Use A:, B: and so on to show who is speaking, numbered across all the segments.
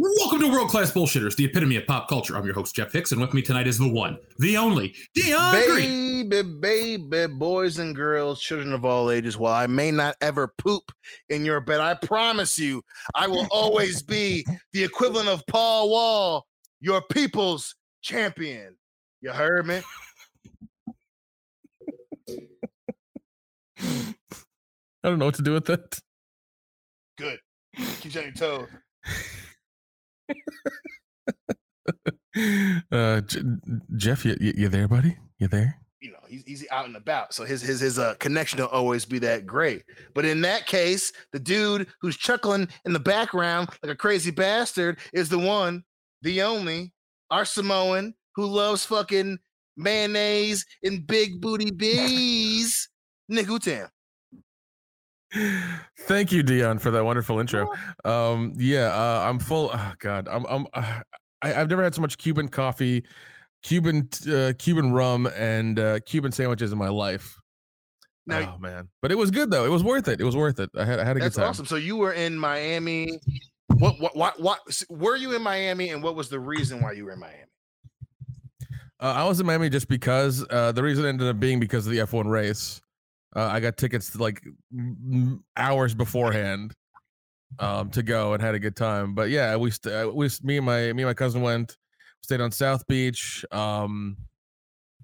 A: Welcome to World Class Bullshitters, the epitome of pop culture. I'm your host, Jeff Hicks, and with me tonight is the one, the only, Dion Green.
B: Baby, baby, boys and girls, children of all ages, while I may not ever poop in your bed, I promise you, I will always be the equivalent of Paul Wall, your people's champion. You heard me?
C: I don't know what to do with that.
B: Good. Keep you on your toes.
C: uh, J- Jeff, you, you, you there, buddy? You there?
B: you know he's, he's out and about so his his his uh, connection don't always be that great but in that case the dude who's chuckling in the background like a crazy bastard is the one the only our samoan who loves fucking mayonnaise and big booty bees nick Utam.
C: Thank you, Dion, for that wonderful intro. Um, yeah, uh, I'm full. Oh God, I'm. I'm. Uh, I, I've never had so much Cuban coffee, Cuban uh, Cuban rum, and uh, Cuban sandwiches in my life.
B: Now-
C: oh man, but it was good though. It was worth it. It was worth it. I had. I had a
B: that's
C: good time.
B: awesome so you were in miami what, what what what were you in miami and what was the reason why you were in miami
C: Uh, I was in Miami just because uh, the reason ended up being because of the F1 race. Uh, I got tickets like hours beforehand um, to go and had a good time. But yeah, we st- uh, we s- me and my me and my cousin went, stayed on South Beach. Um,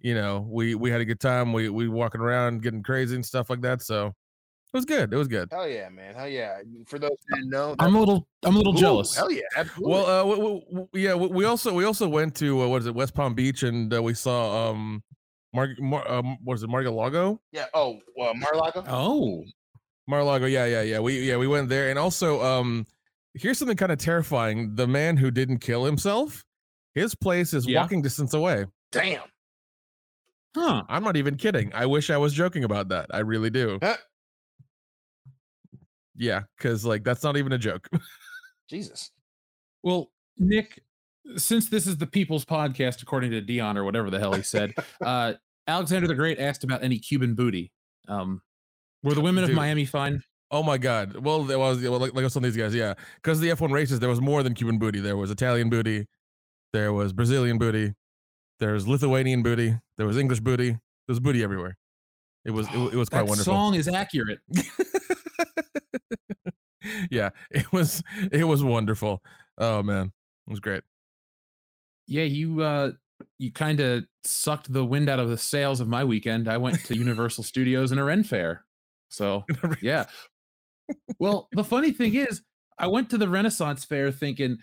C: you know, we we had a good time. We we walking around, getting crazy and stuff like that. So it was good. It was good.
B: hell yeah man hell yeah for those who didn't know
A: I'm a little, I'm a little
B: Ooh,
A: jealous.
B: hell yeah absolutely.
C: Well, uh, w- w- w- yeah, we we also we also went to uh, what is it, West Palm Beach, and uh, we saw um, Mar, Mar um, what is it, Mar-a-Lago?
B: yeah oh uh, mar-a-lago
A: Oh,
C: Mar-a-Lago, yeah, yeah, yeah. We yeah we went there, and also um, here's something kind of terrifying. The man who didn't kill himself, his place is
A: Yeah.
C: walking distance away.
B: damn
A: huh.
C: I'm not even kidding. I wish I was joking about that. I really do.
B: Huh?
C: Yeah, because like that's not even a joke.
B: jesus
A: Well, Nick, since this is the People's Podcast, according to Dion or whatever the hell he said, uh, Alexander the Great asked about any Cuban booty. Um, were the women of Miami fine?
C: oh my god. Well, there was well, like like some of these guys, yeah. Because the F1 races, there was more than Cuban booty. There was Italian booty, there was Brazilian booty, there was Lithuanian booty, there was English booty. There was booty everywhere. It was it, it was quite
A: that
C: wonderful.
A: song is accurate.
C: yeah, it was it was wonderful. Oh man, it was great.
A: Yeah, you uh, you kind of sucked the wind out of the sails of my weekend. I went to Universal Studios in a Ren Fair. So yeah. Well, the funny thing is, I went to the Renaissance Fair thinking,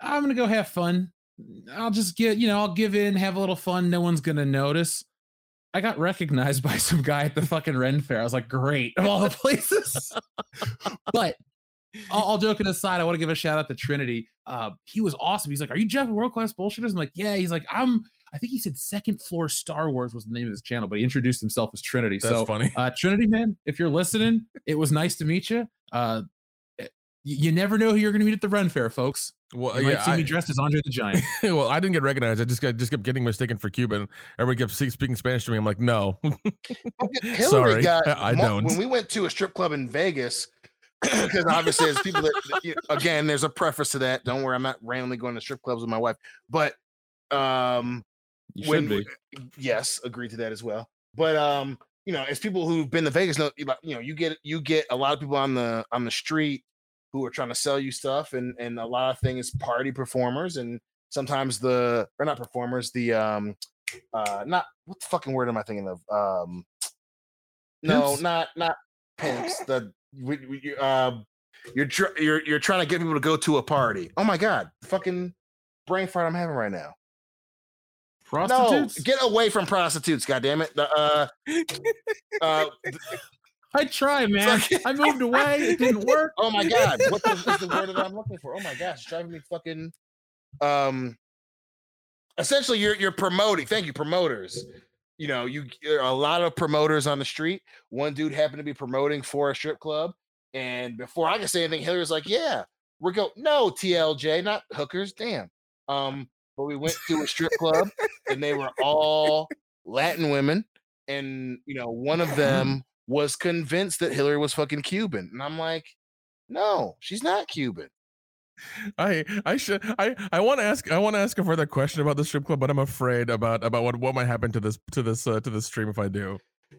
A: I'm gonna go have fun. I'll just get, you know, I'll give in, have a little fun. No one's gonna notice. I got recognized by some guy at the fucking Ren Fair. I was like, great, of all the places. but all, all joking aside, I want to give a shout out to Trinity. Uh, he was awesome. He's like, "Are you Jeff World Class Bullshitters?" I'm like, "Yeah." He's like, "I'm." I think he said Second Floor Star Wars was the name of his channel, but he introduced himself as Trinity.
C: That's
A: so,
C: funny.
A: uh, Trinity man, if you're listening, it was nice to meet you. Uh, you never know who you're going to meet at the Ren Fair, folks.
C: Well,
A: You might
C: yeah,
A: see me dressed as Andre the Giant.
C: well, I didn't get recognized. I just got just kept getting mistaken for Cuban. Everybody kept speaking Spanish to me. I'm like, no,
B: Hillary
C: Sorry,
B: got
C: I
B: mo-
C: don't.
B: When we went to a strip club in Vegas, because obviously, as people that again, there's a preface to that. Don't worry, I'm not randomly going to strip clubs with my wife, but um,
A: You
B: when
A: should be.
B: yes, agree to that as well. But um, you know, as people who've been to Vegas know, you know, you know, you get you get a lot of people on the on the street who are trying to sell you stuff, and and a lot of things party performers, and sometimes the or not performers, the um, uh, not what the fucking word am I thinking of? Um, no, not not pimps. The we, we, you, uh, you're tr- you're you're trying to get people to go to a party. Oh my god, fucking brain fart I'm having right now.
A: Prostitutes?
B: No, get away from prostitutes, goddammit. The uh uh
A: I try, man. I moved away. It didn't work.
B: oh my god, what the, what's the word that I'm looking for? Oh my gosh, driving me fucking um essentially you're you're promoting. Thank you, promoters. You know, you there are a lot of promoters on the street. One dude happened to be promoting for a strip club, and before I could say anything, Hillary was like, "Yeah, we're go no TLJ, not hookers, damn." Um, but we went to a strip club, and they were all Latin women, and you know, one of them was convinced that Hillary was fucking Cuban, and I'm like, "No, she's not Cuban."
C: I I should I I want to ask I want to ask a further question about the strip club, but I'm afraid about about what what might happen to this to this uh, to this stream if I do.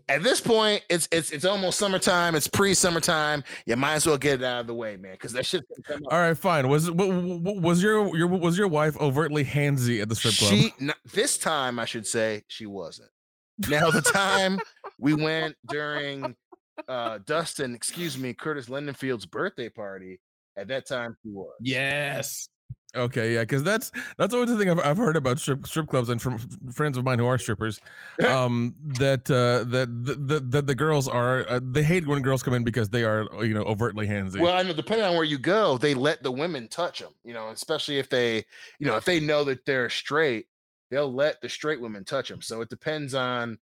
B: At this point, it's it's it's almost summertime. It's pre-summertime. You might as well get it out of the way, man, because that shit.
C: All right, fine. Was was your your was your wife overtly handsy at the strip club?
B: She this time, I should say, she wasn't. Now the time we went during uh Dustin, excuse me, Curtis Lindenfield's birthday party. At that time, she was.
A: Yes.
C: Okay, yeah, because that's that's always the thing I've, I've heard about strip strip clubs and from friends of mine who are strippers, um, that uh, that the, the, the the girls are uh, they hate when girls come in because they are you know overtly handsy.
B: Well, I know depending on where you go, they let the women touch them. You know, especially if they you know if they know that they're straight, they'll let the straight women touch them. So it depends on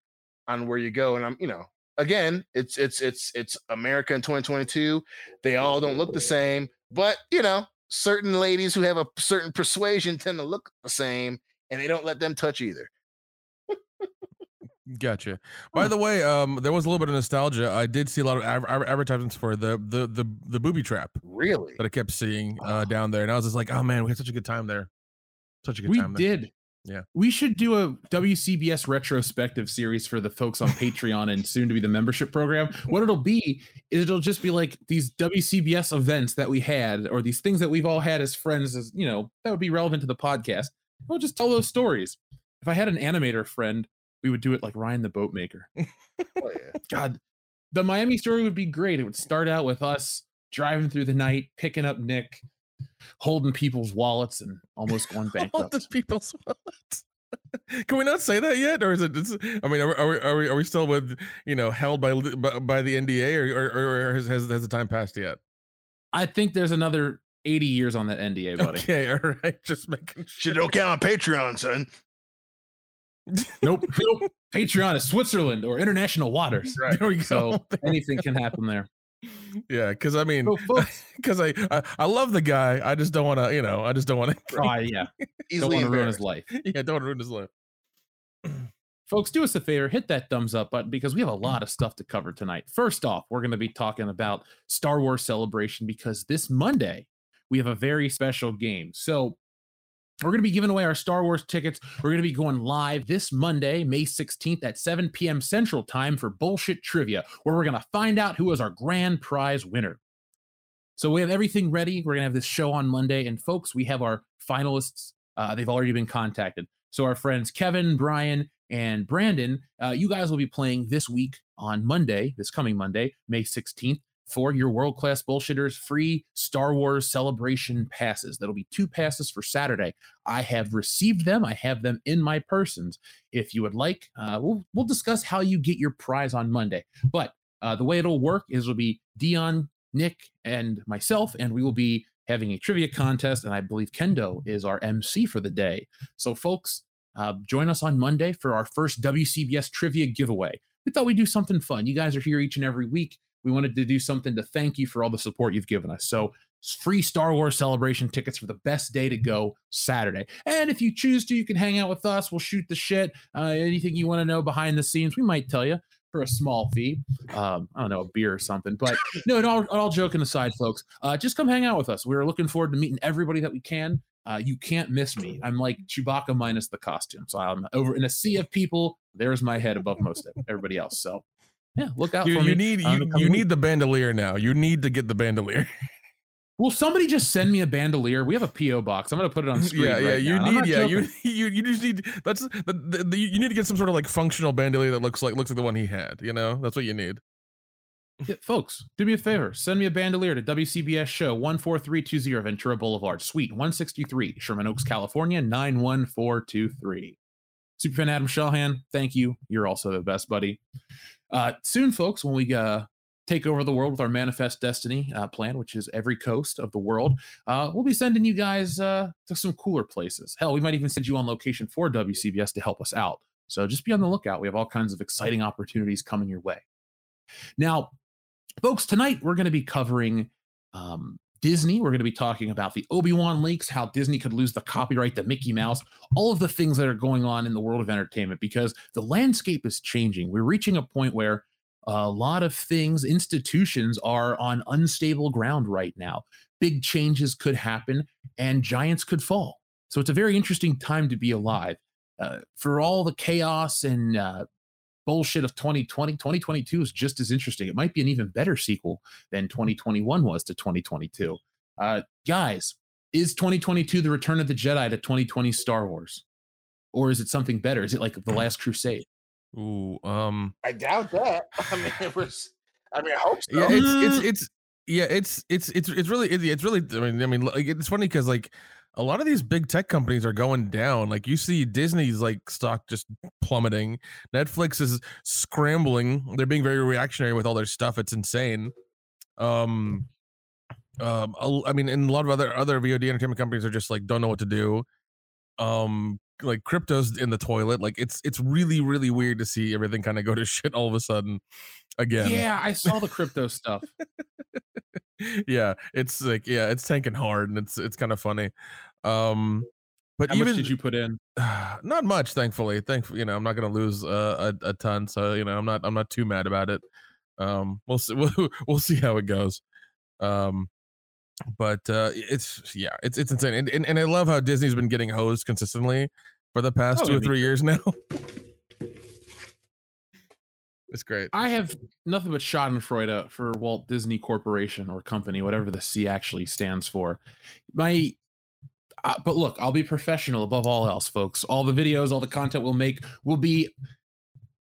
B: on where you go. And I'm you know again, it's it's it's it's America in 2022. They all don't look the same, but you know certain ladies who have a certain persuasion tend to look the same and they don't let them touch either.
C: Gotcha. By the way, um, there was a little bit of nostalgia. I did see a lot of advertisements for the the the the booby trap.
B: Really?
C: That I kept seeing uh, down there, and I was just like, "Oh man, we had such a good time there. Such a good
A: we
C: time."
A: We did.
C: Yeah.
A: We should do a WCBS retrospective series for the folks on Patreon and soon to be the membership program. What it'll be is it'll just be like these WCBS events that we had or these things that we've all had as friends as, you know, that would be relevant to the podcast. We'll just tell those stories. If I had an animator friend, we would do it like Ryan the Boatmaker. oh, yeah. God, the Miami story would be great. It would start out with us driving through the night, picking up Nick, holding people's wallets and almost going bankrupt.
C: Holding people's wallets. Can we not say that yet, or is it? I mean, are, are, are, we are we still with you know held by by the NDA, or or, or has, has the time passed yet?
A: I think there's another 80 years on that NDA, buddy.
C: Okay, all right, just making
B: sure. don't count on Patreon, son.
A: nope, nope. Patreon is Switzerland or international waters.
C: Right. There we go.
A: So anything can happen there
C: yeah because i mean because I, I, I love the guy i just don't want to you know i just don't want
A: to oh yeah. Don't want to ruin his life.
C: Yeah don't ruin his life.
A: Folks do us a favor hit that thumbs up button because we have a mm. lot of stuff to cover tonight. First off we're going to be talking about star wars celebration because this monday we have a very special game. So we're going to be giving away our Star Wars tickets. We're going to be going live this Monday, May 16th at 7 p.m. Central Time for Bullshit Trivia, where we're going to find out who is our grand prize winner. So we have everything ready. We're going to have this show on Monday. And folks, we have our finalists. Uh, they've already been contacted. So our friends Kevin, Brian, and Brandon, uh, you guys will be playing this week on Monday, this coming Monday, May 16th for your world class bullshitters free Star Wars celebration passes. That'll be two passes for Saturday. I have received them. I have them in my persons. If you would like, uh, we'll we'll discuss how you get your prize on Monday. But uh, the way it'll work is it'll be Dion, Nick, and myself, and we will be having a trivia contest. And I believe Kendo is our MC for the day. So, folks, uh, join us on Monday for our first WCBS trivia giveaway. We thought we'd do something fun. You guys are here each and every week we wanted to do something to thank you for all the support you've given us. So free Star Wars celebration tickets for the best day to go Saturday. And if you choose to, you can hang out with us. We'll shoot the shit. Uh, anything you want to know behind the scenes, we might tell you for a small fee. Um, I don't know, a beer or something. But no, all, all joking aside, folks, uh, just come hang out with us. We're looking forward to meeting everybody that we can. Uh, you can't miss me. I'm like Chewbacca minus the costume. So I'm over in a sea of people. There's my head above most of everybody else. So yeah, look out
C: you,
A: for
C: you. Need, you, you need the bandolier now. You need to get the bandolier.
A: Will somebody just send me a bandolier? We have a PO box. I'm gonna put it on screen.
C: Yeah,
A: yeah.
C: Right
A: you
C: now. need, yeah, you, you you just need. That's the, the, the, you need to get some sort of like functional bandolier that looks like looks like the one he had. You know, that's what you need.
A: Yeah, folks, do me a favor. Send me a bandolier to WCBS Show 14320 Ventura Boulevard, Suite 163, Sherman Oaks, California 91423. Superfan Adam Shawhan, thank you. You're also the best, buddy. Uh, soon, folks, when we uh, take over the world with our Manifest Destiny uh, plan, which is every coast of the world, uh, we'll be sending you guys uh, to some cooler places. Hell, we might even send you on location for WCBS to help us out. So just be on the lookout. We have all kinds of exciting opportunities coming your way. Now, folks, tonight we're going to be covering um, Disney. We're going to be talking about the Obi Wan leaks, how Disney could lose the copyright to Mickey Mouse, all of the things that are going on in the world of entertainment because the landscape is changing. We're reaching a point where a lot of things, institutions are on unstable ground right now. big changes could happen and giants could fall. So it's a very interesting time to be alive. Uh, for all the chaos and uh, bullshit of 2020, 2022 is just as interesting. It might be an even better sequel than 2021 was to 2022. Uh, guys, is 2022 the return of the Jedi to 2020 Star Wars? Or is it something better? Is it like The Last Crusade?
C: Ooh, um,
B: I doubt that. I mean, it was. I mean, I hope so.
C: yeah, it's it's it's yeah, it's it's it's it's really it's really. I mean, I mean, like, it's funny because like a lot of these big tech companies are going down. Like you see Disney's like stock just plummeting. Netflix is scrambling. They're being very reactionary with all their stuff. It's insane. Um um I mean and a lot of other other VOD entertainment companies are just like don't know what to do. Um like crypto's in the toilet. Like it's it's really really weird to see everything kind of go to shit all of a sudden again.
A: Yeah, I saw the crypto stuff.
C: yeah, it's like yeah, it's tanking hard and it's it's kind of funny. Um but
A: How
C: even
A: much did you put in?
C: not much thankfully. Thankfully, you know, I'm not going to lose uh, a a ton, so you know, I'm not I'm not too mad about it. Um we'll see we'll, we'll see how it goes. Um but uh it's yeah, it's it's insane. And, and and I love how Disney's been getting hosed consistently for the past
A: Oh,
C: 2 or 3 years now. it's great.
A: I have nothing but Schadenfreude for Walt Disney Corporation or company, whatever the C actually stands for. My, uh, but look, I'll be professional above all else, folks. All the videos, all the content we'll make will be,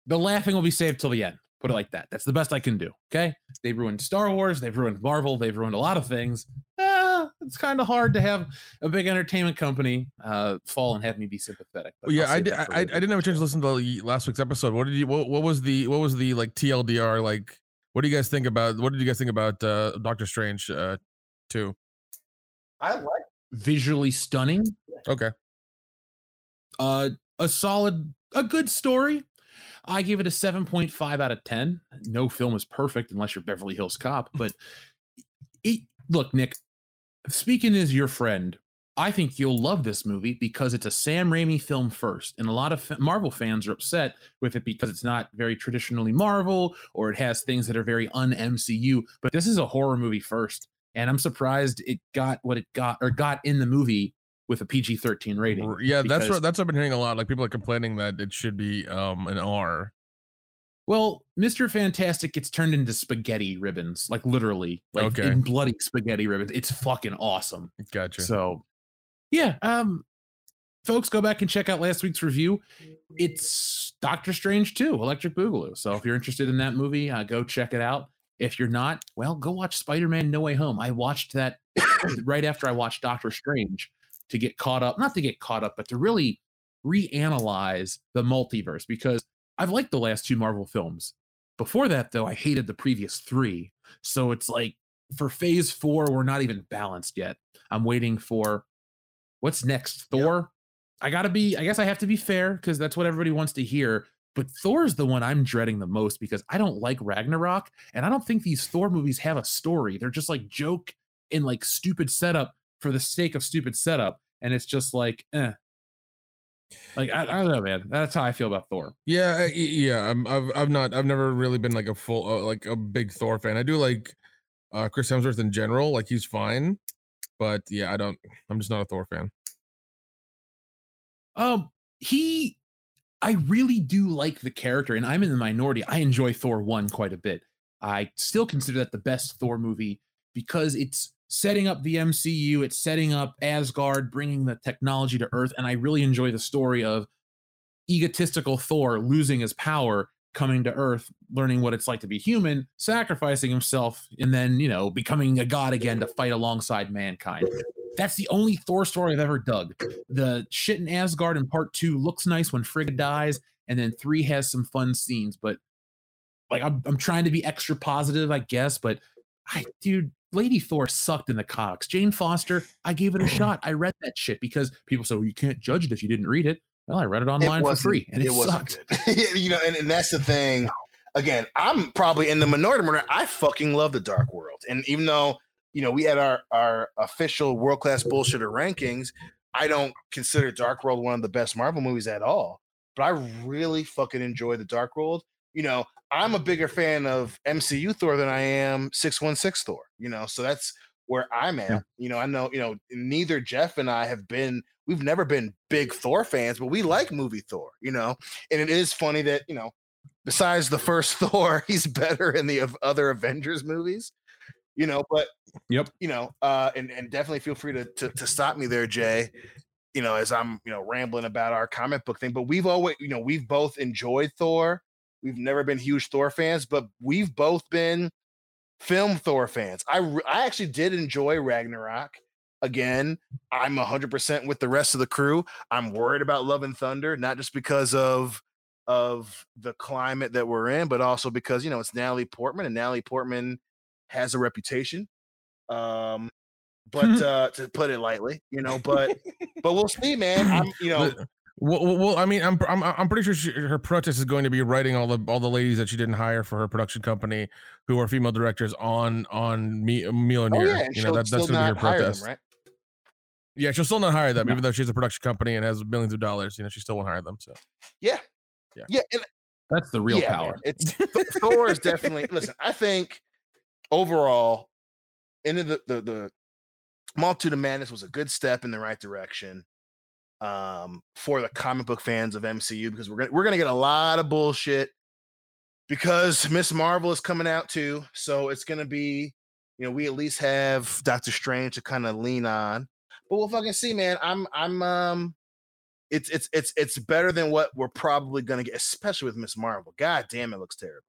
A: the laughing will be saved till the end. Put it like that. That's the best I can do. Okay. They ruined Star Wars. They've ruined Marvel. They've ruined a lot of things. Eh, it's kind of hard to have a big entertainment company uh, fall and have me be sympathetic. but
C: yeah,
A: I'll
C: I did.
A: that
C: I,
A: for
C: I I
A: later.
C: didn't have a chance to listen to the last week's episode. What did you? What, what was the? What was the like TLDR? Like, what do you guys think about? What did you guys think about uh Doctor Strange? Uh, two.
B: I like.
A: visually stunning.
C: Okay.
A: uh a solid a good story i give it a 7.5 out of 10 no film is perfect unless you're beverly hills cop but it, look nick speaking as your friend i think you'll love this movie because it's a sam raimi film first and a lot of marvel fans are upset with it because it's not very traditionally marvel or it has things that are very un-mcu but this is a horror movie first and i'm surprised it got what it got or got in the movie with a pg-13 rating
C: R- Yeah, that's what that's what I've been hearing a lot. Like people are complaining that it should be um an R.
A: Well, Mr. Fantastic gets turned into spaghetti ribbons, like literally, like
C: Okay.
A: in bloody spaghetti ribbons. It's fucking awesome.
C: Gotcha.
A: So, yeah, um, folks, go back and check out last week's review. It's Doctor Strange 2, Electric Boogaloo. So if you're interested in that movie, uh, go check it out. If you're not, well, go watch Spider-Man: No Way Home. I watched that right after I watched Doctor Strange to get caught up, not to get caught up, but to really reanalyze the multiverse because I've liked the last two Marvel films. Before that, though, I hated the previous three. So it's like for phase four, we're not even balanced yet. I'm waiting for what's next? Thor. I gotta be, I guess I have to be fair because that's what everybody wants to hear. But Thor's the one I'm dreading the most because I don't like Ragnarok. And I don't think these Thor movies have a story. They're just like joke and like stupid setup for the sake of stupid setup. And it's just like, eh. Like, I, I don't know, man. That's how I feel about Thor.
C: yeah, yeah. I'm, I've I've not I've never really been like a full uh, like a big Thor fan. I do like uh Chris Hemsworth in general. Like he's fine, but yeah, I don't. I'm just not a Thor fan.
A: Um, he, I really do like the character, and I'm in the minority. I enjoy Thor one quite a bit. I still consider that the best Thor movie because it's setting up the MCU, it's setting up Asgard, bringing the technology to Earth, and I really enjoy the story of egotistical Thor losing his power, coming to Earth, learning what it's like to be human, sacrificing himself, and then you know becoming a god again to fight alongside mankind. That's the only Thor story I've ever dug. The shit in Asgard in part two looks nice when Frigga dies, and then three has some fun scenes. But like, I'm, I'm trying to be extra positive, I guess. But I, dude, Lady Thor sucked in the comics. Jane Foster, I gave it a shot. I read that shit because people say, well, you can't judge it if you didn't read it. Well, I read it online for free, and it,
B: wasn't
A: sucked.
B: you know, and, and that's the thing. Again, I'm probably in the minority. minority. I fucking love the Dark World, and even though you know we had our our official world class bullshitter rankings, I don't consider Dark World one of the best Marvel movies at all. But I really fucking enjoy the Dark World. You know, I'm a bigger fan of MCU Thor than I am 616 Thor. You know, so that's where I'm at. Yeah. You know, I know, you know, neither Jeff and I have been, we've never been big Thor fans, but we like movie Thor, you know. And it is funny that, you know, besides the first Thor, he's better in the other Avengers movies. You know, but
A: yep,
B: you know, uh, and and definitely feel free to, to to stop me there, Jay. You know, as I'm you know rambling about our comic book thing, but we've always you know we've both enjoyed Thor. We've never been huge Thor fans, but we've both been film Thor fans. I I actually did enjoy Ragnarok. Again, I'm 100% with the rest of the crew. I'm worried about Love and Thunder, not just because of of the climate that we're in, but also because you know it's Natalie Portman, and Natalie Portman has a reputation. Um, but uh, to put it lightly, you know, but but we'll see, man. I'm, you know,
C: well, well, I mean, I'm I'm I'm pretty sure she, her protest is going to be writing all the all the ladies that she didn't hire for her production company who are female directors on on me Mjolnir. Oh, yeah, you know that, that's going to be her protest, them, right? Yeah, she'll still not hire them, even though she's a production company and has millions of dollars. You know, she still won't hire them. So
B: yeah, yeah, yeah. And,
A: that's the real yeah, power. Man,
B: it's Thor is definitely. listen, I think overall, into the the the multitude of madness was a good step in the right direction um, for the comic book fans of MCU because we're gonna we're gonna get a lot of bullshit because Miss Marvel is coming out too. So it's gonna be, you know, we at least have Doctor Strange to kind of lean on. But we'll fucking see, man. I'm I'm um it's it's it's it's better than what we're probably gonna get, especially with Miss Marvel. God damn, it looks terrible.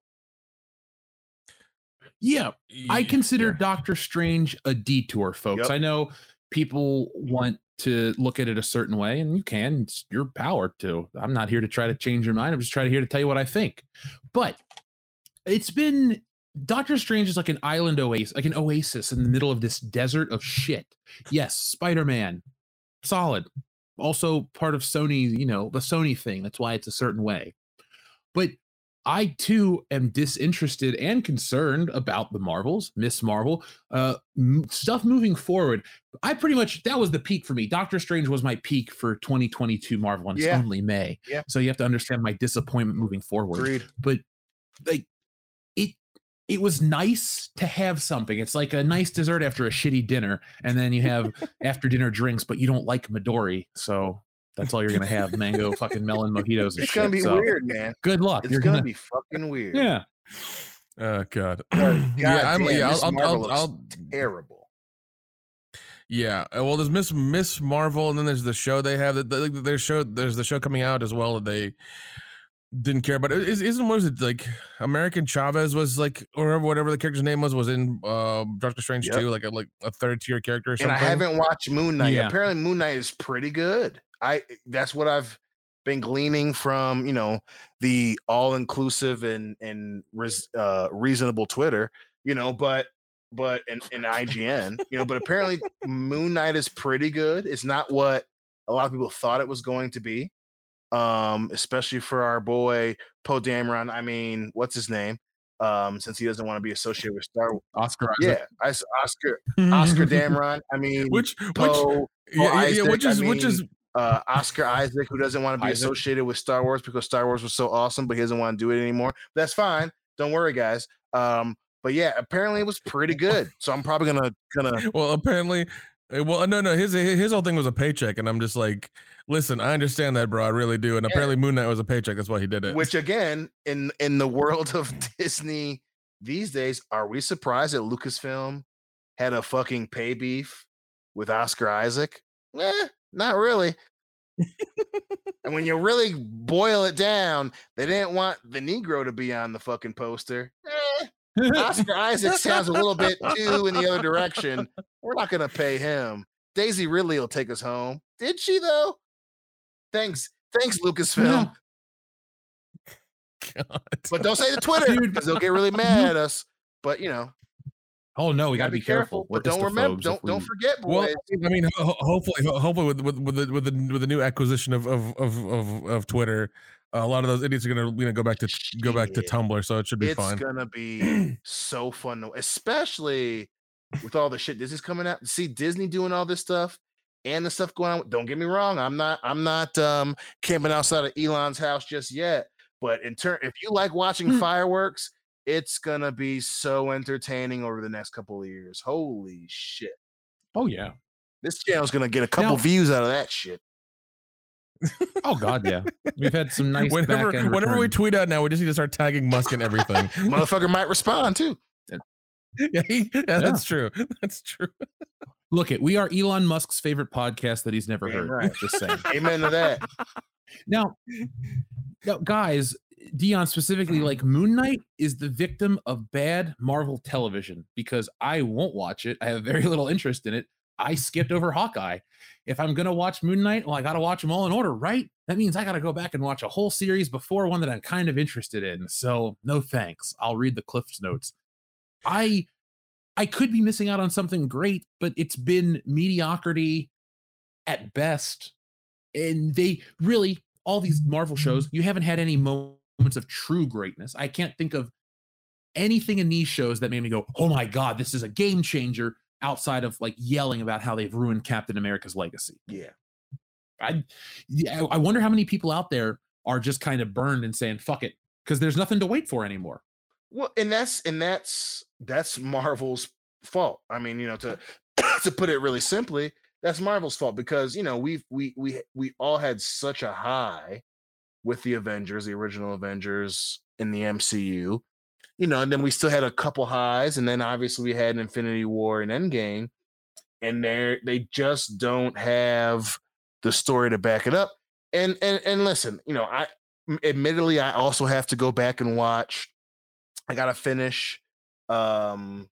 A: Yeah, I consider yeah. Doctor Strange a detour, folks. Yep. I know people want to look at it a certain way, and you can. It's your power to. I'm not here to try to change your mind. I'm just trying to here to tell you what I think. But it's been Doctor Strange is like an island oasis, like an oasis in the middle of this desert of shit. Yes, Spider Man, solid. Also part of Sony, you know, the Sony thing. That's why it's a certain way. But I too am disinterested and concerned about the Marvels, Miss Marvel, uh, m- stuff moving forward. I pretty much that was the peak for me. Doctor Strange was my peak for 2022 Marvel, and yeah. it's only May.
B: Yeah.
A: So you have to understand my disappointment moving forward.
B: Agreed.
A: But like it, it was nice to have something. It's like a nice dessert after a shitty dinner, and then you have after dinner drinks, but you don't like Midori, so that's all you're gonna have: mango, fucking melon mojitos.
B: it's
A: shit.
B: gonna be
A: so,
B: weird, man.
A: Good luck.
B: It's you're gonna, gonna be fucking weird.
A: Yeah.
C: Oh God.
B: God yeah, I'm, yeah. I'll, I'll, I'll, I'll, terrible.
C: Yeah. Uh, well, there's Miss Miss Marvel, and then there's the show they have. That there's show. There's the show coming out as well that they didn't care about. Is isn't was it like American Chavez was like or whatever the character's name was was in uh, Doctor Strange yep. too, like a like a third tier character. Or something.
B: And I haven't watched Moon Knight. Yeah. Apparently, Moon Knight is pretty good. I that's what I've been gleaning from you know the all inclusive and and res, uh, reasonable Twitter, you know, but but in, in IGN, you know, but apparently Moon Knight is pretty good. It's not what a lot of people thought it was going to be, um, especially for our boy Poe Dameron. I mean, what's his name? Um, since he doesn't want to be associated with Star Wars.
A: Oscar.
B: Isaac. Yeah, I, Oscar Oscar Dameron. I mean,
C: which Poe, which yeah, yeah, which is I mean, which is
B: uh, Oscar Isaac, who doesn't want to be Isaac. associated with Star Wars because Star Wars was so awesome, but he doesn't want to do it anymore. That's fine. Don't worry, guys. Um, but yeah, apparently it was pretty good. So I'm probably gonna gonna.
C: Well, apparently, well, no, no. His his whole thing was a paycheck, and I'm just like, listen, I understand that, bro. I really do. And yeah. apparently, Moon Knight was a paycheck. That's why he did it.
B: Which again, in in the world of Disney these days, are we surprised that Lucasfilm had a fucking pay beef with Oscar Isaac? Eh, not really. and when you really boil it down, they didn't want the Negro to be on the fucking poster. Eh, Oscar Isaac sounds a little bit too in the other direction. We're not going to pay him. Daisy Ridley will take us home. Did she though? Thanks, thanks, Lucasfilm. God. But don't say the Twitter because they'll get really mad at us. But you know,
A: Oh no, we got to be careful. careful
B: but don't remember, don't we... don't forget, boys.
C: Well, I mean, ho- hopefully, hopefully, with with with the with the, with the new acquisition of of of of, of Twitter, a lot of those idiots are gonna you know go back to go back to Tumblr, so it should be
B: it's
C: fine.
B: It's gonna be so fun, especially with all the shit Disney's coming out. See Disney doing all this stuff and the stuff going on. Don't get me wrong, I'm not I'm not um camping outside of Elon's house just yet. But in turn, if you like watching fireworks it's gonna be so entertaining over the next couple of years. Holy shit!
A: Oh yeah.
B: This channel's gonna get a couple
A: Now-
B: views out of that shit.
A: Oh god, yeah. We've had some nice
C: whenever whenever we tweet out now, we just need to start tagging Musk and everything.
B: Motherfucker might respond too.
C: yeah, he- yeah, that's true. That's true.
A: Look it, we are Elon Musk's favorite podcast that he's never
B: Damn
A: heard.
B: right.
A: Just saying.
B: Amen to that.
A: Now, now, guys, Dion specifically, like Moon Knight is the victim of bad Marvel television because I won't watch it. I have very little interest in it. I skipped over Hawkeye. If I'm gonna watch Moon Knight, well, I gotta watch them all in order, right? That means I gotta go back and watch a whole series before one that I'm kind of interested in. So no thanks. I'll read the Cliff's notes. I I could be missing out on something great, but it's been mediocrity at best. And they really, all these Marvel shows, you haven't had any moments of true greatness. I can't think of anything in these shows that made me go, oh my God, this is a game changer outside of like yelling about how they've ruined Captain America's legacy.
B: Yeah.
A: I, yeah, I wonder how many people out there are just kind of burned and saying, fuck it, because there's nothing to wait for anymore.
B: Well, and that's and that's that's Marvel's fault. I mean, you know, to to put it really simply, that's Marvel's fault because you know we've we we we all had such a high with the Avengers, the original Avengers in the MCU, you know, and then we still had a couple highs, and then obviously we had Infinity War and Endgame, and they they just don't have the story to back it up. And and and listen, you know, I admittedly I also have to go back and watch I gotta finish um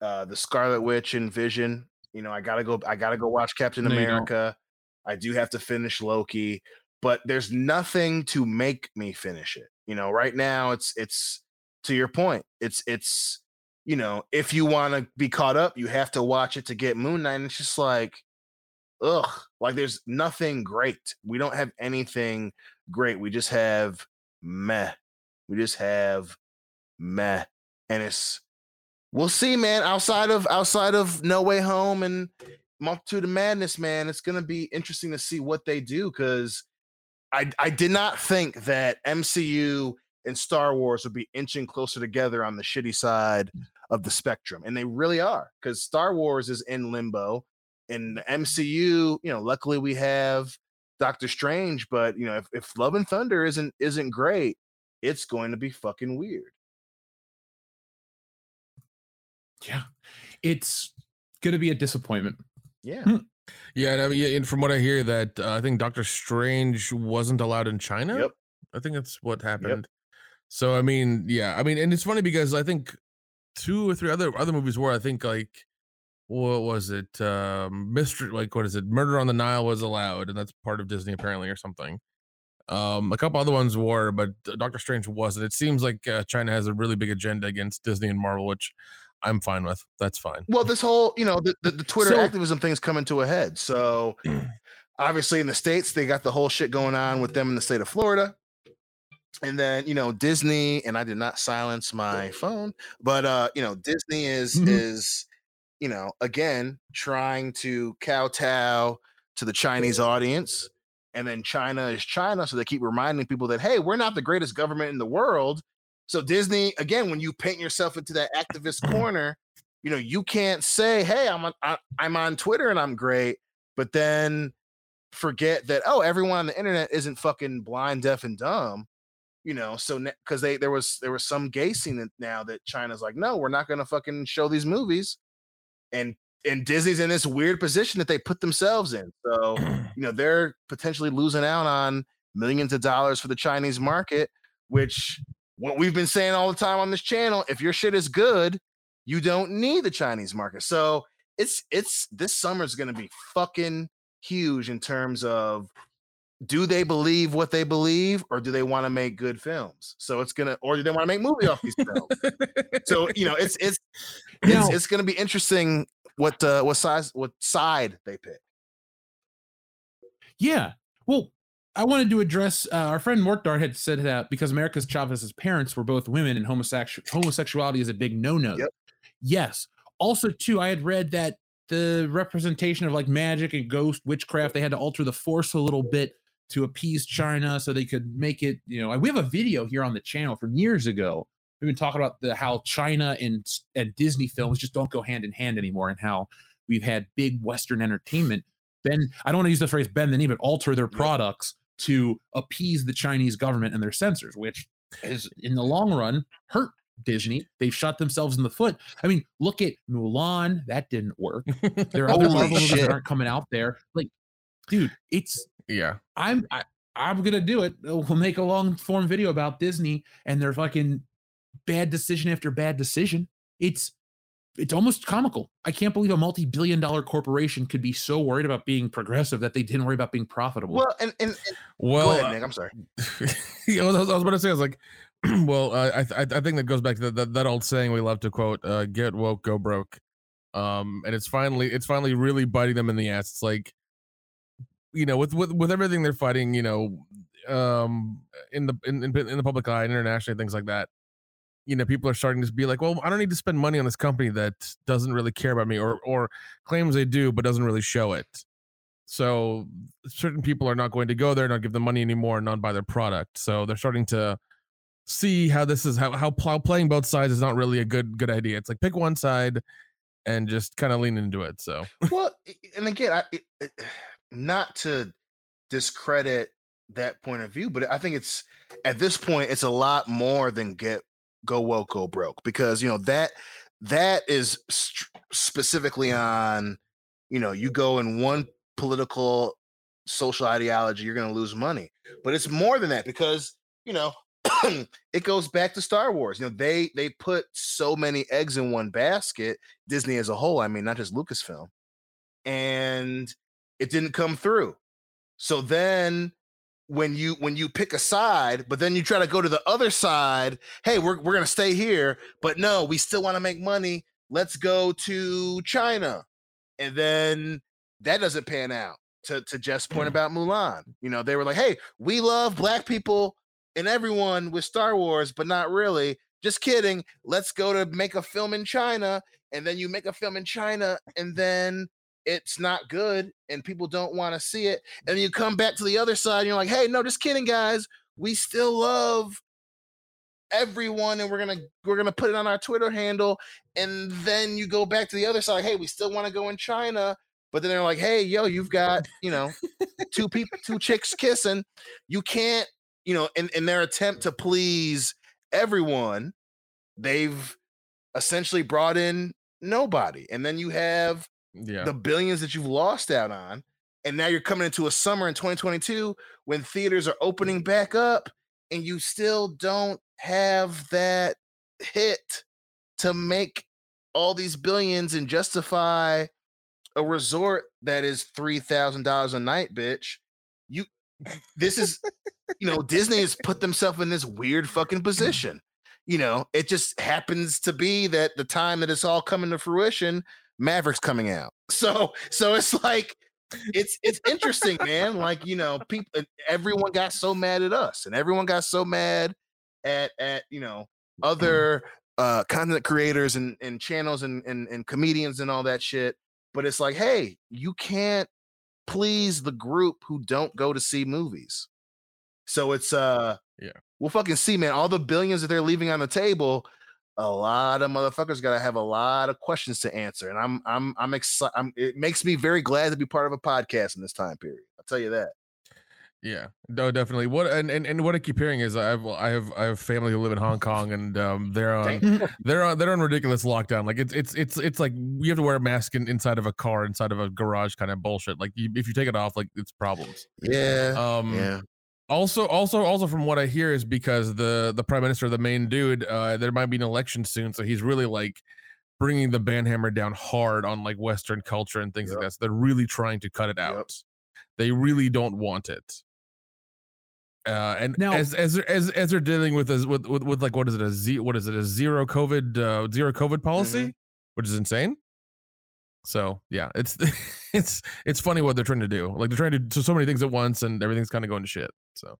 B: uh the Scarlet Witch and Vision. You know, I gotta go I gotta go watch Captain
A: No.
B: America. I do have to finish Loki, but there's nothing to make me finish it. You know, right now it's it's to your point. It's it's you know, if you want to be caught up, you have to watch it to get Moon Knight. And it's just like, ugh, like there's nothing great. We don't have anything great. We just have meh. We just have meh. And it's we'll see, man. Outside of outside of No Way Home and Multitude of Madness, man, it's gonna be interesting to see what they do because I I did not think that MCU and Star Wars would be inching closer together on the shitty side of the spectrum, and they really are because Star Wars is in limbo, and the MCU, you know, luckily we have Doctor Strange, but you know, if, if Love and Thunder isn't isn't great, it's going to be fucking weird.
A: Yeah. It's going to be a disappointment.
B: Yeah.
C: Yeah, and I mean, and from what I hear, that uh, I think Doctor Strange wasn't allowed in China.
B: Yep.
C: I think that's what happened. So I mean, yeah, I mean, and it's funny because I think two or three other other movies were I think like what was it? Um Mystery like what is it? Murder on the Nile was allowed, and that's part of Disney apparently or something. Um, a couple other ones were, but Doctor Strange wasn't. It seems like uh, China has a really big agenda against Disney and Marvel, which I'm fine with. That's fine.
B: Well, this whole, you know, the, the, the Twitter
A: So-
B: activism thing's coming to a head. So obviously in the States, they got the whole shit going on with them in the state of Florida. And then, you know, Disney, and I did not silence my phone, but uh, you know, Disney is
A: Mhm.
B: is, you know, again trying to kowtow to the Chinese audience. And then China is China. So they keep reminding people that, hey, we're not the greatest government in the world. So Disney, again, when you paint yourself into that activist corner, you know, you can't say, "Hey, I'm on, I, I'm on Twitter and I'm great," but then forget that oh, everyone on the internet isn't fucking blind, deaf, and dumb. You know, so because they there was there was some gay scene now that China's like, no, we're not gonna fucking show these movies, and and Disney's in this weird position that they put themselves in. So you know they're potentially losing out on millions of dollars for the Chinese market, which what we've been saying all the time on this channel, if your shit is good, you don't need the Chinese market. So it's it's this summer's gonna be fucking huge in terms of do they believe what they believe or do they want to make good films? So it's gonna or do they want to make movie off these films? So you know it's it's
A: Now-
B: it's, it's gonna be interesting what uh what size what side they pick.
A: Yeah. Well, I wanted to address uh, our friend Mortdart had said that because America's Chavez's parents were both women and homosexual homosexuality is a big no-no.
B: Yep.
A: Yes. Also, too, I had read that the representation of like magic and ghost witchcraft, they had to alter the force a little bit to appease China so they could make it, you know, we have a video here on the channel from years ago we've been talking about the how China and and Disney films just don't go hand in hand anymore, and how we've had big Western entertainment. Ben, I don't want to use the phrase bend the knee, but alter their products to appease the Chinese government and their censors, which is in the long run hurt Disney. They've shot themselves in the foot. I mean, look at Mulan. That didn't work. There are other Marvel movies that aren't coming out there. Like, dude, it's
C: yeah.
A: I'm I, I'm gonna do it. We'll make a long form video about Disney and their fucking bad decision after bad decision. It's it's almost comical. I can't believe a multi-billion dollar corporation could be so worried about being progressive that they didn't worry about being profitable.
B: Well, and, and, and
C: Well,
B: go ahead, Nick. I'm sorry.
C: yeah, I was, I was about to say, I was like, well, uh, I, th- I think that goes back to that, that old saying we love to quote: uh, "Get woke, go broke." Um, and it's finally, it's finally really biting them in the ass. It's like, you know, with with with everything they're fighting, you know, um, in the in, in the public eye, and internationally, things like that. You know, people are starting to be like, well, I don't need to spend money on this company that doesn't really care about me, or or claims they do but doesn't really show it. So certain people are not going to go there, not give them money anymore, and not buy their product. So they're starting to see how this is how how pl- playing both sides is not really a good good idea. It's like pick one side and just kind of lean into it. So
B: well, and again, I, it, it- not to discredit that point of view, but I think it's at this point it's a lot more than get go woke go broke because you know that that is st- specifically on you know you go in one political social ideology you're going to lose money but it's more than that because you know it goes back to Star Wars you know they they put so many eggs in one basket Disney as a whole I mean not just Lucasfilm and it didn't come through. So then when you when you pick a side but then you try to go to the other side hey we're, we're gonna stay here but no we still want to make money let's go to china. And then that doesn't pan out to, to jeff's point mm. about mulan. You know they were like hey we love black people and everyone with star wars but not really. Just kidding. Let's go to make a film in china. And then you make a film in china and then it's not good and people don't want to see it and you mm-hmm. come back to the other side and you're like hey no just kidding guys. We still love everyone and we're gonna we're gonna put it on our twitter handle and then you go back to the other side hey we still want to go in china but then they're like hey yo you've got you know two people two chicks kissing. You can't you know in, in their attempt to please everyone they've essentially brought in nobody and then you have
C: yeah,
B: the billions that you've lost out on. And now you're coming into a summer in 2022 when theaters are opening mm-hmm. back up and you still don't have that hit to make all these billions and justify a resort that is $3,000 a night, bitch. You this is you know, Disney has put themselves in this weird fucking mm-hmm. position. You know, it just happens to be that the time that it's all coming to fruition, Maverick's coming out. So so it's like it's it's interesting, man. Like, you know, people everyone got so mad at us and everyone got so mad at at, you know, other uh content creators and, and channels and, and and comedians and all that shit. But it's like, hey, you can't please the group who don't go to see movies. So it's uh
C: Yeah.
B: We'll fucking see, man. All the billions that they're leaving on the table, a lot of motherfuckers gotta have a lot of questions to answer. And I'm I'm I'm excited. I'm it makes me very glad to be part of a podcast in this time period. I'll tell you that.
C: yeah, no, definitely. What and, and and what I keep hearing is I have I have I have family who live in Hong Kong and um they're on they're on they're on ridiculous lockdown. Like it's it's it's it's like you have to wear a mask in, inside of a car, inside of a garage, kind of bullshit. Like you, if you take it off, like it's problems.
B: Yeah.
C: Um,
B: yeah.
C: Also, also, also, from what I hear, is because the the prime minister, the main dude, uh, there might be an election soon, so he's really like bringing the banhammer down hard on like Western culture and things
B: Yep.
C: like that. So they're really trying to cut it
B: Yep.
C: out. They really don't want it. Uh, and
A: Now-
C: as as as as they're dealing with this with, with with like what is it a z what is it a zero COVID uh, zero COVID policy, which is insane. So yeah, it's it's it's funny what they're trying to do. Like they're trying to do so many things at once, and everything's kind of going to shit. So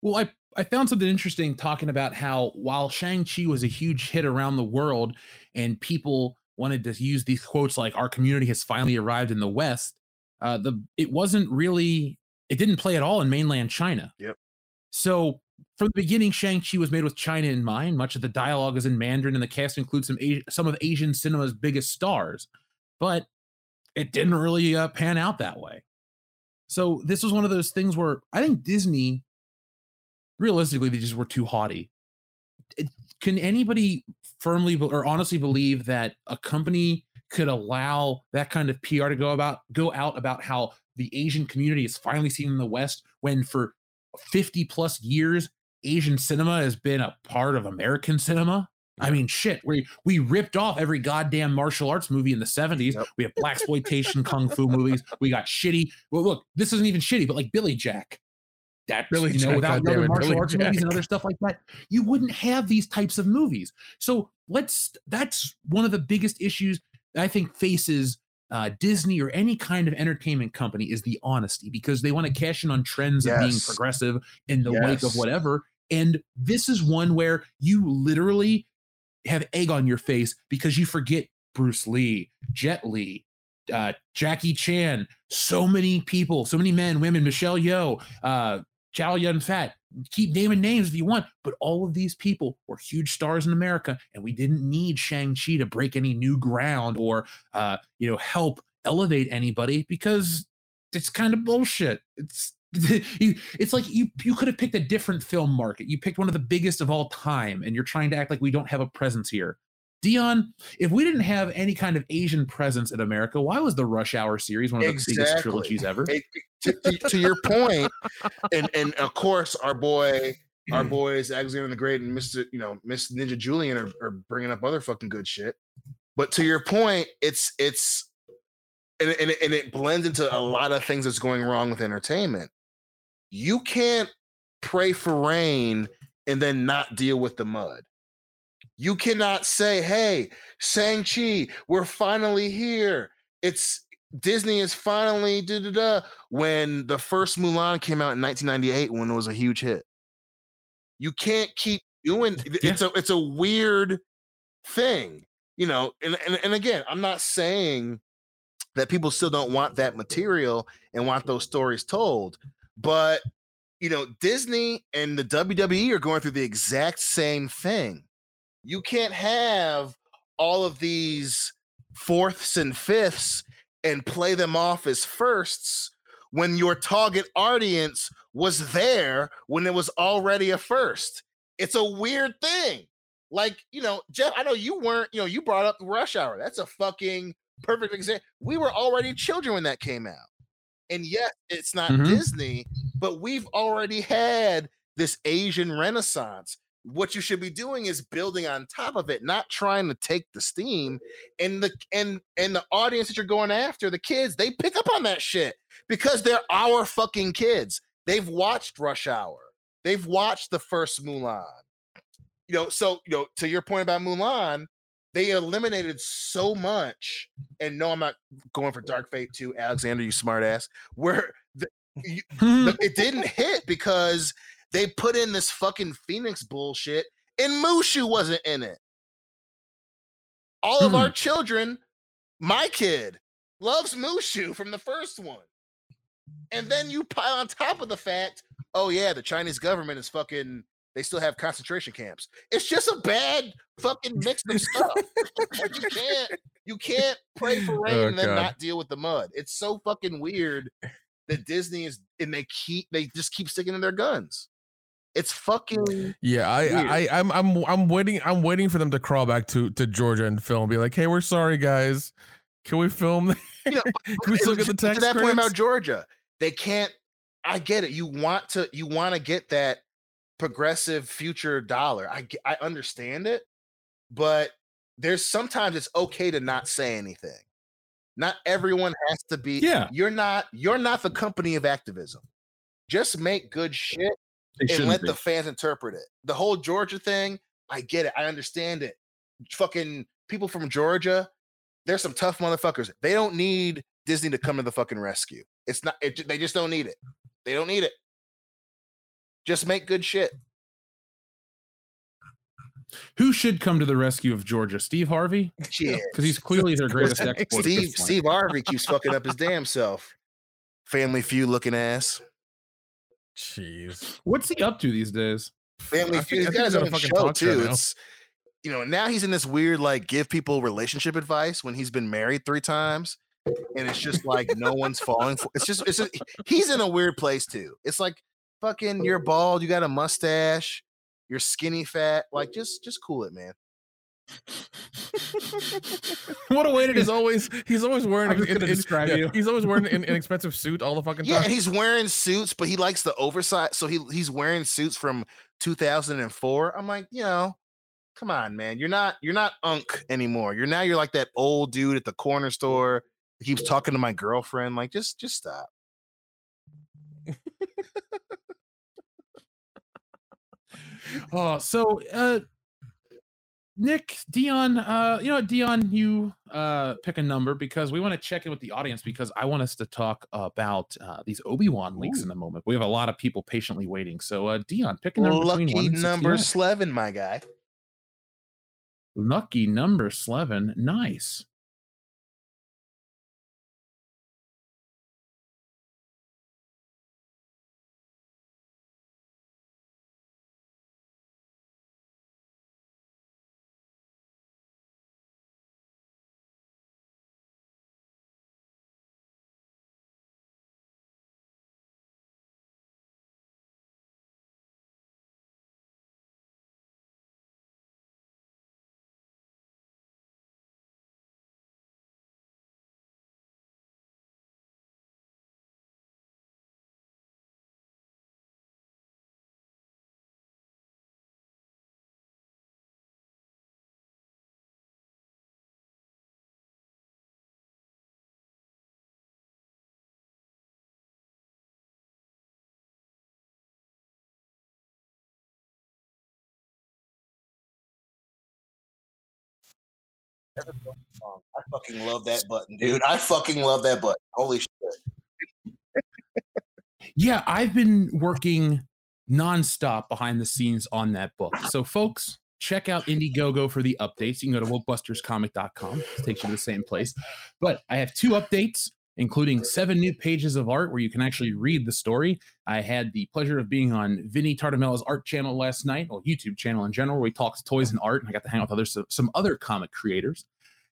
A: Well, I, I found something interesting talking about how while Shang-Chi was a huge hit around the world and people wanted to use these quotes like our community has finally arrived in the West, uh, the it wasn't really it didn't play at all in mainland China.
B: Yep.
A: So from the beginning, Shang-Chi was made with China in mind. Much of the dialogue is in Mandarin, and the cast includes some some of Asian cinema's biggest stars. But it didn't really uh, pan out that way. So this was one of those things where I think Disney, realistically, they just were too haughty. Can anybody firmly or honestly believe that a company could allow that kind of PR to go about go out about how the Asian community is finally seen in the West when for 50 plus years Asian cinema has been a part of American cinema? I mean, shit, we we ripped off every goddamn martial arts movie in the 70s. Yep. We have black exploitation kung fu movies. We got shitty. Well, look, this isn't even shitty, but like Billy Jack. That Billy you know, Jack, without other martial Billy arts Jack. movies and other stuff like that, you wouldn't have these types of movies. So let's that's one of the biggest issues I think faces uh, Disney or any kind of entertainment company is the honesty because they want to cash in on trends yes. of being progressive in the yes. wake of whatever. And this is one where you literally have egg on your face because you forget Bruce Lee, Jet Li, uh, Jackie Chan, so many people, so many men, women, Michelle Yeoh, uh, Chow Yun Fat. Keep naming names if you want, but all of these people were huge stars in America, and we didn't need Shang Chi to break any new ground or, uh, you know, help elevate anybody because it's kind of bullshit. It's it's like you you could have picked a different film market. You picked one of the biggest of all time, and you're trying to act like we don't have a presence here. Dion, if we didn't have any kind of Asian presence in America, why was the Rush Hour series one of exactly. the biggest trilogies ever?
B: It, to, to, to, your point, and and of course our boy, our boys Alexander the Great and Mister, you know, Miss Ninja Julian are, are bringing up other fucking good shit. But to your point, it's it's and, and, and it blends into a lot of things that's going wrong with entertainment you can't pray for rain and then not deal with the mud. You cannot say, hey, Shang-Chi, we're finally here. It's Disney is finally da da da. When the first Mulan came out in 1998, when it was a huge hit, you can't keep doing. Yeah. It's a it's a weird thing, you know. And, and and again, I'm not saying that people still don't want that material and want those stories told, but you know, Disney and the WWE are going through the exact same thing. You can't have all of these fourths and fifths and play them off as firsts when your target audience was there when it was already a first. It's a weird thing. Like, you know, Jeff, I know you weren't, you know, you brought up Rush Hour. That's a fucking perfect example. We were already children when that came out. And yet it's not mm-hmm. Disney, but we've already had this Asian renaissance. What you should be doing is building on top of it, not trying to take the steam. And the and and the audience that you're going after, the kids, they pick up on that shit because they're our fucking kids. They've watched Rush Hour. They've watched the first Mulan. You know, so you know, to your point about Mulan, they eliminated so much. And no, I'm not going for Dark Fate 2, Alexander, you smartass. Where the, you, the, it didn't hit because they put in this fucking Phoenix bullshit, and Mushu wasn't in it. All of our hmm. children, my kid, loves Mushu from the first one. And then you pile on top of the fact, oh yeah, the Chinese government is fucking they still have concentration camps. It's just a bad fucking mix of stuff. like you can't you can't pray for rain oh, and then God. not deal with the mud. It's so fucking weird that Disney is and they keep they just keep sticking to their guns. It's fucking
C: yeah. I, weird. I I'm I'm I'm waiting. I'm waiting for them to crawl back to to Georgia and film. Be like, hey, we're sorry, guys. Can we film? You know, Can we
B: still get the text? To that point about Georgia, they can't. I get it. You want to. You want to get that progressive future dollar. I I understand it, but there's sometimes it's okay to not say anything. Not everyone has to be.
A: Yeah,
B: you're not. You're not the company of activism. Just make good shit and let be. the fans interpret it. The whole Georgia thing, I get it. I understand it. Fucking people from Georgia, there's some tough motherfuckers. They don't need Disney to come to the fucking rescue. It's not. It, they just don't need it. They don't need it. Just make good shit.
A: Who should come to the rescue of Georgia? Steve Harvey? Because he's clearly their greatest export.
B: Steve Steve Harvey keeps fucking up his damn self. Family feud looking ass.
C: Jeez.
A: What's he up to these days?
B: Family Feud. He's
C: I think
B: got his
C: on a
B: own
C: fucking
B: show too. It's you know now he's in this weird like give people relationship advice when he's been married three times, and it's just like no one's falling for. It's just it's just, he's in a weird place too. It's like fucking you're bald, you got a mustache, you're skinny fat. Like just just cool it, man.
A: What a way to
C: He's always he's always wearing
A: I'm just gonna
C: an-
A: describe
C: yeah,
A: you.
C: He's always wearing an inexpensive suit all the fucking
B: Yeah, and he's wearing suits, but he likes the oversized. So he he's wearing suits from 2004. I'm like, you know, come on, man. You're not you're not unk anymore. You're now you're like that old dude at the corner store that keeps talking to my girlfriend. Like, just just stop.
A: Oh, so uh Nick, Dion, uh, you know Dion, you uh pick a number because we want to check in with the audience because I want us to talk about uh these Obi-Wan leaks in a moment. We have a lot of people patiently waiting. So uh Dion, pick a number between
B: Lucky number
A: 69.
B: eleven, my guy.
A: Lucky number 11. Nice.
B: I fucking love that button, dude. I fucking love that button. Holy shit.
A: Yeah, I've been working nonstop behind the scenes on that book. So, folks, check out Indiegogo for the updates. You can go to wokebusterscomic.com. It takes you to the same place. But I have two updates, including seven new pages of art where you can actually read the story. I had the pleasure of being on Vinny Tartamella's art channel last night, or YouTube channel in general, where he talks toys and art. And I got to hang out with others, some other comic creators.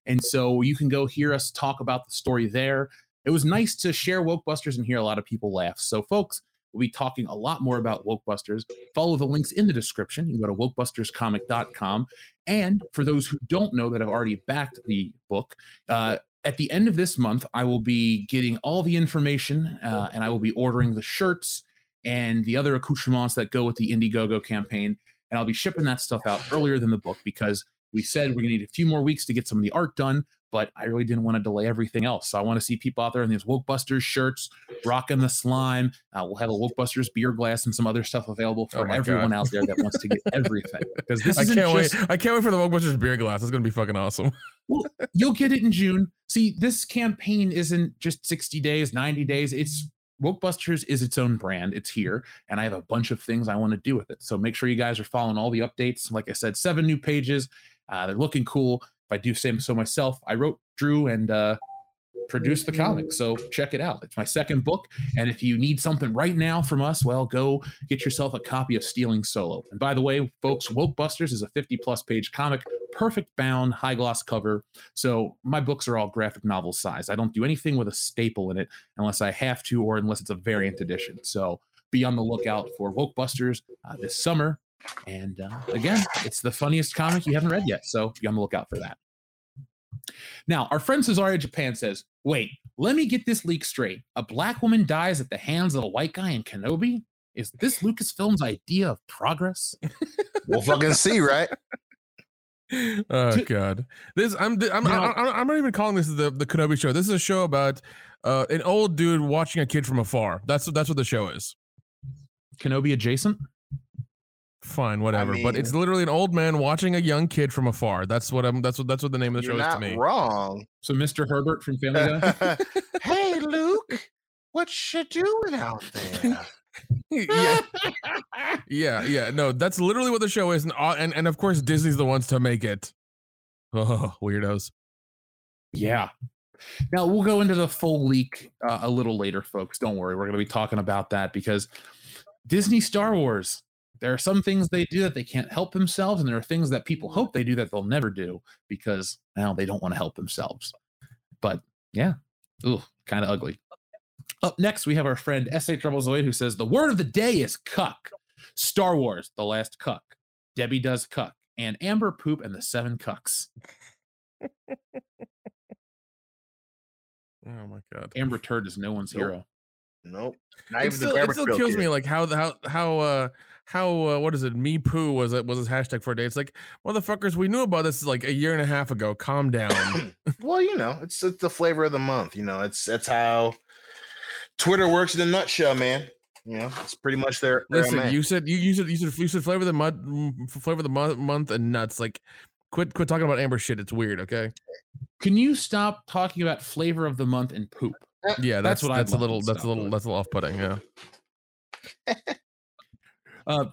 A: And so you can go hear us talk about the story there. It was nice to share Wokebusters and hear a lot of people laugh. So, folks, we'll be talking a lot more about Wokebusters. Follow the links in the description. You can go to wokebusterscomic.com. And for those who don't know that have already backed the book, uh, at the end of this month, I will be getting all the information uh, and I will be ordering the shirts and the other accoutrements that go with the Indiegogo campaign. And I'll be shipping that stuff out earlier than the book because we said we're going to need a few more weeks to get some of the art done, but I really didn't want to delay everything else. So I want to see people out there in these Wokebusters shirts, rocking the slime. Uh, we'll have a Wokebusters beer glass and some other stuff available
C: Oh
A: for
C: my
A: everyone
C: God.
A: out there that wants to get everything. Because this
C: I can't
A: just,
C: wait. I can't wait for the Wokebusters beer glass. It's gonna be fucking awesome.
A: Well, you'll get it in June. See, this campaign isn't just 60 days, 90 days. It's Wokebusters is its own brand. It's here, and I have a bunch of things I want to do with it. So make sure you guys are following all the updates. Like I said, seven new pages. Uh, they're looking cool. If I do say so myself, I wrote, drew, and uh, produced the comic. So check it out. It's my second book. And if you need something right now from us, well, go get yourself a copy of Stealing Solo. And by the way, folks, Wokebusters is a 50 plus page comic, perfect bound, high gloss cover. So my books are all graphic novel size. I don't do anything with a staple in it unless I have to or unless it's a variant edition. So be on the lookout for Wokebusters uh, this summer. And uh, again, it's the funniest comic you haven't read yet. So be on the lookout for that. Now, our friend Cesario Japan says, wait, let me get this leak straight. A black woman dies at the hands of a white guy in Kenobi? Is this Lucasfilm's idea of progress?
B: We'll fucking see, right?
C: Oh
A: To-
C: god, this I'm I'm
A: Now-
C: I'm, I'm not even calling this the the Kenobi show. This is a show about uh, an old dude watching a kid from afar. That's that's what the show is.
A: Kenobi adjacent?
C: Fine, whatever. but it's literally an old man watching a young kid from afar. That's what I'm. That's what that's what the name of the
B: You're
C: show is to me.
B: wrong.
A: So Mr. Herbert from Family Guy?
B: hey, Luke, what you doing out there?
C: yeah, yeah, yeah. No, that's literally what the show is, and and and of course Disney's the ones to make it. Oh, weirdos.
A: Yeah. Now we'll go into the full leak uh, a little later, folks. Don't worry. We're going to be talking about that because Disney Star Wars. There are some things they do that they can't help themselves, and there are things that people hope they do that they'll never do because now they don't want to help themselves. But yeah, ooh, kind of ugly. Up next, we have our friend S.A. Troublezoid who says the word of the day is cuck. Star Wars, The Last Cuck. Debbie does cuck. And Amber Poop and the Seven Cucks.
C: Oh my god.
A: Amber Turd is no one's
B: Nope.
A: hero.
B: Nope. Not
C: It
B: even
C: still,
B: the
C: it still kills
B: kid.
C: me like how the- how how uh how uh, what is it me poo was it was his hashtag for a day it's like motherfuckers we knew about this like a year and a half ago calm down
B: well, you know, it's it's the flavor of the month. You know, it's that's how Twitter works in a nutshell, man. You know, it's pretty much their. their
C: listen
B: MA.
C: you said you, you said you said you said flavor of the month mm, flavor of the month, month and nuts like quit quit talking about amber shit it's weird okay
A: Can you stop talking about flavor of the month and poop?
C: yeah
A: That's
C: that's
A: what I'd
C: that's a little that's a little that's a little off-putting yeah
A: Uh,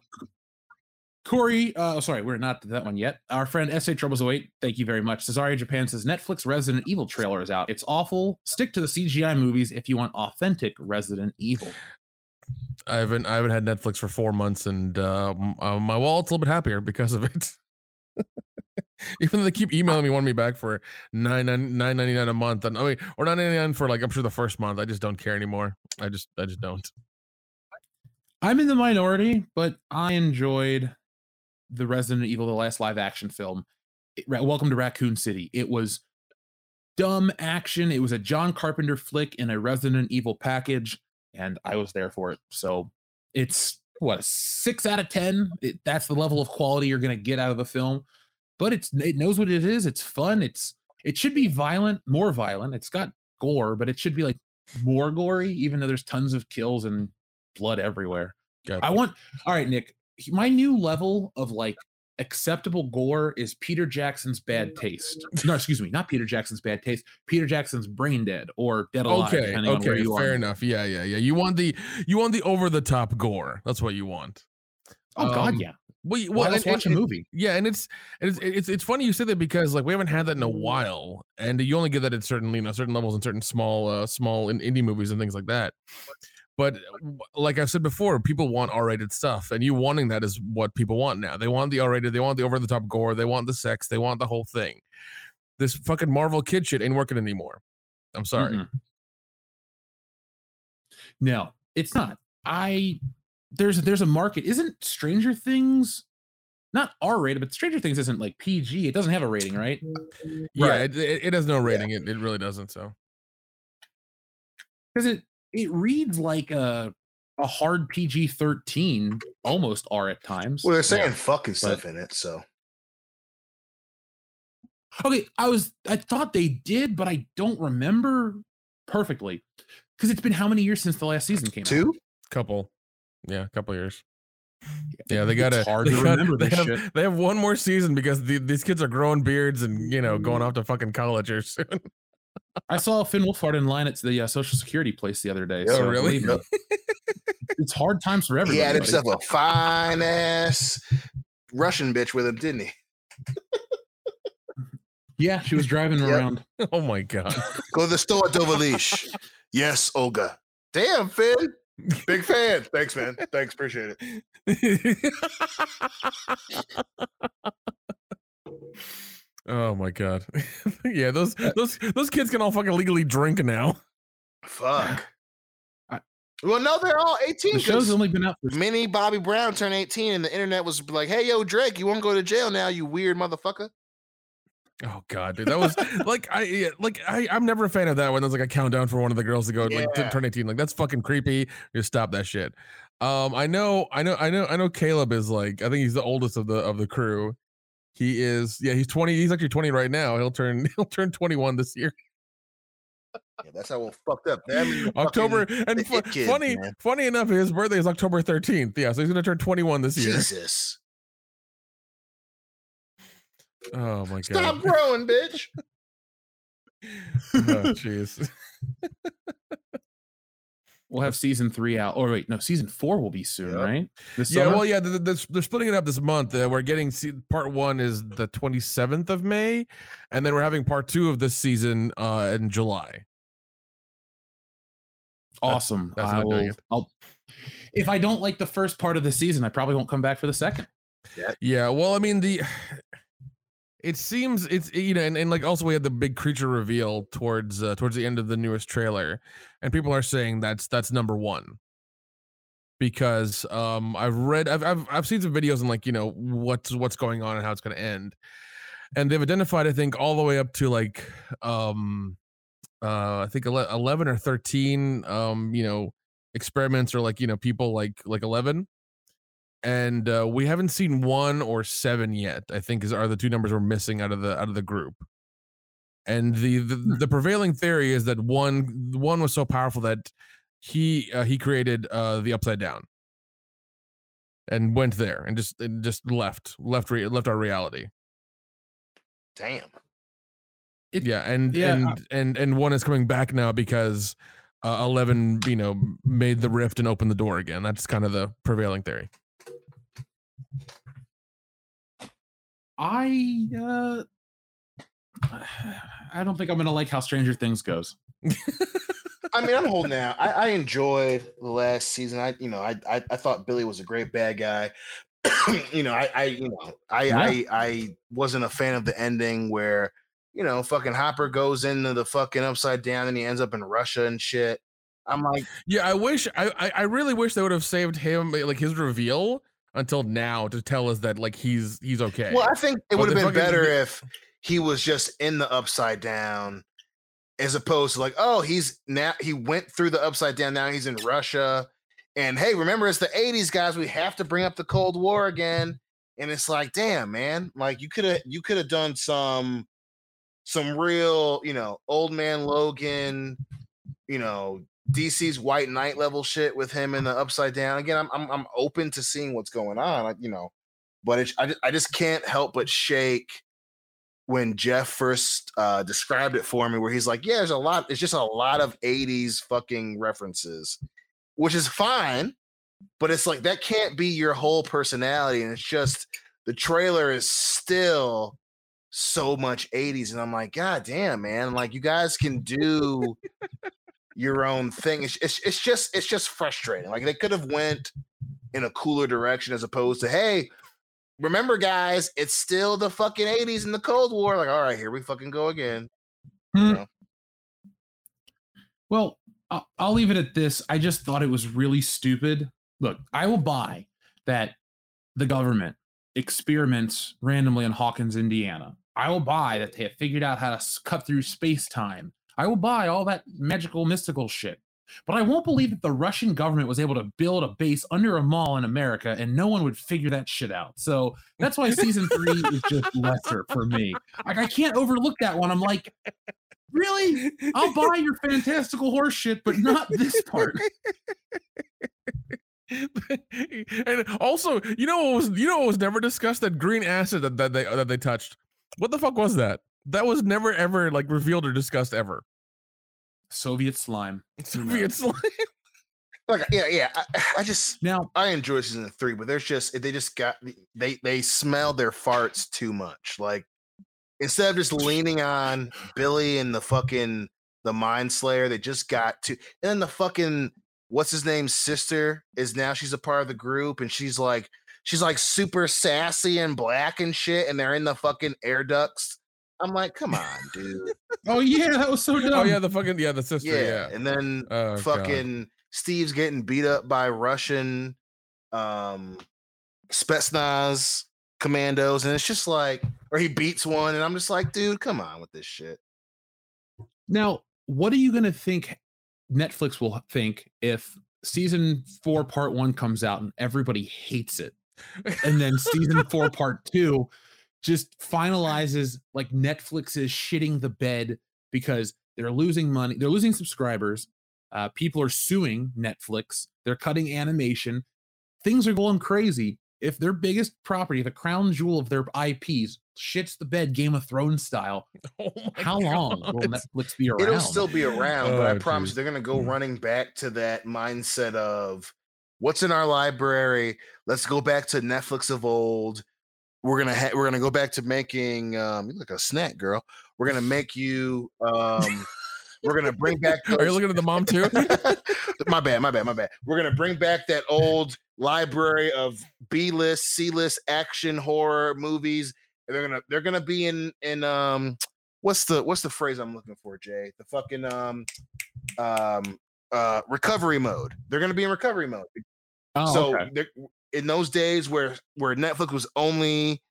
A: Corey, uh, sorry, we're not that one yet. Our friend SA Troubles08, thank you very much. Cesaria Japan says Netflix Resident Evil trailer is out. It's awful. Stick to the CGI movies if you want authentic Resident Evil.
C: I haven't I haven't had Netflix for four months, and uh, m- uh, my wallet's a little bit happier because of it. Even though they keep emailing me, wanting me back for nine nine nine ninety nine a month, and I mean, or nine ninety nine for like I'm sure the first month. I just don't care anymore. I just I just don't.
A: I'm in the minority, but I enjoyed the Resident Evil, the last live action film. It- Welcome to Raccoon City. It was dumb action. It was a John Carpenter flick in a Resident Evil package, and I was there for it. So it's what a six out of ten. It, that's the level of quality you're going to get out of the film. But it's it knows what it is. It's fun. It's it should be violent, more violent. It's got gore, but it should be like more gory, even though there's tons of kills and blood everywhere.
C: Gotcha.
A: I want all right, Nick. He- My new level of like acceptable gore is Peter Jackson's bad taste. No, excuse me, not Peter Jackson's bad taste. Peter Jackson's brain dead or dead alive.
C: okay,
A: depending on where
C: okay,
A: you
C: fair
A: are.
C: enough. Yeah, yeah, yeah. You want the you want the over the top gore. That's what you want.
A: Oh God,
C: Um,
A: yeah.
C: Well, well,
A: else
C: and-
A: watch a movie?
C: Yeah, and it's and it's it's it's funny you say that because like we haven't had that in a while, and you only get that at certain you know certain levels in certain small uh small in indie movies and things like that. But uh, like I've said before, people want R-rated stuff, and you wanting that is what people want now. They want the R-rated, they want the over-the-top gore, they want the sex, they want the whole thing. This fucking Marvel kid shit ain't working anymore. I'm sorry.
A: Mm-mm. No, it's not. I there's there's a market. Isn't Stranger Things not R rated, but Stranger Things isn't like PG. It doesn't have a rating, right?
C: Yeah,
B: Right.
C: it, it, it has no rating. It, it really doesn't. So
A: Because it it reads like a a hard PG thirteen, almost R at times.
B: Well, they're saying
A: Yeah.
B: fucking stuff in it, so
A: Okay, I was I thought they did, but I don't remember perfectly because it's been how many years since the last season came out?
B: two.
C: couple, yeah, couple years. Yeah, they got
A: It's
C: to
A: hard
C: they
A: to
C: got-
A: remember
C: they
A: this
C: have,
A: shit.
C: They have one more season because the, these kids are growing beards and you know going mm. off to fucking college or soon.
A: I saw Finn Wolfhard in line at the uh, Social Security place the other day.
B: Oh,
A: so
C: really?
A: believe me, it's hard times for everybody.
B: He
A: everybody.
B: had
A: buddy.
B: himself a fine ass Russian bitch with him, didn't he?
A: Yeah, she was driving
B: Yep.
A: around.
C: oh my god!
B: Go to the store, Dovalish. yes, Olga. Damn, Finn. Big fan. Thanks, man. Thanks. Appreciate it.
C: oh my god! yeah, those those those kids can all fucking legally drink now.
B: Fuck.
A: I-
B: Well, no, they're all 18.
A: The show's
B: 'cause
A: only been out for
B: Millie Bobby Brown turned 18, and the internet was like, hey, yo, Drake, you won't go to jail now, you weird motherfucker.
C: Oh god, dude, that was like I yeah, like I I'm never a fan of that when there's like a countdown for one of the girls to go like to turn 18. Like that's fucking creepy. Just stop that shit. Um, I know, I know, I know, I know. Caleb is like I think he's the oldest of the of the crew. He is yeah, he's 20. He's actually 20 right now. He'll turn he'll turn 21 this year.
B: Yeah, that's how we're fucked up.
C: October and fu-
B: kids,
C: funny
B: man.
C: funny enough, his birthday is October 13th. Yeah, so he's gonna turn 21 this year.
B: Jesus.
C: Oh my god.
B: Stop growing, bitch.
C: oh jeez.
A: We'll have season three out. Or wait, no, season four will be soon,
B: Yep.
A: right? This
C: Yeah,
A: summer?
C: well, yeah, th- th- they're splitting it up this month. Uh, we're getting se- part one is the 27th of May, and then we're having part two of this season uh, in July.
A: awesome.
C: that's
A: I
C: I'm
A: will. I'll, if I don't like the first part of the season, I probably won't come back for the second.
C: Yeah. Yeah, well, I mean the it seems it's you know, and, and like also we had the big creature reveal towards uh, towards the end of the newest trailer, and people are saying that's that's number one. Because um I've read I've I've, I've seen some videos and like you know what's what's going on and how it's going to end, and they've identified I think all the way up to like um uh I think eleven or thirteen um you know experiments or like you know people like like eleven and uh, we haven't seen one or seven yet. I think is are the two numbers we're missing out of the out of the group. And the the,
A: Hmm.
C: the prevailing theory is that one one was so powerful that he uh, he created uh, the upside down and went there and just and just left left re- left our reality.
B: Damn.
A: It-
C: yeah, and
A: yeah,
C: and
A: uh
C: and and one is coming back now because uh, Eleven, you know, made the rift and opened the door again. That's kind of the prevailing theory.
A: I uh I don't think I'm gonna like how Stranger Things goes.
B: I mean, I'm holding out. I, I enjoyed the last season. I, you know, I, I, I thought Billy was a great bad guy. you know, I, I, you know, I,
A: Yeah.
B: I, I wasn't a fan of the ending where, you know, fucking Hopper goes into the fucking upside down and he ends up in Russia and shit. I'm like,
C: Yeah, I wish I, I I really wish they would have saved him like his reveal until now to tell us that like he's he's okay.
B: well, I think it would have been better if he was just in the upside down, as opposed to like, oh, he's now he went through the upside down. Now he's in Russia, and hey, remember it's the '80s, guys. We have to bring up the Cold War again. And it's like, damn, man, like you could have you could have done some some real, you know, old man Logan, you know, DC's White Knight level shit with him in the upside down. Again, I'm I'm, I'm open to seeing what's going on, you know, but it's, I, ju- I just can't help but shake when Jeff first uh, described it for me, where he's like, "Yeah, there's a lot. It's just a lot of '80s fucking references, which is fine, but it's like that can't be your whole personality, and it's just the trailer is still so much '80s, and I'm like, God damn, man! Like you guys can do your own thing. It's, it's it's just it's just frustrating. Like they could have went in a cooler direction as opposed to hey remember guys it's still the fucking 80s and the cold war like all right here we fucking go again
A: Hmm.
B: you know?
A: Well, I'll, I'll leave it at this. I just thought it was really stupid. Look, I will buy that the government experiments randomly in Hawkins, Indiana. I will buy that they have figured out how to cut through space time. I will buy all that magical, mystical shit. But I won't believe that the Russian government was able to build a base under a mall in America and no one would figure that shit out. So that's why season three is just lesser for me. Like, I can't overlook that one. I'm like, really? I'll buy your fantastical horse shit, but not this part.
C: and also, you know what was you know what was never discussed? That green acid that, that they that they touched. What the fuck was that? That was never ever like revealed or discussed ever.
A: Soviet slime.
C: Soviet slime.
B: like yeah yeah I, I just
A: Now,
B: i enjoy season three but there's just they just got they they smell their farts too much like instead of just leaning on billy and the fucking the mind flayer they just got to and then the fucking what's his name's sister is now she's a part of the group and she's like she's like super sassy and black and shit and they're in the fucking air ducts i'm like come on dude
A: oh yeah, that was so dumb.
C: Oh yeah, the fucking yeah, the sister.
B: yeah.
C: Yeah.
B: and then
C: Oh, God.
B: fucking Steve's getting beat up by Russian um Spetsnaz commandos, and it's just like, or he beats one, and I'm just like, dude, come on with this shit.
A: Now, what are you going to think Netflix will think if season four, part one comes out and everybody hates it? And then season four, part two just finalizes like Netflix is shitting the bed because they're losing money, they're losing subscribers. Uh, people are suing Netflix, they're cutting animation, things are going crazy. If their biggest property, the crown jewel of their IPs, shits the bed Game of Thrones style,
C: Oh my
A: how long will Netflix be around?
B: It'll still be around, but I
C: Oh,
B: promise
C: geez.
B: they're gonna go
C: Mm.
B: running back to that mindset of what's in our library. Let's go back to Netflix of old. We're gonna ha- we're gonna go back to making um you look like a snack girl. We're gonna make you um We're gonna bring back.
C: Are you looking at the mom too?
B: my bad, my bad, my bad. We're gonna bring back that old library of B list, C list action horror movies. And they're gonna they're gonna be in in um what's the what's the phrase I'm looking for, Jay? The fucking um um uh recovery mode. They're gonna be in recovery mode.
A: Oh,
B: so
A: okay.
B: In those days where where Netflix was only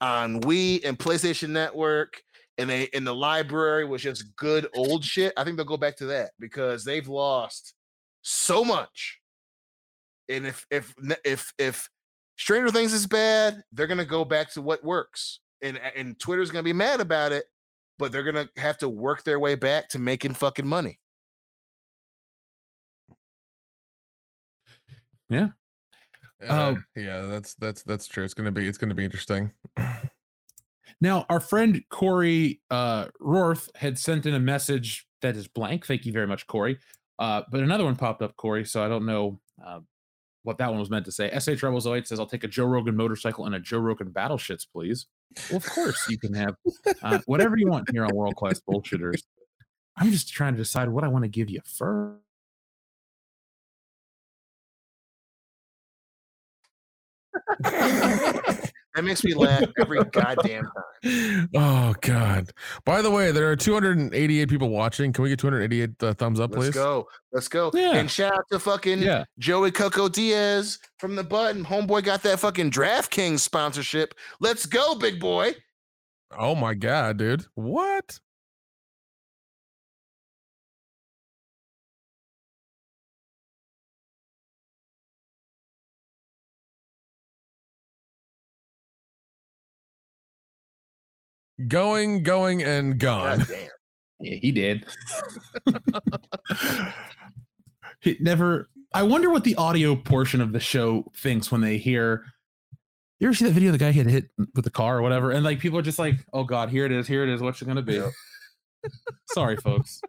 B: on Wii and PlayStation Network, and they in the library was just good old shit. I think they'll go back to that because they've lost so much. And if if if if Stranger Things is bad, they're gonna go back to what works, and and Twitter's gonna be mad about it, but they're gonna have to work their way back to making fucking money.
C: Uh,
A: Um,
C: yeah, that's that's that's true. It's gonna be it's gonna be interesting.
A: Now, our friend Corey uh, Rorth had sent in a message that is blank. Thank you very much, Corey. Uh, but another one popped up, Corey. So I don't know uh, what that one was meant to say. SH Rebels 08 says, I'll take a Joe Rogan motorcycle and a Joe Rogan battle shits, please. Well, of course, you can have uh, whatever you want here on World Class Bullshitters. I'm just trying to decide what I want to give you first.
B: That makes me laugh every goddamn time.
C: oh God! By the way, there are 288 people watching. Can we get 288 uh, thumbs up,
B: Let's
C: please?
B: go. Let's go.
A: Yeah.
B: And shout out to fucking
A: Yeah.
B: Joey Coco Diaz from the button. Homeboy got that fucking DraftKings sponsorship. Let's go, big boy.
C: Oh my God, dude! What? Going, going, and gone.
B: God damn.
A: Yeah, he did. he never. I wonder what the audio portion of the show thinks when they hear. You ever see that video of the guy hit hit with the car or whatever, and like people are just like, "Oh God, here it is, here it is. What's it gonna be?" Sorry, folks.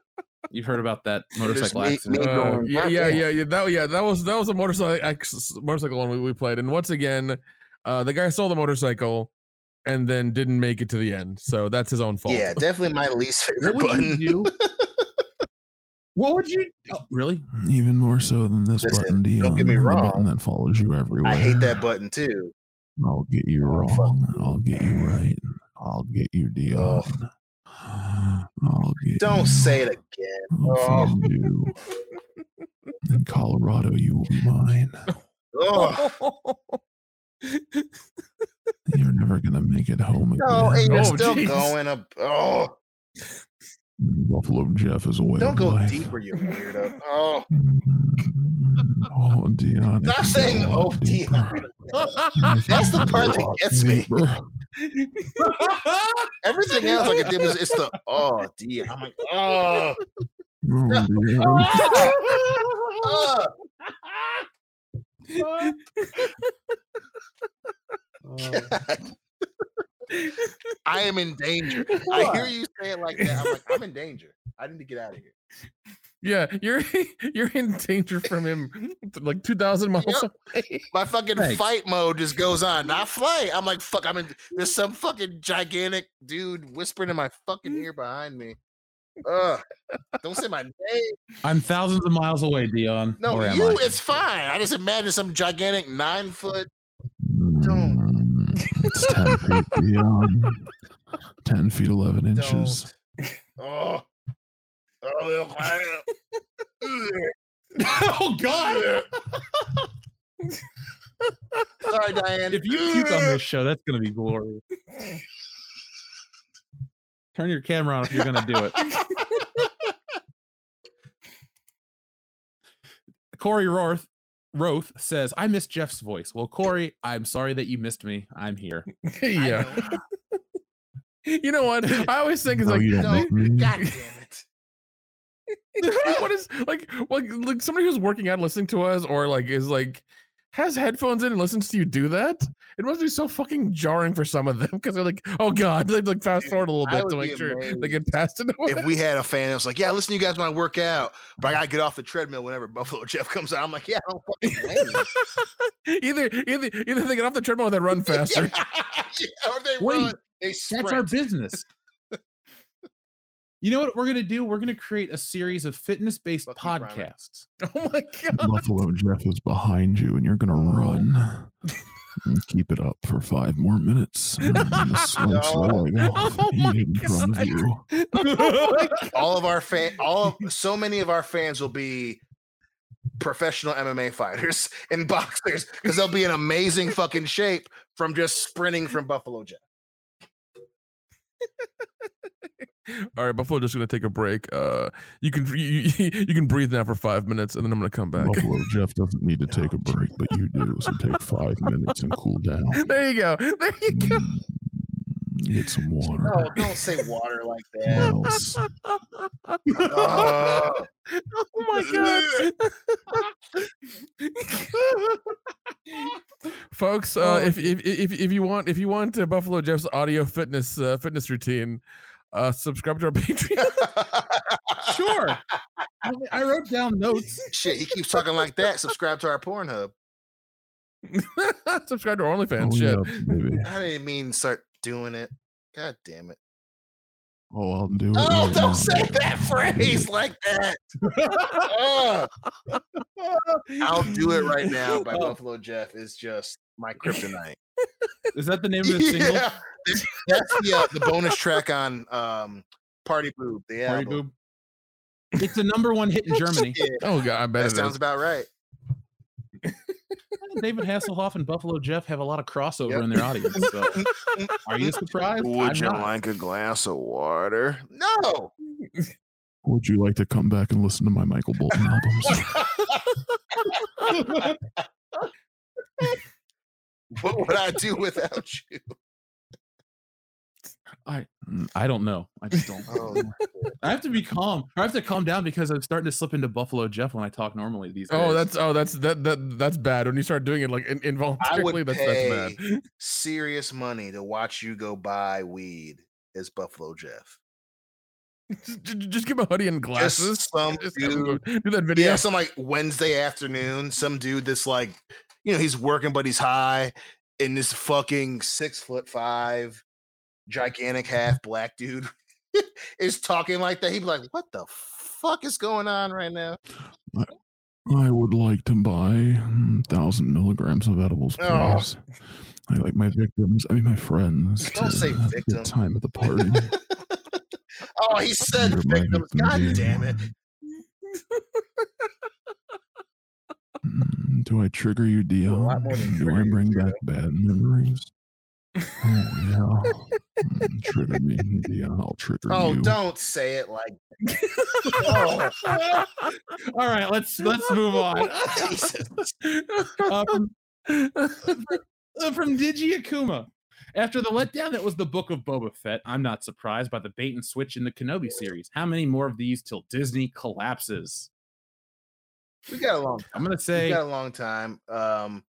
A: You've heard about that motorcycle
B: me-
A: accident.
B: me
C: Uh, yeah, yeah, yeah, yeah. That, yeah, that was that was a motorcycle motorcycle one we, we played, and once again, uh, the guy stole the motorcycle and then didn't make it to the end. So that's his own fault.
B: Yeah, definitely my least favorite
A: What would
B: button.
A: you what would you? Oh, really?
D: Mm, even more so than this
B: Listen,
D: button, Dion.
B: don't get me
D: the
B: wrong.
D: button that follows you everywhere.
B: I hate that button too.
D: I'll get you
B: Oh,
D: wrong. I'll get you right. I'll get you, Dion. I'll get
B: Don't
D: you.
B: say it again.
D: I'll
B: Oh,
D: you. In Colorado, you will be mine.
B: oh.
D: You're never gonna make it home again.
B: No, and you're
C: Oh,
B: still
C: jeez.
B: going up. Oh,
D: Buffalo Jeff is away.
B: don't go deeper, you weirdo. Oh,
D: Oh, Dion.
B: stop saying oh,
D: deeper,
B: Dion. That's the part that gets me. Everything else I could do is it's the oh, D. I'm like, oh.
D: oh, Dion.
B: oh. God. Oh. I am in danger. I hear you say it like that. I'm like, I'm in danger. I need to get out of here.
C: yeah, you're you're in danger from him, like 2,000 miles
B: Yep.
C: away.
B: My fucking
A: Thanks.
B: fight mode just goes on. Not flight. I'm like, fuck. I'm in. There's some fucking gigantic dude whispering in my fucking ear behind me. Ugh. Don't say my name.
A: I'm thousands of miles away, Dion.
B: No, you. It's fine. I just imagine some gigantic nine foot.
D: It's 10 feet beyond. 10 feet 11 inches.
B: Oh. Oh.
A: oh God!
B: Sorry, Diane.
A: if you puke on this show, that's gonna be glorious. Turn your camera on if you're gonna do it. Corey Roth Roth says, "I miss Jeff's voice." Well, Corey, I'm sorry that you missed me. I'm here.
C: yeah. You know what? I always think it's
D: No,
C: like
D: you don't
B: no. God damn it.
C: what is like like like somebody who's working out listening to us or like is like has headphones in and listens to you do that it must be so fucking jarring for some of them because they're like oh god they like fast forward a little bit to make sure they get past it
B: if we had a fan that was like, yeah, listen, to you guys when I work out, but I gotta get off the treadmill whenever Buffalo Jeff comes out. I'm like, yeah, I don't fucking blame you.
C: either either either they get off the treadmill or they run faster
B: yeah, or they
A: Wait,
B: run, they sprint.
A: That's our business. You know what we're gonna do? We're gonna create a series of fitness-based
B: Fuck you, Primer.
A: podcasts.
C: Oh my god.
D: Buffalo Jeff is behind you, and you're gonna oh. run. And keep it up for five more minutes. And then the slow
B: No.
D: slowing
C: Oh my
D: in front of you.
B: all of our fan, all of so many of our fans will be professional MMA fighters and boxers because they'll be in amazing fucking shape from just sprinting from Buffalo Jeff.
C: All right, Buffalo just gonna take a break. Uh, you can you, you, you can breathe now for five minutes, and then I'm gonna come back.
D: Buffalo Jeff doesn't need to take a break, but you do. So take five minutes and cool down.
C: there you go. There you go.
D: Mm, Get some water.
B: No, don't say water like that. Uh,
C: oh my god. Folks, uh, if, if if if you want if you want uh, Buffalo Jeff's audio fitness uh, fitness routine, uh, subscribe to our Patreon.
A: Sure. I I wrote down notes.
B: Shit, he keeps talking like that. Subscribe to our Pornhub.
C: subscribe to our OnlyFans.
D: Oh,
C: Shit.
D: yeah.
B: I didn't mean start doing it. God damn it.
D: Oh, I'll do it.
B: Oh,
D: right
B: don't say that phrase like that. Ugh. I'll do it right now by
A: Oh.
B: Buffalo Jeff is just my kryptonite.
A: Is that the name of the single?
B: yeah, that's the uh, the bonus track on um Party Boob. The
A: Party
B: album.
A: Boob. It's the number one hit in Germany.
B: Yeah,
C: Oh god, I bet
B: that
C: it
B: sounds
C: is.
B: about right.
A: David Hasselhoff and Buffalo Jeff have a lot of crossover
B: Yep.
A: in their audience. So. Are you surprised? I'm not.
B: like a glass of water? No.
D: Would you like to come back and listen to my Michael Bolton albums?
B: what would I do without you?
A: I mm, I don't know. I just don't.
B: Oh,
A: I have to be calm. I have to calm down because I'm starting to slip into Buffalo Jeff when I talk normally these days.
C: Oh, that's oh, that's that that that's bad. When you start doing it like in, involuntarily, that's that's bad.
B: serious money to watch you go buy weed as Buffalo Jeff.
C: just, just give him a hoodie and glasses.
B: Just some
C: Just have him go
B: dude.
C: do that video.
B: Yeah, some like Wednesday afternoon, some dude that's like, you know, he's working, but he's high, and this fucking six foot five, gigantic half black dude is talking like that. He'd be like, "What the fuck is going on right now?"
D: I would like to buy mm, thousand milligrams of edibles,
B: Oh.
D: please. I like my victims. I mean, my friends.
B: Don't
D: to
B: say
D: have
B: victim.
D: time at the party.
B: oh, he said
D: You're
B: victims.
D: victim,
B: God damn it!
D: Mm, Do I trigger you, Dio?
B: lot more than
D: Do I bring back bad memories? Oh yeah. Trigger me, Dio. I'll trigger
B: Oh,
D: you.
B: don't say it like. oh,
A: All right, let's let's move on. Uh, from, Digi Akuma. After the letdown that was the Book of Boba Fett, I'm not surprised by the bait and switch in the Kenobi series. How many more of these till Disney collapses?
B: We got a long. Time.
A: I'm gonna say We
B: got a long time. Um,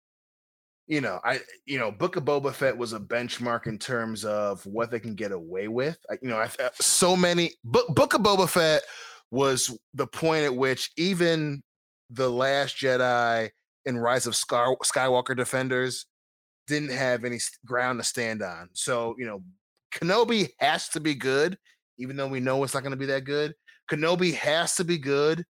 B: you know, I you know, Book of Boba Fett was a benchmark in terms of what they can get away with. I, you know, I, so many Book Book of Boba Fett was the point at which even the Last Jedi and Rise of Scar- Skywalker Defenders didn't have any ground to stand on. So you know, Kenobi has to be good, even though we know it's not going to be that good. Kenobi has to be good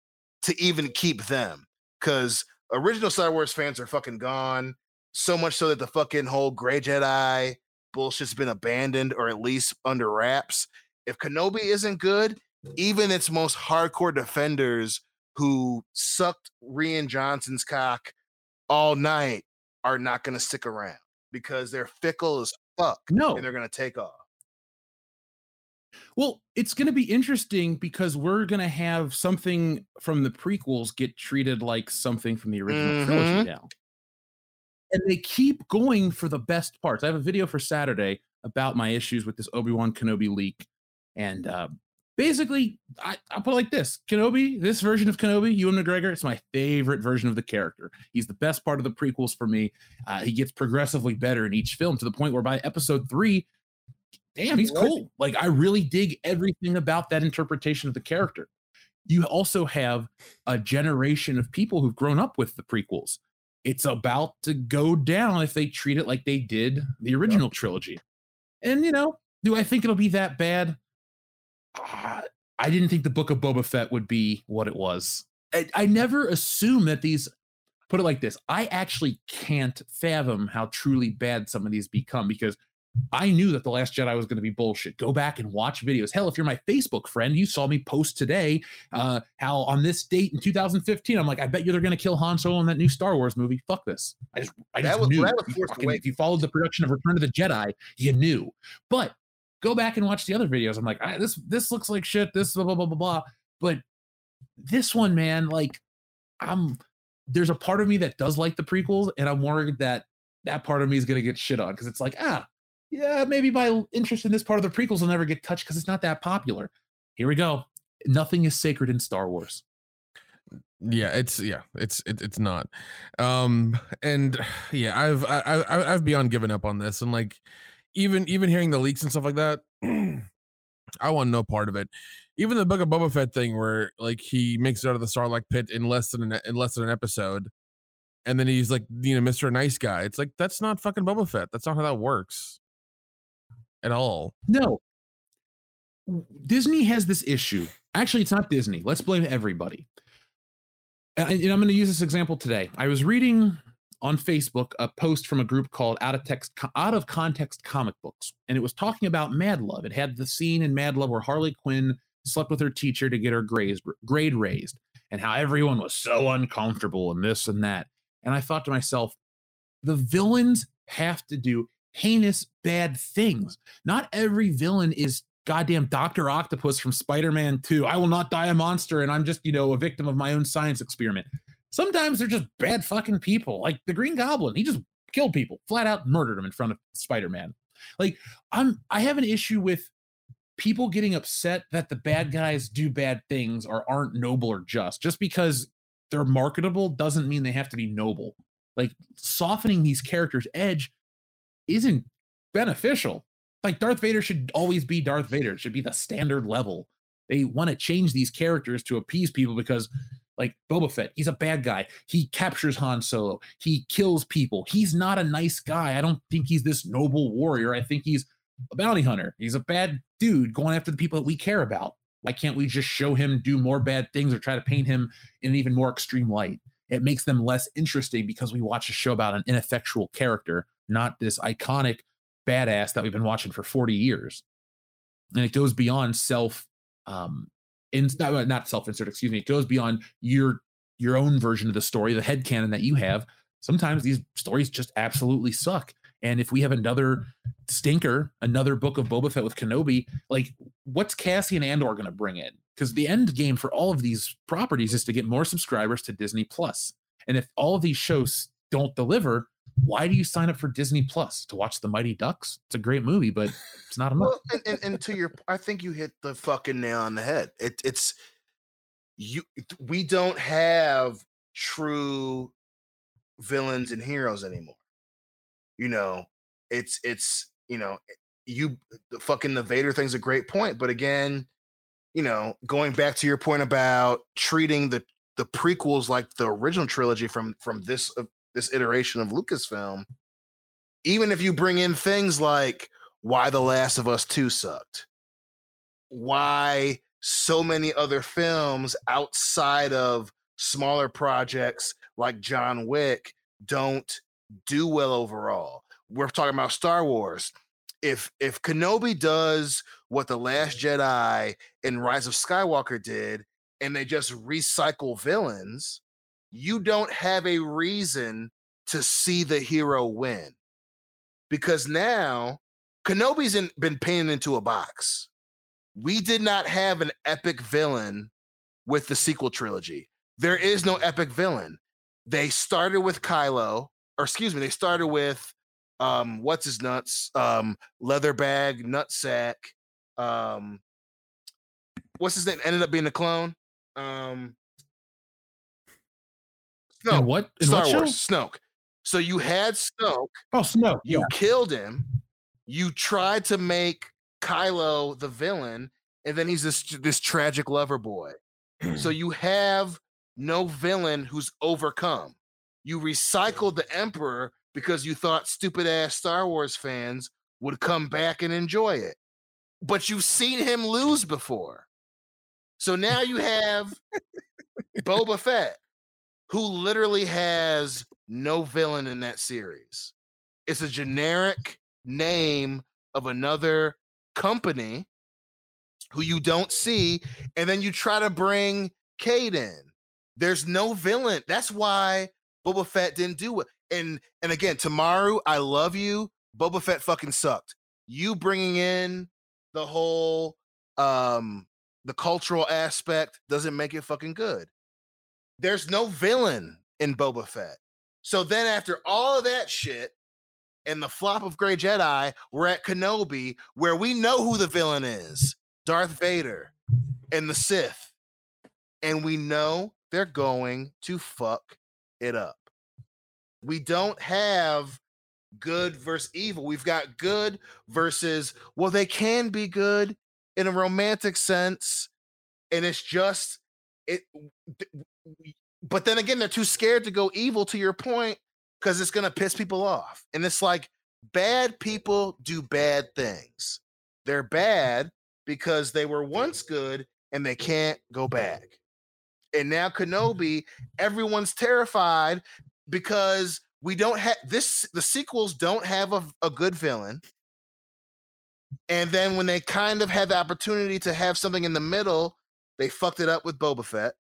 B: to even keep them because original Star Wars fans are fucking gone. So much so that the fucking whole Gray Jedi bullshit's been abandoned or at least under wraps. If Kenobi isn't good, even its most hardcore defenders who sucked Rian Johnson's cock all night are not going to stick around because they're fickle as fuck
A: no.
B: and they're going to take off.
A: Well, it's going to be interesting because we're going to have something from the prequels get treated like something from the original
B: Mhm.
A: trilogy now. And they keep going for the best parts. I have a video for Saturday about my issues with this Obi Wan Kenobi leak. And uh, basically, I, I'll put it like this Kenobi, this version of Kenobi, Ewan McGregor, it's my favorite version of the character. He's the best part of the prequels for me. Uh, he gets progressively better in each film to the point where by episode three, damn, he's cool. Like I really dig everything about that interpretation of the character. You also have a generation of people who've grown up with the prequels. It's about to go down if they treat it like they did the original trilogy. And you know, do I think it'll be that bad? Uh, I didn't think the book of Boba Fett would be what it was. I, I never assume that these put it like this. I actually can't fathom how truly bad some of these become because I knew that The Last Jedi was going to be bullshit. Go back and watch videos. Hell, if you're my Facebook friend, you saw me post today uh, how on this date in 2015, I'm like, I bet you they're going to kill Han Solo in that new Star Wars movie. Fuck this. I just, I just
B: That was-
A: knew.
B: that was
A: You fucking- if you followed the production of Return of the Jedi, you knew. But go back and watch the other videos. I'm like, this this looks like shit. This blah blah blah blah blah. But this one, man, like, I'm there's a part of me that does like the prequels, and I'm worried that that part of me is gonna get shit on because it's like, ah, yeah, maybe my interest in this part of the prequels will never get touched because it's not that popular. Here we go. Nothing is sacred in Star Wars.
C: yeah it's yeah it's it, it's not um and yeah i've I, I i've beyond given up on this and like even even hearing the leaks and stuff like that i want no part of it even the book of boba fett thing where like he makes it out of the sarlacc pit in less than an in less than an episode and then he's like you know mr nice guy it's like that's not fucking boba fett that's not how that works at all
A: No. Disney has this issue. Actually, it's not Disney. Let's blame everybody. And, I'm going to use this example today. I was reading on Facebook a post from a group called Out of Text Out of Context Comic Books, and it was talking about Mad Love. It had the scene in Mad Love where Harley Quinn slept with her teacher to get her grades, grade raised, and how everyone was so uncomfortable and this and that. And I thought to myself, the villains have to do heinous bad things. Not every villain is goddamn Dr. Octopus from Spider-Man 2. I will not die a monster and I'm just, you know, a victim of my own science experiment. Sometimes they're just bad fucking people. Like the Green Goblin, he just killed people, flat out murdered them in front of Spider-Man. Like I'm I have an issue with people getting upset that the bad guys do bad things or aren't noble or just. Just because they're marketable doesn't mean they have to be noble. Like softening these characters' edge isn't beneficial. Like Darth Vader should always be Darth Vader. It should be the standard level. They want to change these characters to appease people because, like Boba Fett, he's a bad guy. He captures Han Solo. He kills people. He's not a nice guy. I don't think he's this noble warrior. I think he's a bounty hunter. He's a bad dude going after the people that we care about. Why can't we just show him do more bad things or try to paint him in an even more extreme light? It makes them less interesting because we watch a show about an ineffectual character, not this iconic badass that we've been watching for 40 years. And it goes beyond self um in not, not self-insert, excuse me. It goes beyond your your own version of the story, the head canon that you have. Sometimes these stories just absolutely suck. And if we have another stinker, another book of Boba Fett with Kenobi, like what's Cassian Andor going to bring in? Because the end game for all of these properties is to get more subscribers to Disney Plus. And if all of these shows don't deliver, why do you sign up for Disney Plus to watch The Mighty Ducks? It's a great movie, but it's not enough.
B: Well, and, and, and to your, I think you hit the fucking nail on the head. It, it's you. We don't have true villains and heroes anymore. You know, it's it's you know, you the fucking the Vader thing's a great point, but again, you know, going back to your point about treating the the prequels like the original trilogy from from this uh, this iteration of Lucasfilm, even if you bring in things like why The Last of Us 2 sucked, why so many other films outside of smaller projects like John Wick don't do well overall. We're talking about Star Wars. If if Kenobi does what The Last Jedi and Rise of Skywalker did and they just recycle villains, you don't have a reason to see the hero win. Because now Kenobi's in, been painted into a box. We did not have an epic villain with the sequel trilogy. There is no epic villain. They started with Kylo, or excuse me, they started with um, what's his nuts, um, leather bag, nutsack. Um, what's his name? Ended up being a clone. Um,
A: In what? In
B: Star
A: what?
B: Wars. Snoke. So you had Snoke.
A: Oh, Snoke.
B: You
A: Yeah.
B: killed him. You tried to make Kylo the villain, and then he's this this tragic lover boy. so you have no villain who's overcome. You recycled the Emperor because you thought stupid ass Star Wars fans would come back and enjoy it. But you've seen him lose before. So now you have Boba Fett, who literally has no villain in that series. It's a generic name of another company who you don't see, and then you try to bring Cade in. There's no villain. That's why Boba Fett didn't do it. And and again, Tamaru, I love you. Boba Fett fucking sucked. You bringing in the whole um the cultural aspect doesn't make it fucking good. There's no villain in Boba Fett. So then after all of that shit and the flop of Grey Jedi, we're at Kenobi where we know who the villain is. Darth Vader and the Sith. And we know they're going to fuck it up. We don't have good versus evil. We've got good versus, well, they can be good in a romantic sense. And it's just, it, but then again, they're too scared to go evil to your point because it's going to piss people off. And it's like, bad people do bad things. They're bad because they were once good and they can't go back. And now Kenobi, everyone's terrified because we don't have this, the sequels don't have a, a good villain. And then when they kind of had the opportunity to have something in the middle, they fucked it up with Boba Fett.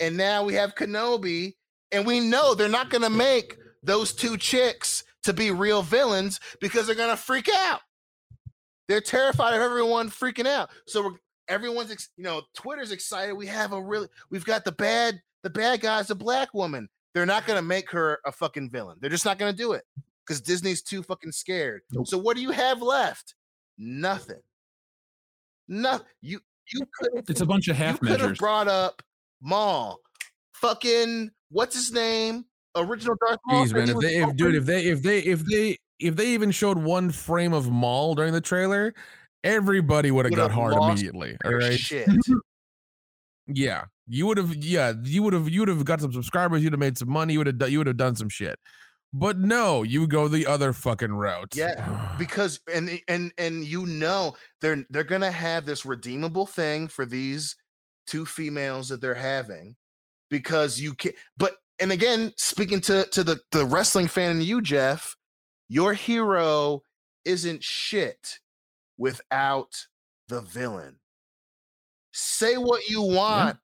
B: And now we have Kenobi, and we know they're not going to make those two chicks to be real villains because they're going to freak out. They're terrified of everyone freaking out. So we're, everyone's, ex, you know, Twitter's excited. We have a really, we've got the bad, the bad guy's a black woman. They're not gonna make her a fucking villain. They're just not gonna do it because Disney's too fucking scared. Nope. So what do you have left? Nothing. Nothing. you you could.
A: It's a bunch of half measures.
B: Brought up Maul, fucking what's his name? Original Darth Maul.
C: Jeez, man, if they, if, dude, if they, if they, if they, if they even showed one frame of Maul during the trailer, everybody would have got hard immediately. All right. Shit. yeah, you would have. Yeah, you would have. You would have got some subscribers. You'd have made some money. You would have. You would have done some shit. But no, you go the other fucking route.
B: Yeah, because and and and you know they're they're gonna have this redeemable thing for these two females that they're having because you can but and again speaking to to the the wrestling fan in you jeff your hero isn't shit without the villain. Say what you want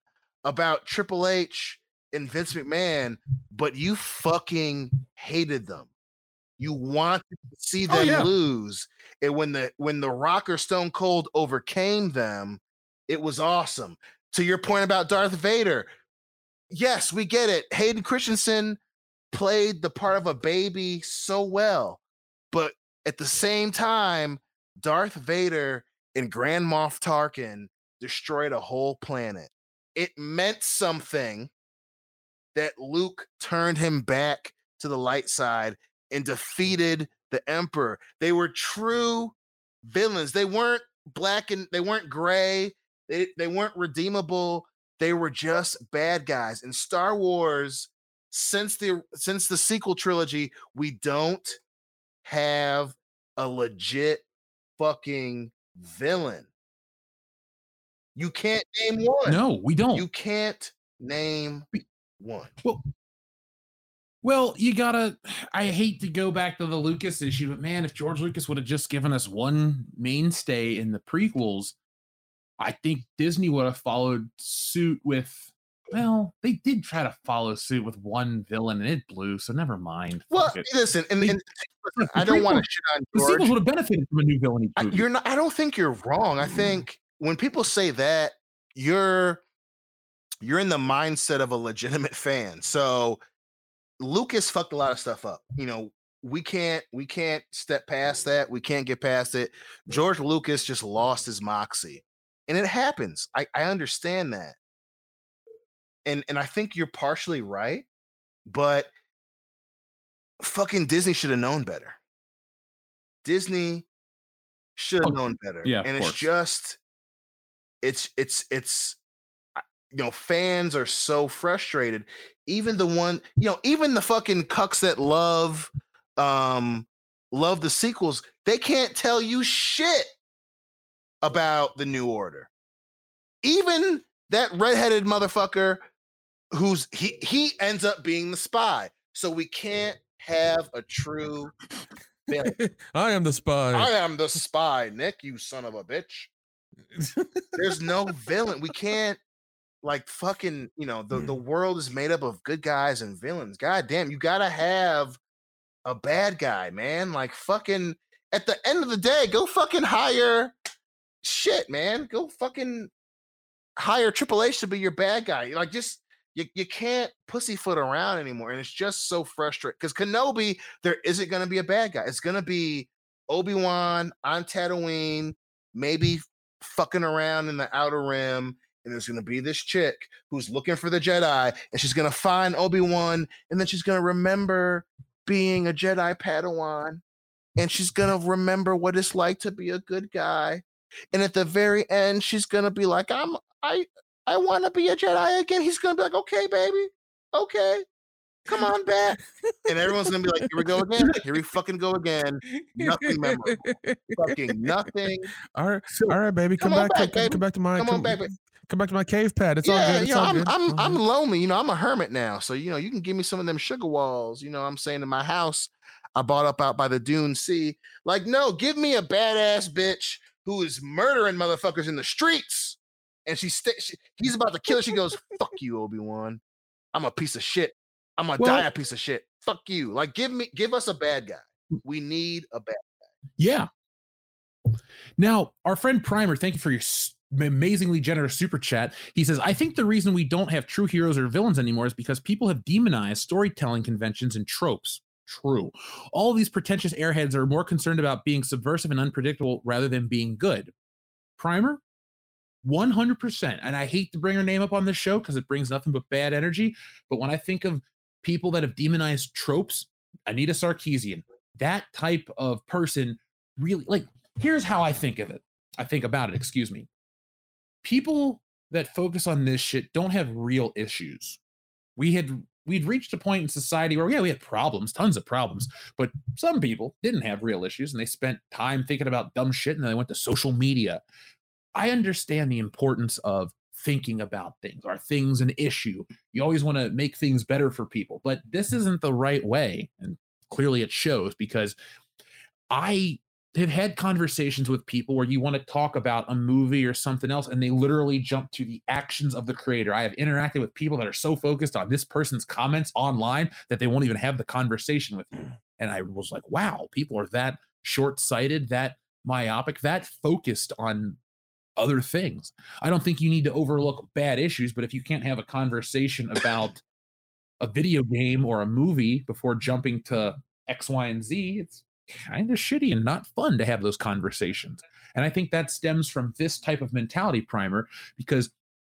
B: yeah. about Triple H and Vince McMahon, but you fucking hated them. You wanted to see oh, them oh, yeah. lose. And when the when the Rock or Stone Cold overcame them, it was awesome. To your point about Darth Vader, yes, we get it. Hayden Christensen played the part of a baby so well. But at the same time, Darth Vader and Grand Moff Tarkin destroyed a whole planet. It meant something that Luke turned him back to the light side and defeated the Emperor. They were true villains. They weren't black and they weren't gray. They, they weren't redeemable. They were just bad guys. In Star Wars, since the since the sequel trilogy, we don't have a legit fucking villain. You can't name one.
A: No, we don't.
B: You can't name one.
A: Well, well, you gotta. I hate to go back to the Lucas issue, but man, if George Lucas would have just given us one mainstay in the prequels, I think Disney would have followed suit with well, they did try to follow suit with one villain and it blew, so never mind.
B: Well, listen, and, and I don't want to shit on George. The
A: sequels would have benefited from a new villain.
B: I, you're not. I don't think you're wrong. I mm. think when people say that, you're you're in the mindset of a legitimate fan. So Lucas fucked a lot of stuff up. You know, we can't we can't step past that. We can't get past it. George Lucas just lost his moxie, and it happens. I, I understand that and and I think you're partially right, but fucking Disney should have known better. Disney should have oh, known better.
A: Yeah,
B: and it's
A: course.
B: just it's it's it's you know fans are so frustrated. Even the one you know even the fucking cucks that love um love the sequels, they can't tell you shit about the new order. even that redheaded motherfucker who's he he ends up being the spy. So we can't have a true villain.
C: I am the spy.
B: I am the spy, Nick, you son of a bitch. There's no villain. We can't like fucking, you know, the, the world is made up of good guys and villains. God damn, you gotta have a bad guy, man. Like fucking at the end of the day, go fucking hire shit, man. Go fucking hire Triple H to be your bad guy. Like just you, you can't pussyfoot around anymore. And it's just so frustrating. Because Kenobi, there isn't gonna be a bad guy. It's gonna be Obi-Wan on Tatooine, maybe fucking around in the outer rim. And there's gonna be this chick who's looking for the Jedi, and she's gonna find Obi-Wan, and then she's gonna remember being a Jedi Padawan, and she's gonna remember what it's like to be a good guy. And at the very end, she's gonna be like, "I'm I I want to be a Jedi again." He's gonna be like, "Okay, baby, okay, come on back." And everyone's gonna be like, "Here we go again. Here we fucking go again. Nothing memorable. Fucking nothing."
C: All right, all right, baby, come,
B: Come
C: back,
B: back,
C: come,
B: baby.
C: come back to my,
B: Come
C: come,
B: on back, baby.
C: come back to my cave pad. It's all good. It's
B: you know,
C: all
B: I'm
C: good.
B: I'm I'm
C: mm-hmm.
B: lonely. You know, I'm a hermit now. So you know, you can give me some of them sugar walls. You know, I'm saying in my house, I bought up out by the Dune Sea. Like, no, give me a badass bitch who is murdering motherfuckers in the streets, and she, sta she he's about to kill. her. She goes, "Fuck you, Obi Wan. I'm a piece of shit. I'm gonna
A: Well-
B: die a piece of shit. Fuck you. Like, give me, give us a bad guy. We need a bad. Guy.
A: Yeah. Now, our friend Primer, thank you for your amazingly generous super chat. He says, I think the reason we don't have true heroes or villains anymore is because people have demonized storytelling conventions and tropes. True. All these pretentious airheads are more concerned about being subversive and unpredictable rather than being good. Primer, 100%. And I hate to bring her name up on this show because it brings nothing but bad energy. But when I think of people that have demonized tropes, Anita Sarkeesian, that type of person really like here's how I think of it. I think about it, excuse me. People that focus on this shit don't have real issues. We had we'd reached a point in society where yeah, we had problems, tons of problems, but some people didn't have real issues and they spent time thinking about dumb shit and then they went to social media. I understand the importance of thinking about things. Are things an issue? You always want to make things better for people, but this isn't the right way. And clearly it shows because I have had conversations with people where you want to talk about a movie or something else and they literally jump to the actions of the creator. I have interacted with people that are so focused on this person's comments online that they won't even have the conversation with you. And I was like, wow, people are that short sighted, that myopic, that focused on other things. I don't think you need to overlook bad issues, but if you can't have a conversation about a video game or a movie before jumping to X, Y, and Z, it's kind of shitty and not fun to have those conversations. And I think that stems from this type of mentality primer because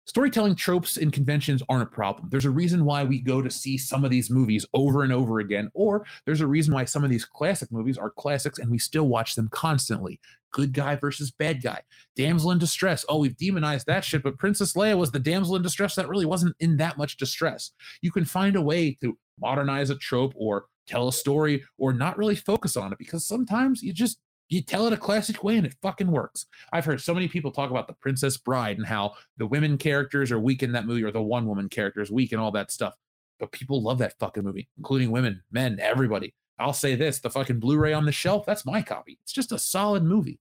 A: storytelling tropes and conventions aren't a problem. There's a reason why we go to see some of these movies over and over again, or there's a reason why some of these classic movies are classics and we still watch them constantly. Good guy versus bad guy. Damsel in distress. Oh, we've demonized that shit, but Princess Leia was the damsel in distress that really wasn't in that much distress. You can find a way to modernize a trope or tell a story or not really focus on it because sometimes you just you tell it a classic way and it fucking works. I've heard so many people talk about the Princess Bride and how the women characters are weak in that movie or the one woman character is weak and all that stuff. But people love that fucking movie, including women, men, everybody. I'll say this the fucking Blu ray on the shelf, that's my copy. It's just a solid movie.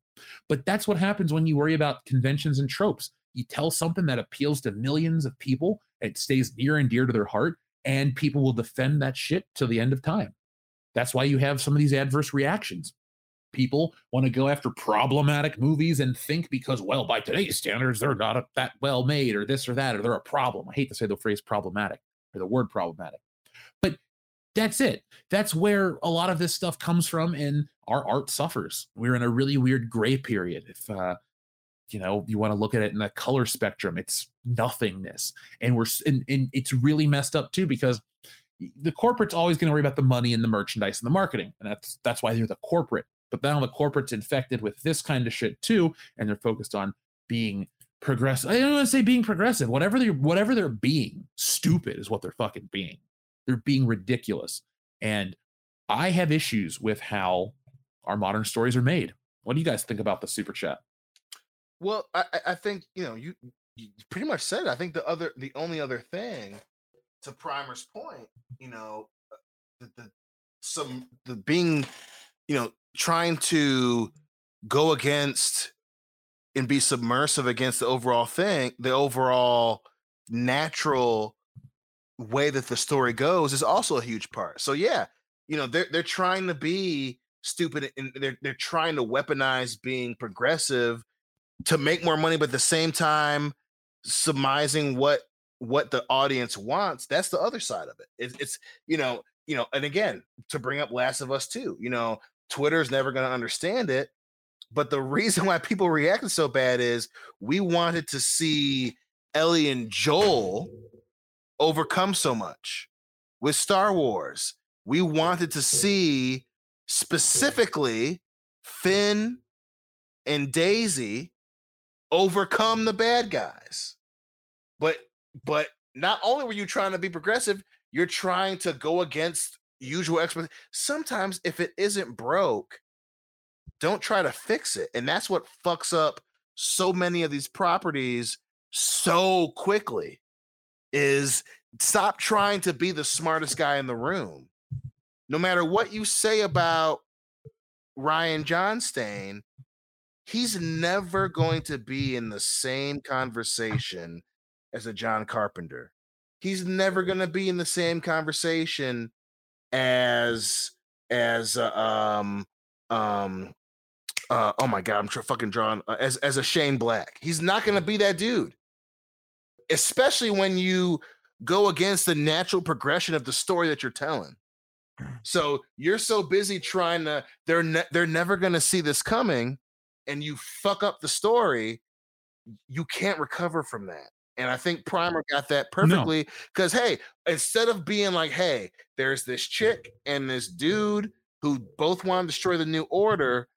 A: But that's what happens when you worry about conventions and tropes. You tell something that appeals to millions of people, it stays near and dear to their heart, and people will defend that shit till the end of time. That's why you have some of these adverse reactions. People want to go after problematic movies and think because, well, by today's standards, they're not a- that well made or this or that, or they're a problem. I hate to say the phrase problematic or the word problematic, but that's it. That's where a lot of this stuff comes from, and our art suffers. We're in a really weird gray period. If, uh, you know, you want to look at it in the color spectrum, it's nothingness. And we're, and, and it's really messed up too because the corporate's always going to worry about the money and the merchandise and the marketing, and that's that's why they're the corporate. But now the corporate's infected with this kind of shit too, and they're focused on being progressive. I don't want to say being progressive. Whatever they're whatever they're being, stupid is what they're fucking being. They're being ridiculous, and I have issues with how our modern stories are made. What do you guys think about the super chat?
B: Well, I, I- think you know you you pretty much said it. I think the other, the only other thing to Primer's point, you know, uh, the, the some the being, you know, trying to go against and be submersive against the overall thing, the overall natural way that the story goes is also a huge part. So yeah, you know, they're they're trying to be stupid and they're they're trying to weaponize being progressive to make more money, but at the same time surmising what what the audience wants. That's the other side of it. It's, it's you know, you know, and again, to bring up Last of Us too, you know, Twitter's never going to understand it. But the reason why people reacted so bad is we wanted to see Ellie and Joel overcome so much with Star Wars. We wanted to see specifically Finn and Daisy overcome the bad guys. But but not only were you trying to be progressive, you're trying to go against usual expectations. Sometimes if it isn't broke, don't try to fix it. And that's what fucks up so many of these properties so quickly is stop trying to be the smartest guy in the room. No matter what you say about Ryan Johnstein, he's never going to be in the same conversation as a John Carpenter. He's never going to be in the same conversation as as uh, um um uh oh my god I'm tr- fucking drawing uh, as as a Shane Black. He's not going to be that dude. Especially when you go against the natural progression of the story that you're telling. So you're so busy trying to they're ne- they're never going to see this coming and you fuck up the story, you can't recover from that. And I think Primer got that perfectly because, no. hey, instead of being like, hey, there's this chick and this dude who both want to destroy the new order,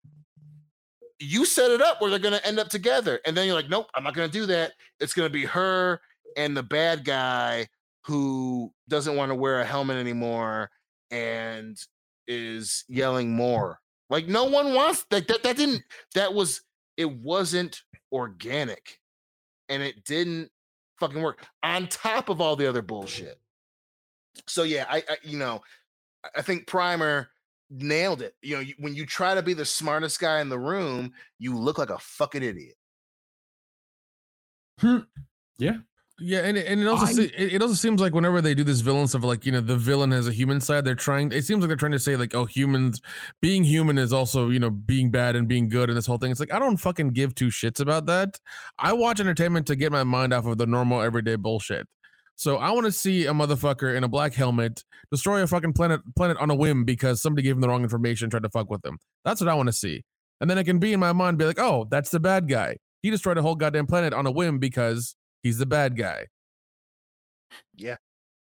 B: you set it up where they're going to end up together. And then you're like, nope, I'm not going to do that. It's going to be her and the bad guy who doesn't want to wear a helmet anymore and is yelling more. Like no one wants like that. That didn't. That was. It wasn't organic, and it didn't fucking work. On top of all the other bullshit. So yeah, I, I you know, I think Primer nailed it. You know, you, when you try to be the smartest guy in the room, you look like a fucking idiot.
A: Hmm. Yeah,
C: yeah, and it, and it also I, se- it also seems like whenever they do this villain stuff, like you know, the villain has a human side. They're trying. It seems like they're trying to say like, oh, humans being human is also you know being bad and being good and this whole thing. It's like I don't fucking give two shits about that. I watch entertainment to get my mind off of the normal everyday bullshit. So I want to see a motherfucker in a black helmet destroy a fucking planet planet on a whim because somebody gave him the wrong information and tried to fuck with them. That's what I want to see. And then it can be in my mind be like, oh, that's the bad guy. He destroyed a whole goddamn planet on a whim because He's the bad guy.
B: Yeah.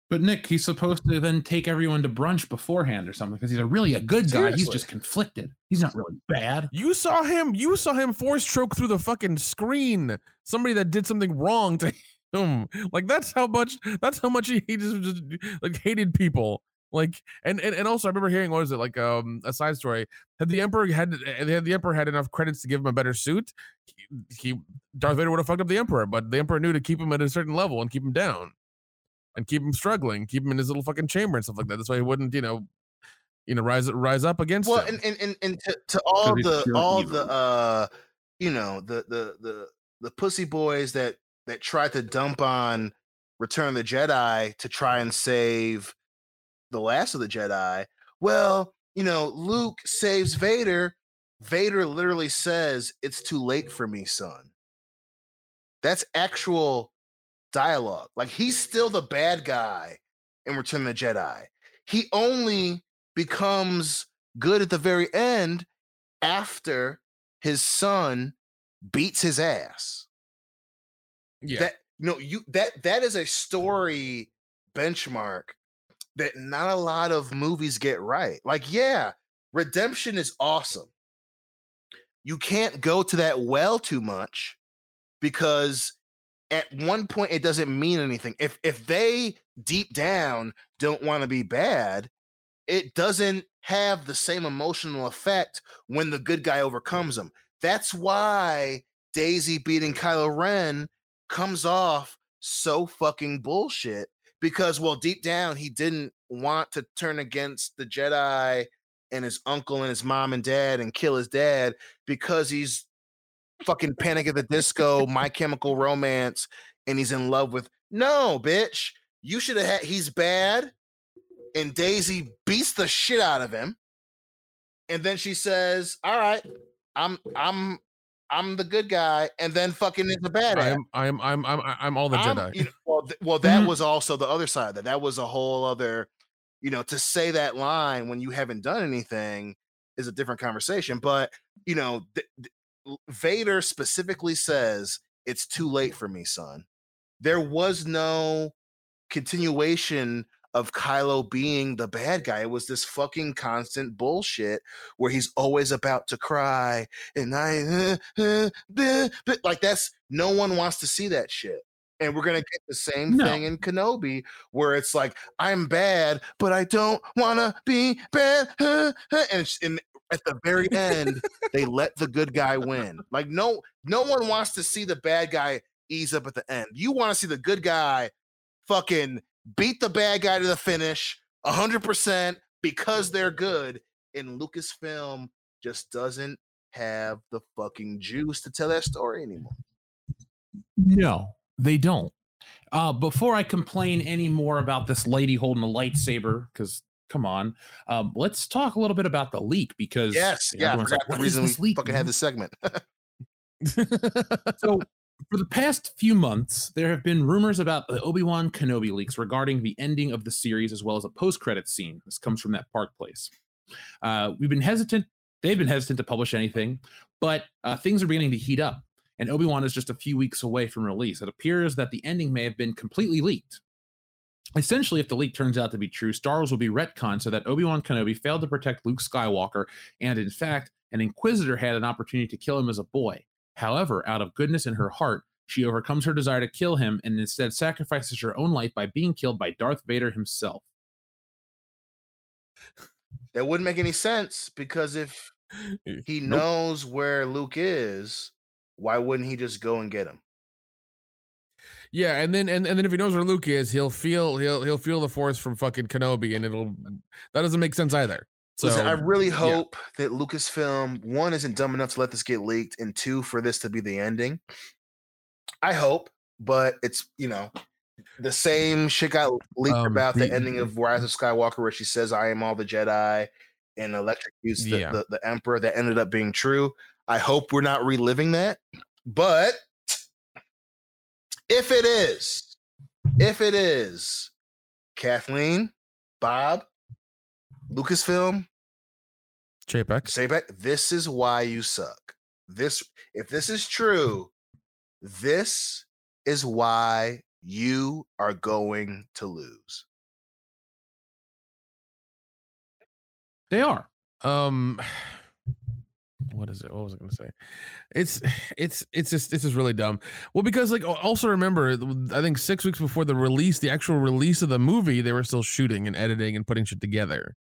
A: But Nick, he's supposed to then take everyone to brunch beforehand or something because he's a really a good guy. Seriously. He's just conflicted. He's not really bad.
C: You saw him. You saw him force choke through the fucking screen. Somebody that did something wrong to him. Like that's how much. That's how much he, he just, just like hated people. Like and, and and also I remember hearing what was it like um a side story had the emperor had had the emperor had enough credits to give him a better suit he, he Darth Vader would have fucked up the emperor but the emperor knew to keep him at a certain level and keep him down and keep him struggling keep him in his little fucking chamber and stuff like that that's why he wouldn't you know you know rise rise up against
B: well
C: him.
B: and and and to, to all the all evil. the uh you know the the the the pussy boys that that tried to dump on Return of the Jedi to try and save the last of the Jedi. Well, you know, Luke saves Vader. Vader literally says, It's too late for me, son. That's actual dialogue. Like he's still the bad guy in Return of the Jedi. He only becomes good at the very end after his son beats his ass. Yeah. That know, you that that is a story benchmark that not a lot of movies get right. Like, yeah, redemption is awesome. You can't go to that well too much because at one point it doesn't mean anything. If if they deep down don't want to be bad, it doesn't have the same emotional effect when the good guy overcomes them. That's why Daisy beating Kylo Ren comes off so fucking bullshit because well deep down he didn't want to turn against the Jedi and his uncle and his mom and dad and kill his dad because he's fucking Panic at the Disco, My Chemical Romance, and he's in love with. No, bitch, you should have had. He's bad, and Daisy beats the shit out of him, and then she says, "All right, I'm I'm I'm the good guy," and then fucking is the bad.
C: I'm I'm I'm I'm I'm all the
B: I'm-
C: Jedi.
B: you know, well, th- well, that was also the other side of that. That was a whole other, you know, to say that line when you haven't done anything is a different conversation. But you know, th- th- Vader specifically says it's too late for me, son. There was no continuation of Kylo being the bad guy. It was this fucking constant bullshit where he's always about to cry and I uh, uh, uh, but like that's no one wants to see that shit. And we're gonna get the same
A: No.
B: thing in Kenobi, where it's like I'm bad, but I don't wanna be bad. uh," And, and at the very end, they let the good guy win. Like no, no one wants to see the bad guy ease up at the end. You want to see the good guy fucking beat the bad guy to the finish, hundred percent, because they're good. And Lucasfilm just doesn't have the fucking juice to tell that story anymore.
A: No, they don't. Uh, before I complain any more about this lady holding a lightsaber, because come on, um, let's talk a little bit about the leak because
B: Yes, yeah, I forgot
A: like,
B: the reason we
A: leak?"
B: fucking had this segment.
A: so for the past few months, there have been rumors about the Obi-Wan Kenobi leaks regarding the ending of the series as well as a post-credit scene. This comes from that park place. Uh, we've been hesitant, they've been hesitant to publish anything, but uh, things are beginning to heat up. And Obi-Wan is just a few weeks away from release. It appears that the ending may have been completely leaked. Essentially, if the leak turns out to be true, Star Wars will be retconned so that Obi-Wan Kenobi failed to protect Luke Skywalker, and in fact, an Inquisitor had an opportunity to kill him as a boy. However, out of goodness in her heart, she overcomes her desire to kill him and instead sacrifices her own life by being killed by Darth Vader himself.
B: that wouldn't make any sense because if eh, he
C: Nope.
B: knows where Luke is, why wouldn't he just go and get him?
C: Yeah, and then and, and then if he knows where Luke is, he'll feel he'll he'll feel the force from fucking Kenobi, and it'll that doesn't make sense either. So
B: Listen, I really hope that Lucasfilm one isn't dumb enough to let this get leaked, and two for this to be the ending. I hope, but it's you know the same shit got leaked
C: Um,
B: about the,
C: the-
B: ending of Rise of Skywalker, where she says, "I am all the Jedi," and electrocutes the,
C: Yeah.
B: the the Emperor. That ended up being true. I hope we're not reliving that, but if it is, if it is, Kathleen, Bob, Lucasfilm, say back this is why you suck this if this is true this is why you are going to lose
A: They are.
C: Um, what is it? What was I going to say? It's it's it's just this is really dumb. Well, because like also remember, I think six weeks before the release, the actual release of the movie, they were still shooting and editing and putting shit together.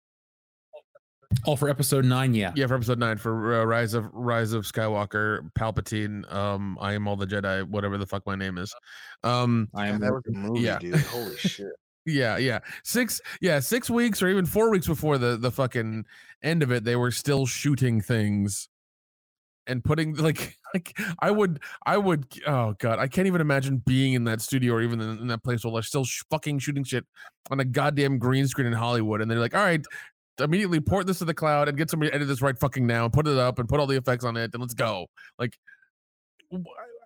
A: All for episode nine, yeah.
C: Yeah, for episode nine for uh, Rise of Rise of Skywalker, Palpatine. Um, I am all the Jedi, whatever the fuck my name is. Um,
A: I am.
B: that was a movie
C: yeah.
B: dude holy shit
C: yeah, yeah, six, yeah, six weeks or even four weeks before the the fucking end of it, they were still shooting things and putting like like I would I would oh god I can't even imagine being in that studio or even in, in that place while they're still sh- fucking shooting shit on a goddamn green screen in Hollywood and they're like all right immediately port this to the cloud and get somebody to edit this right fucking now and put it up and put all the effects on it and let's go. Like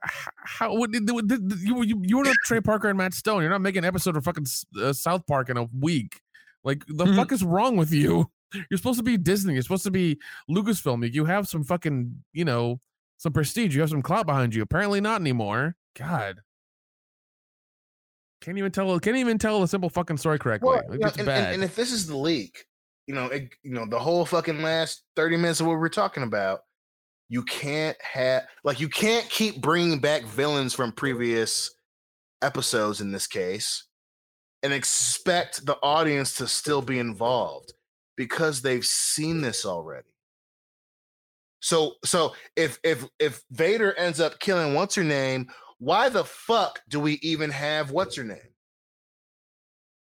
C: how would you you you were not Trey Parker and Matt Stone. You're not making an episode of fucking uh, South Park in a week. Like the
A: Mhm.
C: fuck is wrong with you? You're supposed to be Disney. You're supposed to be Lucasfilm you- you have some fucking you know some prestige. You have some clout behind you. Apparently not anymore. God. Can't even tell can't even tell a simple fucking story correctly.
B: Well,
C: like,
B: you know,
C: it's
B: and,
C: bad.
B: and, and if this is the leak you know it, you know the whole fucking last 30 minutes of what we're talking about you can't have like you can't keep bringing back villains from previous episodes in this case and expect the audience to still be involved because they've seen this already so so if if if vader ends up killing what's her name why the fuck do we even have what's her name?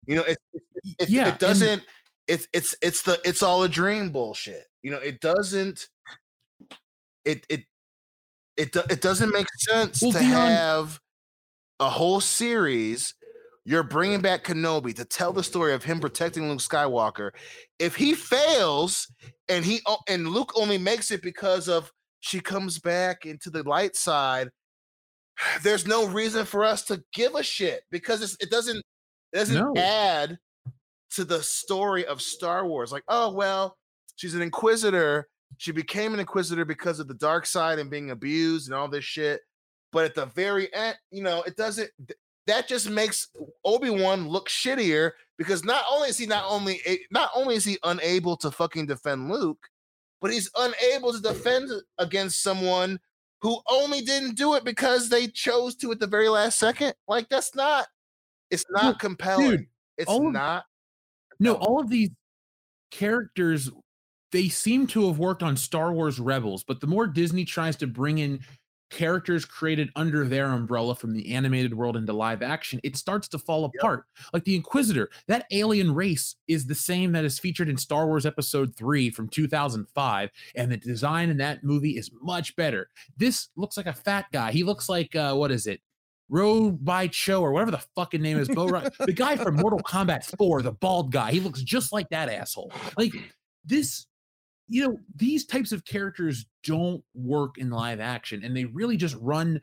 B: You know, it it, it,
A: Yeah,
B: it doesn't. It's it's it's the it's all a dream bullshit. You know, it doesn't. It it it it doesn't make sense
A: Well,
B: to
A: Dion-
B: have a whole series. You're bringing back Kenobi to tell the story of him protecting Luke Skywalker. If he fails and he and Luke only makes it because of she comes back into the light side, there's no reason for us to give a shit because it's, it doesn't it doesn't
A: No.
B: add to the story of Star Wars. Like, oh well, she's an inquisitor. She became an inquisitor because of the dark side and being abused and all this shit. But at the very end, you know, it doesn't. That just makes Obi Wan look shittier because not only is he not only a- not only is he unable to fucking defend Luke, but he's unable to defend against someone who only didn't do it because they chose to at the very last second. Like that's not. It's not compelling.
A: dude,
B: it's not.
A: No, all of these characters they seem to have worked on Star Wars Rebels, but the more Disney tries to bring in characters created under their umbrella from the animated world into live action, it starts to fall apart. Like the Inquisitor, that alien race is the same that is featured in Star Wars Episode 3 from 2005, and the design in that movie is much better. This looks like a fat guy. He looks like, uh, what is it? Roe by Cho or whatever the fucking name is. Bo Ri- the guy from Mortal Kombat 4, the bald guy, he looks just like that asshole. Like this, you know, these types of characters don't work in live action, and they really just run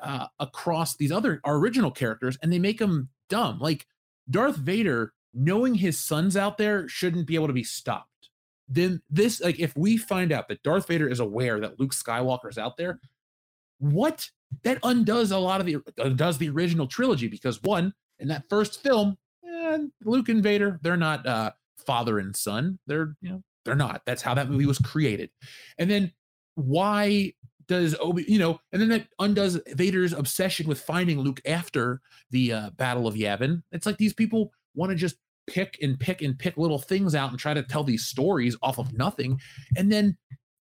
A: uh, across these other original characters, and they make them dumb. Like Darth Vader, knowing his son's out there, shouldn't be able to be stopped. Then this, like, if we find out that Darth Vader is aware that Luke Skywalker is out there, what that undoes a lot of the undoes the original trilogy because one in that first film eh, luke and vader they're not uh father and son. They're you know they're not. That's how that movie was created. And then why does obi you know and then that undoes vader's obsession with finding luke after the uh, battle of yavin. It's like these people want to just pick and pick and pick little things out and try to tell these stories off of nothing. And then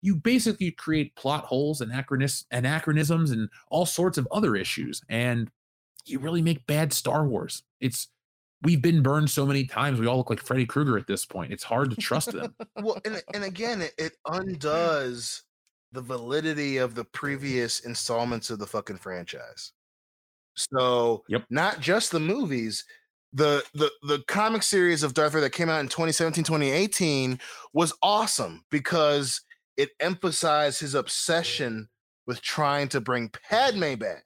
A: you basically create plot holes and anachronis- anachronisms and all sorts of other issues and you really make bad star wars it's we've been burned so many times we all look like freddy krueger at this point it's hard to trust them
B: well, and and again, it, it undoes the validity of the previous installments of the fucking franchise. So,
A: Yep.
B: not just the movies, the the the comic series of Darth Vader that came out in 2017, 2018 was awesome because it emphasized his obsession with trying to bring Padme back.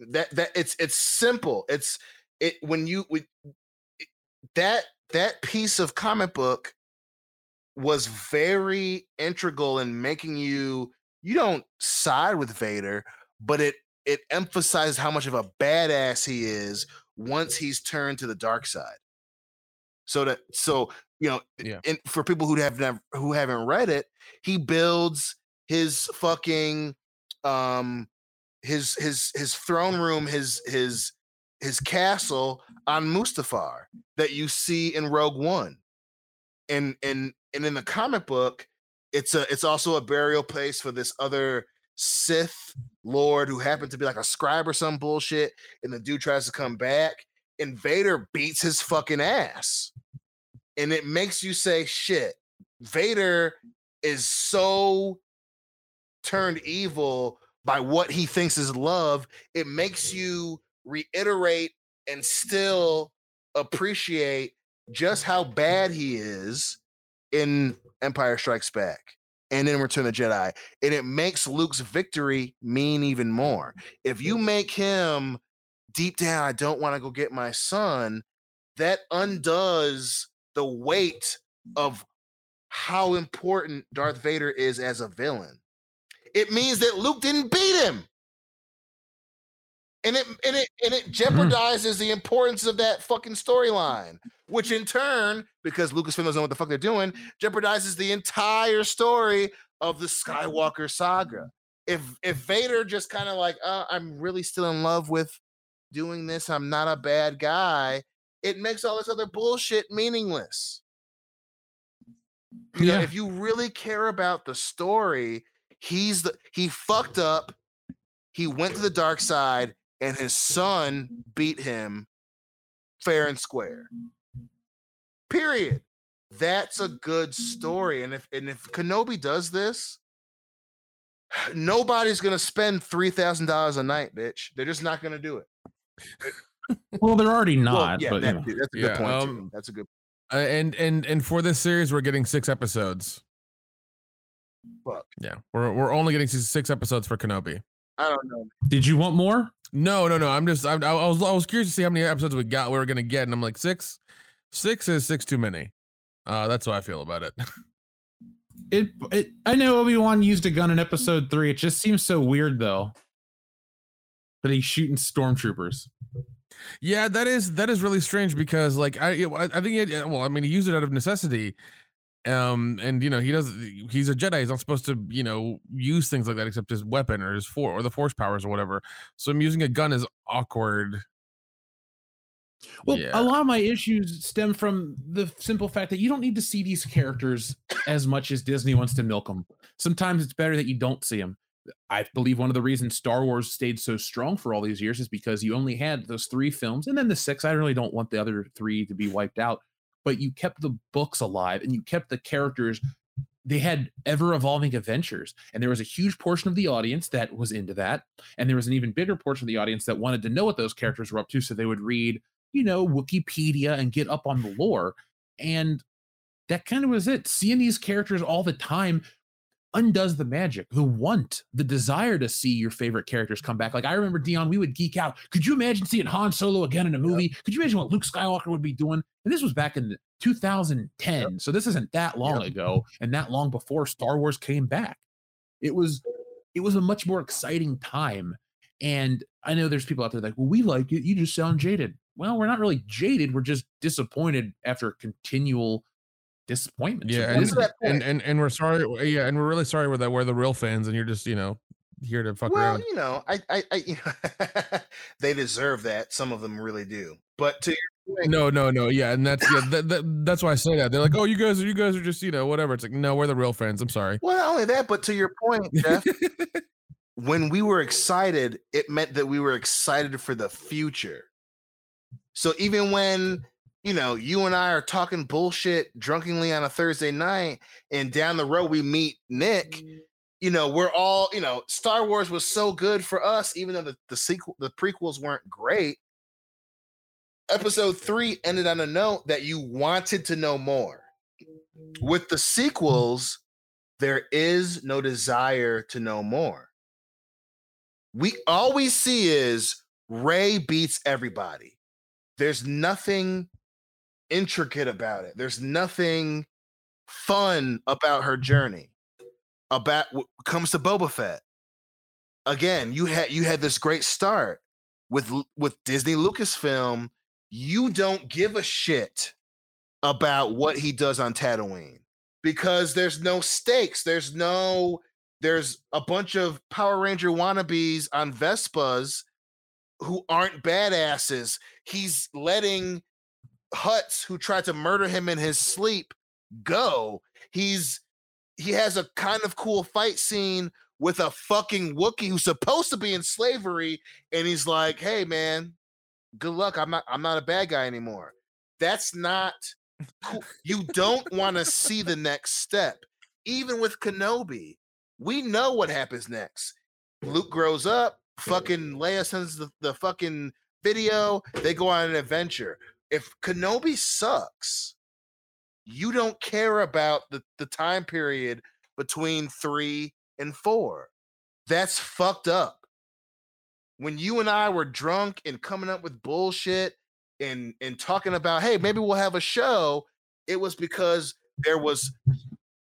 B: That that it's it's simple. It's it when you it- that that piece of comic book was very integral in making you you don't side with Vader, but it it emphasizes how much of a badass he is once he's turned to the dark side. So that so you know,
C: Yeah.
B: and for people who have never who haven't read it, he builds his fucking um his his his throne room, his his his castle on Mustafar that you see in Rogue One. And and and in the comic book, it's a it's also a burial place for this other Sith Lord who happened to be like a scribe or some bullshit, and the dude tries to come back, and Vader beats his fucking ass. And it makes you say, shit, Vader is so turned evil by what he thinks is love. It makes you reiterate and still appreciate just how bad he is in Empire Strikes Back and in Return of the Jedi. And it makes Luke's victory mean even more. If you make him deep down, I don't want to go get my son, that undoes the weight of how important Darth Vader is as a villain. It means that Luke didn't beat him. And it and it and it jeopardizes the importance of that fucking storyline, which in turn, because Lucasfilm doesn't know what the fuck they're doing, jeopardizes the entire story of the Skywalker saga. If if Vader just kind of like, uh, I'm really still in love with doing this, I'm not a bad guy, it makes all this other bullshit meaningless. You know, if you really care about the story, he's the he fucked up he went to the dark side and his son beat him fair and square. Period. That's a good story. And if and if Kenobi does this, nobody's gonna spend three thousand dollars a night, bitch. They're just not gonna do it.
A: Well, they're already
B: Well,
A: not.
B: yeah,
A: but, you know.
B: that's a good
C: Yeah,
B: point.
C: um,
B: That's a good
C: Uh, and and and for this series, we're getting six episodes.
B: fuck.
C: Yeah, we're we're only getting six six episodes for Kenobi.
B: I don't know.
A: Did you want more?
C: No, no, no. I'm just I'm, I was I was curious to see how many episodes we got. We were gonna get, and I'm like six. Six is six too many. Uh, that's how I feel about it.
A: It, it I know Obi Wan used a gun in episode three. It just seems so weird though. That he's shooting stormtroopers.
C: yeah, that is that is really strange because like I I I think it, well I mean he used it out of necessity. Um and you know he does he's a Jedi he's not supposed to you know use things like that except his weapon or his force or the force powers or whatever so him using a gun is awkward
A: Well,
C: Yeah.
A: a lot of my issues stem from the simple fact that you don't need to see these characters as much as Disney wants to milk them. Sometimes it's better that you don't see them. I believe one of the reasons Star Wars stayed so strong for all these years is because you only had those three films and then the six. I really don't want the other three to be wiped out, but you kept the books alive and you kept the characters. They had ever evolving adventures, and there was a huge portion of the audience that was into that. And there was an even bigger portion of the audience that wanted to know what those characters were up to. So they would read you know, Wikipedia and get up on the lore. And that kind of was it. Seeing these characters all the time undoes the magic, the want, the desire to see your favorite characters come back. Like I remember Dion, we would geek out. Could you imagine seeing Han Solo again in a movie? Could you imagine what Luke Skywalker would be doing? And this was back in 2010. So this isn't that long
C: Yep.
A: ago and that long before Star Wars came back. It was it was a much more exciting time. And I know there's people out there like, well, we like it. You just sound jaded. Well, we're not really jaded. We're just disappointed after continual disappointment.
C: yeah and, and and and we're sorry yeah and we're really sorry we're that we're the real fans and you're just you know here to fuck
B: well,
C: around
B: you know, I, I, I you know, they deserve that. Some of them really do. But to your point,
C: no no no yeah and that's yeah that, that, that's why i say that they're like oh you guys are you guys are just you know whatever it's like no we're the real fans i'm sorry
B: well, not only that, but to your point, Jeff, when we were excited, it meant that we were excited for the future. So even when you know you and I are talking bullshit drunkenly on a Thursday night, and down the road we meet Nick, mm-hmm. you know we're all you know Star Wars was so good for us, even though the the sequel the prequels weren't great. Episode three ended on a note that you wanted to know more. Mm-hmm. With the sequels, there is no desire to know more. We all we see is Rey beats everybody. There's nothing intricate about it. There's nothing fun about her journey. About w- comes to Boba Fett. Again, you had you had this great start with with Disney Lucasfilm. You don't give a shit about what he does on Tatooine because there's no stakes. There's no there's a bunch of Power Ranger wannabes on Vespas who aren't badasses. He's letting Hutts who tried to murder him in his sleep go. He's he has a kind of cool fight scene with a fucking Wookiee who's supposed to be in slavery, and he's like, "Hey, man, good luck. I'm not. I'm not a bad guy anymore." That's not cool. You don't want to see the next step. Even with Kenobi, we know what happens next. Luke grows up. Fucking Leia sends the, the fucking video. They go on an adventure. If Kenobi sucks, you don't care about the, the time period between three and four. That's fucked up. When you and I were drunk and coming up with bullshit and and talking about, hey, maybe we'll have a show, it was because there was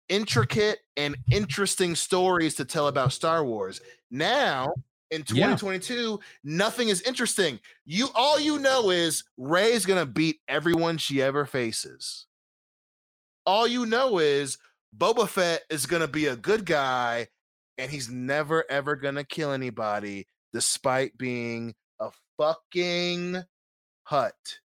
B: intricate and interesting stories to tell about Star Wars. Now, in
A: Yeah.
B: 2022, nothing is interesting. You all you know is Rey's gonna beat everyone she ever faces. All you know is Boba Fett is gonna be a good guy, and he's never ever gonna kill anybody, despite being a fucking Hutt.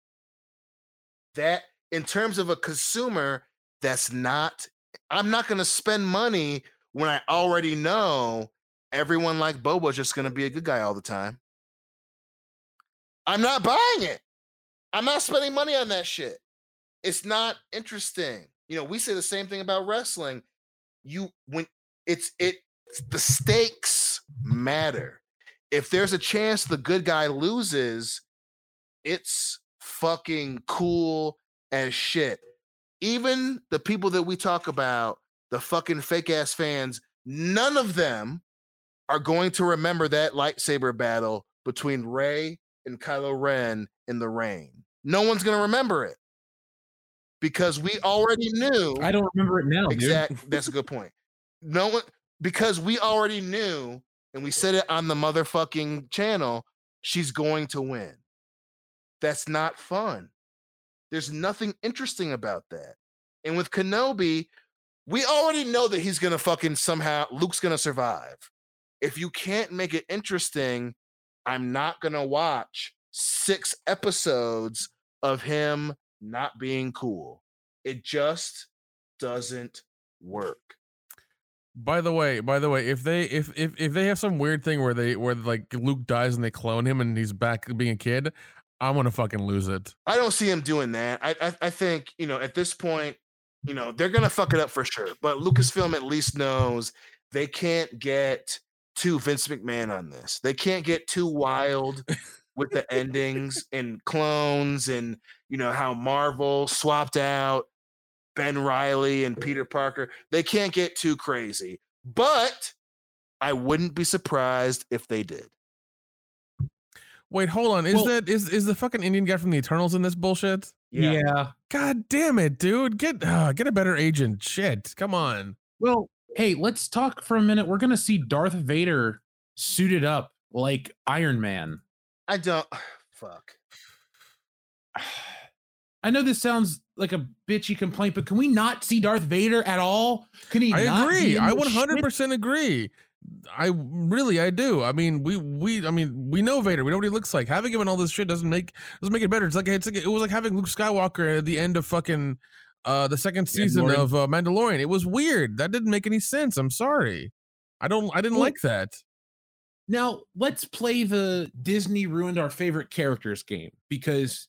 B: That in terms of a consumer, that's not I'm not to spend money when I already know everyone like Boba's just gonna be a good guy all the time. I'm not buying it. I'm not spending money on that shit. It's not interesting. You know, we say the same thing about wrestling. You when it's it the stakes matter. If there's a chance the good guy loses, it's fucking cool as shit. Even the people that we talk about, the fucking fake ass fans, none of them are going to remember that lightsaber battle between Rey and Kylo Ren in the rain. No one's going to remember it because we already knew.
A: I don't remember it now.
B: Exactly. That's a good point. No one, because we already knew, and we said it on the motherfucking channel, she's going to win. That's not fun. There's nothing interesting about that. And with Kenobi, we already know that he's gonna fucking somehow Luke's gonna survive. If you can't make it interesting, I'm not gonna watch six episodes of him not being cool. It just doesn't work.
C: By the way, by the way, if they if if if they have some weird thing where they where like Luke dies and they clone him and he's back being a kid, I'm gonna fucking lose it.
B: I don't see him doing that. I I, I think you know at this point, you know they're gonna fuck it up for sure. But Lucasfilm at least knows they can't get too Vince McMahon on this. They can't get too wild with the endings and clones and you know how Marvel swapped out Ben Reilly and Peter Parker. They can't get too crazy, but I wouldn't be surprised if they did.
C: Wait, hold on. Is well, that is is the fucking Indian guy from the Eternals in this bullshit?
A: Yeah. yeah.
C: God damn it, dude. Get uh, get a better agent. Shit. Come on.
A: Well, hey, let's talk for a minute. We're gonna see Darth Vader suited up like Iron Man.
B: I don't fuck.
A: I know this sounds like a bitchy complaint, but can we not see Darth Vader at all? Can he?
C: I agree. I 100% agree. I really, I do. I mean, we, we, I mean, we know Vader. We know what he looks like. Having him in all this shit doesn't make doesn't make it better. It's like it's like it was like having Luke Skywalker at the end of fucking uh the second season of uh, Mandalorian. It was weird. That didn't make any sense. I'm sorry. I don't. I didn't well, like that.
A: Now let's play the Disney ruined our favorite characters game because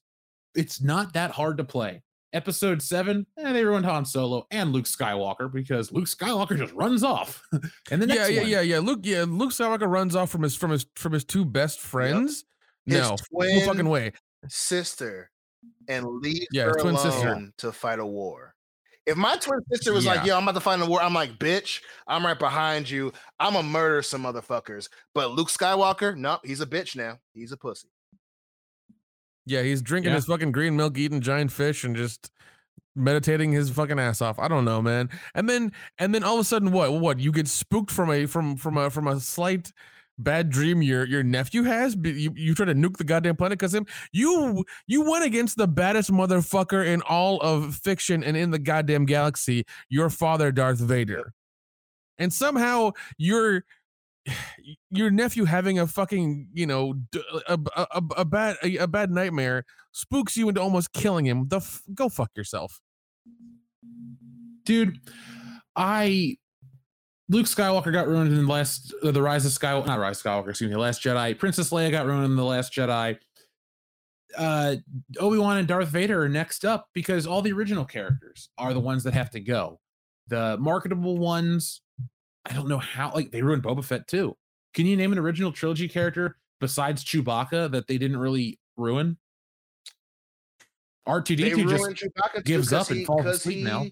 A: it's not that hard to play. Episode seven, eh, they ruined Han Solo and Luke Skywalker because Luke Skywalker just runs off. and the next
C: yeah, yeah,
A: one,
C: yeah, yeah. Luke, yeah, Luke Skywalker runs off from his from his from his two best friends. Yep. No, no fucking way.
B: Sister, and leave yeah, her twin alone sister. to fight a war. If my twin sister was yeah. like, "Yo, I'm about to fight a war," I'm like, "Bitch, I'm right behind you. I'm gonna murder some motherfuckers." But Luke Skywalker, nope, he's a bitch now. He's a pussy.
C: Yeah, he's drinking yeah. his fucking green milk, eating giant fish, and just meditating his fucking ass off. I don't know, man. And then and then all of a sudden, what? What? You get spooked from a from from a from a slight bad dream your your nephew has you, you try to nuke the goddamn planet because him you you went against the baddest motherfucker in all of fiction and in the goddamn galaxy your father darth vader. And somehow you're your nephew having a fucking you know a, a, a bad a, a, bad nightmare spooks you into almost killing him. The f- go fuck yourself.
A: Dude i luke skywalker got ruined in the last uh, the rise of skywalker not rise of skywalker excuse me the last jedi princess leia got ruined in the last jedi uh obi-wan and darth vader are next up because all the original characters are the ones that have to go the marketable ones I don't know how like they ruined Boba Fett too. Can you name an original trilogy character besides Chewbacca that they didn't really ruin? R2D2 just Chewbacca gives up he, and falls asleep
B: he,
A: now.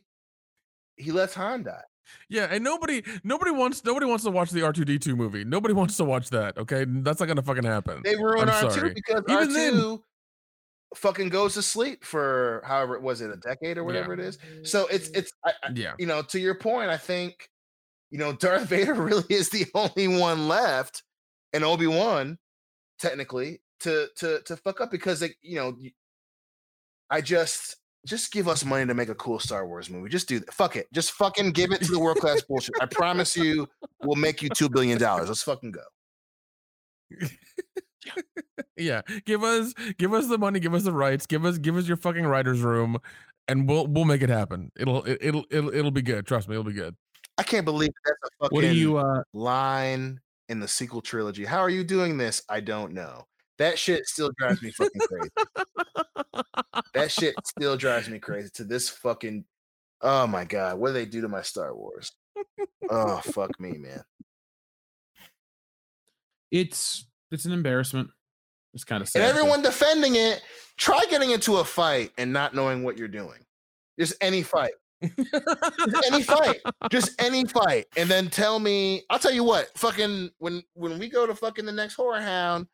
B: He lets Han die.
C: Yeah, and nobody nobody wants nobody wants to watch the R2D2 movie. Nobody wants to watch that. Okay, that's not gonna fucking happen.
B: They ruined R2 sorry. because Even R2 then, fucking goes to sleep for however it was it a decade or whatever yeah. it is. So it's it's I, yeah. You know, to your point, I think you know, Darth Vader really is the only one left, and Obi Wan, technically, to to to fuck up because like you know, I just just give us money to make a cool Star Wars movie. Just do that. Fuck it. Just fucking give it to the world class bullshit. I promise you, we'll make you two billion dollars. Let's fucking go.
C: yeah, give us give us the money, give us the rights, give us give us your fucking writers room, and we'll we'll make it happen. It'll it, it'll it'll it'll be good. Trust me, it'll be good.
B: I can't believe that's a fucking what do you, uh, line in the sequel trilogy. How are you doing this? I don't know. That shit still drives me fucking crazy. that shit still drives me crazy to this fucking. Oh my god, what do they do to my Star Wars? Oh fuck me, man.
A: It's it's an embarrassment. It's kind of sad.
B: And everyone defending it, try getting into a fight and not knowing what you're doing. Just any fight. Just any fight. Just any fight. And then tell me, I'll tell you what, fucking when when we go to fucking the next HorrorHound,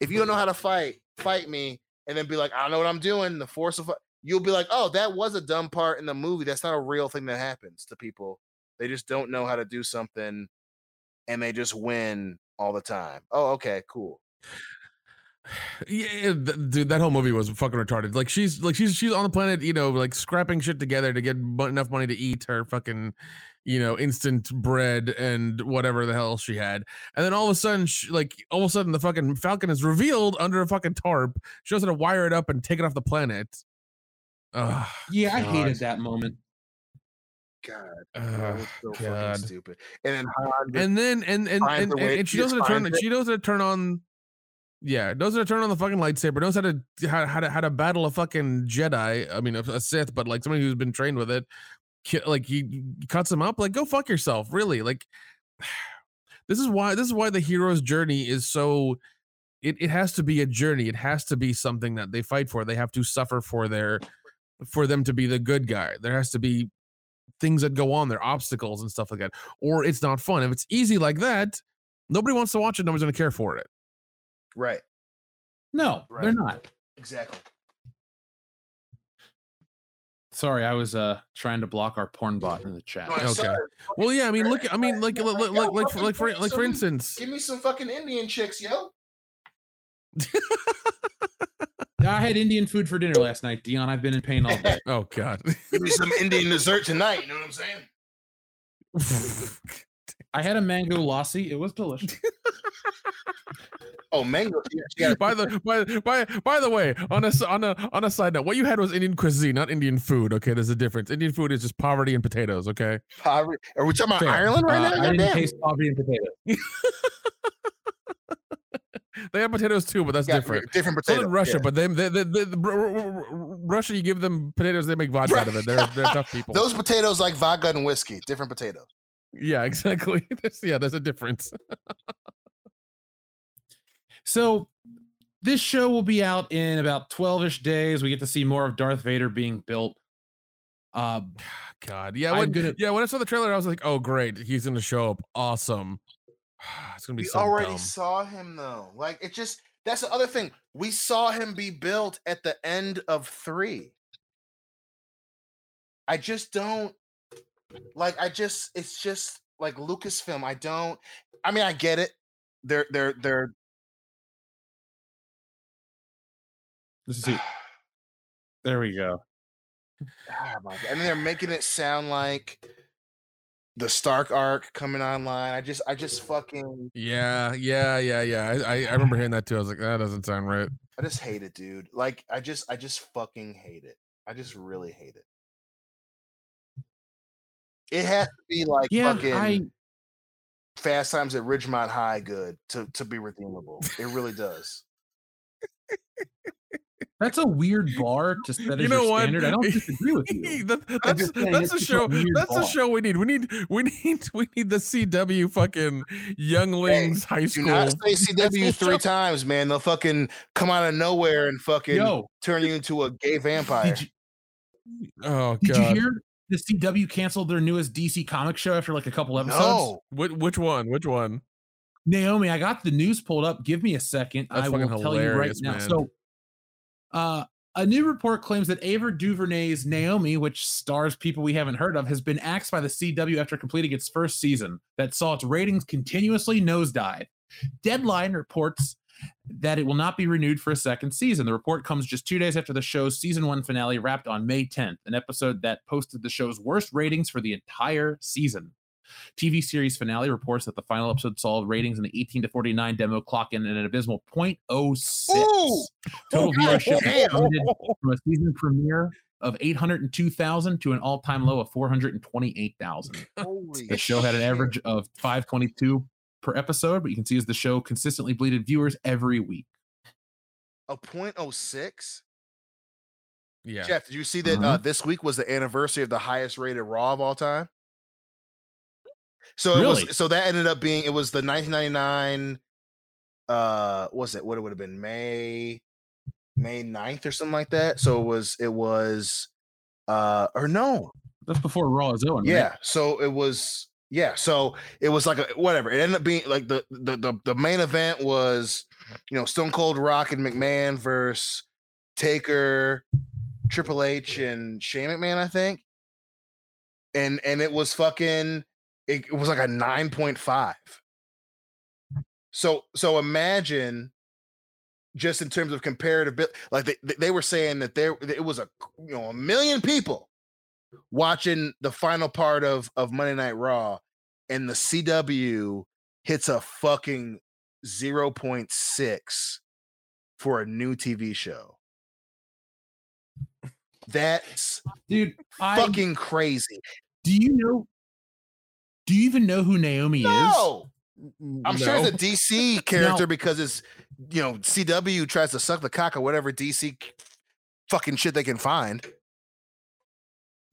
B: if you don't know how to fight, fight me, and then be like, I don't know what I'm doing. The force of you'll be like, oh, that was a dumb part in the movie. That's not a real thing that happens to people. They just don't know how to do something and they just win all the time. Oh, okay, cool.
C: Yeah, dude, that whole movie was fucking retarded. Like she's like she's she's on the planet, you know, like scrapping shit together to get enough money to eat her fucking, you know, instant bread and whatever the hell she had. And then all of a sudden, she, like all of a sudden, the fucking Falcon is revealed under a fucking tarp. She knows how to wire it up and take it off the planet. Ugh,
A: yeah, I
B: God.
A: hated that moment.
B: God, that
C: ugh,
B: was so
C: God.
B: fucking stupid. And then Han
C: and then and and
B: finds
C: and,
B: a
C: and, and she
B: she
C: knows how to turn
B: it.
C: she knows how to turn on yeah knows how to turn on the fucking lightsaber knows how to how, how to how to battle a fucking jedi i mean a, a sith but like somebody who's been trained with it ki- like he cuts him up like go fuck yourself really like this is why this is why the hero's journey is so it, it has to be a journey it has to be something that they fight for they have to suffer for their for them to be the good guy there has to be things that go on there obstacles and stuff like that or it's not fun if it's easy like that nobody wants to watch it nobody's going to care for it
B: right,
A: No, they're not.
B: exactly.
A: Sorry, I was uh trying to block our porn bot in the chat.
B: No,
C: Okay. well yeah i mean look i mean like like
B: like,
C: like like for like for like for instance
B: Give me some fucking Indian chicks, yo.
A: I had Indian food for dinner last night, Dion. I've been in pain all day.
C: oh god
B: Give me some Indian dessert tonight. You know what I'm saying?
A: I had a mango lassi. It was delicious.
B: Oh, mango. yeah, she
C: by the by, by by the way on a s- on a on a side note what you had was indian cuisine not indian food okay there's a difference indian food is just poverty and potatoes okay
B: poverty. Are we talking about
C: Fair.
B: Ireland right
A: Uh,
B: now?
A: I didn't
B: Goddamn.
A: taste poverty and potatoes.
C: they have potatoes too but that's
B: Yeah,
C: different
B: Different
C: so
B: potato.
C: did russia
B: yeah.
C: but they, they, they, they, the- R- R- R- russia you give them potatoes they make vodka out of it they're they're tough people
B: Those potatoes like vodka and whiskey. Different potatoes.
C: Yeah exactly There's- yeah there's a difference
A: So this show will be out in about 12ish days. We get to see more of Darth Vader being built. Uh,
C: God, yeah, when,
A: gonna-
C: yeah. When I saw the trailer, I was like, "Oh, great, he's gonna show up. Awesome." It's gonna be
B: We
C: so
B: already
C: dumb.
B: saw him though. Like it just that's the other thing. We saw him be built at the end of three. I just don't like I just it's just like Lucasfilm. I don't I mean I get it. They're they're they're
A: let's see. There we go.
B: Oh God. and they're making it sound like the Stark arc coming online. I just I just fucking
C: Yeah, yeah, yeah, yeah. I I remember hearing that too. I was like, that doesn't sound right.
B: I just hate it, dude. Like I just I just fucking hate it. I just really hate it. It has to be like
A: Yeah,
B: fucking
A: I
B: Fast Times at Ridgemont High good to to be redeemable. It really does.
A: that's a weird bar to set as
C: You know
A: your
C: what?
A: standard. I don't disagree with you.
C: That- that's that's the
A: a
C: show.
A: weird
C: That's the
A: bar.
C: show we need. We need we need we need the CW fucking younglings high
B: Do
C: school.
B: not say CW three times, man. They'll fucking come out of nowhere and fucking
A: Yo,
B: turn you into a gay vampire.
A: did you,
C: Oh
A: did
C: god.
A: you hear the CW canceled their newest DC comic show after like a couple episodes?
B: no,
C: Which, which one? Which one?
A: Naomi, I got the news pulled up. Give me a second.
C: That's
A: I will
C: fucking
A: tell you right
C: hilarious,
A: now.
C: man.
A: So, uh, a new report claims that Ava DuVernay's Naomi, which stars people we haven't heard of, has been axed by the CW after completing its first season that saw its ratings continuously nosedive. Deadline reports that it will not be renewed for a second season. The report comes just two days after the show's season one finale wrapped on May 10th, an episode that posted the show's worst ratings for the entire season. TV series finale reports that the final episode saw ratings in the 18 to 49 demo clock in at an abysmal 0.06.
B: Ooh!
A: Total viewership from a season premiere of 802,000 to an all-time low of 428,000. The show had an average of 522 per episode, but you can see as the show consistently bleeded viewers every week.
B: A point oh six.
C: Yeah.
B: Jeff, did you see that uh,
A: Uh-huh.
B: this week was the anniversary of the highest rated Raw of all time? So it
A: Really?
B: was so that ended up being it was the 1999 uh what was it what it would have been May May 9th or something like that. So it was it was uh or no.
A: That's before Raw is on. right?
B: Yeah. So it was yeah, so it was like a whatever. It ended up being like the the the, the main event was you know Stone Cold Rock and McMahon versus Taker, Triple H, and Shane McMahon, I think. And and it was fucking it, it was like a 9.5. So so imagine just in terms of comparative like they, they were saying that there it was a you know a million people watching the final part of of Monday Night Raw and the CW hits a fucking 0.6 for a new TV show. That's
A: dude. I,
B: fucking crazy.
A: do you know? Do you even know who Naomi is?
B: I'm sure
C: No.
B: it's a DC character because it's you know CW tries to suck the cock or whatever DC fucking shit they can find.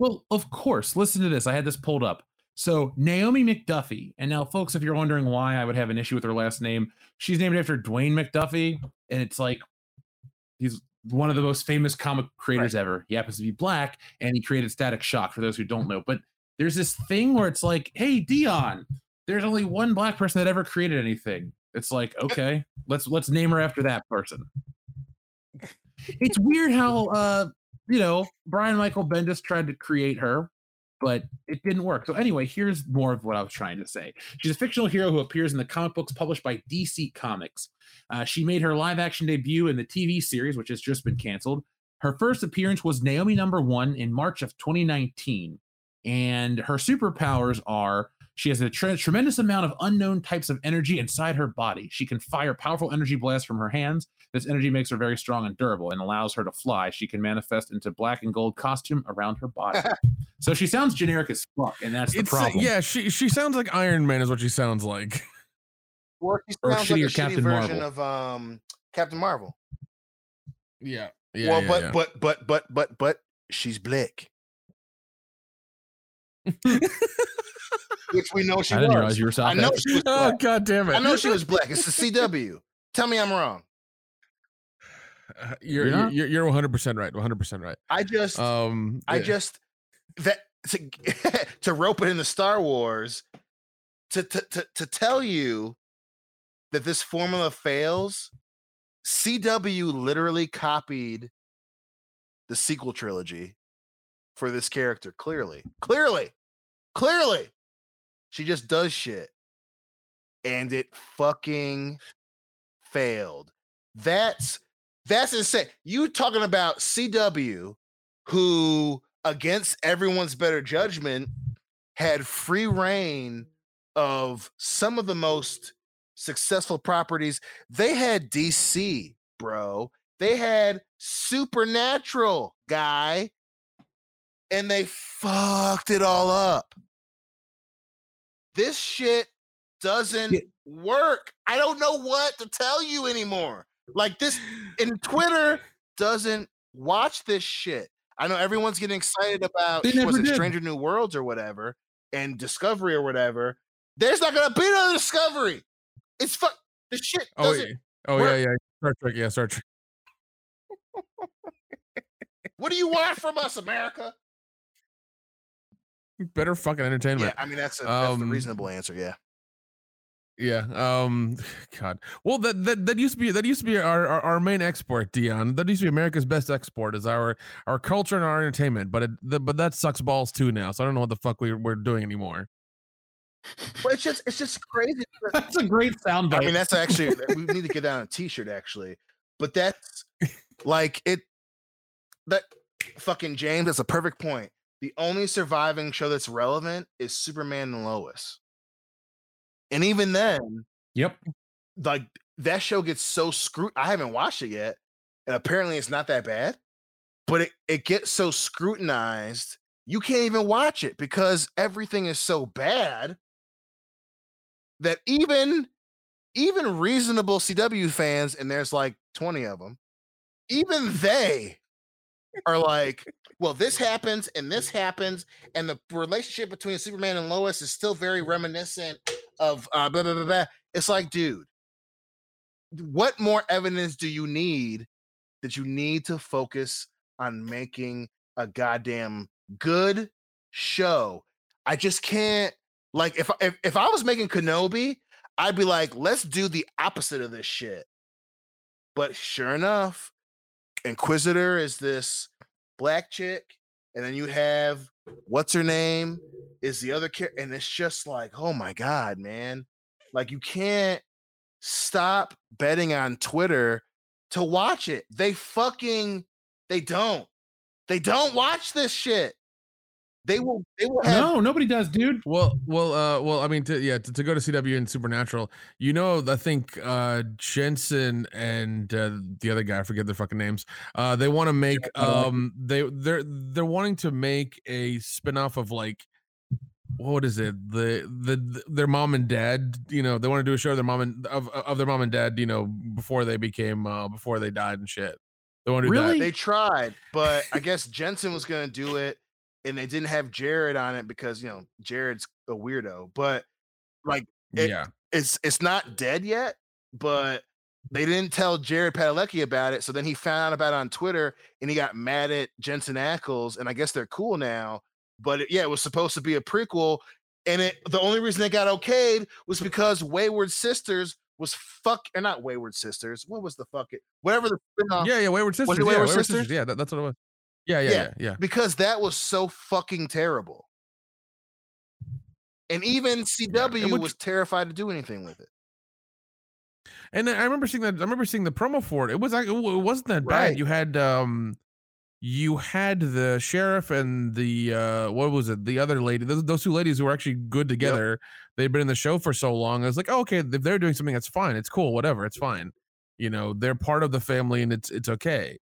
A: Well, of course. Listen to this. I had this pulled up. So Naomi McDuffie, and now, folks, if you're wondering why I would have an issue with her last name, she's named after Dwayne McDuffie, and it's like he's one of the most famous comic creators ever. He happens to be black, and he created Static Shock. For those who don't know, but there's this thing where it's like, hey, Dion, there's only one black person that ever created anything. It's like, okay, let's let's name her after that person. It's weird how uh you know, Brian Michael Bendis tried to create her, but it didn't work. So anyway, here's more of what I was trying to say. She's a fictional hero who appears in the comic books published by DC Comics. Uh, she made her live action debut in the TV series, which has just been canceled. Her first appearance was Naomi number one in March of 2019. And her superpowers are she has a tre- tremendous amount of unknown types of energy inside her body. She can fire powerful energy blasts from her hands. This energy makes her very strong and durable and allows her to fly. She can manifest into black and gold costume around her body. so she sounds generic as fuck, and that's the
C: It's uh,
A: problem.
C: yeah, she she sounds like Iron Man is what she sounds like.
B: Or she
A: Or
B: like a
A: shittier
B: shitty
A: Captain
B: version
A: Marvel.
B: of um Captain Marvel.
C: Yeah. Yeah.
B: well,
C: yeah,
B: but
C: yeah.
B: but but but but but she's black, which we know she
A: I didn't
B: was.
A: realize you were South
B: I know
A: African.
B: she was
C: oh
B: black.
C: god damn it.
B: I know she was black. It's the CW. Tell me I'm wrong.
C: Uh, You're
A: You're
C: you're you're, you're 100% right. 100% right.
B: I just
C: Um
B: I
C: yeah.
B: just that to to rope it into Star Wars to to to, to tell you that this formula fails. CW literally copied the sequel trilogy for this character. Clearly, clearly, clearly, she just does shit, and it fucking failed. That's that's insane. You talking about CW, who against everyone's better judgment had free rein of some of the most successful properties. They had DC, bro. They had Supernatural, guy. And they fucked it all up. This shit doesn't work. I don't know what to tell you anymore. Like this, and Twitter doesn't watch this shit. I know everyone's getting excited about was it
A: did.
B: Stranger New Worlds or whatever, and Discovery or whatever. There's not gonna be no Discovery. It's fuck. The shit
C: Oh,
B: doesn't.
C: yeah. oh
B: work.
C: yeah, yeah. Star Trek, yeah, Star Trek.
B: What do you want from us, America?
C: Better fucking entertainment.
B: Yeah, I mean that's a, that's the
C: Um,
B: reasonable answer. Yeah.
C: Yeah. Um. God. Well, that that, that used to be that used to be our, our our main export, Dion. That used to be America's best export is our our culture and our entertainment. But it the, but that sucks balls too now. So I don't know what the fuck we we're doing anymore.
B: But it's just it's just crazy.
A: That's a great sound
B: I mean, that's actually we need to get down a t-shirt actually. But that's like it that fucking James, that's a perfect point. The only surviving show that's relevant is Superman and Lois. And even then,
A: yep.
B: like that show gets so screwed. I haven't watched it yet, and apparently it's not that bad. But it, it gets so scrutinized, you can't even watch it because everything is so bad that even even reasonable CW fans, and there's like 20 of them, even they are like, well, this happens and this happens, and the relationship between Superman and Lois is still very reminiscent of uh, blah, blah, blah, blah. It's like, dude, what more evidence do you need that you need to focus on making a goddamn good show? I just can't. Like, if if, if I was making Kenobi, I'd be like, let's do the opposite of this shit. But sure enough, Inquisitor is this black chick, and then you have what's her name is the other character, and it's just like, oh my god, man! Like you can't stop betting on Twitter to watch it. They fucking they don't. They don't watch this shit. They will. They will have.
A: No, nobody does, dude.
C: Well, well, uh, well. I mean, to, yeah, to, to go to CW and Supernatural, you know, I think uh Jensen and uh, the other guy, I forget their fucking names. Uh, they want to make um, they they're they're wanting to make a spinoff of like what is it the, the the their mom and dad you know they want to do a show of their mom and of, of their mom and dad you know before they became uh before they died and shit they want to do
A: Really?
B: They tried, but I guess Jensen was gonna do it, and they didn't have Jared on it because you know Jared's a weirdo. But like, it-
C: yeah
B: it's it's not dead yet, but they didn't tell Jared Padalecki about it. So then he found out about it on Twitter, and he got mad at Jensen Ackles, and I guess they're cool now. But it- yeah, it was supposed to be a prequel, and it the only reason it got okayed was because Wayward Sisters was fuck or not Wayward Sisters. What was the fuck it? Whatever the spin-off
C: yeah yeah wayward sisters
B: it
C: yeah,
B: Wayward
C: Wayward
B: Sisters?
C: yeah that, that's what it was yeah yeah
B: Yeah.
C: yeah yeah,
B: because that was so fucking terrible. And even CW
C: which-
B: was terrified to do anything with it.
C: And I remember seeing that. I remember seeing the promo for it. It was like it wasn't that bad.
B: Right.
C: You had um, you had the sheriff and the uh, what was it? The other lady. Those, those two ladies who were actually good together. They'd been in the show for so long. I was like, oh, okay, if they're doing something, that's fine. It's cool. Whatever. It's fine. You know, they're part of the family, and it's it's okay.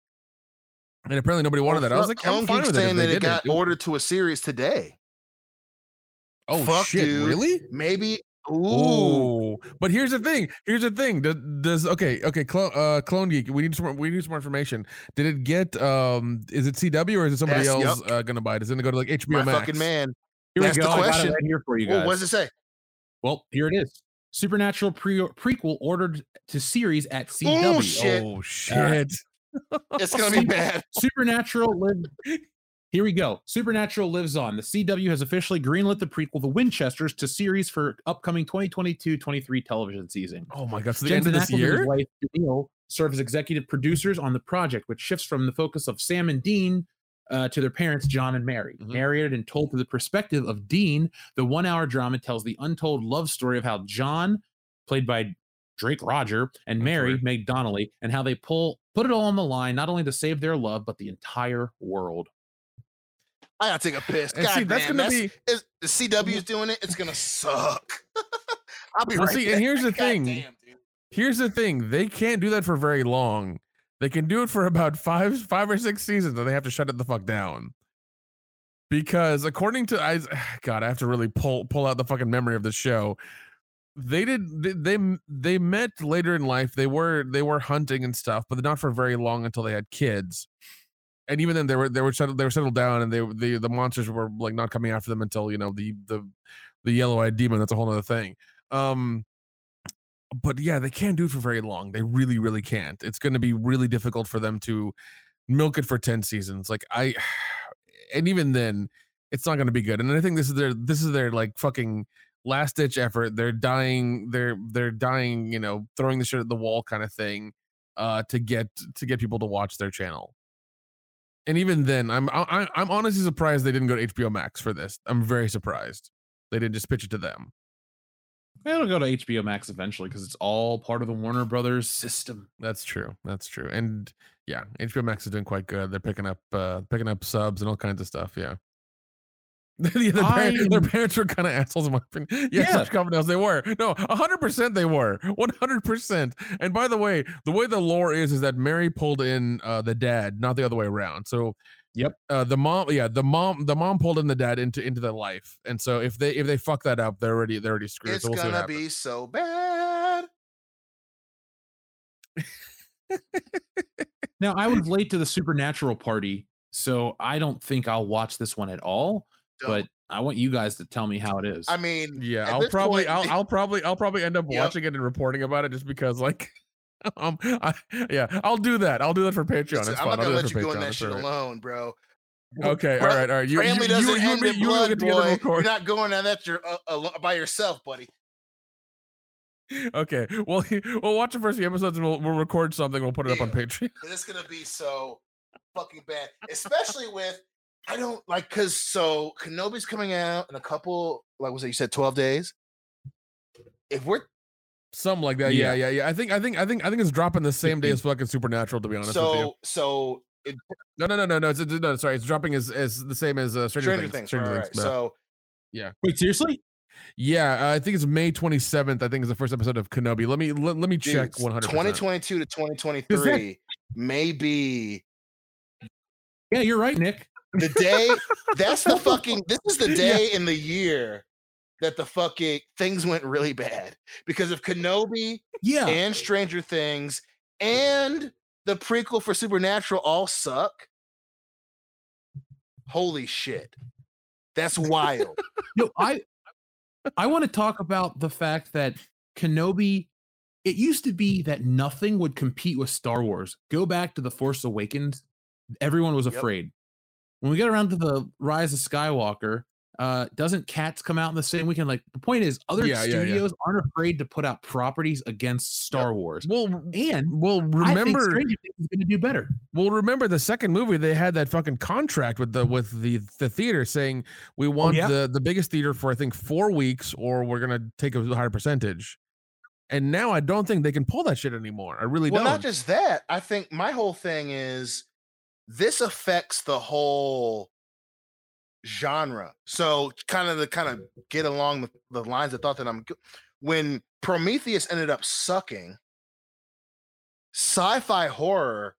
C: And apparently nobody wanted that. I was like, I'm
B: Clone
C: fine
B: keeps
C: with
B: saying
C: they
B: that it got
C: It-
B: ordered to a series today.
C: Oh
B: fuck,
C: shit!
B: dude.
C: Really?
B: Maybe. Ooh.
C: Ooh, but here's the thing. Here's the thing. Does, does okay, okay, clone, uh, clone geek. We need some. more- We need some more information. Did it get? Um, is it CW or is it somebody
B: That's-
C: else uh, gonna buy it? Is it gonna go to like HBO
B: My
C: Max?
B: fucking man.
A: Here
B: That's
A: we
B: the
A: go. It
B: question.
A: right here for you
B: Well,
A: guys.
B: what does it say?
A: Well, here it is. Supernatural pre- prequel ordered to series at CW.
B: Oh, shit.
C: Oh shit!
B: It's gonna be bad.
A: Supernatural live. Here we go. Supernatural lives on. The CW has officially greenlit the prequel, The Winchesters, to series for upcoming 2022-23 television season.
C: Oh my god! So the end of this
A: Ackles and his
C: year.
A: wife Neil serve as executive producers on the project, which shifts from the focus of Sam and Dean uh, to their parents, John and Mary.
C: Mhm.
A: Narrated and told through the perspective of Dean, the one-hour drama tells the untold love story of how John, played by Drake Rodger, and
C: That's
A: Mary,
C: right.
A: Meg Donnelly, and how they pull put it all on the line, not only to save their love, but the entire world.
B: I gotta take a piss. God
C: see, that's
B: damn,
C: gonna
B: that's,
C: be.
B: is, the CW's mm. doing it. It's gonna suck. I'll be
C: Well,
B: right
C: see,
B: back.
C: and here's the
B: God
C: thing.
B: damn, dude.
C: Here's the thing. They can't do that for very long. They can do it for about five, five or six seasons, and they have to shut it the fuck down. Because according to I, God, I have to really pull pull out the fucking memory of the show. They did they, they met later in life. They were they were hunting and stuff, but not for very long until they had kids. And even then, they were they were settled they were settled down, and they the the monsters were like not coming after them until you know the the the yellow eyed demon. That's a whole other thing. Um, but yeah, they can't do it for very long. They really, really can't. It's going to be really difficult for them to milk it for 10 seasons. Like I and even then it's not going to be good. And I think this is their this is their like fucking last ditch effort. They're dying they're they're dying, you know, throwing the shit at the wall kind of thing uh to get to get people to watch their channel. And even then, I'm I, I'm honestly surprised they didn't go to HBO Max for this. I'm very surprised they didn't just pitch it to them.
A: It'll go to HBO Max eventually because it's all part of the Warner Brothers system.
C: That's true. That's true. And yeah, HBO Max is doing quite good. They're picking up uh picking up subs and all kinds of stuff. Yeah. yeah, their, parents, their parents were kind of assholes in my opinion. Yeah,
A: Yeah.
C: such confidence they were. No, hundred percent they were. One hundred percent. And by the way, the way the lore is is that Mary pulled in uh the dad, not the other way around. So
A: Yep.
C: Uh, the mom, yeah, the mom, the mom pulled in the dad into into the life, and so if they if they fuck that up, they're already they're already screwed.
B: It's
C: so we'll
B: gonna be so bad.
A: Now I was late to the supernatural party, so I don't think I'll watch this one at all.
B: Don't.
A: But I want you guys to tell me how it is.
B: I mean,
C: Yeah, I'll probably,
B: point,
C: I'll, I'll probably, I'll probably end up
B: Yep.
C: watching it and reporting about it just because, like, um, I, yeah, I'll do that. I'll do that for Patreon.
B: listen,
C: it's
B: I'm
C: fun.
B: not
C: I'll
B: gonna
C: do
B: let you
C: for
B: go in
C: Patreon.
B: that
C: It's
B: shit
C: all right.
B: alone, bro.
C: Okay, all
B: Bro,
C: right, all right. You, you,
B: Family
C: you,
B: doesn't
C: you, you,
B: end
C: and me-
B: in
C: you
B: blood,
C: get together and
B: boy.
C: record.
B: You're not going on that you're uh, alo- by yourself, buddy.
C: Okay, well, we'll watch the first few episodes and we'll, we'll record something. We'll put it up on Patreon.
B: It's gonna be so fucking bad, especially with I don't like because so Kenobi's coming out in a couple like was it you said 12 days. If we're
C: Something like that. Yeah,
A: Yeah.
C: yeah, yeah. I think, I think, I think, I think it's dropping the same day as fucking Supernatural. To be honest with you.
B: so so it,
C: No, no, no, no, no. It's, it's- no, sorry. It's dropping as as the same as uh, Stranger,
B: Stranger
C: Things.
B: Things,
C: Stranger
B: right,
C: Things.
B: right.
C: yeah.
A: Wait, seriously?
C: Yeah, uh, I think it's May 27th. I think is the first episode of Kenobi. Let me let, let me check
B: dudes,
C: 100.
B: 2022 to 2023 may be
A: Yeah, you're right, Nick.
B: The day that's the fucking this is the day in the year that the fucking things went really bad because of Kenobi
A: Yeah.
B: and Stranger Things and the prequel for Supernatural all suck. Holy shit. That's wild.
A: no, I I want to talk about the fact that Kenobi it used to be that nothing would compete with Star Wars. Go back to The Force Awakens, everyone was
B: Yep.
A: Afraid. When we get around to the Rise of Skywalker, uh doesn't Cats come out in the same weekend? Like the point is other
C: Yeah, yeah, yeah.
A: studios aren't afraid to put out properties against Star Wars.
C: Well,
A: And
C: well, remember,
A: Stranger Things is going to do better.
C: well, remember the second movie. They had that fucking contract with the with the the theater saying we want
A: yeah?
C: the the biggest theater for I think four weeks, or we're gonna take a higher percentage. And now I don't think they can pull that shit anymore. I really
B: well,
C: don't.
B: not just that. I think my whole thing is this affects the whole genre. So kind of to kind of mm. get along the, the lines of thought that I'm when Prometheus ended up sucking, sci-fi horror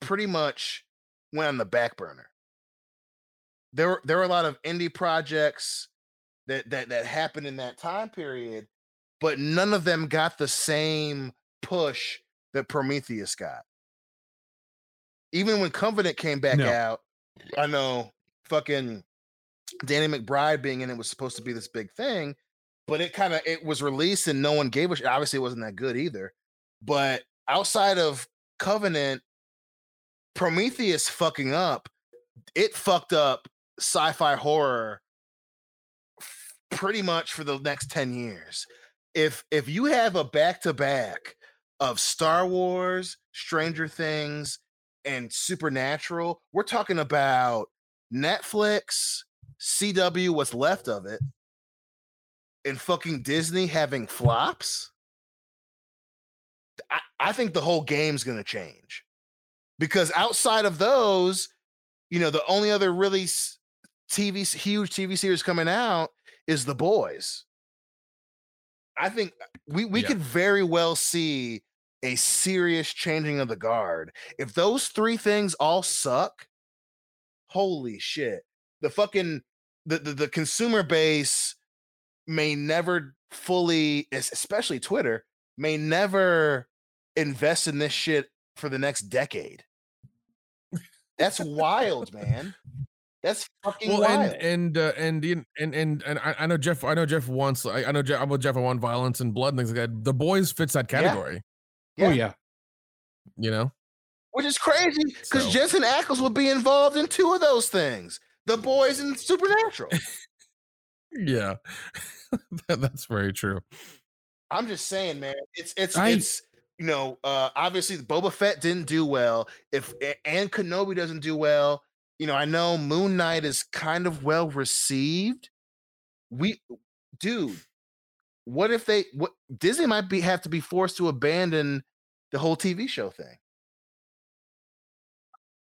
B: pretty much went on the back burner. There were there were a lot of indie projects that that that happened in that time period, but none of them got the same push that Prometheus got. Even when Covenant came back
A: No.
B: out, I know fucking Danny McBride being in it was supposed to be this big thing, but it kind of it was released and no one gave a sh- obviously it wasn't that good either. But outside of Covenant, Prometheus fucking up, it fucked up sci-fi horror f- pretty much for the next 10 years. If if you have a back-to-back of Star Wars, Stranger Things, and Supernatural, we're talking about Netflix, CW, what's left of it, and fucking Disney having flops. I, I think the whole game's gonna change. Because outside of those, you know, the only other really TV huge TV series coming out is The Boys. I think we we
C: Yeah.
B: could very well see a serious changing of the guard. If those three things all suck, holy shit. The fucking the the, the consumer base may never fully especially Twitter may never invest in this shit for the next decade. That's wild, man. That's fucking
C: well,
B: wild.
C: and and uh, and and and and I, I know Jeff. I know Jeff wants. I, I know Jeff. I'm with Jeff. I want violence and blood and things like that. The boys fits that
B: Yeah.
A: Oh
B: Yeah.
C: You know.
B: Which is crazy because
C: So-
B: Jensen Ackles would be involved in two of those things. The boys and Supernatural.
C: Yeah, That- that's very true.
B: I'm just saying, man. It's it's
A: I-
B: it's you know, uh obviously Boba Fett didn't do well. If and Kenobi doesn't do well, you know, I know Moon Knight is kind of well received. We dude, what if they what Disney might be have to be forced to abandon the whole TV show thing.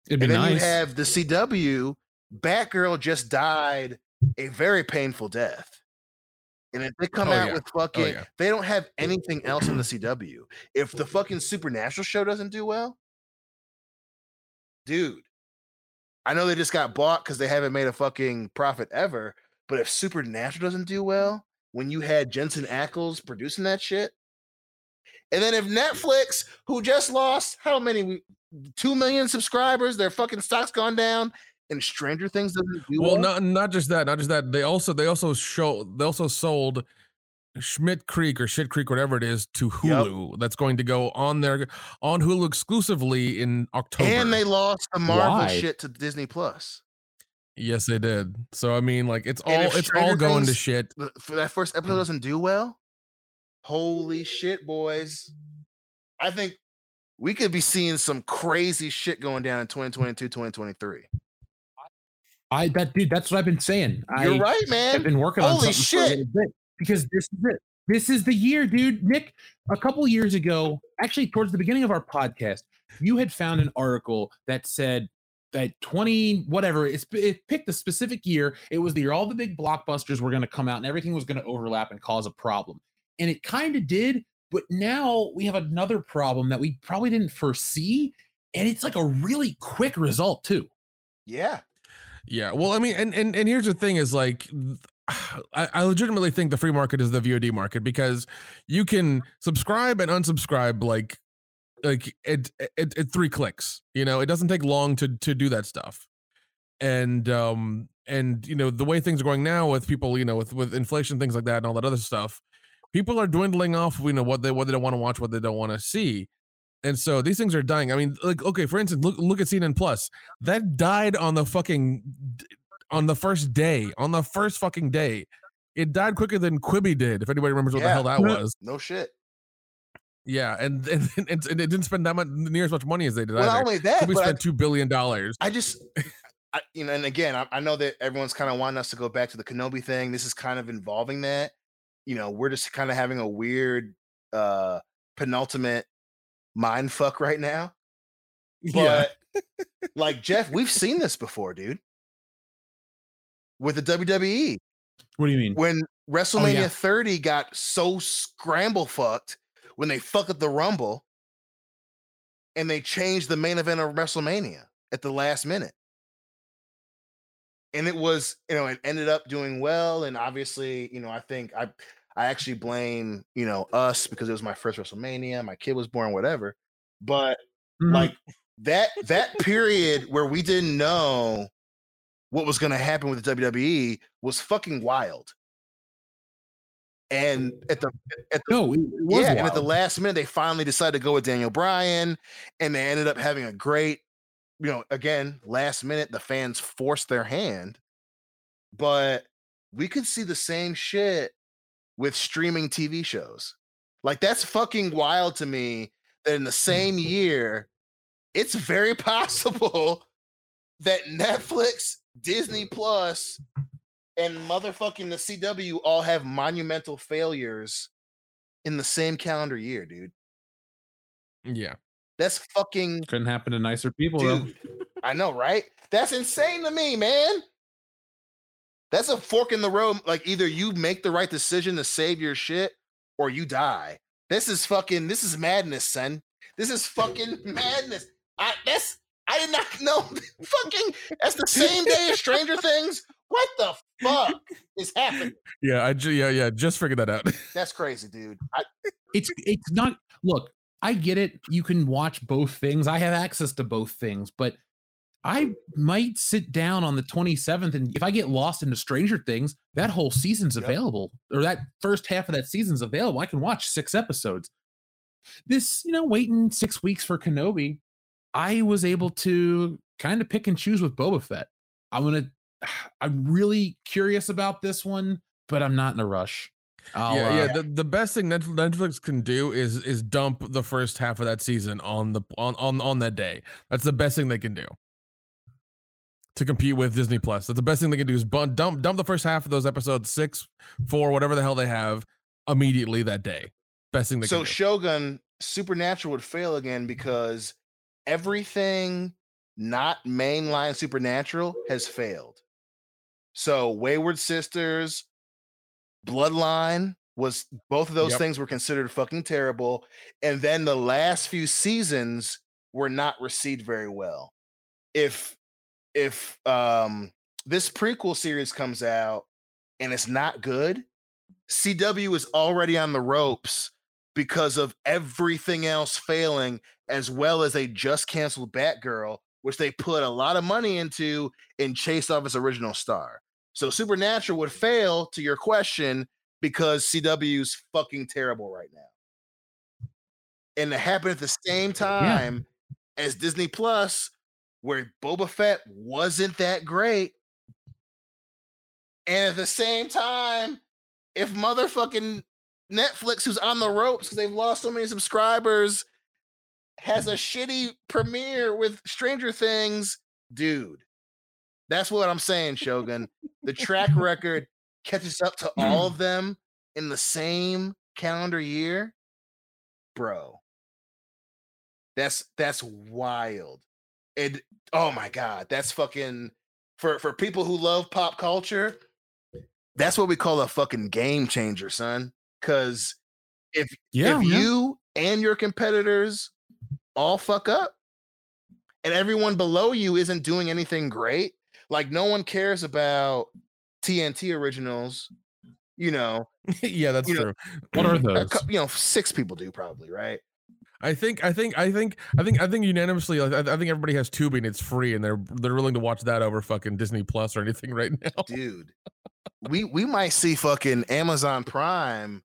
A: It'd be
B: And then
A: nice.
B: you have the CW, Batgirl just died a very painful death. And if they come
C: Oh,
B: out
C: yeah.
B: with oh, fucking,
C: yeah.
B: they don't have anything else in the CW. If the fucking Supernatural show doesn't do well, dude, I know they just got bought because they haven't made a fucking profit ever. But if Supernatural doesn't do well, when you had Jensen Ackles producing that shit, and then if Netflix, who just lost how many two million subscribers, their fucking stock's gone down, and Stranger Things doesn't do
C: Well,
B: well.
C: not not just that, not just that. They also they also show they also sold Schmidt Creek or Shit Creek, whatever it is, to Hulu. That's going to go on there on Hulu exclusively in October.
B: and they lost the Marvel
A: Why?
B: shit to Disney Plus.
C: Yes, they did. So I mean, like it's all
B: if
C: it's all
B: Stranger
C: going to shit.
B: For that first episode mm. doesn't do well. Holy shit, boys! I think we could be seeing some crazy shit going down in 2022, 2023.
A: I that dude, that's what I've been saying.
B: You're
A: I,
B: right, man.
A: I've been working on
B: Holy
A: something for a
B: shit.
A: bit because this is it. This is the year, dude. Nick, a couple years ago, actually towards the beginning of our podcast, you had found an article that said that 20 whatever it's, it picked a specific year. It was the year all the big blockbusters were going to come out and everything was going to overlap and cause a problem. And it kind of did, but now we have another problem that we probably didn't foresee and it's like a really quick result too.
B: Yeah,
C: Yeah. Well, I mean, and and and here's the thing: is like, I, I legitimately think the free market is the VOD market because you can subscribe and unsubscribe like like it it, it three clicks. You know, it doesn't take long to to do that stuff. And um and you know the way things are going now with people, you know, with with inflation, things like that, and all that other stuff, people are dwindling off. You know what they what they don't want to watch, what they don't want to see. And so these things are dying. I mean, like, okay, for instance, look look at CNN Plus. That died on the fucking on the first day, on the first fucking day. It died quicker than Quibi did. If anybody remembers what the hell that was,
B: no shit.
C: Yeah, and and, and, and it didn't spend that much near as much money as they did.
B: Well, not only that,
C: Quibi
B: but I,
C: spent two billion dollars.
B: I just, I, you know, and again, I, I know that everyone's kind of wanting us to go back to the Kenobi thing. This is kind of involving that. You know, we're just kind of having a weird uh penultimate mind fuck right now.
C: Yeah,
B: But like Jeff, we've seen this before, dude. With the WWE,
A: What do you mean?
B: when WrestleMania
A: yeah.
B: 30 got so scramble fucked when they fucked up the Rumble and they changed the main event of WrestleMania at the last minute. And it was, you know, it ended up doing well. And obviously, you know, I think I I actually blame, you know, us because it was my first WrestleMania, my kid was born, whatever. But
A: Mhm.
B: like that that period where we didn't know what was going to happen with the WWE was fucking wild. And at the at the
A: no, it, it was
B: yeah, and at the last minute they finally decided to go with Daniel Bryan, and they ended up having a great, you know, again last minute the fans forced their hand, but we could see the same shit with streaming TV shows. Like that's fucking wild to me that in the same year, it's very possible that Netflix, Disney Plus, and motherfucking the CW all have monumental failures in the same calendar year, dude.
C: yeah.
B: That's fucking
A: couldn't happen to nicer people though.
B: dude. I know, right? That's insane to me, man. That's a fork in the road. Like either you make the right decision to save your shit or you die. This is fucking this is madness, son. This is fucking madness. I that's I did not know fucking that's the same day as Stranger Things. What the fuck is happening?
C: Yeah, I ju- yeah yeah just figured that out.
B: That's crazy, dude. I,
A: it's it's not look i get it you can watch both things i have access to both things but i might sit down on the 27th and if i get lost into stranger things that whole season's
B: Yep.
A: available or that first half of that season's available i can watch six episodes this you know waiting six weeks for kenobi i was able to kind of pick and choose with boba fett i'm gonna i'm really curious about this one but i'm not in a rush I'll,
C: yeah,
A: uh,
C: yeah. The, the best thing Netflix can do is is dump the first half of that season on the on on on that day. That's the best thing they can do to compete with Disney Plus. That's the best thing they can do is bun- dump dump the first half of those episodes six, four, whatever the hell they have immediately that day. Best thing they
B: so
C: can do.
B: Shogun Supernatural would fail again because everything not mainline Supernatural has failed. So Wayward Sisters, Bloodline was both of those
C: Yep.
B: things were considered fucking terrible, and then the last few seasons were not received very well. If if um this prequel series comes out and it's not good, CW is already on the ropes because of everything else failing, as well as they just canceled Batgirl, which they put a lot of money into and chased off its original star. So Supernatural would fail to your question because CW's fucking terrible right now. And it happened at the same time yeah. as Disney Plus, where Boba Fett wasn't that great. And at the same time, if motherfucking Netflix, who's on the ropes because they've lost so many subscribers, has a shitty premiere with Stranger Things, dude. That's what I'm saying, Shogun. The track record catches up to all mm. of them in the same calendar year, bro. That's that's wild. And oh my god, that's fucking for for people who love pop culture. That's what we call a fucking game changer, son. Cause if
A: yeah,
B: if
A: yeah.
B: you and your competitors all fuck up and everyone below you isn't doing anything great, like no one cares about TNT originals, you know.
C: yeah, that's true.
B: Know,
A: what are those?
B: You know, six people do probably, right?
C: I think, I think, I think, I think, I think unanimously, I, I think everybody has tubing. It's free, and they're they're willing to watch that over fucking Disney Plus or anything right now,
B: dude. we we might see fucking Amazon Prime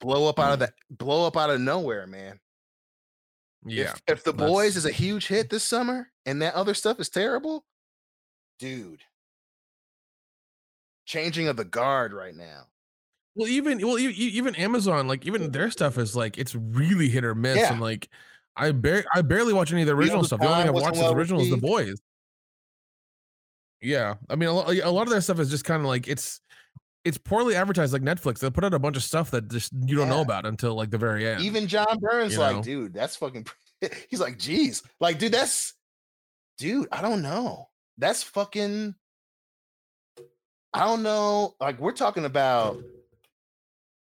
B: blow up out of mm. the blow up out of nowhere, man.
C: Yeah.
B: If, if the boys is a huge hit this summer and that other stuff is terrible, dude. Changing of the guard right now.
C: Well, even well, even Amazon, like even their stuff is like it's really hit or miss,
B: Yeah.
C: and like I bar- I barely watch any of the original
B: the
C: stuff. The only thing I've
B: wasn't
C: watched is the original is The. Boys. Yeah, I mean, a lot, a lot of their stuff is just kind of like it's it's poorly advertised, like Netflix. They put out a bunch of stuff that just you don't know about until like the very end.
B: Even John Burns,
C: You
B: like,
C: know?
B: dude, that's fucking. He's like, geez, like, dude, that's, dude, I don't know. That's fucking. I don't know. Like, we're talking about,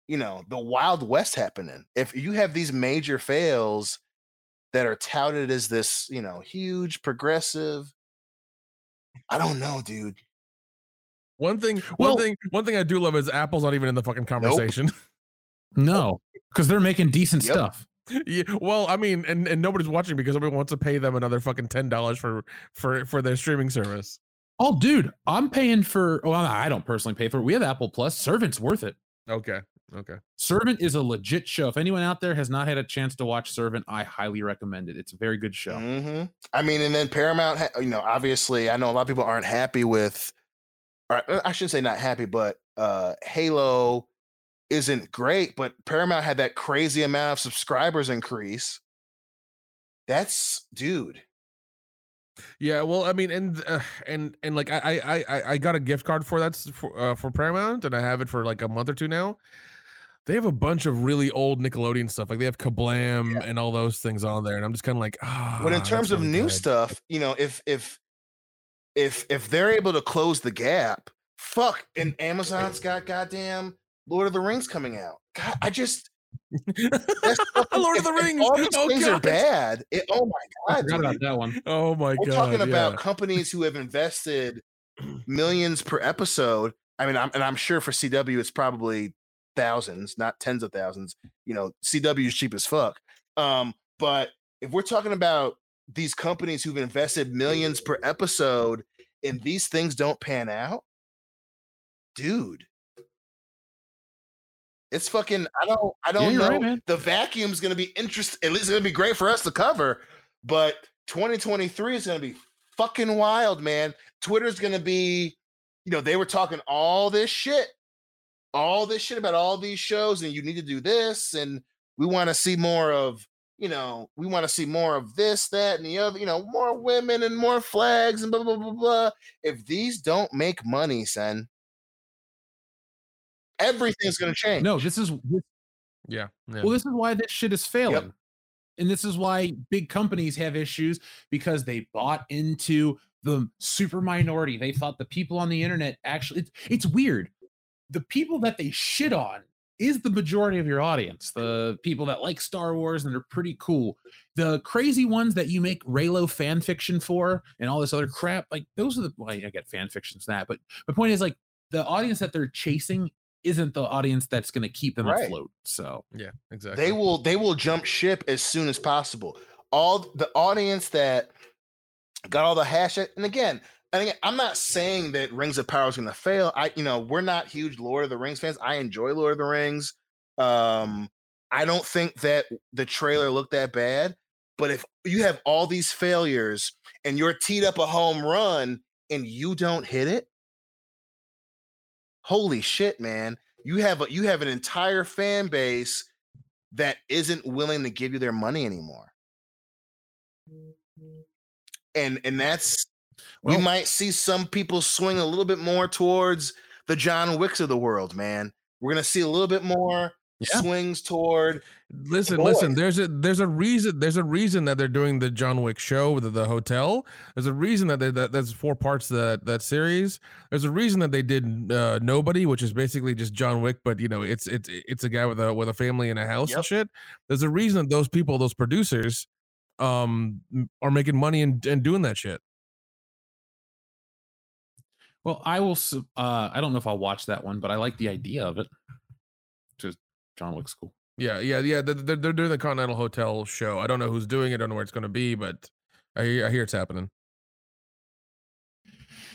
B: you know, the Wild West happening. If you have these major fails that are touted as this, you know, huge progressive. I don't know, dude.
C: one thing,
A: Well-
C: one thing, one thing I do love is Apple's not even in the fucking conversation.
A: No, because they're making decent
B: Yep.
A: stuff.
C: Yeah, well, I mean, and, and nobody's watching because everyone wants to pay them another fucking ten dollars for for for their streaming service.
A: Oh, dude, I'm paying for. Well, I don't personally pay for it. We have Apple Plus. Servant's worth it.
C: Okay, okay.
A: Servant is a legit show. If anyone out there has not had a chance to watch Servant, I highly recommend it. It's a very good show.
B: hmm I mean, and then Paramount, you know, obviously, I know a lot of people aren't happy with, or uh, I shouldn't say not happy, but uh Halo isn't great, but Paramount had that crazy amount of subscribers increase. That's dude.
C: Yeah, well, I mean, and uh, and and like I I I I got a gift card for that for uh, for Paramount, and I have it for like a month or two now. They have a bunch of really old Nickelodeon stuff, like they have Kablam and all those things on there, and I'm just kind of like, ah.
B: But in terms of
C: really
B: new
C: good."
B: stuff, you know, if if if if they're able to close the gap, fuck, and Amazon's got goddamn Lord of the Rings coming out. God, I just that's fucking-
C: Lord of the Rings.
B: all these
C: Oh,
B: things are bad. It, oh my god,
A: forgot about that one.
C: oh my god.
B: We're
C: god,
B: talking about
C: yeah.
B: companies who have invested millions per episode. I mean, I'm, and I'm sure for CW it's probably thousands, not tens of thousands. You know, CW is cheap as fuck. Um, but if we're talking about these companies who've invested millions per episode and these things don't pan out, dude. It's fucking. I don't. I don't
A: you're
B: know.
A: right, man.
B: the vacuum's going to be interesting. At least it's going to be great for us to cover. But 2023 is going to be fucking wild, man. Twitter's going to be. You know, they were talking all this shit, all this shit about all these shows, and you need to do this, and we want to see more of. You know, we want to see more of this, that, and the other. You know, more women and more flags and blah blah blah blah. If these don't make money, son, everything's going to change.
A: No, this is this,
C: yeah, yeah.
A: well, this is why this shit is failing. And this is why big companies have issues because they bought into the super minority. They thought the people on the internet actually it's, it's weird. The people that they shit on is the majority of your audience. The people that like Star Wars and are pretty cool. The crazy ones that you make Reylo fan fiction for and all this other crap, like those are the well, I get fan fictions that, but the point is like the audience that they're chasing isn't the audience that's going to keep them
B: Right.
A: afloat. So
C: Yeah, exactly.
B: They will they will jump ship as soon as possible. All the audience that got all the hash and again, I think I'm not saying that Rings of Power is going to fail. I you know we're not huge Lord of the Rings fans. I enjoy Lord of the Rings. Um, I don't think that the trailer looked that bad. But if you have all these failures and you're teed up a home run and you don't hit it, holy shit, man! You have a, you have an entire fan base that isn't willing to give you their money anymore. And and that's
A: Well-
B: we might see some people swing a little bit more towards the John Wicks of the world, man. We're gonna see a little bit more
A: Yeah.
B: swings toward
C: Listen,
B: Boy.
C: listen. There's a there's a reason there's a reason that they're doing the John Wick show with the hotel. There's a reason that they, that there's four parts to that that series. There's a reason that they did uh, Nobody, which is basically just John Wick, but you know it's it's it's a guy with a with a family and a house and shit. There's a reason that those people, those producers, um, are making money and and doing that shit.
A: Well, I will. s- Uh, I don't know if I'll watch that one, but I like the idea of it. Just John Wick's cool.
C: Yeah, yeah, yeah. They're, they're, they're doing the Continental Hotel show. I don't know who's doing it. I don't know where it's going to be, but I hear, I hear it's happening.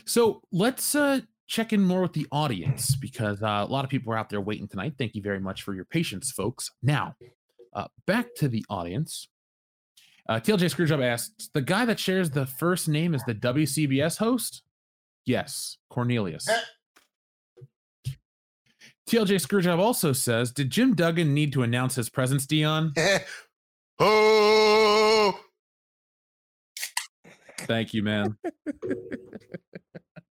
A: So let's uh, check in more with the audience because uh, a lot of people are out there waiting tonight. Thank you very much for your patience, folks. Now, uh, back to the audience. Uh, TLJ Screwjob asks The guy that shares the first name is the WCBS host? Yes, Cornelius. TLJ Screwjob also says Did Jim Duggan need to announce his presence, Dion?
B: oh
A: Thank you, man.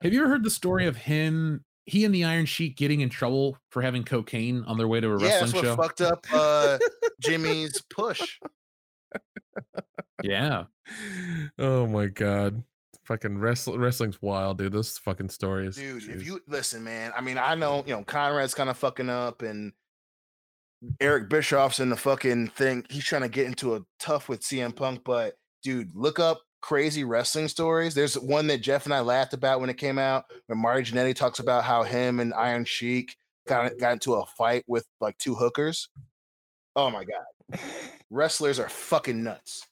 A: Have you ever heard the story of him, he and the Iron Sheik getting in trouble for having cocaine on their way to a
B: yeah,
A: wrestling
B: that's what
A: show?
B: fucked up uh Jimmy's push.
A: Yeah.
C: Oh my god. Fucking wrestling wrestling's wild, dude. Those fucking stories.
B: Dude, if you listen, man, I mean, I know, you know, Conrad's kind of fucking up and Eric Bischoff's in the fucking thing. He's trying to get into a tough with CM Punk, but dude, look up crazy wrestling stories. There's one that Jeff and I laughed about when it came out, where Marty Jannetty talks about how him and Iron Sheik got got into a fight with like two hookers. Oh my god. Wrestlers are fucking nuts.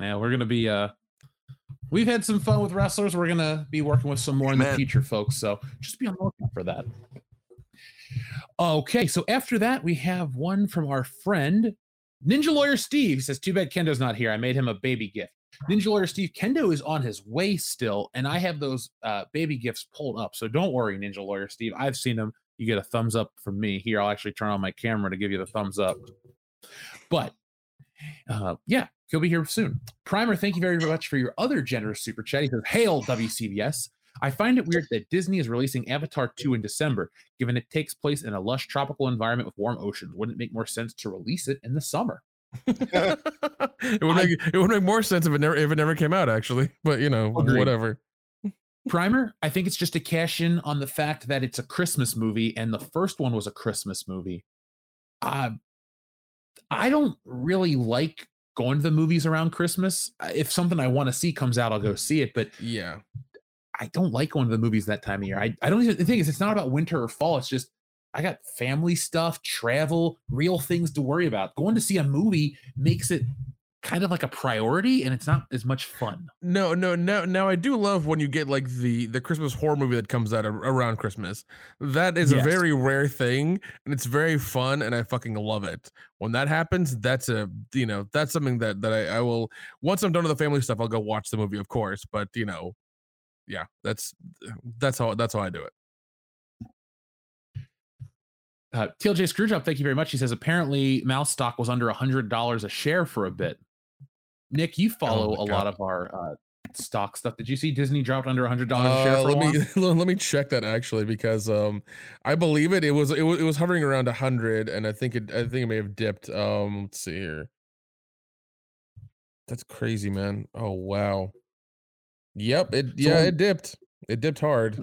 A: Yeah, we're gonna be uh we've had some fun with wrestlers. We're gonna be working with some more in the future, folks. So just be on the lookout for that. Okay, so after that, we have one from our friend Ninja Lawyer Steve. He says, Too bad Kendo's not here. I made him a baby gift. Ninja Lawyer Steve, Kendo is on his way still, and I have those uh, baby gifts pulled up. So don't worry, Ninja Lawyer Steve. I've seen them. You get a thumbs up from me. Here, I'll actually turn on my camera to give you the thumbs up. But uh, yeah, he'll be here soon. Primer, thank you very much for your other generous super chat. He says, Hail WCBS. I find it weird that Disney is releasing Avatar 2 in December, given it takes place in a lush tropical environment with warm oceans. Wouldn't it make more sense to release it in the summer?
C: it would make it would make more sense if it never if it never came out actually. But you know,
A: Agreed.
C: whatever.
A: Primer, I think it's just a cash in on the fact that it's a Christmas movie and the first one was a Christmas movie. Uh, I don't really like going to the movies around Christmas. If something I want to see comes out, I'll go see it. But
C: Yeah.
A: I don't like going to the movies that time of year. Mm-hmm. I, I don't even the thing is it's not about winter or fall. It's just I got family stuff, travel, real things to worry about. Going to see a movie makes it kind of like a priority and it's not as much fun.
C: No, no, no. Now I do love when you get like the the Christmas horror movie that comes out around Christmas. That is
A: Yes.
C: a very rare thing, and it's very fun, and I fucking love it. When that happens, that's a you know that's something that that I, I will once I'm done with the family stuff, I'll go watch the movie, of course. But you know, yeah, that's that's how that's how I do it.
A: Uh, TLJ Screwjob, thank you very much. He says apparently mouse stock was under a hundred dollars a share for a bit. Nick, you follow
C: my
A: a
C: God.
A: lot of our uh, stock stuff. Did you see Disney dropped under a hundred dollars a share
C: Uh, let me let me check that actually because um I believe it. It was it was, it was hovering around a hundred, and I think it I think it may have dipped. Um, let's see here. That's crazy, man. Oh wow. Yep. It yeah it dipped. It dipped hard.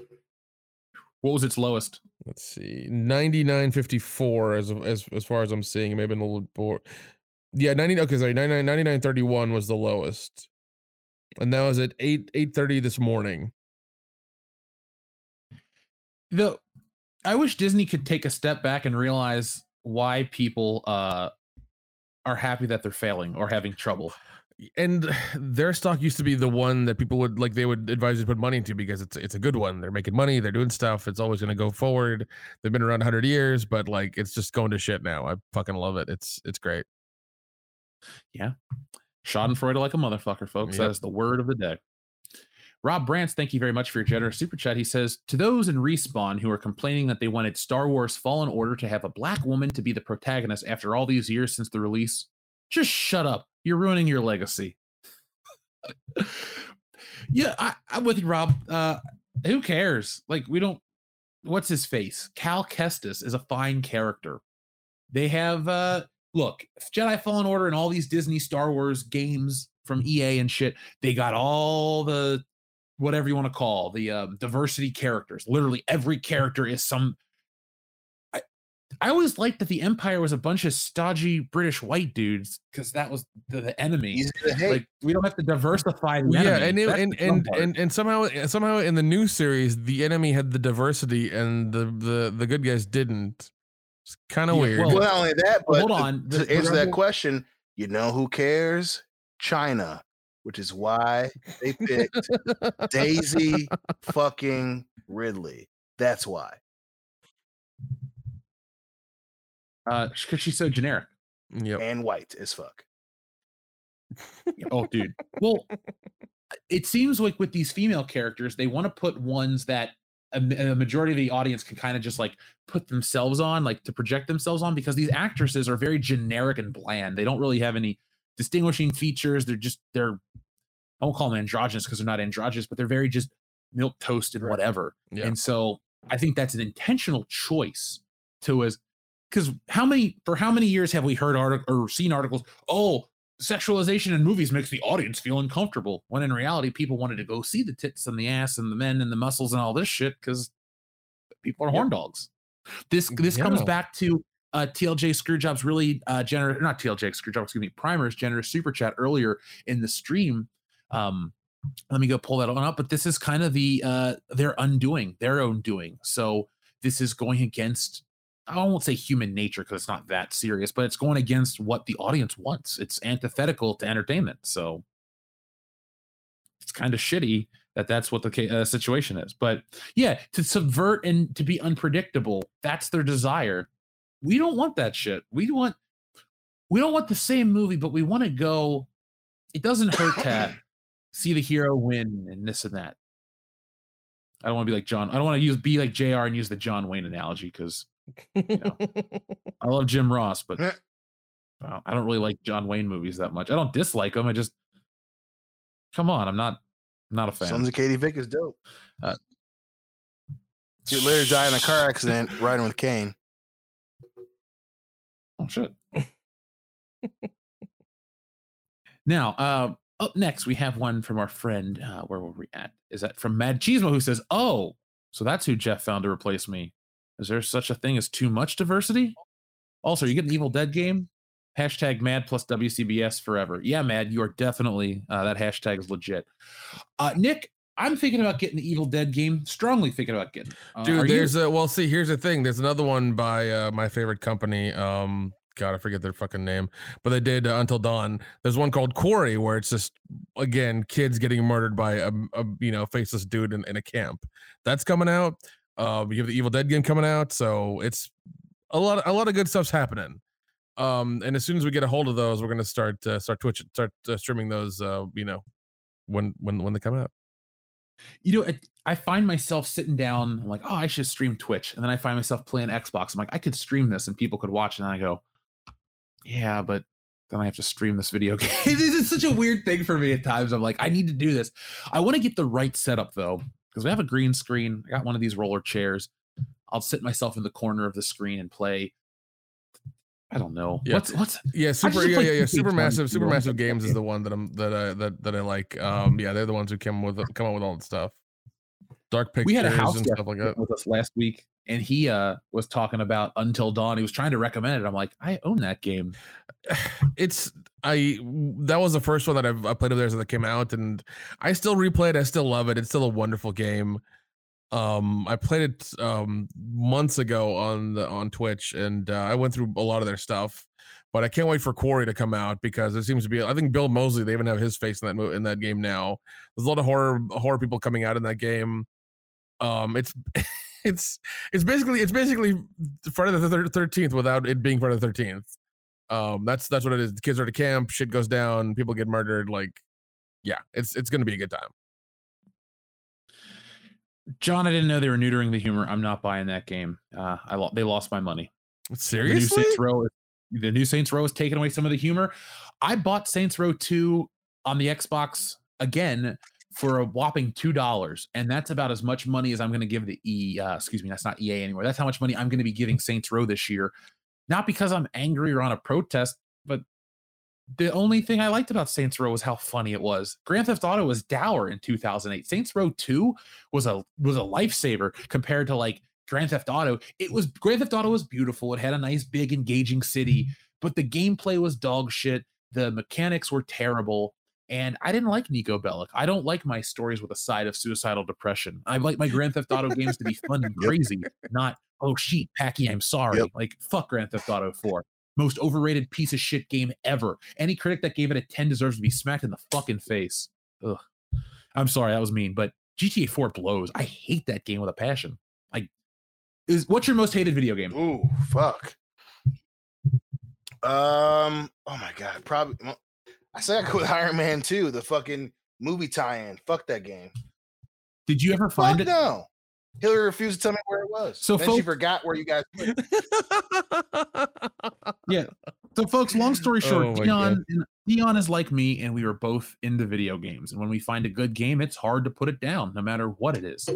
A: What was its lowest?
C: Let's see, ninety nine fifty four as as as far as I'm seeing. It may have been a little more. Yeah, ninety. Okay, sorry, 99, 99 was the lowest, and that was at eight eight thirty this morning.
A: The I wish Disney could take a step back and realize why people uh are happy that they're failing or having trouble.
C: and their stock used to be the one that people would like they would advise you to put money into because it's it's a good one they're making money they're doing stuff it's always going to go forward they've been around 100 years but like it's just going to shit now i fucking love it it's it's great
A: Schadenfreude like a motherfucker, folks.
C: Yep.
A: That is the word of the day. Rob Brantz, thank you very much for your generous super chat. He says, To those in Respawn who are complaining that they wanted Star Wars Fallen Order to have a black woman to be the protagonist after all these years since the release, just shut up. You're ruining your legacy. yeah, I, I'm with you, Rob. Uh, who cares? Like, we don't. What's his face? Cal Kestis is a fine character. They have uh look, Jedi Fallen Order and all these Disney Star Wars games from EA and shit, they got all the whatever you want to call the um, diversity characters. Literally every character is some. I, I always liked that the Empire was a bunch of stodgy British white dudes because that was the, the enemy.
B: Easy to hate.
A: Like we don't have to diversify the
C: yeah
A: enemy.
C: and it, and and, and and somehow somehow in the new series the enemy had the diversity and the the the good guys didn't it's kind of
A: Yeah,
C: weird
A: well,
B: well, not only that, but
A: hold
B: to-
A: on,
B: to,
A: the- the
B: answer that question, you know who cares? China, which is why they picked Daisy fucking Ridley. That's why.
A: uh, because she's so generic.
C: yep
B: And white as fuck.
A: Oh, dude. Well, it seems like with these female characters, they want to put ones that a, a majority of the audience can kind of just like put themselves on, like to project themselves on, because these actresses are very generic and bland. They don't really have any distinguishing features. They're just they're I won't call them androgynous because they're not androgynous, but they're very just milk toast
B: and
A: whatever.
C: Yeah.
A: And so I think that's an intentional choice to as because how many for how many years have we heard article or seen articles? Oh, sexualization in movies makes the audience feel uncomfortable. When in reality, people wanted to go see the tits and the ass and the men and the muscles and all this shit because people are horn dogs. This this comes back to uh, TLJ Screwjob's really uh, generous, not TLJ Screwjob, excuse me, Primer's generous super chat earlier in the stream. Um, let me go pull that on up. But this is kind of the uh, their undoing, their own doing. So this is going against I won't say human nature because it's not that serious, but it's going against what the audience wants. It's antithetical to entertainment. So it's kind of shitty that that's what the uh, situation is. But yeah, to subvert and to be unpredictable, that's their desire. We don't want that shit. We want we don't want the same movie, but we want to go. It doesn't hurt to see the hero win and this and that. I don't want to be like John. I don't want to use be like Jr. and use the John Wayne analogy because know. I love Jim Ross, but
B: Eh.
A: uh, I don't really like John Wayne movies that much. I don't dislike them. I just come on. I'm not I'm not a fan.
B: Sons of Katie Vick is dope.
A: Uh,
B: She would later die in a car accident riding with Kane.
A: Oh shit. now, uh, up next we have one from our friend. Uh, where were we at? Is that from Mad Chismo who says, "Oh, so that's who Jeff found to replace me." Is there such a thing as too much diversity? Also, are you getting the Evil Dead game? Hashtag Mad plus WCBS forever. Yeah, Mad, you are definitely uh, that hashtag is legit. Uh, Nick, I'm thinking about getting the Evil Dead game. Strongly thinking about getting. Uh,
C: Dude,
A: you?
C: there's a well. See, here's the thing. There's another one by uh, my favorite company. Um, God, I forget their fucking name, but they did uh, Until Dawn. There's one called Quarry where it's just again kids getting murdered by a, a you know faceless dude in, in a camp. That's coming out. Um, you have the Evil Dead game coming out, so it's a lot. Of, a lot of good stuff's happening. Um, and as soon as we get a hold of those, we're gonna start uh, start Twitch start uh, streaming those. Uh, you know, when when when they come out.
A: you know, I find myself sitting down, I'm like, oh, I should stream Twitch. And then I find myself playing Xbox. I'm like, I could stream this and people could watch. And I go, yeah, but then I have to stream this video game. it's such a weird thing for me at times. I'm like, I need to do this. I want to get the right setup though, because we have a green screen. I got one of these roller chairs. I'll sit myself in the corner of the screen and play. I don't know.
C: Yeah.
A: What's what's
C: Yeah, super. Yeah, yeah, yeah. Super massive, super massive games is the one that I'm that I that that I like. Um, yeah, they're the ones who come with come up with all the stuff. Dark pictures
A: we had a house
C: and stuff like that.
A: with us last week, and he uh was talking about Until Dawn. He was trying to recommend it. I'm like, I own that game.
C: It's I that was the first one that I've I played of theirs that came out, and I still replay it. I still love it. It's still a wonderful game. Um, I played it um months ago on the on Twitch, and uh, I went through a lot of their stuff. But I can't wait for Quarry to come out because it seems to be. I think Bill Moseley. They even have his face in that in that game now. There's a lot of horror horror people coming out in that game. Um, it's it's it's basically it's basically Friday the Thirteenth without it being Friday the Thirteenth. Um, that's that's what it is. The kids are to camp, shit goes down, people get murdered. Like, yeah, it's it's gonna be a good time.
A: John, I didn't know they were neutering the humor. I'm not buying that game. Uh, I lo- they lost my money. The new
C: Seriously,
A: Saints Row, the new Saints Row is taking away some of the humor. I bought Saints Row 2 on the Xbox again for a whopping two dollars, and that's about as much money as I'm going to give the E. Uh, excuse me, that's not EA anymore. That's how much money I'm going to be giving Saints Row this year. Not because I'm angry or on a protest, but the only thing I liked about Saints Row was how funny it was. Grand Theft Auto was dour in 2008. Saints Row 2 was a was a lifesaver compared to like Grand Theft Auto. It was Grand Theft Auto was beautiful. It had a nice big engaging city, mm-hmm. but the gameplay was dog shit. The mechanics were terrible. And I didn't like Niko Bellic. I don't like my stories with a side of suicidal depression. I like my Grand Theft Auto games to be fun and crazy, not oh shit, Packie, I'm sorry.
B: Yep.
A: Like fuck Grand Theft Auto 4 most overrated piece of shit game ever. Any critic that gave it a 10 deserves to be smacked in the fucking face. Ugh. I'm sorry, that was mean, but GTA 4 blows. I hate that game with a passion. Like, is what's your most hated video game?
B: Ooh, fuck. Um. Oh my god. Probably. Well, I said I go with Iron Man 2, the fucking movie tie-in. Fuck that game.
A: Did you ever find
B: Fuck
A: it?
B: no. Hillary refused to tell me where it was.
A: So
B: then she forgot where you guys. Put it.
A: So, folks, long story oh short,
C: Oh my
A: Dion, Dion is like me, and we were both into video games. And when we find a good game, it's hard to put it down, no matter what it is.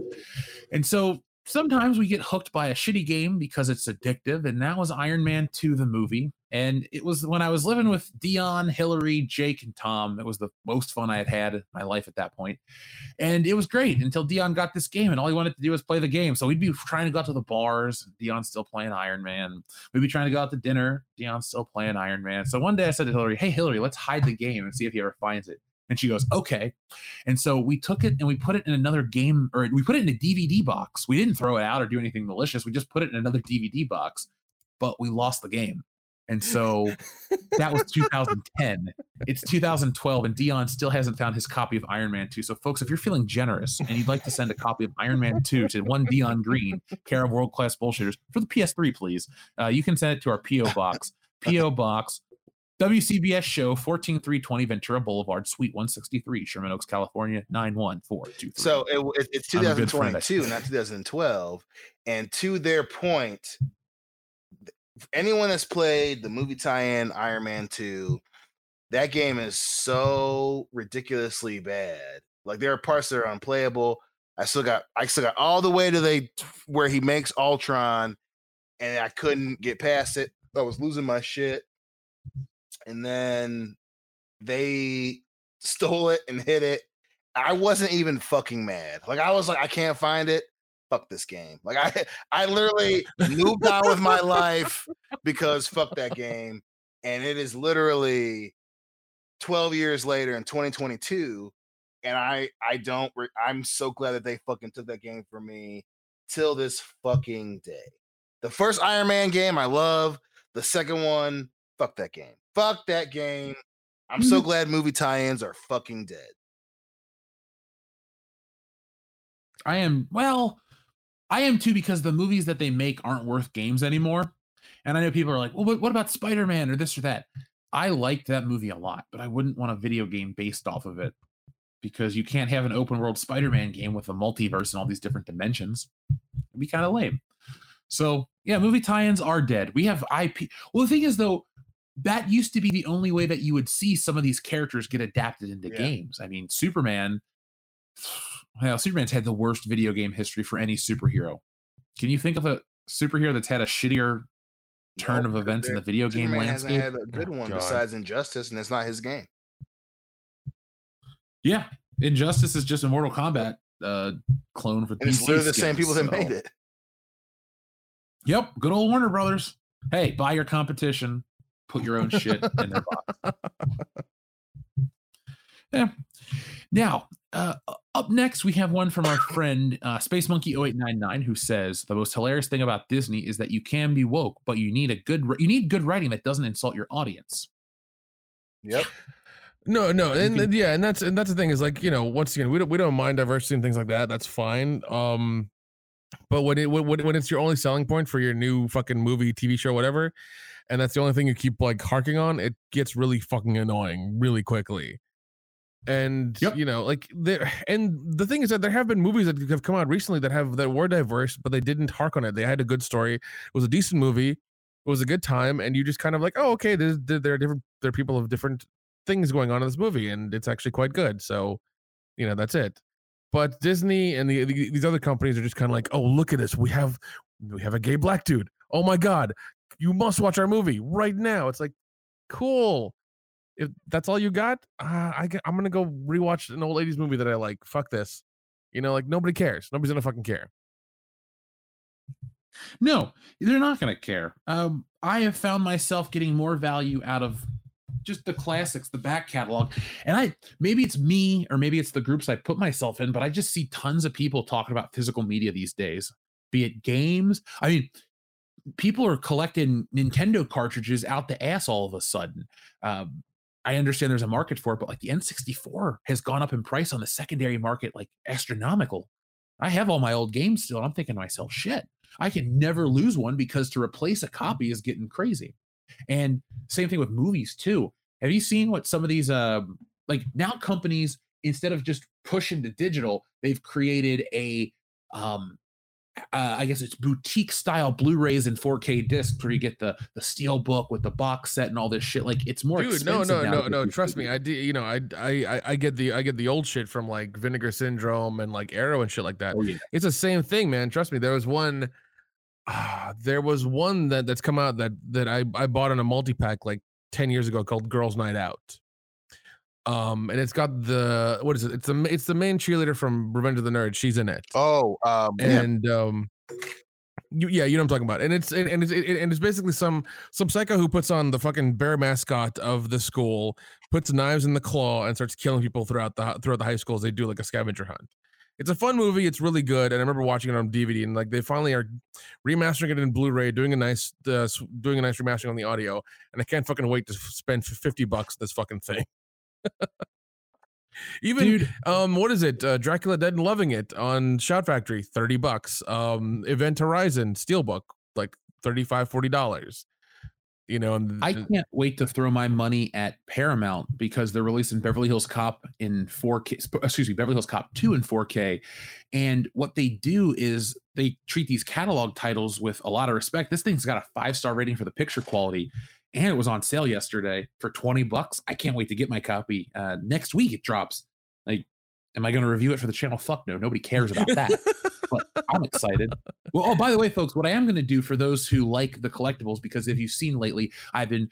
A: And so sometimes we get hooked by a shitty game because it's addictive. And that was Iron Man 2, the movie. And it was when I was living with Dion, Hillary, Jake, and Tom. It was the most fun I had had in my life at that point. And it was great until Dion got this game, and all he wanted to do was play the game. So we'd be trying to go out to the bars. Dion's still playing Iron Man. We'd be trying to go out to dinner. Dion's still playing Iron Man. So one day I said to Hillary, Hey, Hillary, let's hide the game and see if he ever finds it. And she goes, Okay. And so we took it and we put it in another game, or we put it in a DVD box. We didn't throw it out or do anything malicious. We just put it in another DVD box, but we lost the game. And so that was 2010. It's 2012, and Dion still hasn't found his copy of Iron Man 2. So, folks, if you're feeling generous and you'd like to send a copy of Iron Man 2 to one Dion Green, care of World Class Bullshitters, for the PS3, please, uh, you can send it to our P.O. Box. P.O. Box, WCBS Show, 14320 Ventura Boulevard, Suite 163, Sherman Oaks, California, 91423.
B: So it, it's
A: I'm a good friend,
B: 2022, not 2012. And to their point, anyone that's played the movie tie-in Iron Man 2, that game is so ridiculously bad. Like there are parts that are unplayable. I still got I still got all the way to the where he makes Ultron, and I couldn't get past it. I was losing my shit. And then they stole it and hit it. I wasn't even fucking mad. Like I was like, I can't find it. Fuck this game. Like I I literally moved on with my life because fuck that game. And it is literally 12 years later in 2022. And I I don't re- I'm so glad that they fucking took that game from me till this fucking day. The first Iron Man game I love. The second one, fuck that game. Fuck that game. I'm so glad movie tie-ins are fucking dead.
A: I am well, I am too because the movies that they make aren't worth games anymore. And I know people are like, well, what, what about Spider Man or this or that? I liked that movie a lot, but I wouldn't want a video game based off of it because you can't have an open world Spider Man game with a multiverse and all these different dimensions. It'd be kind of lame. So, yeah, movie tie ins are dead. We have IP. Well, the thing is, though, that used to be the only way that you would see some of these characters get adapted into
B: Yeah.
A: games. I mean, Superman, well, Superman's had the worst video game history for any superhero. Can you think of a superhero that's had a shittier turn
B: Nope,
A: of events in the video game
B: Superman hasn't
A: landscape?
B: had a good
C: Oh,
B: one
C: God.
B: besides Injustice, and it's not his game.
A: Yeah, Injustice is just a Mortal Kombat uh, clone for
B: And it's literally the same
A: skins,
B: people that made it.
A: Yep, good old Warner Brothers. Hey, buy your competition, put your own shit in their box. Yeah. Now, uh, up next, we have one from our friend uh, Space Monkey 0899 who says the most hilarious thing about Disney is that you can be woke, but you need a good you need good writing that doesn't insult your audience.
B: Yep.
C: No, no, and
A: can-
C: and yeah, and that's and that's the thing is like you know once again we don't we don't mind diversity and things like that. That's fine. Um, but when it when, when it's your only selling point for your new fucking movie, TV show, whatever, and that's the only thing you keep like harking on, it gets really fucking annoying really quickly. And
A: Yep.
C: you know, like there, and the thing is that there have been movies that have come out recently that have that were diverse, but they didn't hark on it. They had a good story. It was a decent movie. It was a good time, and you just kind of like, oh, okay, there's, there there are different, there are people of different things going on in this movie, and it's actually quite good. So, you know, that's it. But Disney and the, the these other companies are just kind of like, oh, look at this. we have we have a gay black dude. Oh my god, you must watch our movie right now. It's like, cool. If that's all you got, uh, I get, I'm gonna go rewatch an old ladies movie that I like. Fuck this. You know, like nobody cares. Nobody's gonna fucking care.
A: No, they're not to care. Um, I have found myself getting more value out of just the classics, the back catalog. And I maybe it's me or maybe it's the groups I put myself in, but I just see tons of people talking about physical media these days, be it games. I mean, people are collecting Nintendo cartridges out the ass all of a sudden. Um, I understand there's a market for it, but like the N64 has gone up in price on the secondary market like astronomical. I have all my old games still. And I'm thinking to myself, shit, I can never lose one because to replace a copy is getting crazy. And same thing with movies too. Have you seen what some of these um like now companies instead of just pushing to digital, they've created a um uh, I guess it's boutique style Blu-rays and 4K discs where you get the the steel book with the box set and all this shit. Like it's more
C: Dude, no,
A: expensive
C: no, no, no. Trust me. I do. You know, I, I, I- get the, I get the old shit from like Vinegar Syndrome and like Arrow and shit like that.
A: Oh, yeah.
C: It's the same thing, man. Trust me. There was one, ah, there was one that that's come out that that I I bought in a multi pack like ten years ago called Girls Night Out. Um, and it's got the what is it? It's the it's the main cheerleader from Revenge of the Nerds. She's in it.
B: Oh, um, yeah.
C: and um you, yeah you know what i'm talking about and it's and and it's it, and it's basically some some psycho who puts on the fucking bear mascot of the school puts knives in the claw and starts killing people throughout the throughout the high school as they do like a scavenger hunt it's a fun movie it's really good and i remember watching it on dvd and like they finally are remastering it in blu-ray doing a nice uh, doing a nice remastering on the audio and i can't fucking wait to spend 50 bucks on this fucking thing even
A: Dude,
C: um, what is it? Uh, Dracula Dead and Loving It on Shout Factory, 30 bucks. Um, Event Horizon Steelbook, like 35 40 dollars. You know, and
A: I can't wait to throw my money at Paramount because they're releasing Beverly Hills Cop in 4K, excuse me, Beverly Hills Cop 2 in 4K. And what they do is they treat these catalog titles with a lot of respect. This thing's got a five star rating for the picture quality, and it was on sale yesterday for 20 bucks. I can't wait to get my copy. Uh, next week it drops. Like, am I going to review it for the channel? Fuck no. Nobody cares about that but I'm excited. Well, oh, by the way, folks, what I am going to do for those who like the collectibles, because if you've seen lately, I've been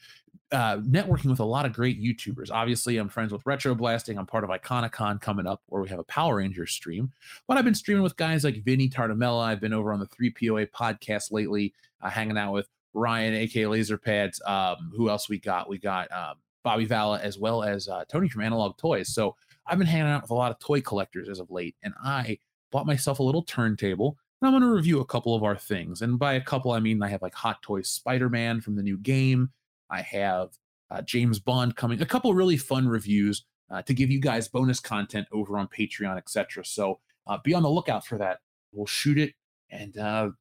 A: uh, networking with a lot of great YouTubers. Obviously, I'm friends with Retro Blasting. I'm part of Iconicon coming up, where we have a Power Rangers stream. But I've been streaming with guys like Vinny Tartamella. I've been over on the 3POA podcast lately, uh, hanging out with Ryan, aka Laserpads. Um, who else we got? We got um, Bobby Vala as well as uh, Tony from Analog Toys. So I've been hanging out with a lot of toy collectors as of late, and I bought myself a little turntable and I'm going to review a couple of our things. And by a couple, I mean I have like Hot Toys Spider Man from the new game. I have uh, James Bond coming, a couple really fun reviews uh, to give you guys bonus content over on Patreon, etc. So uh, be on the lookout for that. We'll shoot it. And uh,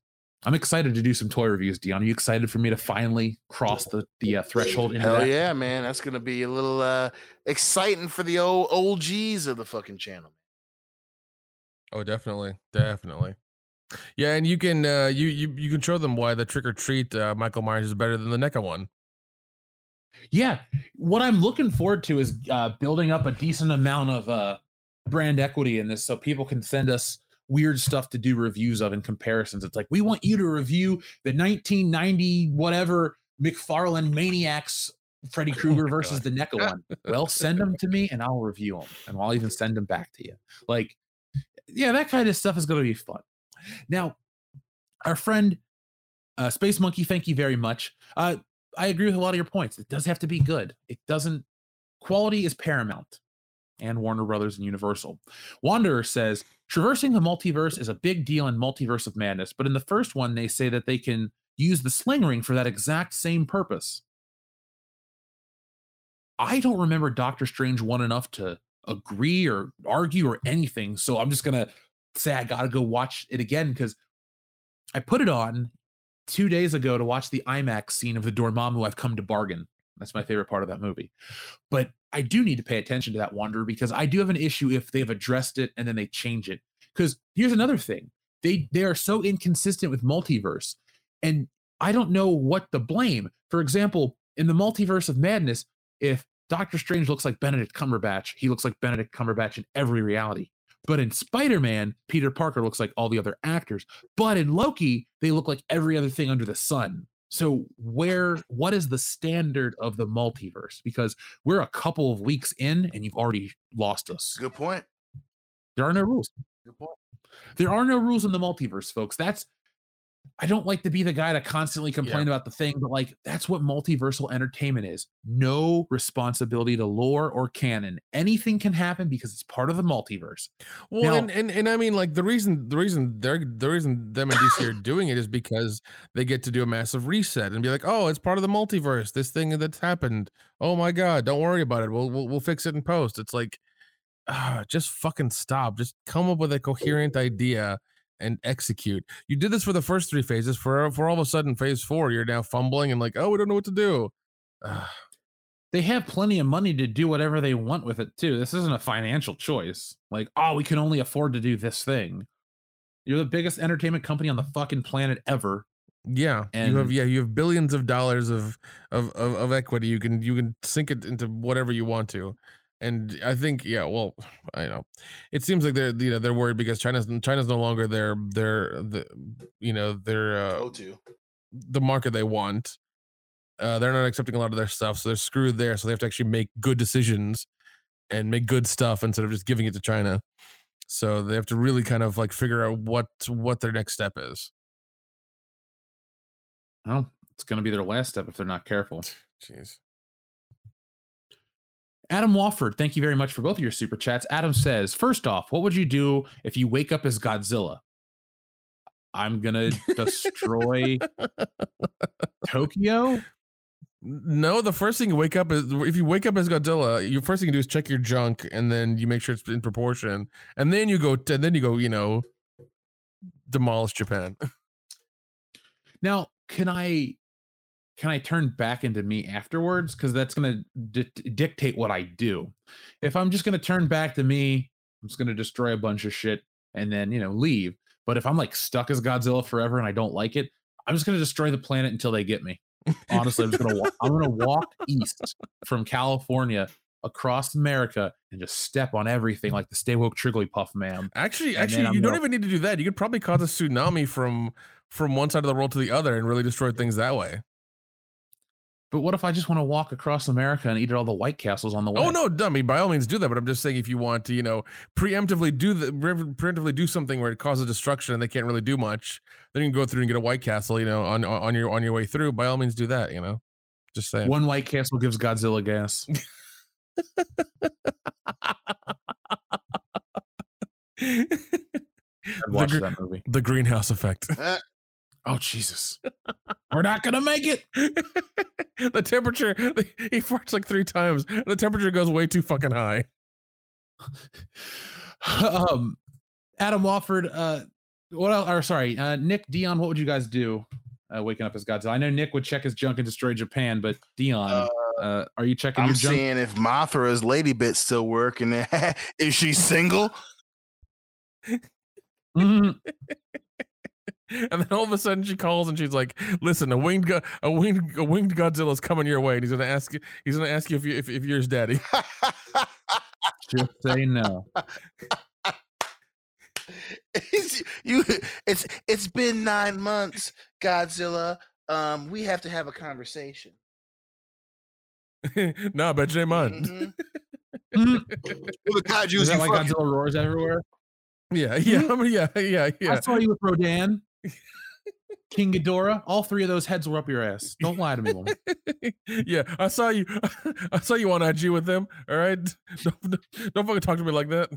A: I'm excited to do some toy reviews, Dion. Are you excited for me to finally cross the, the uh, threshold? Into
B: Hell
A: that?
B: yeah, man. That's gonna be a little uh exciting for the old OGs of the fucking channel.
C: oh, definitely, definitely. Yeah, and you can uh, you you you can show them why the Trick or Treat uh, Michael Myers is better than the NECA one.
A: Yeah, what I'm looking forward to is uh, building up a decent amount of uh, brand equity in this, so people can send us weird stuff to do reviews of and comparisons. It's like we want you to review the 1990 whatever McFarlane Maniacs Freddy Krueger versus the NECA one. Well, send them to me and I'll review them, and I'll even send them back to you. Like yeah, that kind of stuff is going to be fun. Now, our friend uh, Space Monkey, thank you very much. Uh, I agree with a lot of your points. It does have to be good. It doesn't. Quality is paramount, and Warner Brothers and Universal. Wanderer says traversing the multiverse is a big deal in Multiverse of Madness, but in the first one, they say that they can use the sling ring for that exact same purpose. I don't remember Doctor Strange one enough to agree or argue or anything. So I'm just gonna say I gotta go watch it again because I put it on two days ago to watch the IMAX scene of the Dormammu I've come to bargain. That's my favorite part of that movie. But I do need to pay attention to that wonder because I do have an issue if they've addressed it and then they change it. Because here's another thing. They they are so inconsistent with multiverse. And I don't know what to blame. For example, in the multiverse of madness, if Doctor Strange looks like Benedict Cumberbatch, he looks like Benedict Cumberbatch in every reality. But in Spider Man, Peter Parker looks like all the other actors. But in Loki, they look like every other thing under the sun. So, where, what is the standard of the multiverse? Because we're a couple of weeks in and you've already lost us.
B: Good point.
A: There are no rules.
B: Good point.
A: There are no rules in the multiverse, folks. That's I don't like to be the guy to constantly complain about the thing, but like that's what multiversal entertainment is. No responsibility to lore or canon. Anything can happen because it's part of the multiverse.
C: Well,
A: Now-
C: and, and and I mean, like the reason the reason they're the reason them and DC are doing it is because they get to do a massive reset and be like, oh, it's part of the multiverse. This thing that's happened. Oh my god, don't worry about it. We'll we'll, we'll fix it in post. It's like, ah, just fucking stop. Just come up with a coherent idea and execute. You did this for the first three phases. For for all of a sudden, phase four, you're now fumbling and like, oh, we don't know what to do.
A: They have plenty of money to do whatever they want with it too. This isn't a financial choice. Like, oh, we can only afford to do this thing. You're the biggest entertainment company on the fucking planet ever.
C: Yeah, you have
A: And-
C: yeah, you have billions of dollars of, of of of equity. You can you can sink it into whatever you want to, and I think yeah, well, I know, it seems like they're you know they're worried because China's China's no longer their their the you know their uh,
B: Go to.
C: the market they want. Uh, they're not accepting a lot of their stuff, so they're screwed there. So they have to actually make good decisions and make good stuff instead of just giving it to China. So they have to really kind of like figure out what what their next step is.
A: Well, it's going to be their last step if they're not careful.
C: Jeez.
A: Adam Wofford, thank you very much for both of your super chats. Adam says, first off, what would you do if you wake up as Godzilla? I'm gonna destroy Tokyo.
C: No, the first thing you wake up is if you wake up as Godzilla, your first thing you do is check your junk, and then you make sure it's in proportion, and then you go, and then you go, you know, demolish Japan.
A: Now, can I can I turn back into me afterwards? Because that's gonna di- dictate what I do. If I'm just gonna turn back to me, I'm just gonna destroy a bunch of shit and then you know leave. But if I'm like stuck as Godzilla forever and I don't like it, I'm just gonna destroy the planet until they get me. Honestly, I'm just gonna walk, I'm gonna walk east from California across America and just step on everything like the Stay Woke Trigglypuff man.
C: Actually,
A: And
C: actually, you don't
A: gonna-
C: even need to do that. You could probably cause a tsunami from from one side of the world to the other and really destroy things that way.
A: But what if I just want to walk across America and eat at all the White Castles on the oh, way?
C: Oh no, dummy! By all means, do that. But I'm just saying, if you want to, you know, preemptively do the preemptively do something where it causes destruction and they can't really do much, then you can go through and get a White Castle, you know, on on your on your way through. By all means, do that. You know, just saying.
A: One White Castle gives Godzilla gas. I'd watch
C: gr-
A: that movie.
C: the greenhouse effect.
A: Oh Jesus, we're not gonna make it.
C: the temperature he farts like three times. The temperature goes way too fucking high.
A: um, Adam Wofford. Uh, what? Else, or sorry, uh, Nick Dion. What would you guys do? Uh, waking up as Godzilla. I know Nick would check his junk and destroy Japan, but Dion,
B: Uh,
A: uh, are you checking
B: I'm
A: your junk?
B: seeing if Mothra's lady bit still working. Is she single?
A: Mhm.
C: And then all of a sudden she calls and she's like, "Listen, a winged go- a winged a winged Godzilla's coming your way, and he's gonna ask you he's gonna ask you if you if, if you're his daddy."
A: Just say no.
B: it's, you it's it's been nine months, Godzilla. Um, we have to have a conversation.
C: nah, bet you ain't mine.
B: Mhm.
A: Mhm.
B: Well, the kaiju's
A: Is that
B: you
A: why
B: fucking-
A: Godzilla roars everywhere?
C: Yeah, yeah, I mean, yeah, yeah,
A: I
C: yeah.
A: saw you with Rodan, King Ghidorah. All three of those heads were up your ass. Don't lie to me, woman.
C: yeah, I saw you. I saw you on IG with them. All right, don't, don't, don't fucking talk to me like that.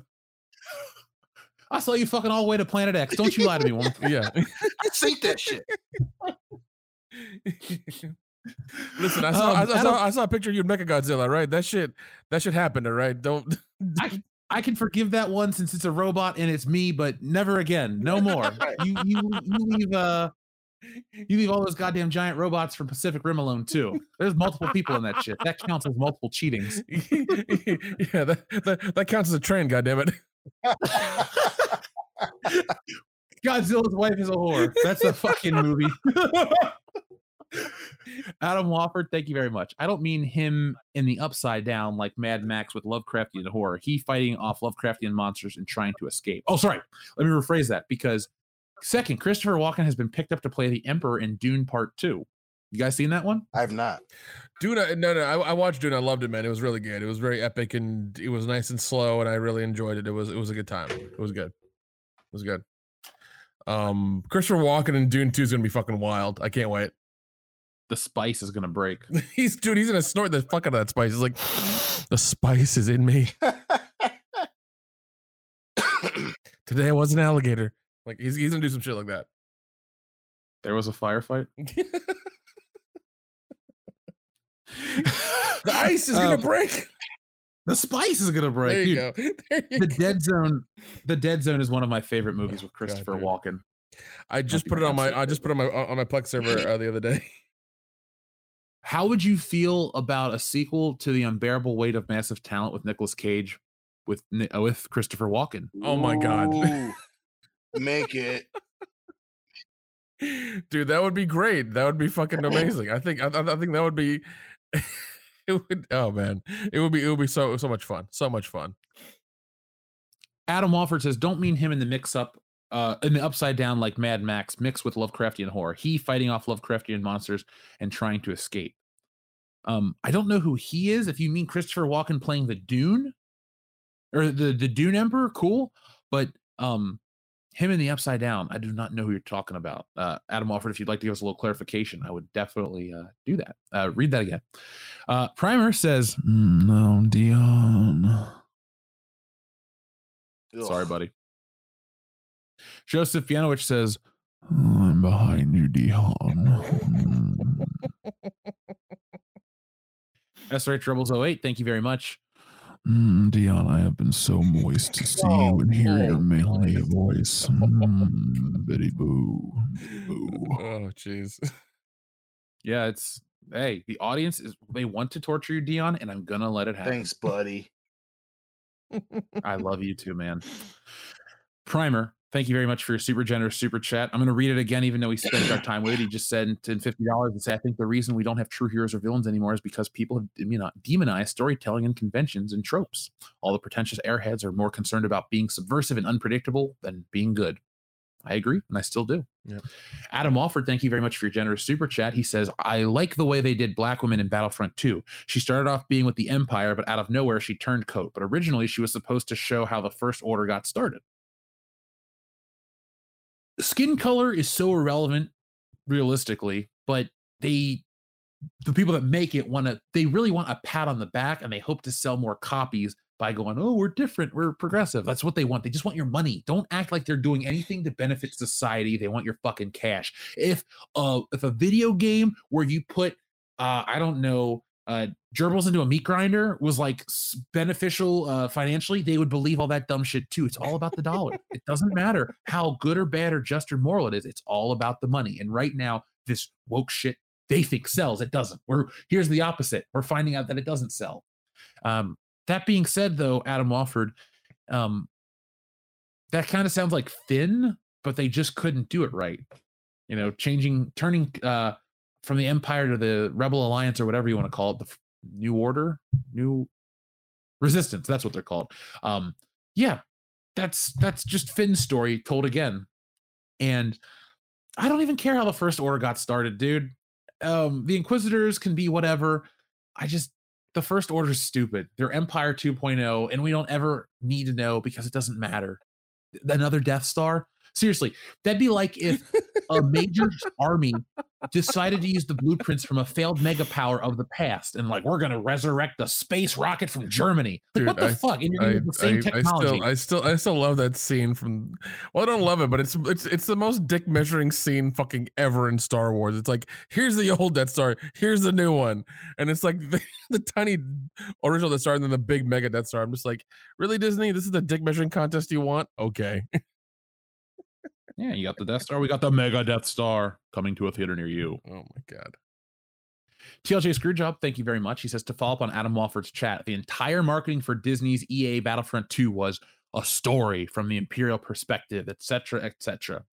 A: I saw you fucking all the way to Planet X. Don't you lie to me, woman.
C: Yeah.
B: I think that shit.
C: Listen, I saw,
A: Um,
C: I, I
A: Adam-
C: saw, I saw a picture of you in Mecha Godzilla. Right, that shit, that shit happened. All right, don't.
A: I, I can forgive that one since it's a robot and it's me, but never again. No more. You you you leave uh you leave all those goddamn giant robots from Pacific Rim alone too. There's multiple people in that shit. That counts as multiple cheatings.
C: yeah, that, that that counts as a trend. goddamn it.
A: Godzilla's wife is a whore. That's a fucking movie. Adam Wofford, thank you very much. I don't mean him in the upside down like Mad Max with Lovecraftian horror. He fighting off Lovecraftian monsters and trying to escape. Oh, sorry. Let me rephrase that because second, Christopher Walken has been picked up to play the Emperor in Dune Part Two. You guys seen that one?
B: I've not.
C: Dune, no, no, I, I watched Dune. I loved it, man. It was really good. It was very epic and it was nice and slow, and I really enjoyed it. It was, it was a good time. It was good. It was good. Um, Christopher Walken in Dune Two is gonna be fucking wild. I can't wait.
A: The spice is gonna break.
C: He's dude. He's gonna snort the fuck out of that spice. He's like, the spice is in me. Today I was an alligator. Like he's he's gonna do some shit like that.
A: There was a firefight.
C: the ice is gonna
A: Um,
C: break.
A: The spice is gonna break.
C: There you
A: Dude,
C: go. There you
A: The
C: go.
A: Dead Zone. The Dead Zone is one of my favorite movies with Christopher
C: dude.
A: Walken.
C: I just
A: be
C: put it on my I just put it on my on my Plex server uh, the other day.
A: How would you feel about a sequel to The Unbearable Weight of Massive Talent with Nicolas Cage with uh, with Christopher Walken?
C: Oh my God.
B: Make it.
C: Dude, that would be great. That would be fucking amazing. I think I, I I think that would be it would oh man. It would be it would be so so much fun. So much fun.
A: Adam Walford says, "Don't mean him in the mix-up, uh, in the upside down like Mad Max, mixed with Lovecraftian horror. He fighting off Lovecraftian monsters and trying to escape. Um, I don't know who he is. If you mean Christopher Walken playing the Dune or the the Dune Emperor, cool. But um, him in the upside down, I do not know who you're talking about. Uh, Adam Walford, if you'd like to give us a little clarification, I would definitely uh, do that. Uh, read that again. Uh, Primer says,
D: Mm, No, Dion.
A: "Sorry, buddy." Joseph Yanowich says,
D: I'm behind you, Dion.
A: SRH Rebels 08, thank you very much.
D: Mm, Dion, I have been so moist to see you and hear your manly voice. Mm, Betty Boo. Betty Boo.
C: Oh jeez.
A: Yeah, it's hey, the audience is they want to torture you, Dion, and I'm gonna let it happen.
B: Thanks, buddy.
A: I love you too, man. Primer, thank you very much for your super generous super chat. I'm gonna read it again, even though we spent our time with it. He just sent in fifty dollars and say, I think the reason we don't have true heroes or villains anymore is because people have demoni- demonized storytelling and conventions and tropes. All the pretentious airheads are more concerned about being subversive and unpredictable than being good. I agree, and I still do.
C: Yep.
A: Adam Walford, thank you very much for your generous super chat. He says, I like the way they did Black Women in Battlefront 2. She started off being with the Empire, but out of nowhere, she turned coat. But originally, she was supposed to show how the First Order got started. Skin color is so irrelevant, realistically, but they, the people that make it, want to, they really want a pat on the back and they hope to sell more copies by going, oh, we're different, we're progressive. That's what they want. They just want your money. Don't act like they're doing anything to benefit society. They want your fucking cash. If uh if a video game where you put uh I don't know uh gerbils into a meat grinder was like beneficial uh financially, they would believe all that dumb shit too. It's all about the dollar. it doesn't matter how good or bad or just or moral it is. It's all about the money. And right now, this woke shit they think sells. It doesn't. We're here's the opposite. We're finding out that it doesn't sell. Um, that being said, though, Adam Wofford, um, that kind of sounds like Finn, but they just couldn't do it right. You know, changing, turning uh, from the Empire to the Rebel Alliance or whatever you want to call it, the New Order, New Resistance. That's what they're called. Um, yeah, that's that's just Finn's story told again. And I don't even care how the First Order got started, dude. Um, the Inquisitors can be whatever. I just the first order is stupid. They're Empire 2.0, and we don't ever need to know because it doesn't matter. another Death Star. Seriously, that'd be like if a major army decided to use the blueprints from a failed mega power of the past and like we're gonna resurrect the space rocket from Germany. Like,
C: Dude,
A: what the
C: I-
A: fuck? And you're
C: I,
A: the same
C: I, I still, I still, I still love that scene from. Well, I don't love it, but it's it's it's the most dick measuring scene fucking ever in Star Wars. It's like here's the old Death Star, here's the new one, and it's like the, the tiny original Death Star and then the big mega Death Star. I'm just like, really, Disney? This is the dick measuring contest you want? Okay.
A: yeah, you got the Death Star. We got the Mega Death Star coming to a theater near you.
C: Oh my god.
A: TLJ Screwjob, thank you very much. He says to follow up on Adam Walford's chat, the entire marketing for Disney's EA Battlefront 2 was a story from the Imperial perspective, etc., etc.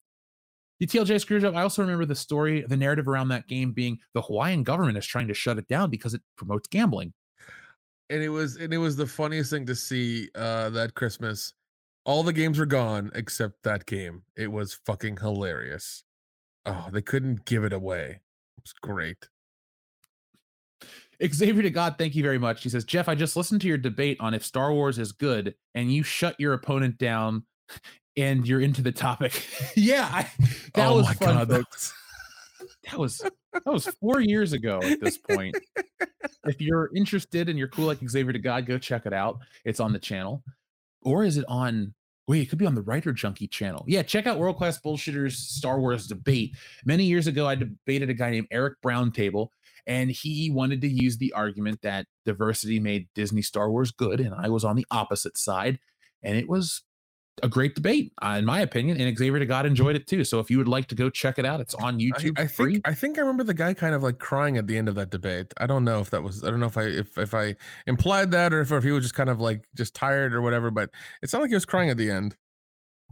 A: The TLJ Screwjob, I also remember the story, the narrative around that game being the Hawaiian government is trying to shut it down because it promotes gambling.
C: and it was and it was the funniest thing to see uh that christmas all the games were gone except that game it was fucking hilarious oh they couldn't give it away it was great
A: Xavier to God, thank you very much. He says, Jeff, I just listened to your debate on if Star Wars is good, and you shut your opponent down and you're into the topic. yeah, I, that
C: oh
A: was
C: my
A: fun,
C: god
A: folks. that was that was four years ago at this point. if you're interested and you're cool like Xavier to God, go check it out. It's on the channel. Or is it on wait, it could be on the writer junkie channel. Yeah, check out World Class Bullshitters Star Wars debate. Many years ago, I debated a guy named Eric Brown Table, and he wanted to use the argument that diversity made Disney Star Wars good, and I was on the opposite side. And it was a great debate, uh, in my opinion. And Xavier to God enjoyed it too. So if you would like to go check it out, it's on YouTube.
C: I, I
A: free.
C: think I think I remember the guy kind of like crying at the end of that debate. I don't know if that was I don't know if I if if I implied that or if, if he was just kind of like just tired or whatever, but it sounded like he was crying at the end.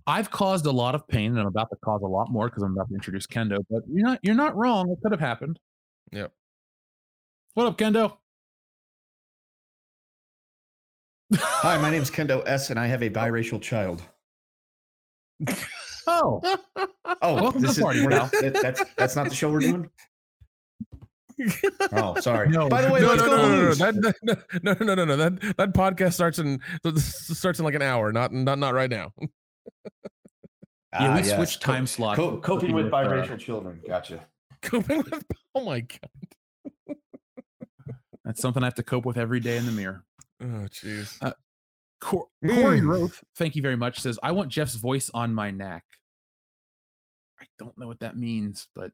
A: I've caused a lot of pain, and I'm about to cause a lot more because I'm about to introduce Kendo. But you're not you're not wrong. It could have happened.
C: Yep.
A: What up, Kendo?
E: Hi, my name's Kendo S, and I have a biracial child.
A: Oh,
E: Oh,
A: Welcome to
E: this
A: the party,
E: is
A: bro.
E: that- that's that's not the show we're doing. Oh, sorry.
A: No.
E: By the way,
C: no,
E: let's
C: no,
E: go
C: no, no, no, that, that, no, no, no, no, no. That that podcast starts in starts in like an hour, not not not right now.
A: yeah,
E: Ah,
A: we
E: yes.
A: switched
E: Co-
A: time slots.
E: co- coping with
A: uh,
E: biracial children. Gotcha.
C: Coping with oh my god.
A: That's something I have to cope with every day in the mirror.
C: Oh jeez.
A: Cor- Corey
E: Mm.
A: Roth, thank you very much. Says I want Jeff's voice on my neck. I don't know what that means, but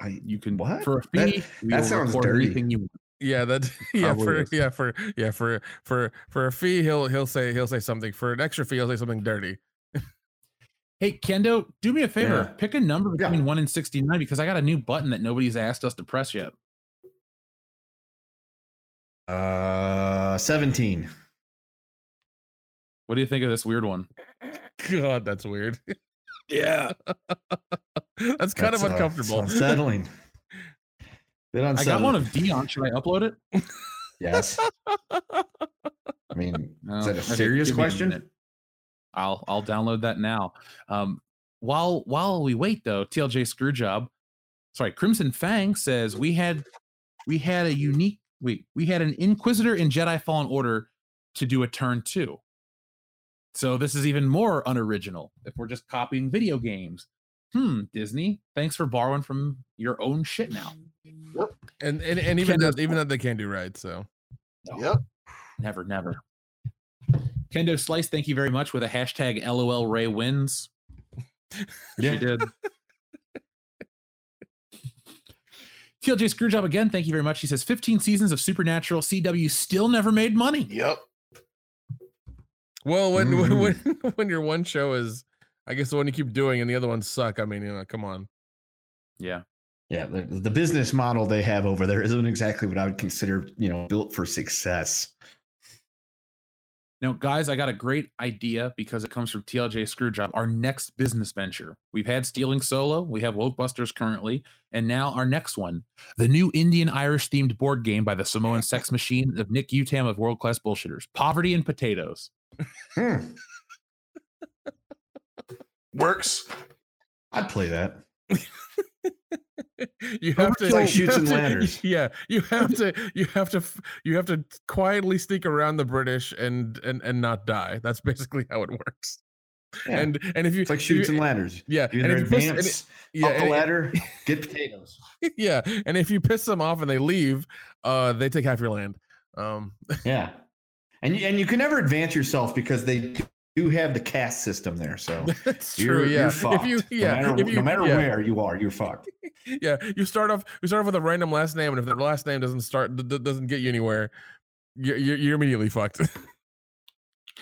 E: I
A: you can
E: What?
A: for a fee. we
E: that sounds dirty.
A: anything you want.
C: Yeah, that yeah
A: Probably
C: for yeah for yeah for for for a fee he'll he'll say he'll say something for an extra fee he'll say something dirty.
A: Hey Kendo, do me a favor.
E: Yeah.
A: Pick a number
E: Yeah.
A: between one and sixty-nine because I got a new button that nobody's asked us to press yet.
E: uh seventeen.
A: What do you think of this weird one?
C: God, that's weird.
A: Yeah.
C: that's kind
E: That's,
C: of
E: uh,
C: uncomfortable.
E: it's unsettling. Bit
A: I got one of Dion. Should I upload it?
E: yes. I mean,
A: No.
E: is that a serious
A: give me a
E: question?
A: minute. I'll I'll download that now. Um, while while we wait though, TLJ Screwjob, sorry, Crimson Fang says we had we had a unique we we had an Inquisitor in Jedi Fallen Order to do a turn two. So this is even more unoriginal if we're just copying video games. Hmm, Disney, thanks for borrowing from your own shit now.
C: and and, and even
A: Kendo-
C: that even that they can't do right. So
B: Yep.
A: Never, never. Kendo Slice, thank you very much with a hashtag LOL Rey wins.
E: Yeah.
A: She did. TLJ Screwjob again, thank you very much. He says 15 seasons of Supernatural CW still never made money.
B: Yep.
C: Well when when,
E: Mm.
C: when when your one show is I guess the one you keep doing and the other ones suck. I mean, you know, come on.
A: Yeah.
E: Yeah, the, the business model they have over there isn't exactly what I would consider, you know, built for success.
A: Now, guys, I got a great idea because it comes from TLJ Screwjob. Our next business venture. We've had Stealing Solo, we have Wokebusters currently, and now our next one, the new Indian Irish themed board game by the Samoan Sex Machine of Nick Utam of World Class Bullshitters. Poverty and Potatoes.
E: Hmm,
B: Works.
E: I'd play that.
C: you have to
E: like
C: have
E: and Ladders.
C: Yeah, you have to you have to you have to quietly sneak around the British and and and not die. That's basically how it works.
E: Yeah.
C: And and if you
E: It's like
C: if you-
E: shoots and ladders.
C: yeah,
E: You
C: and if you piss, and
E: advance
C: it- yeah,
E: up the ladder, get potatoes.
C: yeah, and if you piss them off and they leave, uh, they take half your land. Um,
E: Yeah, and you, and you can never advance yourself because they do have the caste system there. So
C: that's
E: you're,
C: true. Yeah,
E: you're fucked.
C: if you, yeah,
E: no matter,
C: if you,
E: no matter
C: yeah,
E: where you are, you're fucked.
C: yeah, you start off, you start off with a random last name, and if that last name doesn't start, d- d- doesn't get you anywhere, you're, you're, you're immediately fucked.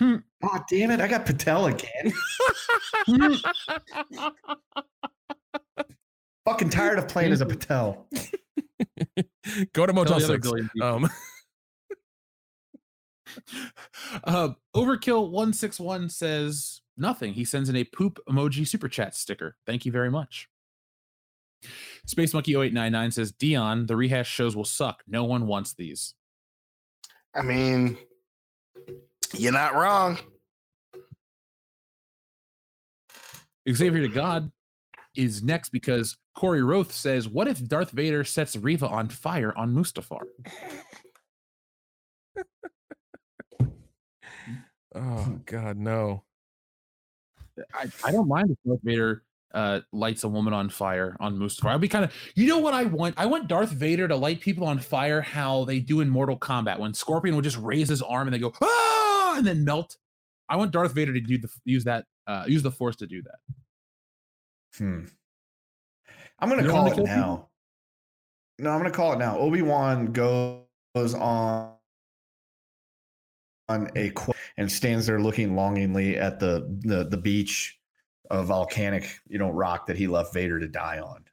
E: Oh damn it! I got Patel again. Fucking tired of playing as a Patel.
C: Go to Motel Six. Um,
A: Uh, Overkill one six one says nothing. He sends in a poop emoji super chat sticker. Thank you very much. Space Monkey 0899 says Dion, the rehash shows will suck. No one wants these.
B: I mean, you're not wrong.
A: Xavier to God is next because Corey Roth says, "What if Darth Vader sets Reva on fire on Mustafar?"
C: Oh God, no.
A: I, I don't mind if Darth Vader uh, lights a woman on fire on Mustafar. I'd be kind of, you know what I want? I want Darth Vader to light people on fire how they do in Mortal Kombat when Scorpion would just raise his arm and they go ah and then melt. I want Darth Vader to do the use that uh, use the Force to do that.
E: Hmm. I'm gonna
A: You
E: call it
A: kill people?
E: now. No, I'm gonna call it now. Obi Wan goes on on a qu- and stands there looking longingly at the the the beach of volcanic, you know, rock that he left Vader to die on.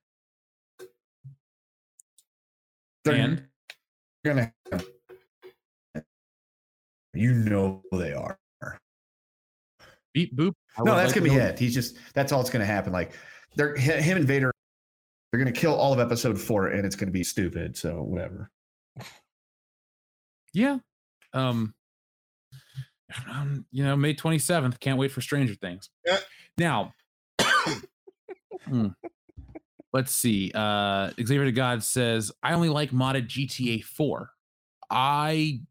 E: They're
A: And
E: gonna, you know, they are.
A: beep boop. I
E: No, that's
A: like
E: gonna
A: to
E: be it. He's just that's all that's gonna happen. Like they're him and Vader, they're gonna kill all of episode four, and it's gonna be stupid. So whatever.
A: Yeah. Um, um, you know, May 27th. Can't wait for Stranger Things.
B: Yeah.
A: Now, hmm, let's see. Uh, Xavier to God says, I only like modded GTA 4. I,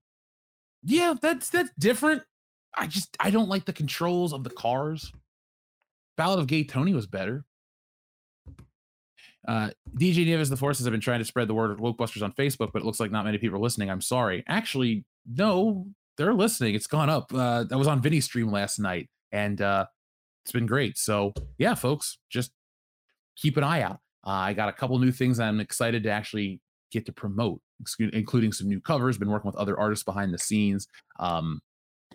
A: yeah, that's that's different. I just I don't like the controls of the cars. Ballad of Gay Tony was better. Uh, DJ Nieves the Forces have been trying to spread the word of Wokebusters on Facebook, but it looks like not many people are listening. I'm sorry. Actually, no, they're listening. It's gone up. Uh, that was on Vinny's stream last night, and uh, it's been great. So yeah, folks, just keep an eye out. Uh, I got a couple new things I'm excited to actually get to promote, including some new covers. Been working with other artists behind the scenes. Um,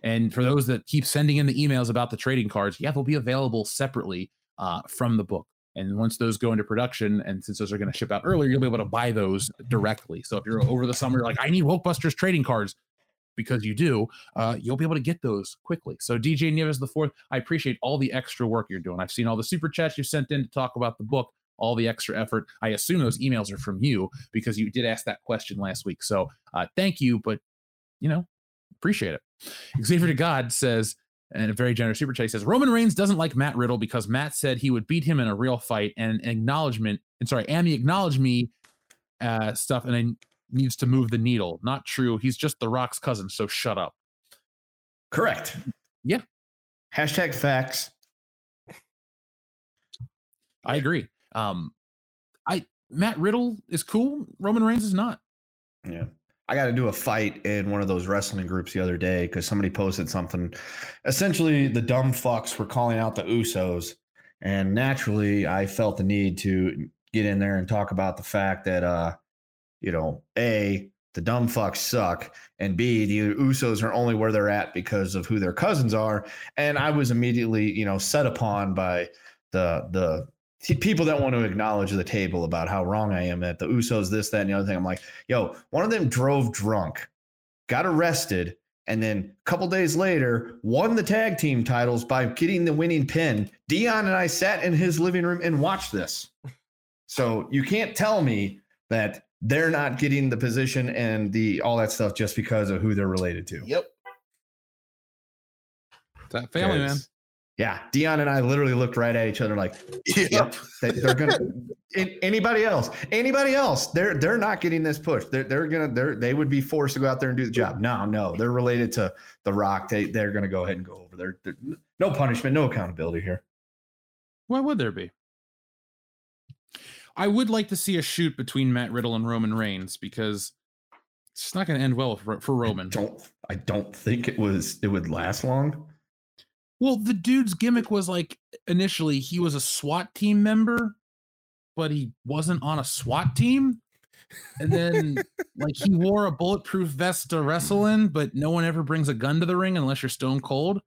A: and for those that keep sending in the emails about the trading cards, yeah, they'll be available separately uh, from the book. And once those go into production, and since those are going to ship out earlier, you'll be able to buy those directly. So if you're over the summer, you're like, I need Wokebusters trading cards because you do, uh, you'll be able to get those quickly. So DJ Nieves the fourth, I appreciate all the extra work you're doing. I've seen all the super chats you sent in to talk about the book, all the extra effort. I assume those emails are from you because you did ask that question last week. So uh, thank you, but you know, appreciate it. Xavier to God says, and a very generous super chat says Roman Reigns doesn't like Matt Riddle because Matt said he would beat him in a real fight and acknowledgement and sorry, and he acknowledged me uh stuff and then needs to move the needle. Not true. He's just the Rock's cousin, so shut up.
E: Correct.
A: Yeah.
E: Hashtag facts.
A: I agree. Um I Matt Riddle is cool. Roman Reigns is not.
E: Yeah. I got to do a fight in one of those wrestling groups the other day because somebody posted something. Essentially, the dumb fucks were calling out the Usos. And naturally, I felt the need to get in there and talk about the fact that, uh, you know, A, the dumb fucks suck. And B, the Usos are only where they're at because of who their cousins are. And I was immediately, you know, set upon by the, the, people that want to acknowledge the table about how wrong I am at the Usos, this, that, and the other thing. I'm like, yo, one of them drove drunk, got arrested, and then a couple days later won the tag team titles by getting the winning pin. Dion and I sat in his living room and watched this. So you can't tell me that they're not getting the position and the all that stuff just because of who they're related to.
B: Yep.
A: That family man.
E: Yeah, Dion and I literally looked right at each other like,
B: Yep.
E: Yep, they, they're gonna. an- anybody else? Anybody else? They're they're not getting this push. They're they're gonna they're they would be forced to go out there and do the job. No, no, they're related to the Rock. They they're gonna go ahead and go over there. They're- No punishment, no accountability here.
A: Why would there be? I would like to see a shoot between Matt Riddle and Roman Reigns because it's not going to end well for, for Roman.
E: I don't I don't think it was it would last long.
A: Well, the dude's gimmick was like initially he was a SWAT team member, but he wasn't on a SWAT team. And then like he wore a bulletproof vest to wrestle in, but no one ever brings a gun to the ring unless you're stone cold.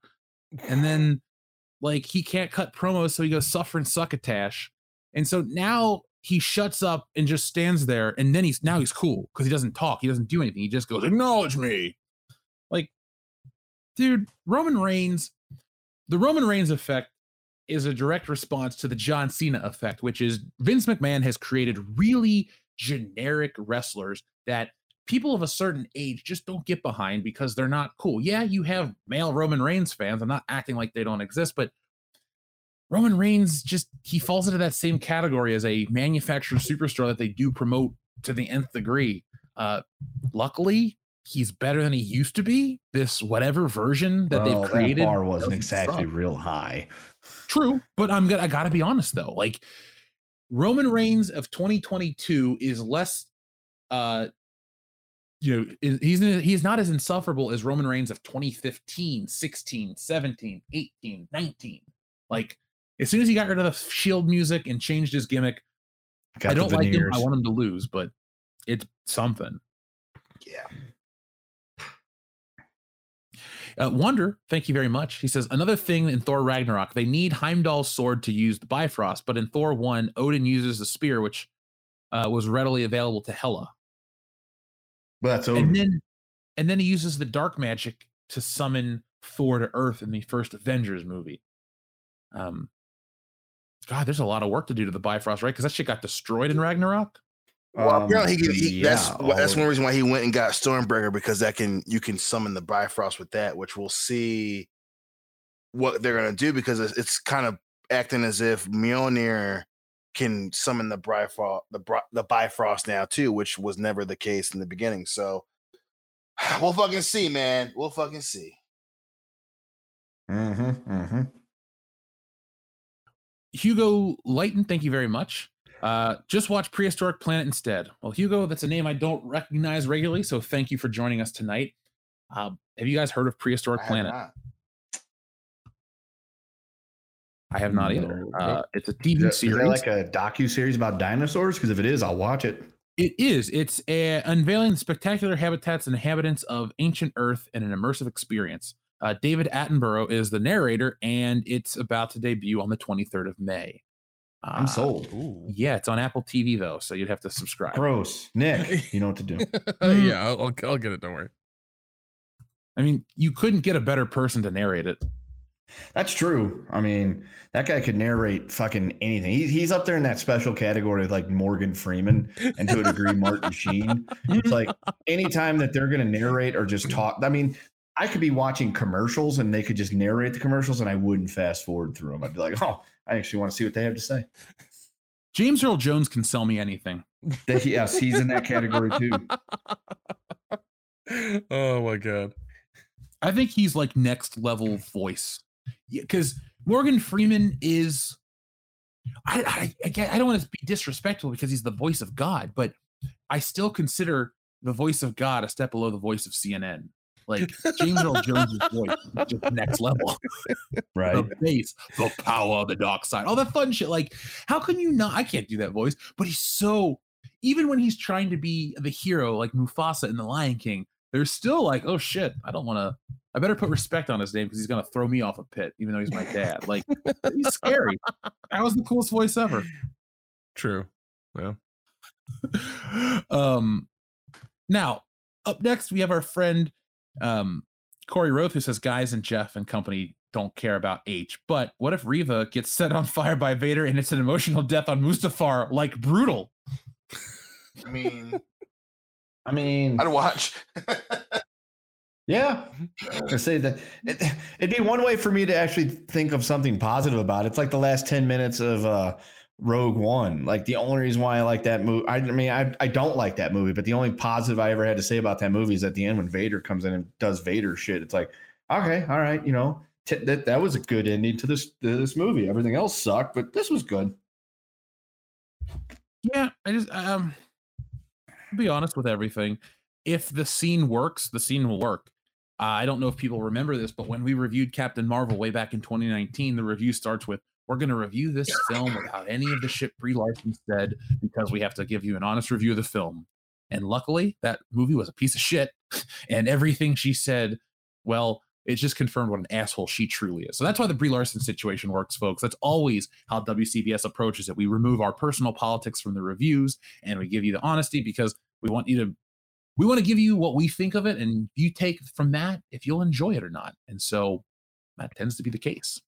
A: And then like he can't cut promos, so he goes suffer and succotash. And so now he shuts up and just stands there, and then he's now he's cool because he doesn't talk, he doesn't do anything. He just goes, acknowledge me. Like, dude, Roman Reigns the Roman Reigns effect is a direct response to the John Cena effect, which is Vince McMahon has created really generic wrestlers that people of a certain age just don't get behind because they're not cool. Yeah, you have male Roman Reigns fans. I'm not acting like they don't exist, but Roman Reigns just he falls into that same category as a manufactured superstar that they do promote to the nth degree. Uh, luckily, he's better than he used to be. This whatever version that
E: Well,
A: they've created
E: That bar wasn't exactly
A: suck.
E: real high.
A: True, but I'm gonna I gotta be honest though. Like Roman Reigns of 2022 is less uh you know, he's he's not as insufferable as Roman Reigns of 2015, 16, 17, 18, 19. Like as soon as he got rid of the shield music and changed his gimmick,
E: Got
A: I don't like him. I want him to lose, but it's something.
B: Yeah.
A: Uh, Wonder, thank you very much. He says another thing in Thor Ragnarok, they need Heimdall's sword to use the Bifrost, but in Thor one, Odin uses the spear, which uh, was readily available to Hela,
E: Well, that's over.
A: and then and then he uses the dark magic to summon Thor to Earth in the first Avengers movie. Um, God, there's a lot of work to do to the Bifrost, right? Because that shit got destroyed in Ragnarok.
B: Well,
E: Um,
B: apparently he, he that's
E: yeah,
B: wh- that's one reason why he went and got Stormbreaker because that can you can summon the Bifrost with that, which we'll see what they're gonna do because it's, it's kind of acting as if Mjolnir can summon the Bifrost the the Bifrost now too, which was never the case in the beginning. So we'll fucking see, man. We'll fucking see.
E: Mhm, mhm.
A: Hugo Lighton, thank you very much. Uh, just watch Prehistoric Planet instead. Well, Hugo, that's a name I don't recognize regularly, so thank you for joining us tonight. Uh, have you guys heard of Prehistoric
B: I
A: Planet?
B: not.
A: I have not either. Uh, it's a
E: Is
A: TV
E: that- is
A: series.
E: that like a docu series about dinosaurs? Because if it is, I'll watch it.
A: It is. It's a, unveiling the spectacular habitats and inhabitants of ancient Earth in an immersive experience. Uh, David Attenborough is the narrator, and it's about to debut on the 23rd of May.
E: I'm
A: Uh,
E: sold.
A: Yeah, it's on Apple TV though, so you'd have to subscribe.
E: Gross, Nick. You know what to do.
C: yeah, I'll, I'll, I'll get it. Don't worry.
A: I mean, you couldn't get a better person to narrate it.
E: That's true. I mean, that guy could narrate fucking anything. He, he's up there in that special category of like Morgan Freeman and to a degree Martin Sheen. It's like anytime that they're going to narrate or just talk. I mean, I could be watching commercials and they could just narrate the commercials and I wouldn't fast forward through them. I'd be like, oh, I actually want to see what they have to say.
A: James Earl Jones can sell me anything.
E: Yes, he's in that category too.
C: oh my god.
A: I think he's like next level voice. Because Morgan Freeman is. I, I, I, get- I don't want to be disrespectful because he's the voice of God, but I still consider the voice of God a step below the voice of CNN. Like James Earl Jones' voice just next level.
E: Right.
A: the bass, the power of the dark side, all that fun shit. Like, how can you not? I can't do that voice, but he's so. Even when he's trying to be the hero, like Mufasa in The Lion King, there's still like, oh shit, I don't want to. I better put respect on his name because he's gonna throw me off a pit, even though he's my dad. Like, he's scary. That was the coolest voice ever.
C: True. Yeah.
A: um, now up next we have our friend um Corey Roth who says guys and Jeff and company don't care about H. But what if Reva gets set on fire by Vader and it's an emotional death on Mustafar like brutal?
B: I mean,
E: I mean,
B: I'd watch.
E: Yeah, I say that it, it'd be one way for me to actually think of something positive about it. It's like the last ten minutes of uh, Rogue One. Like the only reason why I like that movie, I, mean, I, I don't like that movie, but the only positive I ever had to say about that movie is at the end when Vader comes in and does Vader shit. It's like, okay, all right, you know, t- that that was a good ending to this to this movie. Everything else sucked, but this was good.
A: Yeah, I just um be honest with everything. If the scene works, the scene will work. Uh, I don't know if people remember this, but when we reviewed Captain Marvel way back in 2019, the review starts with we're going to review this film without any of the shit Brie Larson said because we have to give you an honest review of the film. And luckily, that movie was a piece of shit. And everything she said, well, it just confirmed what an asshole she truly is. So that's why the Brie Larson situation works, folks. That's always how WCBS approaches it. We remove our personal politics from the reviews and we give you the honesty because we want you to we want to give you what we think of it and you take from that if you'll enjoy it or not. And so that tends to be the case.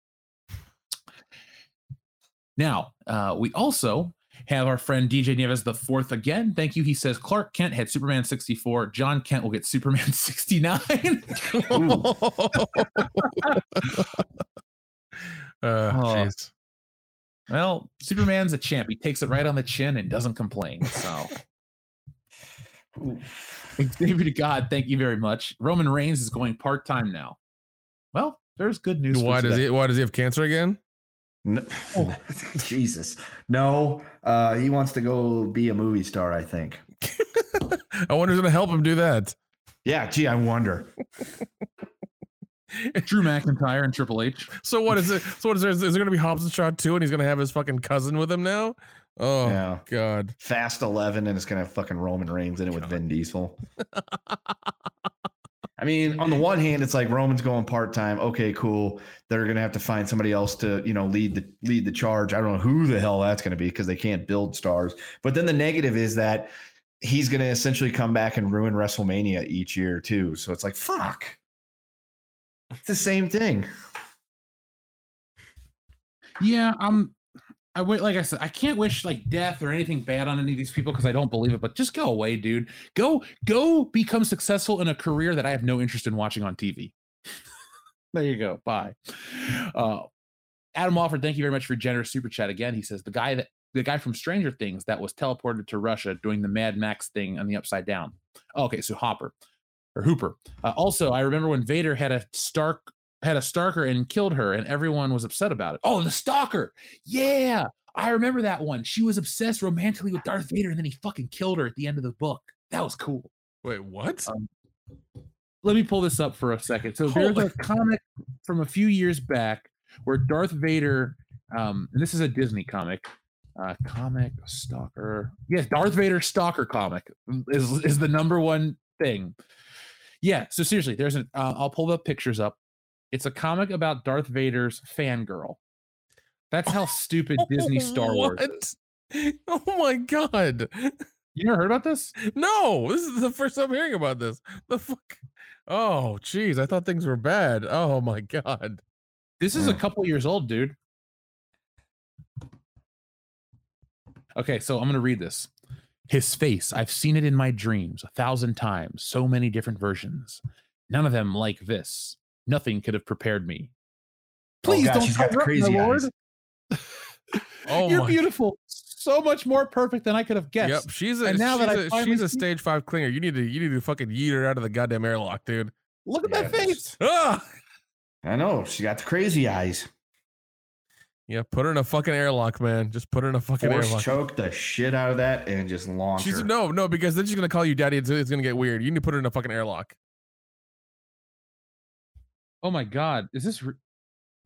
A: Now, uh, we also have our friend DJ Nieves the fourth again. Thank you. He says Clark Kent had Superman 64. Jon Kent will get Superman 69.
C: Uh,
A: Oh.
C: jeez.
A: well, Superman's a champ. He takes it right on the chin and doesn't complain. So, to God, thank you very much. Roman Reigns is going part time now. Well, there's good news.
C: Why does
A: today.
C: he? Why does he have cancer again?
E: N-
A: Oh.
E: Jesus, no. Uh, he wants to go be a movie star. I think.
C: I wonder who's gonna help him do that.
E: Yeah. Gee, I wonder.
A: Drew McIntyre and Triple H?
C: So what is it? So what is there? Is there gonna be Hobbs and Shaw too, and he's gonna have his fucking cousin with him now? Oh
E: Yeah.
C: God.
E: Fast Eleven, and it's gonna have fucking Roman Reigns in it with Vin Diesel. I mean, on the one hand, it's like Roman's going part time. Okay, cool. They're gonna have to find somebody else to, you know, lead the lead the charge. I don't know who the hell that's gonna be because they can't build stars. But then the negative is that he's gonna essentially come back and ruin WrestleMania each year too. So it's like, fuck. It's the same thing.
A: Yeah, I'm. I wait, like I said, I can't wish like death or anything bad on any of these people because I don't believe it. But just go away, dude. Go, go, become successful in a career that I have no interest in watching on TV. there you go. Bye. Uh, Adam Wofford, thank you very much for generous super chat again. He says the guy that the guy from Stranger Things that was teleported to Russia doing the Mad Max thing on the Upside Down. Okay, so Hopper or Hooper. Uh, also, I remember when Vader had a Stark had a stalker and killed her, and everyone was upset about it. Oh, the stalker! Yeah, I remember that one. She was obsessed romantically with Darth Vader, and then he fucking killed her at the end of the book. That was cool.
C: Wait, what?
A: Um, Let me pull this up for a second. So there's
C: Holy-
A: a comic from a few years back where Darth Vader, um, and this is a Disney comic. Uh, comic stalker. Yes, Darth Vader stalker comic is is the number one thing. Yeah. So seriously, there's an. Uh, I'll pull the pictures up. It's a comic about Darth Vader's fangirl. That's how stupid Disney Star Wars. is.
C: Oh my god.
A: You never heard about this?
C: No, this is the first time hearing about this. The fuck? Oh, jeez. I thought things were bad. Oh my god.
A: This is a couple years old, dude. Okay, so I'm going to read this. His face, I've seen it in my dreams a thousand times, so many different versions. None of them like this. Nothing could have prepared me. Please
E: God,
A: don't
E: she's got the
A: cover up, my
E: crazy
A: lord.
C: Oh
A: You're
C: my.
A: beautiful. So much more perfect than I could have guessed.
C: Yep, she's a
A: And now
C: she's,
A: that I
C: a,
A: finally
C: she's a stage five clinger. You need to you need to fucking yeet her out of the goddamn airlock, dude.
A: Look at that face.
C: Ah!
E: I know she got the crazy eyes.
C: Yeah, put her in a fucking airlock, man. Just put her in a fucking
E: Force
C: airlock.
E: choke the shit out of that and just launch
C: She's
E: her.
C: no, no, because then she's gonna call you daddy. It's, it's gonna get weird. You need to put her in a fucking airlock.
A: Oh my god, is this? Re-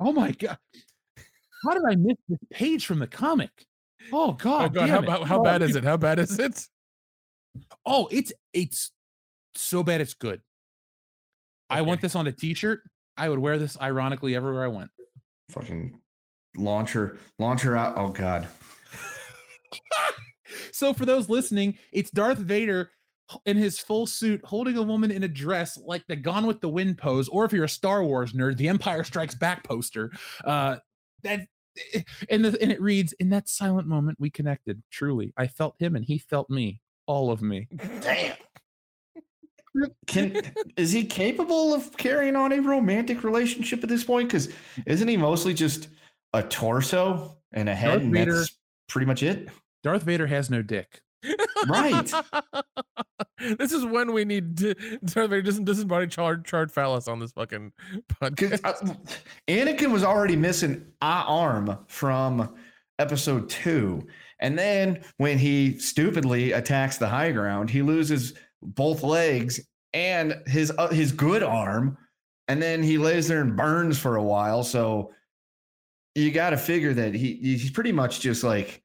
A: oh my god, how did I miss this page from the comic? Oh god,
C: oh god, how, how, how
A: Oh,
C: bad is it? How bad is it?
A: Oh, it's it's so bad it's good. I want this on a t-shirt. I would wear this ironically everywhere I went.
E: Fucking launcher, launcher out. Oh god.
A: So for those listening, it's Darth Vader h- in his full suit holding a woman in a dress like the Gone with the Wind pose, or if you're a Star Wars nerd, the Empire Strikes Back poster. Uh, that and the, and it reads, "In that silent moment, we connected. Truly, I felt him, and he felt me. All of me."
E: Damn. Can is he capable of carrying on a romantic relationship at this point? Because isn't he mostly just a torso and a head,
A: Darth
E: and
A: Vader-
E: that's pretty much it?
A: Darth Vader has no dick.
E: Right.
C: this is when we need to Vader doesn't disembody charred charred phallus on this fucking podcast.
E: uh, Anakin was already missing a arm from episode two. And then when he stupidly attacks the high ground, he loses both legs and his uh, his good arm. And then he lays there and burns for a while. So you got to figure that he he's pretty much just like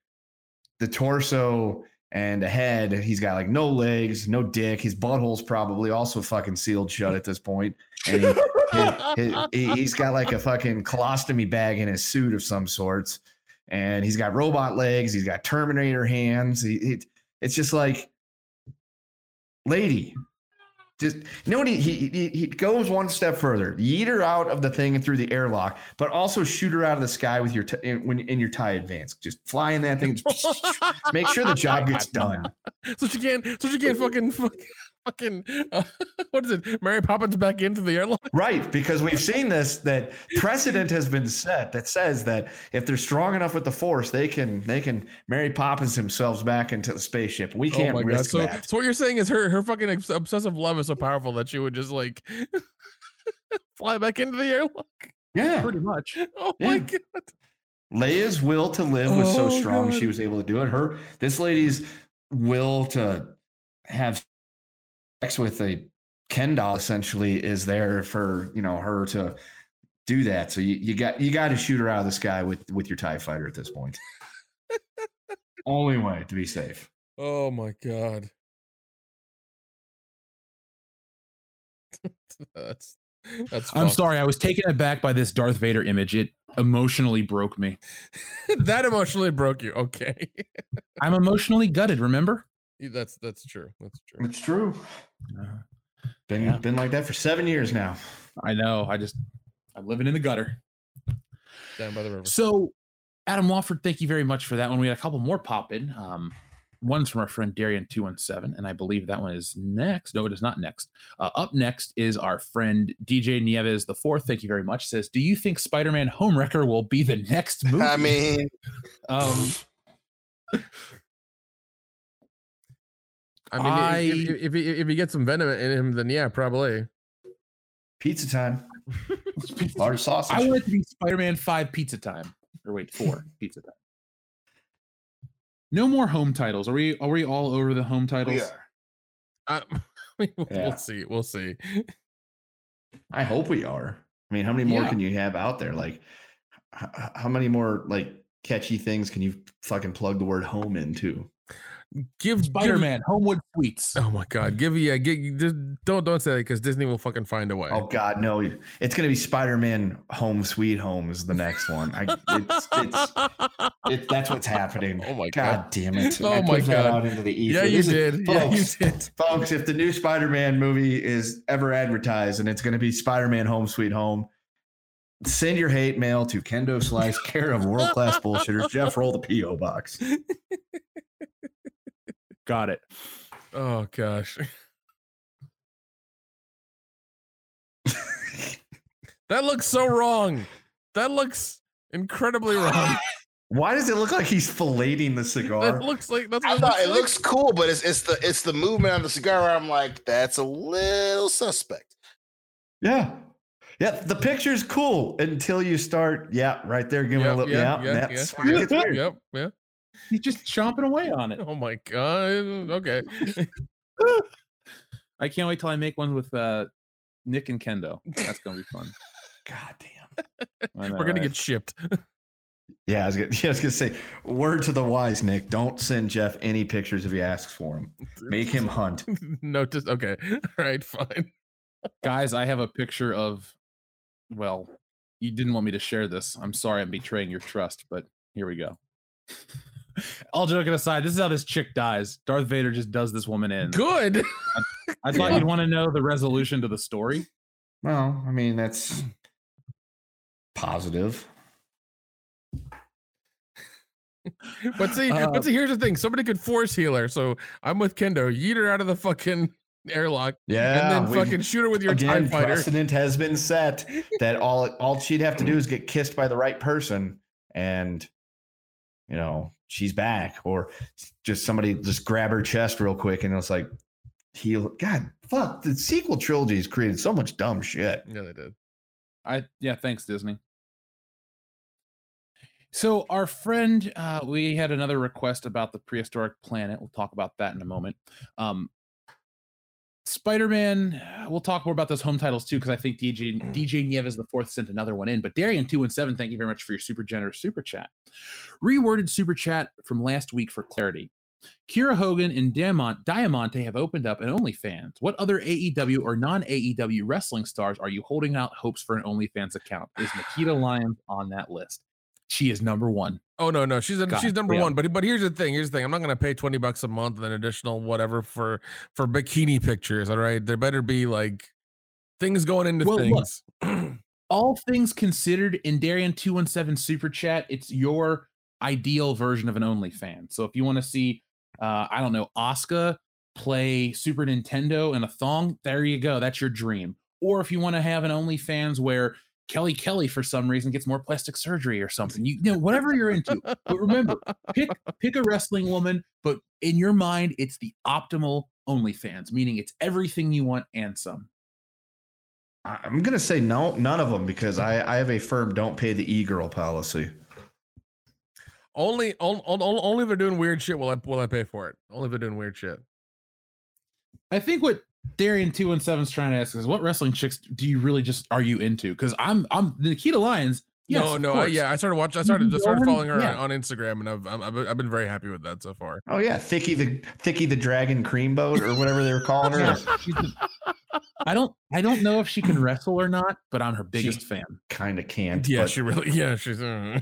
E: the torso and a head. He's got like no legs, no dick. His butthole's probably also fucking sealed shut at this point. And he, he's got like a fucking colostomy bag in his suit of some sorts. And he's got robot legs. He's got Terminator hands. He, it, it's just like, lady, just you know what he, he he goes one step further. Yeet her out of the thing and through the airlock, but also shoot her out of the sky with your t- in, when in your tie advance. Just fly in that thing. Make sure the job gets done.
C: so she can't so she can't fucking fucking, fucking uh, what is it? Mary Poppins back into the airlock.
E: Right, because we've seen this that precedent has been set that says that if they're strong enough with the force, they can they can Mary Poppins themselves back into the spaceship. We can't risk
C: So,
E: that.
C: so what you're saying is her her fucking obsessive love is so powerful that she would just like fly back into the airlock.
E: Yeah,
A: Pretty much.
C: Oh my god.
E: Leia's will to live was so
C: Oh,
E: strong
C: God.
E: she was able to do it. Her this lady's will to have sex with a Ken doll essentially is there for you know her to do that. So you, you got you got to shoot her out of the sky with with your Tie Fighter at this point. Only way to be safe.
C: Oh my god. that's that's
A: I'm
C: fucked.
A: sorry. I was taken aback by this Darth Vader image. It emotionally broke me.
C: that emotionally broke you. Okay.
A: I'm emotionally gutted. Remember?
C: That's that's true. That's true.
E: It's true.
A: Uh,
E: Been
A: Yeah.
E: been like that for seven years now.
A: I know. I just I'm living in the gutter.
C: Down by the river.
A: So, Adam Wofford, thank you very much for that one. We had a couple more pop in. Um, one's from our friend Darian two one seven, and I believe that one is next. No, it is not next. Uh, up next is our friend DJ Nieves the fourth. Thank you very much. Says, do you think Spider Man Homewrecker will be the next movie?
B: I mean,
A: um,
C: I mean, i-
A: I-
C: if, if, if, he, if he gets some venom in him, then yeah, probably.
E: Pizza time. Large sausage.
A: I want it to be Spider Man five Pizza Time, or wait, four Pizza Time. No more home titles. Are we? Are we all over the home titles?
B: we are.
C: Uh, we'll
E: Yeah.
C: see. We'll see.
E: I hope we are. I mean, how many more
A: Yeah.
E: can you have out there? Like, h- h- how many more like catchy things can you fucking plug the word home into?
C: Give give-
A: Spider Man Homewood Suites.
C: Oh my god! Give yeah, give, just don't don't say that because Disney will fucking find a way.
E: Oh God, no! It's gonna be Spider-Man Home Sweet Home is the next one. I, it's, it's, it, that's what's happening.
C: Oh my
E: God damn it!
C: Oh
E: I
C: my God.
E: out into the ether.
C: yeah, you
E: This is-
C: did. Yeah, you did.
E: folks. If the new Spider-Man movie is ever advertised and it's gonna be Spider-Man Home Sweet Home, send your hate mail to Kendo Slice, care of World Class Bullshitters. Jeff, roll the PO box.
A: Got it.
C: Oh gosh. that looks so wrong. That looks incredibly wrong.
E: Why does it look like he's filleting the cigar?
C: that looks like that's
B: I thought it
C: like.
B: looks cool, but it's it's the it's the movement on the cigar. Where I'm like, that's a little suspect.
E: Yeah. Yeah, the picture's cool until you start. Yeah, right there, giving a
C: Yep,
E: little.
C: yeah,
E: Yeah,
C: yeah,
E: that's
C: yeah,
E: where it
C: yeah,
E: gets.
C: Yep, yeah.
A: He's just chomping away on it.
C: Oh my god. Okay.
A: I can't wait till I make one with uh, Nick and Kendo. That's gonna be fun.
E: God damn.
A: Know,
C: We're gonna
A: right?
C: get shipped.
E: Yeah, I was, gonna, yeah, I was gonna say, word to the wise, Nick. Don't send Jeff any pictures if he asks for them. Make him hunt.
C: no, just okay. All right, fine.
A: guys. I have a picture of. Well, you didn't want me to share this. I'm sorry, I'm betraying your trust, but here we go. All joking aside, this is how this chick dies. Darth Vader just does this woman in.
C: Good.
A: I thought
E: Yeah.
A: you'd want to know the resolution to the story.
E: Well, I mean, that's positive.
C: But see,
A: Uh,
C: but see, here's the thing. Somebody could force heal her. So I'm with Kendo. Yeet her out of the fucking airlock.
E: Yeah.
C: and then fucking shoot her with your
E: again,
C: TIE fighter.
E: precedent has been set that all all she'd have to do is get kissed by the right person, and you know she's back, or just somebody just grab her chest real quick, and it's like heal. God, fuck, the sequel trilogy has created so much dumb shit.
C: Yeah, they did.
A: I yeah, thanks Disney. So our friend, uh, we had another request about the prehistoric planet. We'll talk about that in a moment. Um, Spider-Man, we'll talk more about those home titles too, because I think DJ mm. DJ Nieves the fourth sent another one in. But Darian two and seven, thank you very much for your super generous super chat. Reworded super chat from last week for clarity. Kiera Hogan and Diamant, Diamante have opened up an OnlyFans. What other AEW or non AEW wrestling stars are you holding out hopes for an OnlyFans account? Is Nikita Lyons on that list? She is number one.
C: Oh no, no, she's a,
A: God
C: she's number
A: damn.
C: one. But but here's the thing. Here's the thing. I'm not gonna pay twenty bucks a month and an additional whatever for for bikini pictures. All right, there better be like things going into
A: Well, look,
C: things.
A: All things considered, in Darian two one seven super chat, it's your ideal version of an OnlyFans. So if you want to see, uh, I don't know, Asuka play Super Nintendo in a thong, there you go. That's your dream. Or if you want to have an OnlyFans where Kelly Kelly for some reason gets more plastic surgery or something, you, you know, whatever you're into. But remember, pick pick a wrestling woman, but in your mind, it's the optimal OnlyFans, meaning it's everything you want and some.
E: I- I'm gonna say no, none of them because I I have a firm don't pay the e girl policy.
C: only, on, on, on- only if they're doing weird shit will I will I pay for it. Only if they're doing weird shit.
A: I think what Darian two and seven's trying to ask is what wrestling chicks do you really just are you into? Because I'm I'm Nikita Lyons. Yes,
C: no, no, I, yeah. I started watching. I started. I
A: Mhm,
C: started following her
A: yeah.
C: on, on Instagram, and I've, I'm- I've I've been very happy with that so far.
E: Oh yeah, Thicky the Thicky the Dragon Cream Boat or whatever they were calling her.
A: Yeah, she's the- I don't I don't know if she can wrestle or not, but I'm her biggest fan.
E: kind of can't.
C: Yeah,
E: but,
C: she really. Yeah, she's. uh,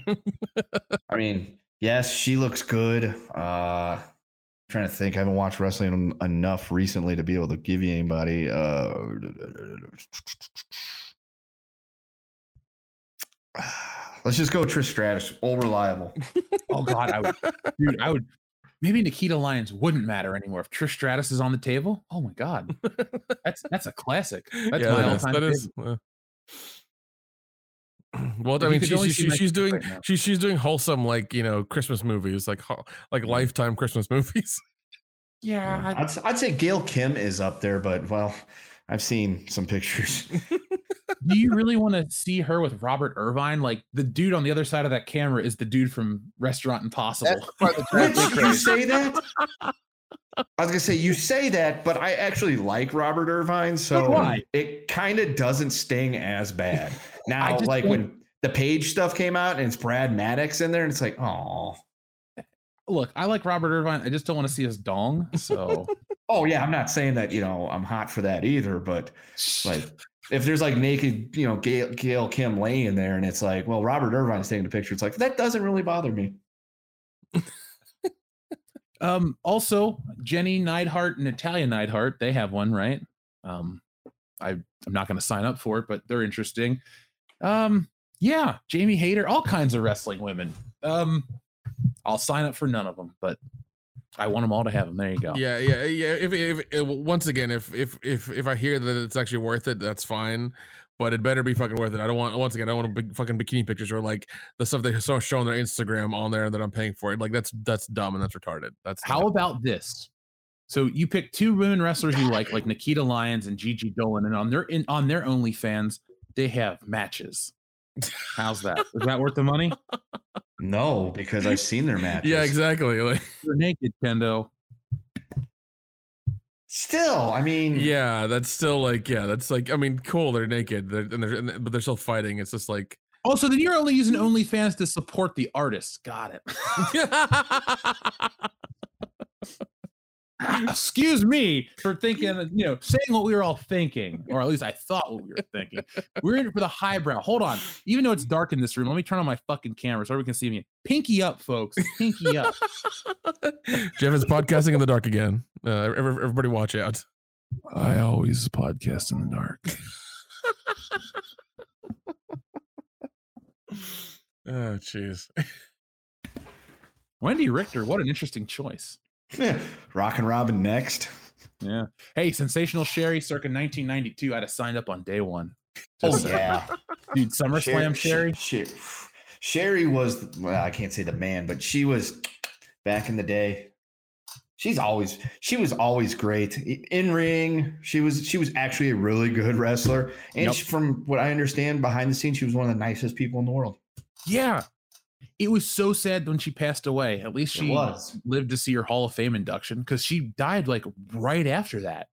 E: I mean, yes, she looks good. Uh trying to think. I haven't watched wrestling enough recently to be able to give you anybody. Uh Let's just go Trish Stratus, all reliable.
A: Oh God, I would, dude, I would. Maybe Nikita Lyons wouldn't matter anymore if Trish Stratus is on the table. Oh my God, that's that's a classic. That's
C: yeah,
A: my
C: that is-
A: all-time
C: that is,
A: favorite.
C: uh, well, I mean, she, she, she, she's doing
A: right now.
C: she's she's doing wholesome like you know Christmas movies like ho- like lifetime Christmas movies.
A: Yeah, I-
E: I'd, s- I'd say Gail Kim is up there, but well, I've seen some pictures.
A: do you really want to see her with Robert Irvine? Like the dude on the other side of that camera is the dude from Restaurant Impossible.
B: That's the part that
E: Which
B: drives me
E: you say that? I was gonna say you say that, but I actually like Robert Irvine, so it kind of doesn't sting as bad. Now, like when the Paige stuff came out and it's Brad Maddox in there, and it's like, oh,
A: Look, I like Robert Irvine. I just don't want to see his dong. So
E: oh yeah. I'm not saying that you know I'm hot for that either, but like if there's like naked, you know, Gail, Gail Kim laying there, and it's like, well, Robert Irvine's taking a picture. It's like that doesn't really bother me.
A: Um, also, Jenni Neidhart and Natalya Neidhart, they have one, right? Um, I I'm not going to sign up for it, but they're interesting. Um, yeah, Jamie Hayter, all kinds of wrestling women. Um, I'll sign up for none of them, but I want them all to have them. There you go.
C: Yeah, yeah, yeah. If, if, if once again, if if if if I hear that it's actually worth it, that's fine. But it better be fucking worth it. I don't want once again, I don't want big fucking bikini pictures or like the stuff they so show on their Instagram on there that I'm paying for it. Like that's that's dumb and that's retarded. That's
A: How about this? So you pick two women wrestlers you like, like Nikita Lyons and Gigi Dolin, and on their in on their OnlyFans, they have matches. How's that? Is that worth the money?
E: No, because I've seen their matches.
C: yeah, exactly. Like
A: You're naked, Kendo.
E: Still, I mean,
C: yeah, that's still like yeah, that's like I mean, cool. They're naked, they're, and they're and, but they're still fighting. It's just like
A: Oh, so then you're only using OnlyFans to support the artists. Got it. Excuse me for thinking, you know, saying what we were all thinking, or at least I thought what we were thinking. We're in it for the highbrow. Hold on. Even though it's dark in this room, let me turn on my fucking camera so everyone can see me. Pinky up, folks. Pinky up.
C: Jeff is podcasting in the dark again. Uh, everybody, watch out.
D: I always podcast in the dark.
C: Oh, jeez.
A: Wendi Richter, what an interesting choice.
E: Rockin' Robin next.
A: Yeah. Hey, Sensational Sherri circa 1992. I'd have signed up on day one.
E: Oh
A: Just saying.
E: yeah,
A: Dude, SummerSlam Sherri.
E: Sherri. Sherri was well, I can't say the man, but she was back in the day. She's always she was always great in ring. She was she was actually a really good wrestler, and
A: Yep.
E: she, from what I understand behind the scenes, she was one of the nicest people in the world.
A: Yeah. It was so sad when she passed away. At least she lived to see her Hall of Fame induction because she died like right after that.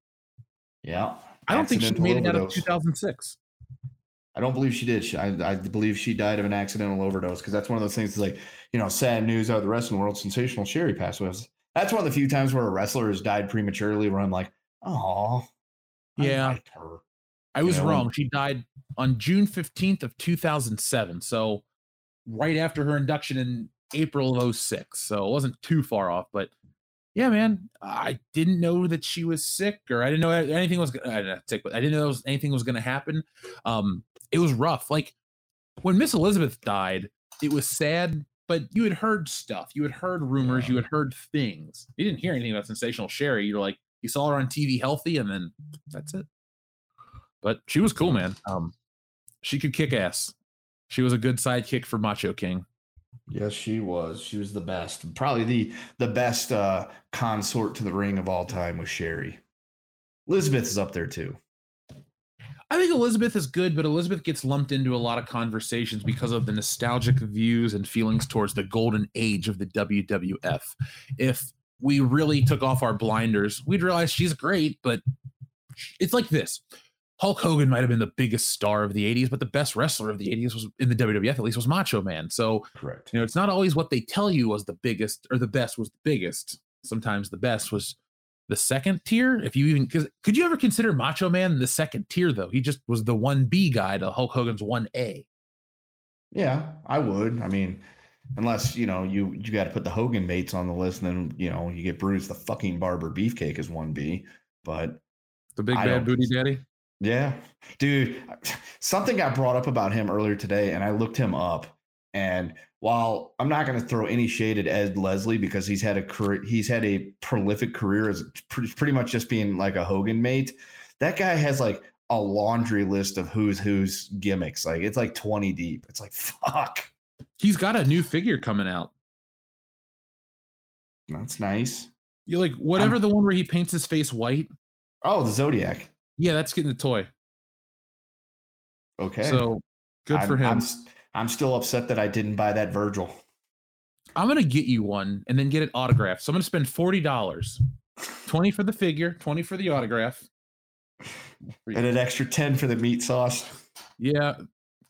E: Yeah,
A: I don't think she made it out of 2006.
E: I don't believe she did. She, I, I believe she died of an accidental overdose because that's one of those things. That's like you know, sad news out of the wrestling world. Sensational Sherri passed away. That's one of the few times where a wrestler has died prematurely. Where I'm like, oh,
A: Yeah.
E: her.
A: I was
E: know,
A: wrong. She died on June 15th of 2007. So right after her induction in April of 06. So it wasn't too far off, but yeah, man, I didn't know that she was sick or I didn't know anything was gonna- I didn't sick, but I didn't know was- anything was going to happen. Um, it was rough. Like when Miss Elizabeth died, it was sad, but you had heard stuff. You had heard rumors. You had heard things. You didn't hear anything about Sensational Sherri. You're like, you saw her on TV healthy, and then that's it. But she was cool, man. Um, she could kick ass. She was a good sidekick for Macho King.
E: Yes, she was. She was the best. Probably the the best uh, consort to the ring of all time was Sherri. Elizabeth is up there too.
A: I think Elizabeth is good, but Elizabeth gets lumped into a lot of conversations because of the nostalgic views and feelings towards the golden age of the WWF. If we really took off our blinders, we'd realize she's great, but it's like this. Hulk Hogan might have been the biggest star of the 80s, but the best wrestler of the 80s was in the WWF, at least was Macho Man. So
E: Correct.
A: you know, it's not always what they tell you was the biggest or the best was the biggest. Sometimes the best was the second tier. If you even because could you ever consider Macho Man the second tier though? He just was the one B guy to Hulk Hogan's one A.
E: Yeah, I would. I mean, unless you know you you got to put the Hogan mates on the list, and then you know you get Bruce the fucking Barber Beefcake as one B. But
A: The big
E: I
A: bad booty daddy.
E: Yeah, dude, something got brought up about him earlier today, and I looked him up. And while I'm not going to throw any shade at Ed Leslie because he's had a career, he's had a prolific career as pretty, pretty much just being like a Hogan mate. That guy has like a laundry list of who's who's gimmicks. Like it's like 20 deep. It's like fuck.
A: He's got a new figure coming out.
E: That's nice.
A: You like whatever the one where he paints his face white.
E: Oh, the Zodiac.
A: Yeah, that's getting the toy.
E: Okay.
A: So good
E: I'm,
A: for him.
E: I'm,
A: I'm,
E: still upset that I didn't buy that Virgil.
A: I'm gonna get you one and then get it autographed. So I'm gonna spend forty dollars. 20 for the figure, 20 for the autograph.
E: And an extra 10 for the meat sauce.
A: Yeah,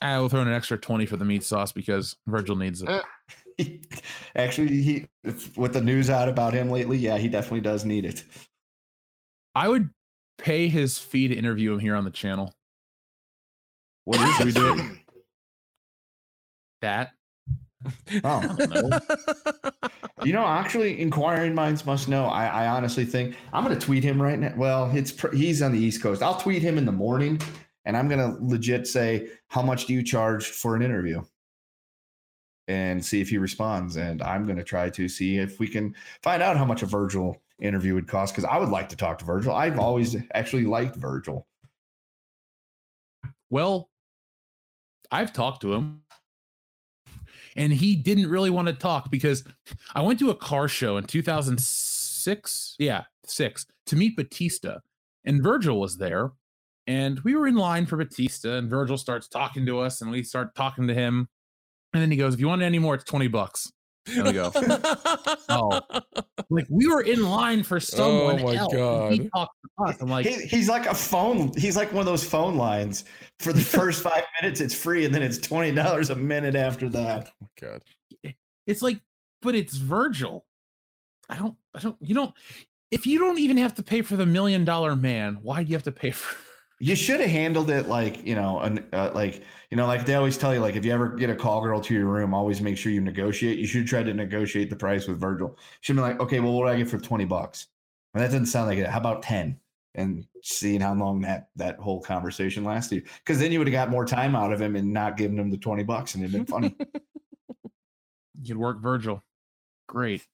A: I will throw in an extra 20 for the meat sauce because Virgil needs it.
B: Uh,
E: Actually, he with the news out about him lately, yeah, he definitely does need it.
A: I would pay his fee to interview him here on the channel.
E: What is
A: Should we
E: it?
A: do? That
E: Oh,
A: know.
E: you know, actually, inquiring minds must know. I, I honestly think I'm going to tweet him right now. Well, it's pr- he's on the East Coast. I'll tweet him in the morning, and I'm going to legit say, "How much do you charge for an interview?" And see if he responds. And I'm going to try to see if we can find out how much a Virgil interview would cost because I would like to talk to Virgil. I've always actually liked Virgil.
A: Well, I've talked to him. And he didn't really want to talk because I went to a car show in 2006. Yeah, six to meet Batista. And Virgil was there. And we were in line for Batista. And Virgil starts talking to us. And we start talking to him. And then he goes, If you want any more, it's 20 bucks. There we go. Oh. like we were in line for someone oh
C: my
A: else. and He talked to us. I'm like,
E: he, he's like a phone. He's like one of those phone lines. For the first five minutes, it's free, and then it's twenty dollars a minute after that.
C: Oh God.
A: it's like but it's virgil i don't i don't you don't if you don't even have to pay for the million dollar man why do you have to pay for
E: You should have handled it like you know, an, uh, like you know, like they always tell you, like if you ever get a call girl to your room, always make sure you negotiate. You should try to negotiate the price with Virgil. Should be like, okay, well, what do I get for twenty bucks? And that doesn't sound like it. How about ten? And seeing how long that that whole conversation lasted, because then you would have got more time out of him and not giving him the twenty bucks, and it'd been funny.
A: you'd work virgil great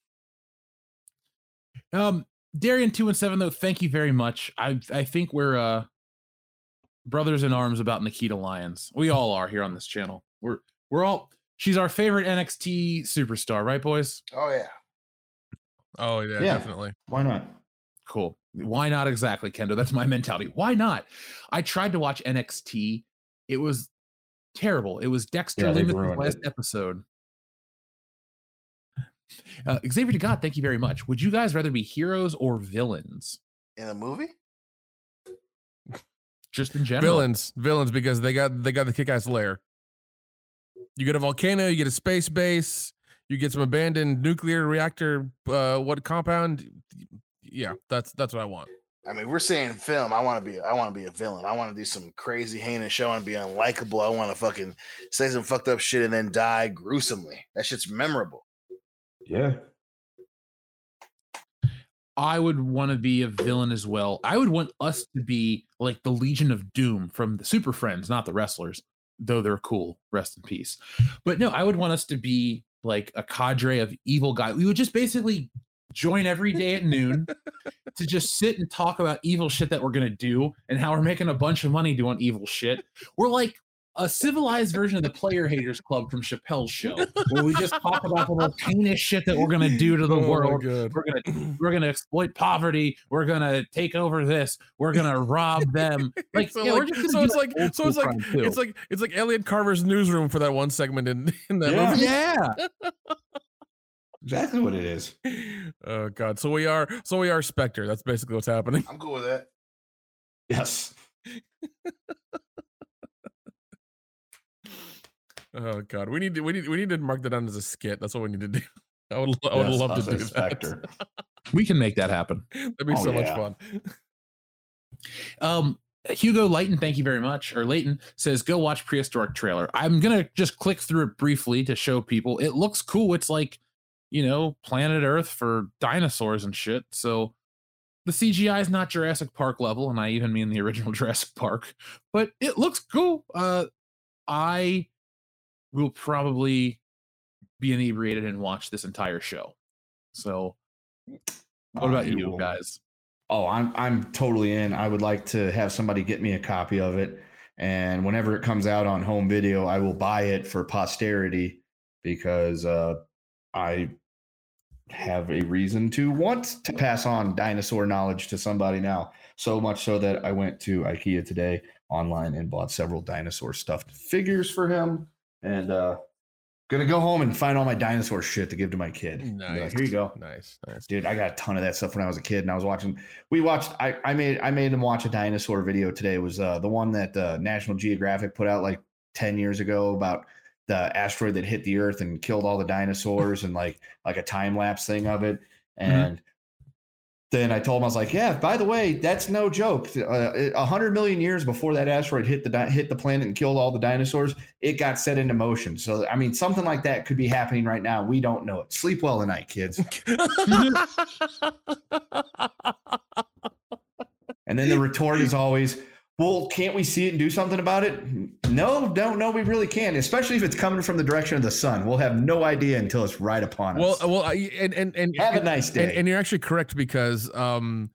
A: um darian 2 and 7 though thank you very much i i think we're uh brothers in arms about nikita lyons we all are here on this channel we're we're all she's our favorite nxt superstar right boys
B: Oh yeah.
C: Oh yeah,
E: Yeah.
C: definitely.
E: Why not?
A: Cool. Why not exactly, Kendo? That's my mentality. Why not? I tried to watch NXT. It was terrible. It was Dexter
E: Yeah, they've
A: Limited last
E: it.
A: episode. Uh, Xavier God, thank you very much. Would you guys rather be heroes or villains?
B: In a movie?
A: Just in general.
C: Villains, villains, because they got they got the kick-ass lair. You get a volcano, you get a space base, you get some abandoned nuclear reactor. Uh, what compound? Yeah, that's that's what I want.
B: I mean, we're saying film. I want to be. I want to be a villain. I want to do some crazy, heinous show and be unlikable. I want to fucking say some fucked up shit and then die gruesomely. That shit's memorable.
E: Yeah.
A: I would want to be a villain as well. I would want us to be like the Legion of Doom from the Super Friends, not the wrestlers, though they're cool. Rest in peace. But no, I would want us to be like a cadre of evil guys. We would just basically join every day at noon to just sit and talk about evil shit that we're gonna do and how we're making a bunch of money doing evil shit. We're like a civilized version of the Player Haters Club from Chappelle's show, where we just talk about the most heinous shit that we're gonna do to the
C: Oh
A: world we're gonna we're gonna exploit poverty we're gonna take over this we're gonna rob them like,
C: so,
A: yeah,
C: like, so it's like so it's like
A: too.
C: it's like it's like Elliot Carver's newsroom for that one segment in in that
E: Yeah.
C: movie.
A: yeah
E: Exactly what it is.
C: Oh god. So we are so we are Spectre. That's basically what's happening.
B: I'm cool with that.
E: Yes.
C: Oh god. We need to we need we need to mark that down as a skit. That's what we need to do. I would I would
E: Yes,
C: love to do
E: as
C: that.
E: Spectre.
A: we can make that happen
C: That'd be
E: Oh,
C: so much fun.
A: um hugo Leighton, thank you very much or Leighton says go watch prehistoric trailer i'm gonna just click through it briefly to show people it looks cool it's like you know planet earth for dinosaurs and shit so the cgi is not jurassic park level and i even mean the original jurassic park but it looks cool uh i will probably be inebriated and watch this entire show so what about you guys
E: Oh, I'm I'm totally in. I would like to have somebody get me a copy of it, and whenever it comes out on home video, I will buy it for posterity because uh, I have a reason to want to pass on dinosaur knowledge to somebody now. So much so that I went to IKEA today online and bought several dinosaur stuffed figures for him, and uh, gonna go home and find all my dinosaur shit to give to my kid. Be like, Here you go
C: Nice. Nice.
E: dude i got a ton of that stuff when i was a kid and i was watching we watched i, I made i made him watch a dinosaur video today it was uh, the one that uh, national geographic put out like 10 years ago about the asteroid that hit the earth and killed all the dinosaurs and like like a time lapse thing of it and then i told him i was like yeah by the way that's no joke. Uh, a 100 million years before that asteroid hit the di- hit the planet and killed all the dinosaurs it got set into motion. So i mean something like that could be happening right now. We don't know it. Sleep well tonight kids. And then the retort is always, well, can't we see it and do something about it? No, don't. No, we really can't. Especially if it's coming from the direction of the sun. We'll have no idea until it's right upon us.
C: well, well, and and and
E: have a nice day.
C: and, and you're actually correct because um,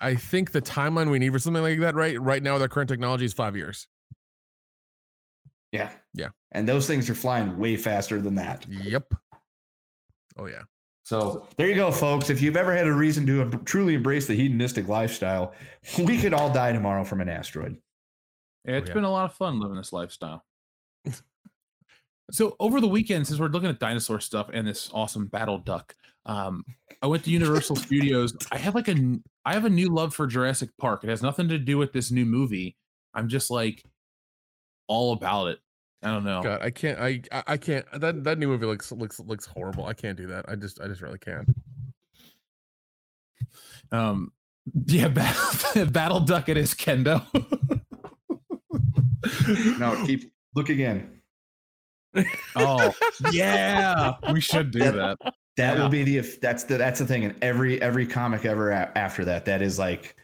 C: I think the timeline we need for something like that right right now with our current technology is five years.
E: yeah,
C: Yeah.
E: And those things are flying way faster than that.
C: Yep. Oh yeah.
E: So there you go, folks. If you've ever had a reason to truly embrace the hedonistic lifestyle, we could all die tomorrow from an asteroid.
A: Yeah, it's
C: yeah.
A: been a lot of fun living this lifestyle. so over the weekend, since we're looking at dinosaur stuff and this awesome battle duck, um, I went to Universal Studios. I have like a n- I have a new love for Jurassic Park. It has nothing to do with this new movie. I'm just like all about it. I don't know.
C: God, I can't. I I I can't. That that new movie looks looks looks horrible. I can't do that. I just I just really can't.
A: Um, yeah, battle, battle duck it is Kendo.
E: No, keep look again.
A: oh yeah, we should do that.
E: That
A: Yeah.
E: will be the that's the that's the thing. And every every comic ever a- after that, that is like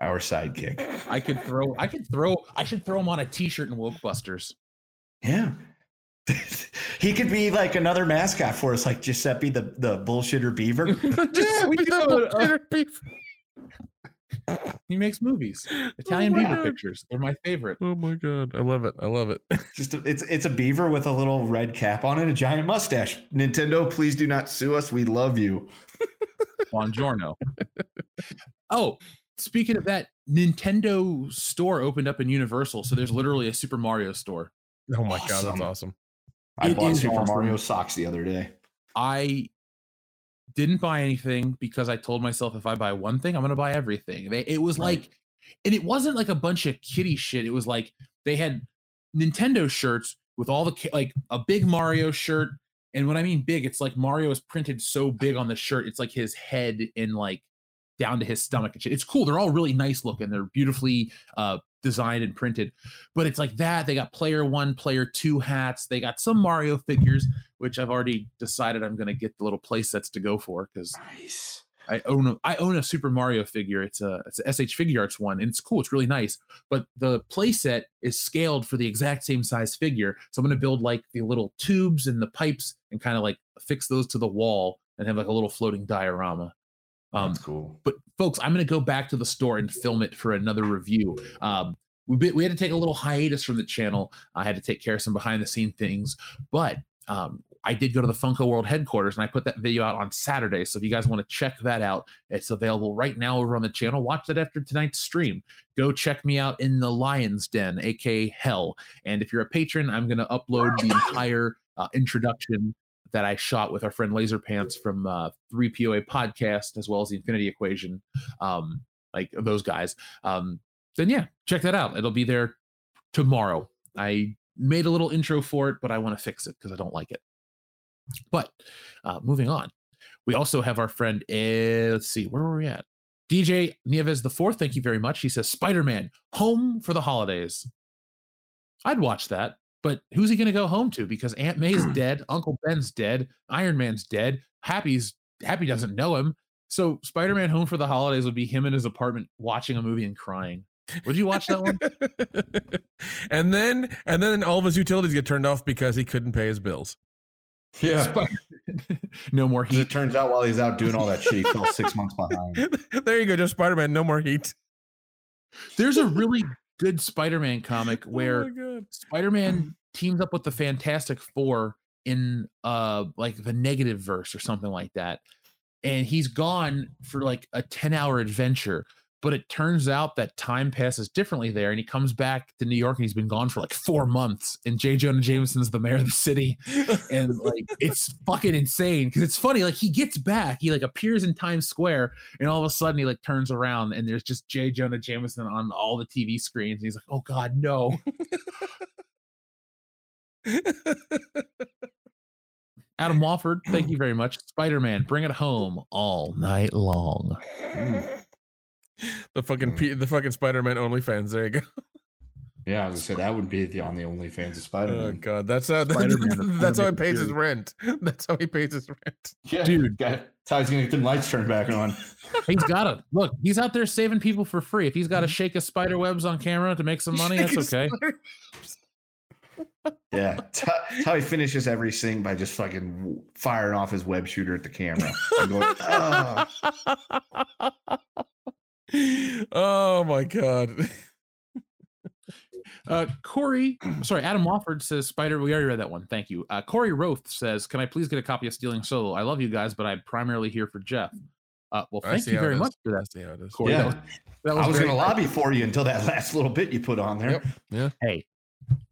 E: our sidekick.
A: I could throw. I could throw. I should throw him on a T-shirt and Wokebusters.
E: Yeah. he could be like another mascot for us, like Giuseppe the, the bullshitter beaver.
A: Yeah, we could do a- He makes movies. Oh Italian
C: my
A: beaver
C: God.
A: pictures. They're my favorite.
C: Oh my god, I love it. I love it.
E: Just a, it's it's a beaver with a little red cap on it, a giant mustache. Nintendo, please do not sue us. We love you.
A: Buongiorno. oh, speaking of that, Nintendo store opened up in Universal, so there's literally a Super Mario store.
C: Oh my god, that's
E: Awesome.
C: awesome.
E: I
A: It
E: bought
A: is
E: Super
A: awesome.
E: Mario socks the other day.
A: I didn't buy anything because I told myself if I buy one thing, I'm gonna buy everything. They, it was
E: Right.
A: like, and it wasn't like a bunch of kitty shit. It was like they had Nintendo shirts with all the like a big Mario shirt, and when I mean big, it's like Mario is printed so big on the shirt, it's like his head and like down to his stomach and shit. It's cool. They're all really nice looking. They're beautifully uh designed and printed, but it's like that. They got player one, player two hats. They got some Mario figures which I've already decided I'm going to get the little play sets to go for because
E: Nice.
A: I own a I own a Super Mario figure. It's a it's a S.H. Figuarts one, and it's cool. It's really nice. But the play set is scaled for the exact same size figure, so I'm going to build like the little tubes and the pipes and kind of like fix those to the wall and have like a little floating diorama. Um,
E: That's cool.
A: but folks, I'm going to go back to the store and film it for another review. Um, we bit, we had to take a little hiatus from the channel. I had to take care of some behind the scene things, but um, I did go to the Funko World headquarters and I put that video out on Saturday. So if you guys want to check that out, it's available right now over on the channel. Watch that after tonight's stream. Go check me out in the Lion's Den, aka Hell. And if you're a patron, I'm going to upload the entire uh, introduction that I shot with our friend Laser Pants from uh, 3POA podcast, as well as the Infinity Equation, um, like those guys. Um, then yeah, check that out. It'll be there tomorrow. I made a little intro for it, but I want to fix it because I don't like it. But uh, moving on, we also have our friend. Uh, let's see, where were we at? DJ Nieves the fourth. Thank you very much. He says Spider Man home for the holidays. I'd watch that, but who's he going to go home to? Because Aunt May's dead, Uncle Ben's dead, Iron Man's dead, Happy's Happy doesn't know him. So Spider Man home for the holidays would be him in his apartment watching a movie and crying. Would you watch that one?
C: and then and then all of his utilities get turned off because he couldn't pay his bills.
E: Yeah.
A: Spider- no more heat.
E: it turns out, while he's out doing all that shit, he fell six months behind.
C: there you go, just Spider Man, no more heat.
A: There's a really good Spider-Man comic where
C: oh.
A: Spider-Man teams up with the Fantastic Four in uh like the negative verse or something like that. And he's gone for like a 10-hour adventure. But it turns out that time passes differently there, and he comes back to New York and he's been gone for like four months. And J. Jonah Jameson's the mayor of the city. and like it's fucking insane because it's funny like he gets back he like appears in times square and all of a sudden he like turns around and there's just j. jonah jameson on all the tv screens and he's like oh god no adam wofford thank you very much spider-man bring it home all night long mm.
C: the fucking P- the fucking Spider Man OnlyFans. There you go.
E: Yeah, I was gonna say that would be the on the OnlyFans of Spider Man.
C: Oh god, that's how
A: Spider-Man,
C: that's how he pays his rent. That's how he pays his rent.
E: yeah,
A: Dude.
E: got- that's how he's gonna get them lights turned back on.
A: he's got it. look he's out there saving people for free if he's got to shake his spider webs on camera to make some money that's
C: Shake his
A: okay
E: Yeah, that's how- he finishes every sing by just fucking firing off his web shooter at the camera. And going, "Ah."
C: oh my god.
A: Uh, Corey, sorry, Adam Wofford says Spider. We already read that one. Thank you. Uh, Corey Roth says, "Can I please get a copy of Stealing Solo? I love you guys, but I'm primarily here for Jeff." Uh, well, thank you very much for
C: I
A: that,
C: see how it is.
A: Corey. That
E: Yeah.
A: was, that was
E: I was
A: very
E: gonna
A: nice.
E: lobby for you until that last little bit you put on there.
C: Yep.
A: Hey,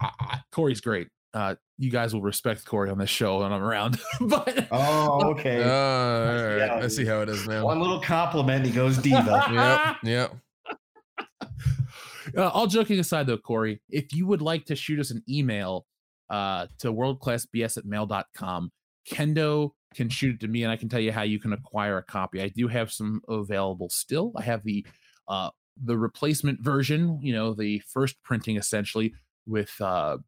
A: I, I, Corey's great. Uh, you guys will respect Corey on this show when I'm around. but
E: Oh, okay.
C: Uh, all right.
E: Yeah,
C: I see how it is now.
E: One little compliment, he goes diva.
C: Yep. Yep.
A: Uh, all joking aside, though, Corey, if you would like to shoot us an email uh, to worldclassbs at mail.com, Kendo can shoot it to me and I can tell you how you can acquire a copy. I do have some available still. I have the uh, the replacement version, you know, the first printing essentially with uh,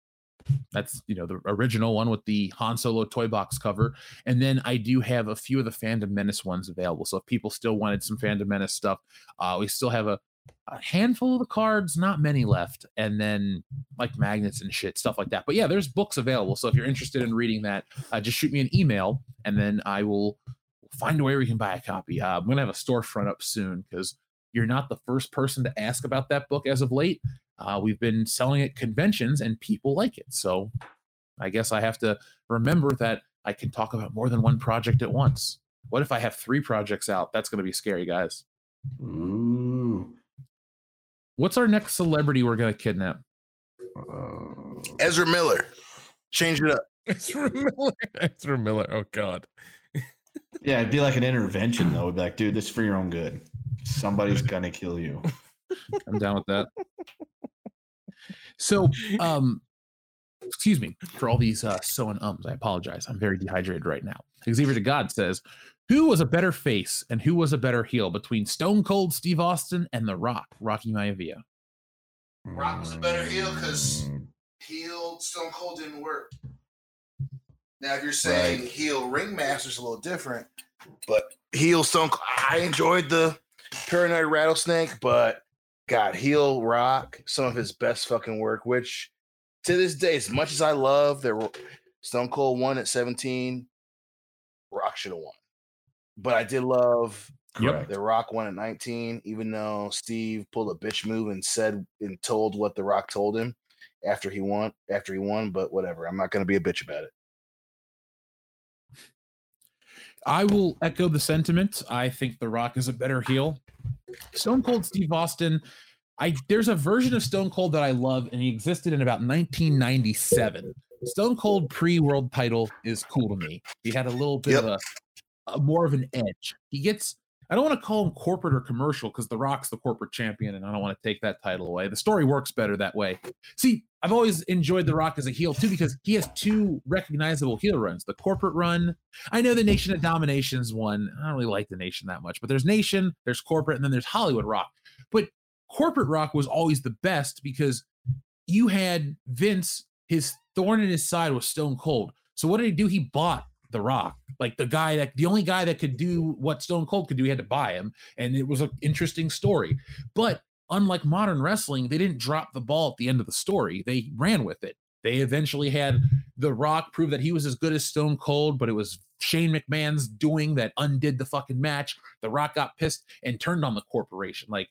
A: that's you know the original one with the Han Solo toy box cover, and then I do have a few of the Fandom Menace ones available. So if people still wanted some Fandom Menace stuff, uh, we still have a, a handful of the cards, not many left, and then like magnets and shit, stuff like that. But yeah, there's books available. So if you're interested in reading that, uh, just shoot me an email, and then I will find a way where you can buy a copy. Uh, I'm gonna have a storefront up soon because you're not the first person to ask about that book as of late. Uh, we've been selling at conventions and people like it. So I guess I have to remember that I can talk about more than one project at once. What if I have three projects out? That's going to be scary, guys.
E: Ooh.
A: What's our next celebrity we're going to kidnap?
E: Uh,
B: Ezra Miller. Change it up.
C: Ezra Miller. Ezra Miller. Oh God.
E: yeah, it'd be like an intervention though. It'd be like, dude, this is for your own good. Somebody's gonna kill you.
A: I'm down with that. So, um, excuse me for all these uh, so and ums. I apologize. I'm very dehydrated right now. Xavier to God says, "Who was a better face and who was a better heel between Stone Cold Steve Austin and The Rock, Rocky Maivia?"
B: Rock was a better heel
E: because
B: heel Stone Cold didn't work. Now, if you're saying
E: Right.
B: heel Ringmaster's a little different, but heel Stone Cold, I enjoyed the Paranoid Rattlesnake, but God, heel Rock, some of his best fucking work, which to this day, as much as I love that Stone Cold won at 17, Rock should have won. But I did love
E: Correct.
B: the Rock won at 19, even though Steve pulled a bitch move and said and told what the Rock told him after he won. After he won, but whatever. I'm not going to be a bitch about it.
A: I will echo the sentiment. I think The Rock is a better heel. Stone Cold Steve Austin. I there's a version of Stone Cold that I love, and he existed in about 1997. Stone Cold pre-world title is cool to me. He had a little bit
B: Yep.
A: of a, a more of an edge. He gets. I don't want to call him corporate or commercial because The Rock's the corporate champion, and I don't want to take that title away. The story works better that way. See, I've always enjoyed The Rock as a heel too because he has two recognizable heel runs: the corporate run I know the Nation of Domination's one. I don't really like the Nation that much, but there's Nation, there's corporate, and then there's Hollywood Rock. But corporate rock was always the best because you had Vince, his thorn in his side was Stone Cold. So what did he do? He bought the Rock, like the guy that the only guy that could do what Stone Cold could do. He had to buy him, and it was an interesting story. But unlike modern wrestling, they didn't drop the ball at the end of the story. They ran with it. They eventually had The Rock prove that he was as good as Stone Cold, but it was Shane McMahon's doing that undid the fucking match. The Rock got pissed and turned on the corporation. Like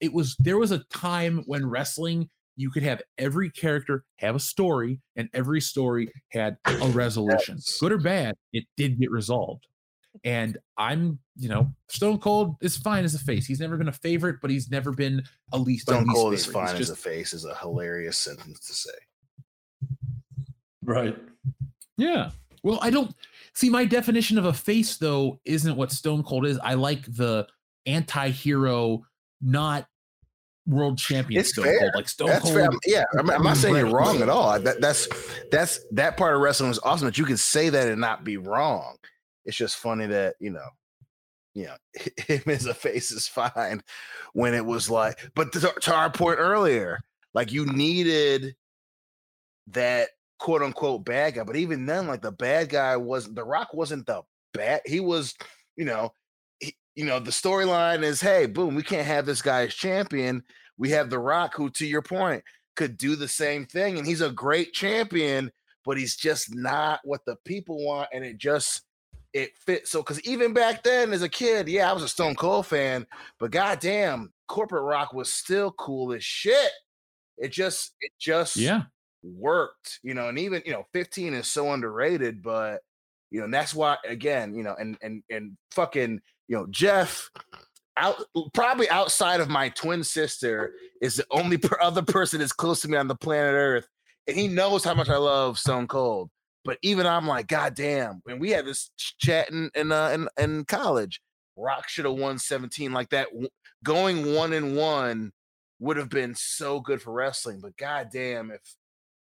A: it was, there was a time when wrestling, you could have every character have a story, and every story had a resolution,
B: Yes.
A: good or bad. It did get resolved. And I'm, you know, Stone Cold is fine as a face. He's never been a favorite, but he's never been a least. a
B: Stone
A: least
B: Cold is
A: favorite. He's
B: fine as a face is a hilarious sentence to say.
E: Right.
A: Yeah. Well, I don't see my definition of a face though isn't what Stone Cold is. I like the anti-hero, not world champion
B: It's
A: Stone
B: fair.
A: Cold. Like Stone
B: That's
A: Cold.
B: fair. Yeah, I'm, I'm not saying you're wrong at all. That, that's that's that part of wrestling is awesome that you can say that and not be wrong. It's just funny that you know, you know, him as a face is fine when it was like. But to, to our point earlier, like you needed that quote unquote bad guy. But even then, like the bad guy wasn't. The Rock wasn't the bad. He was, you know. You know the storyline is hey boom we can't have this guy as champion. We have the rock who to your point could do the same thing and he's a great champion but he's just not what the people want and it just it fits. So because even back then as a kid yeah i was a stone cold fan but goddamn corporate rock was still cool as shit. It just it just
A: Yeah.
B: worked, you know, and even you know, 15 is so underrated, but you know, and that's why again, you know, and and and fucking, you know, Jeff out probably outside of my twin sister is the only per- other person that's close to me on the planet Earth, and he knows how much I love Stone Cold. But even I'm like, God damn, and we had this ch- chat in in, uh, in in college. Rock should have won 17 like that. Going one and one would have been so good for wrestling. But god damn, if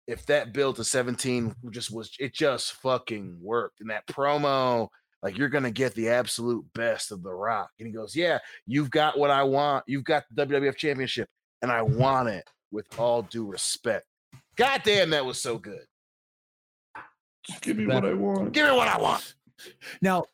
B: if that build to 17 just was it just fucking worked. And that promo, like you're gonna get the absolute best of the rock. And he goes, Yeah, you've got what I want. You've got the WWF championship, and I want it with all due respect. God damn, that was so good.
E: Just give me
A: That-
E: what I want.
B: Give me what I want.
A: Now,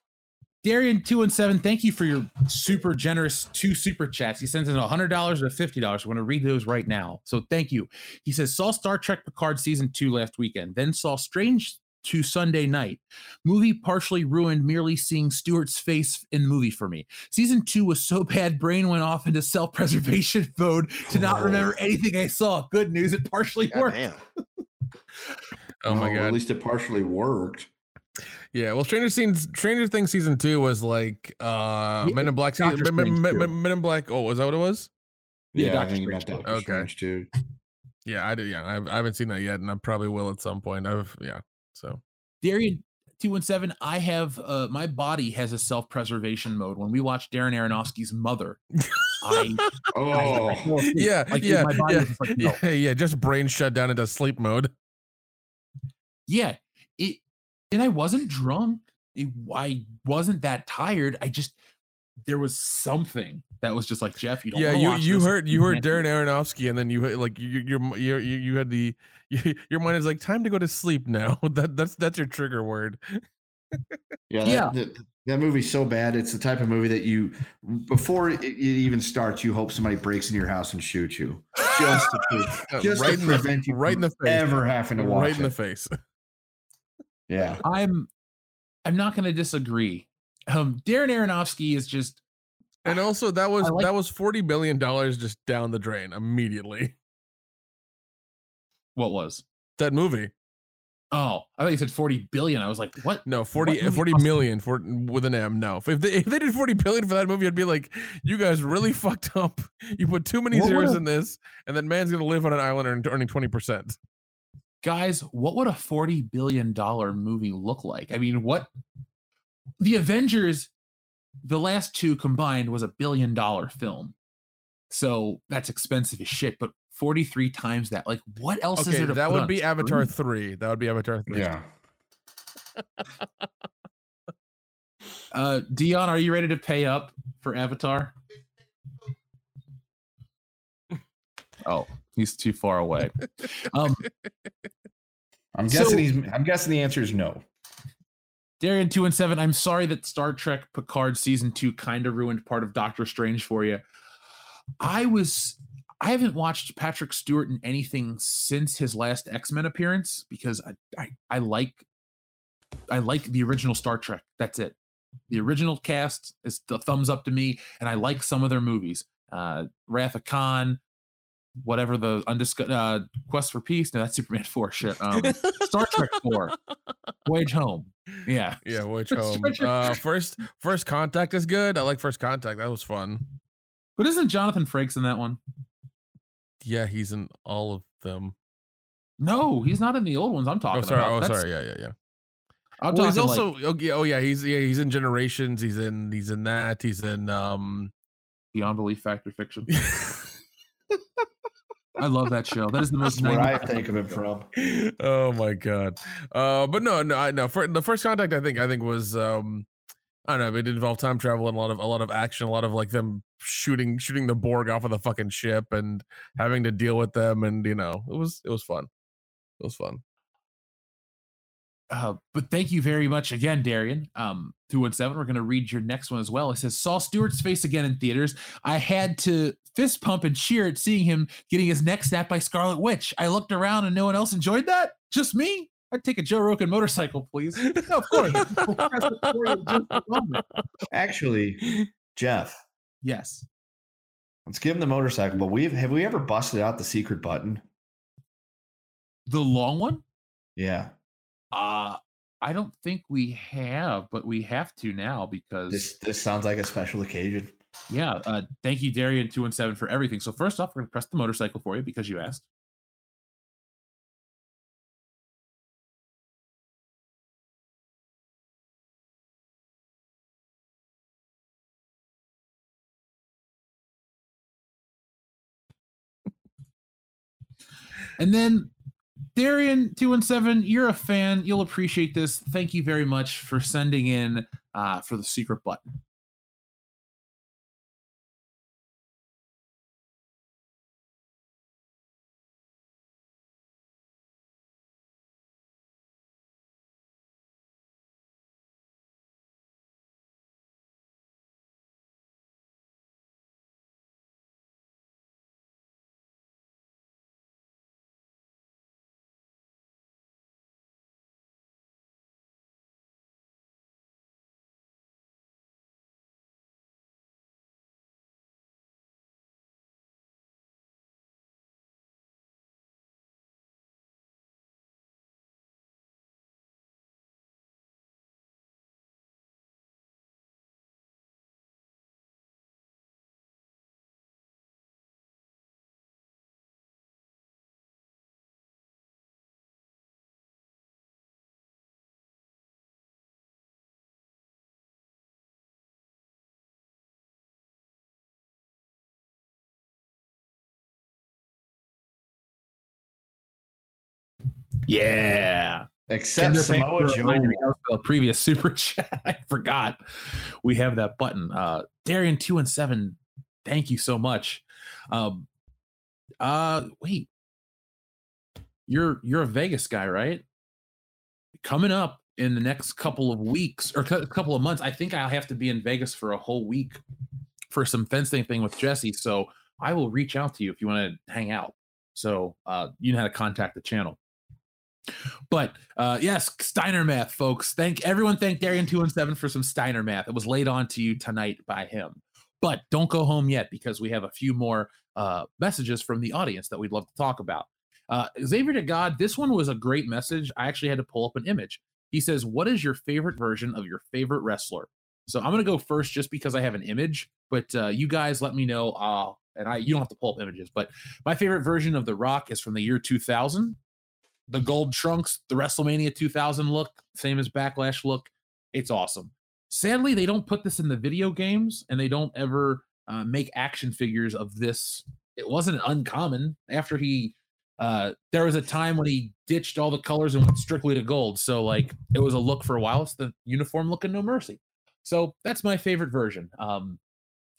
A: Darian two and seven, thank you for your super generous two super chats. He sends in a hundred dollars or fifty dollars. I want to read those right now. So thank you. He says saw Star Trek Picard season two last weekend, then saw Strange to Sunday night. Movie partially ruined merely seeing Stewart's face in the movie for me. Season two was so bad, brain went off into self-preservation mode to not remember anything I saw. Good news, it partially
B: God
A: worked.
B: damn.
C: Oh my
E: Well,
C: god.
E: At least it partially worked.
C: Yeah, well, Stranger Things, Stranger Things season two was like uh
A: Yeah,
C: Men in Black season, Men, Men- Men- Men in Black. Oh, was that what it was?
A: Yeah,
E: Yeah, I
A: Doctor
E: think you meant
A: Strange
E: Doctor
C: Okay.
E: Strange too.
C: Yeah, I did. Yeah, I've, I haven't seen that yet, and I probably will at some point. I've yeah. So
A: Darian two one seven. I have uh, my body has a self preservation mode. When we watch Darren Aronofsky's Mother, I,
E: Oh,
A: I fell asleep.
C: yeah,
A: Like,
C: yeah,
A: my body
C: yeah,
A: just like, no.
C: yeah, yeah. Just brain shut down into sleep mode.
A: yeah it and i wasn't drunk it, i wasn't that tired i just there was something that was just like jeff you don't
C: Yeah, you
A: watch
C: you
A: this.
C: heard you heard Darren. Aronofsky, and then you had, like you your your you you had the your mind is like time to go to sleep now. That that's that's your trigger word.
E: yeah,
A: Yeah.
E: That, that, that movie's so bad. It's the type of movie that you, before it, it even starts, you hope somebody breaks into your house and shoots you, just to,
C: Uh,
E: just
C: right
E: to
C: in the-
E: prevent you
C: right in the face.
E: ever having to watch
C: right in the
E: it.
C: face.
E: Yeah,
A: i'm i'm not going to disagree um darren aronofsky is just
C: And also that was
A: like-
C: that was forty billion dollars just down the drain immediately.
A: What was
C: That movie.
A: oh i thought you said 40 billion i was like what
C: No, 40,
A: movie
C: 40
A: cost-
C: million for with an M. No. If they, if they did 40 billion for that movie, I'd be like, you guys really fucked up. You put too many
A: What
C: zeros
A: would've-
C: in this, and then man's gonna live on an island and earning 20%.
A: guys what would a 40 billion dollar movie look like i mean what the avengers the last two combined was a billion dollar film so that's expensive as shit but 43 times that like what else is
C: Okay,
A: there to
C: that would
A: on
C: be Avatar 3. That would be Avatar 3.
E: yeah.
A: uh dion are you ready to pay up for avatar oh he's too far away um
E: I'm
A: So-
E: guessing he's. I'm guessing the answer is no.
A: Darian two and seven. I'm sorry that Star Trek Picard season two kind of ruined part of Doctor Strange for you. I was I haven't watched Patrick Stewart in anything since his last X Men appearance because I, I I like I like the original Star Trek. That's it. The original cast is the thumbs up to me, and I like some of their movies. Uh, Wrath of Khan, whatever the undiscussed uh, Quest for Peace. No, that's Superman four. Shit. Um, Star Trek four. Voyage Home. Yeah.
C: Yeah,
A: Star
C: home? Uh, first First Contact is good. I like First Contact. That was fun.
A: But isn't Jonathan Frakes in that one?
C: Yeah, he's in all of them.
A: No, he's not in the old ones. I'm talking
C: Oh, sorry.
A: about.
C: Oh,
A: That's-
C: sorry. Yeah, yeah, yeah.
A: I'm
C: well, he's also
A: like
C: oh, yeah, oh yeah, he's yeah, he's in Generations. He's in he's in that. He's in um
A: Beyond Belief Fact or Fiction. I love that show. That is the most.
E: Where I think of it from.
C: oh my god. Uh but no, no, I no for the first contact I think I think was um I don't know, it involved time travel and a lot of a lot of action, a lot of like them shooting shooting the Borg off of the fucking ship and having to deal with them and you know, it was it was fun. It was fun.
A: Uh, but thank you very much again, Darian. Um, two one seven. We're gonna read your next one as well. It says saw Stewart's face again in theaters. I had to fist pump and cheer at seeing him getting his neck snapped by Scarlet Witch. I looked around and no one else enjoyed that. Just me. I'd take a Joe Rogan motorcycle, please. No, of course. We'll press it for you just a moment.
E: Actually, Jeff,
A: yes.
E: let's give him the motorcycle. But we've have we ever busted out the secret button?
A: The long one?
E: Yeah.
A: Uh I don't think we have, but we have to now because
E: This this sounds like a special occasion.
A: yeah. Uh, thank you, Darian two and seven for everything. So first off, we're gonna press the motorcycle for you because you asked. And then Darian two one seven, you're a fan. You'll appreciate this. Thank you very much for sending in uh, for the secret button. Yeah.
E: Except
A: Kendra,
E: Samoa
A: for
E: Joe.
A: of the previous super chat. I forgot we have that button. Uh Darian two and seven. Thank you so much. Um uh wait. You're you're a Vegas guy, right? Coming up in the next couple of weeks or a couple of months, I think I'll have to be in Vegas for a whole week for some fencing thing with Jesse. So I will reach out to you if you want to hang out. So uh, you know how to contact the channel. But uh, yes, Steiner math, folks. Thank everyone. Thank Darian two and seven for some Steiner math. It was laid on to you tonight by him. But don't go home yet because we have a few more uh, messages from the audience that we'd love to talk about. Uh, Xavier to God, this one was a great message. I actually had to pull up an image. He says, "What is your favorite version of your favorite wrestler?" So I'm gonna go first just because I have an image. But uh, you guys, let me know. Uh, and I, you don't have to pull up images. But my favorite version of The Rock is from the year 2000 the gold trunks, the WrestleMania 2000 look, same as Backlash look. It's awesome. Sadly, they don't put this in the video games and they don't ever uh, make action figures of this. It wasn't uncommon after he, uh, there was a time when he ditched all the colors and went strictly to gold. So, like, it was a look for a while. It's the uniform look and no mercy. So, that's my favorite version. Um,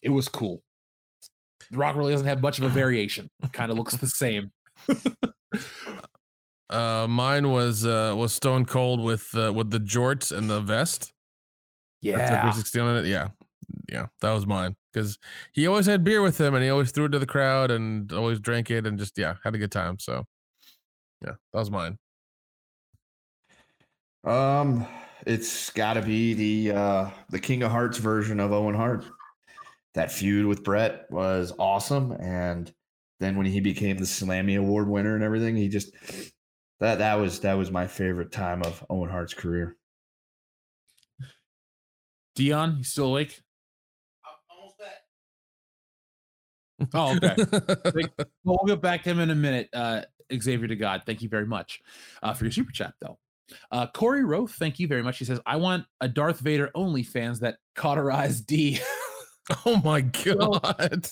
A: it was cool. The Rock really doesn't have much of a variation, kind of looks the same.
C: Uh, mine was uh was Stone Cold with uh, with the jorts and the vest.
A: Yeah.
C: 360 on it. Yeah, yeah, that was mine because he always had beer with him and he always threw it to the crowd and always drank it and just yeah had a good time. So yeah, that was mine.
E: Um, it's got to be the uh the King of Harts version of Owen Hart. That feud with Bret was awesome, and then when he became the Slammy Award winner and everything, he just that that was that was my favorite time of Owen Hart's career.
A: Dion, you still awake? Oh, okay. Well, we'll get back to him in a minute. Uh, Xavier to God, thank you very much uh, for your super chat, though. Uh, Corey Roth, thank you very much. He says, "I want a Darth Vader only fans that cauterize D."
C: oh my
A: Well,
C: god.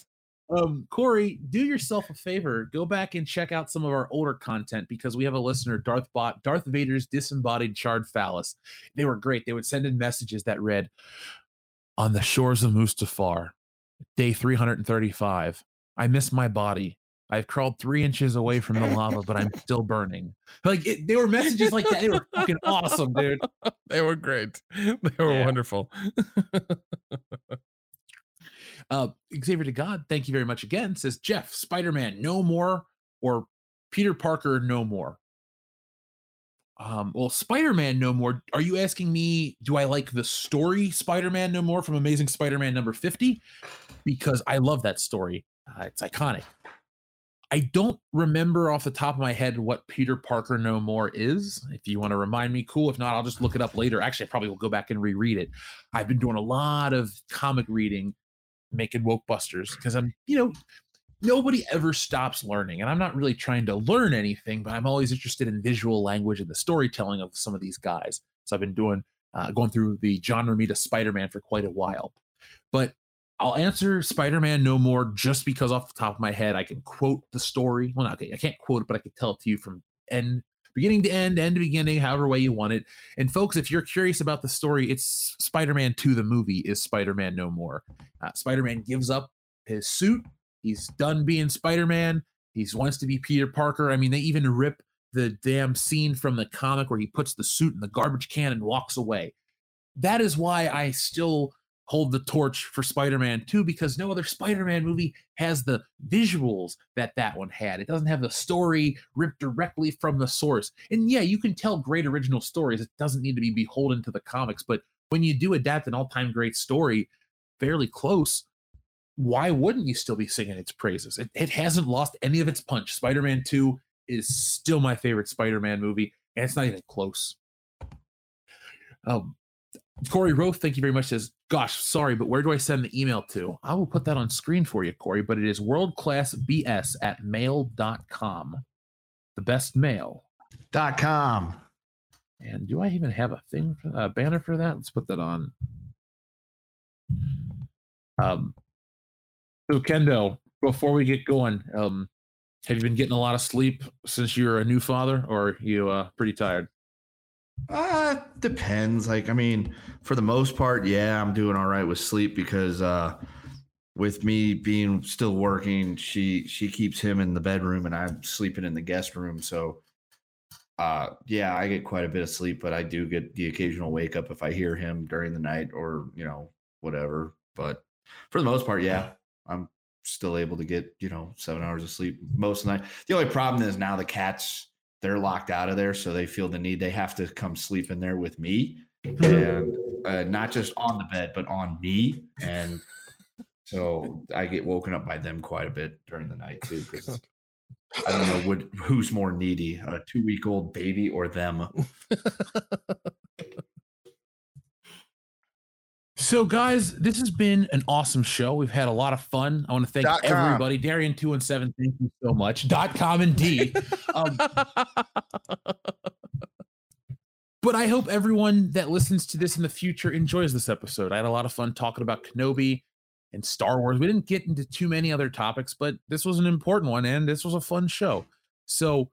A: Um, Corey, do yourself a favor. Go back and check out some of our older content because we have a listener, Darth Bot, Darth Vader's disembodied charred phallus. They were great. They would send in messages that read, "On the shores of Mustafar, day 335. I miss my body. I've crawled three inches away from the lava, but I'm still burning." Like it, they were messages like that. They were fucking awesome, dude.
C: they were great. They were
A: Yeah.
C: wonderful.
A: Uh, Xavier to God, thank you very much again. Says Jeff, Spider Man, no more, or Peter Parker, no more. Um, well, Spider Man, no more. Are you asking me, do I like the story Spider Man, no more from Amazing Spider Man number 50? Because I love that story. Uh, it's iconic. I don't remember off the top of my head what Peter Parker No More is. If you want to remind me, cool. If not, I'll just look it up later. Actually, I probably will go back and reread it. I've been doing a lot of comic reading making woke busters because I'm, you know, nobody ever stops learning. And I'm not really trying to learn anything, but I'm always interested in visual language and the storytelling of some of these guys. So I've been doing, uh, going through the John Romita Spider Man for quite a while. But I'll answer Spider Man no more just because off the top of my head, I can quote the story. Well, not, okay, I can't quote it, but I can tell it to you from end. Beginning to end, end to beginning, however way you want it. And folks, if you're curious about the story, it's Spider-Man 2, the movie, is Spider-Man No More. Uh, Spider-Man gives up his suit. He's done being Spider-Man. He wants to be Peter Parker. I mean, they even rip the damn scene from the comic where he puts the suit in the garbage can and walks away. That is why I still hold the torch for Spider-Man 2 because no other Spider-Man movie has the visuals that that one had. It doesn't have the story ripped directly from the source. And yeah, you can tell great original stories. It doesn't need to be beholden to the comics, but when you do adapt an all-time great story fairly close, why wouldn't you still be singing its praises? It, it hasn't lost any of its punch. Spider-Man 2 is still my favorite Spider-Man movie, and it's not even close. Um, Corey Roth, thank you very much. Says, "Gosh, sorry, but where do I send the email to?" I will put that on screen for you, Corey. But it is worldclassbs at mail.com. The best mail.
E: Dot com.
A: And do I even have a thing, for, a banner for that? Let's put that on. Um, so Kendo, before we get going, um, Have you been getting a lot of sleep since you're a new father, or are you uh, pretty tired?
E: Uh, depends. Like, I mean, for the most part, yeah, I'm doing all right with sleep because uh with me being still working, she she keeps him in the bedroom and I'm sleeping in the guest room. So uh yeah, I get quite a bit of sleep, but I do get the occasional wake up if I hear him during the night or, you know, whatever. But for the most part, yeah, I'm still able to get, you know, seven hours of sleep most of the night. The only problem is now the cats they're locked out of there, so they feel the need. They have to come sleep in there with me, and uh, not just on the bed, but on me. And so I get woken up by them quite a bit during the night too, because I don't know what who's more needy, a two week old baby or them.
A: So, guys, this has been an awesome show. We've had a lot of fun. I want to thank
B: Dot com.
A: everybody. Darian two and seven, thank you so much. Dot com indeed. um, but I hope everyone that listens to this in the future enjoys this episode. I had a lot of fun talking about Kenobi and Star Wars. We didn't get into too many other topics, but this was an important one, and this was a fun show. So,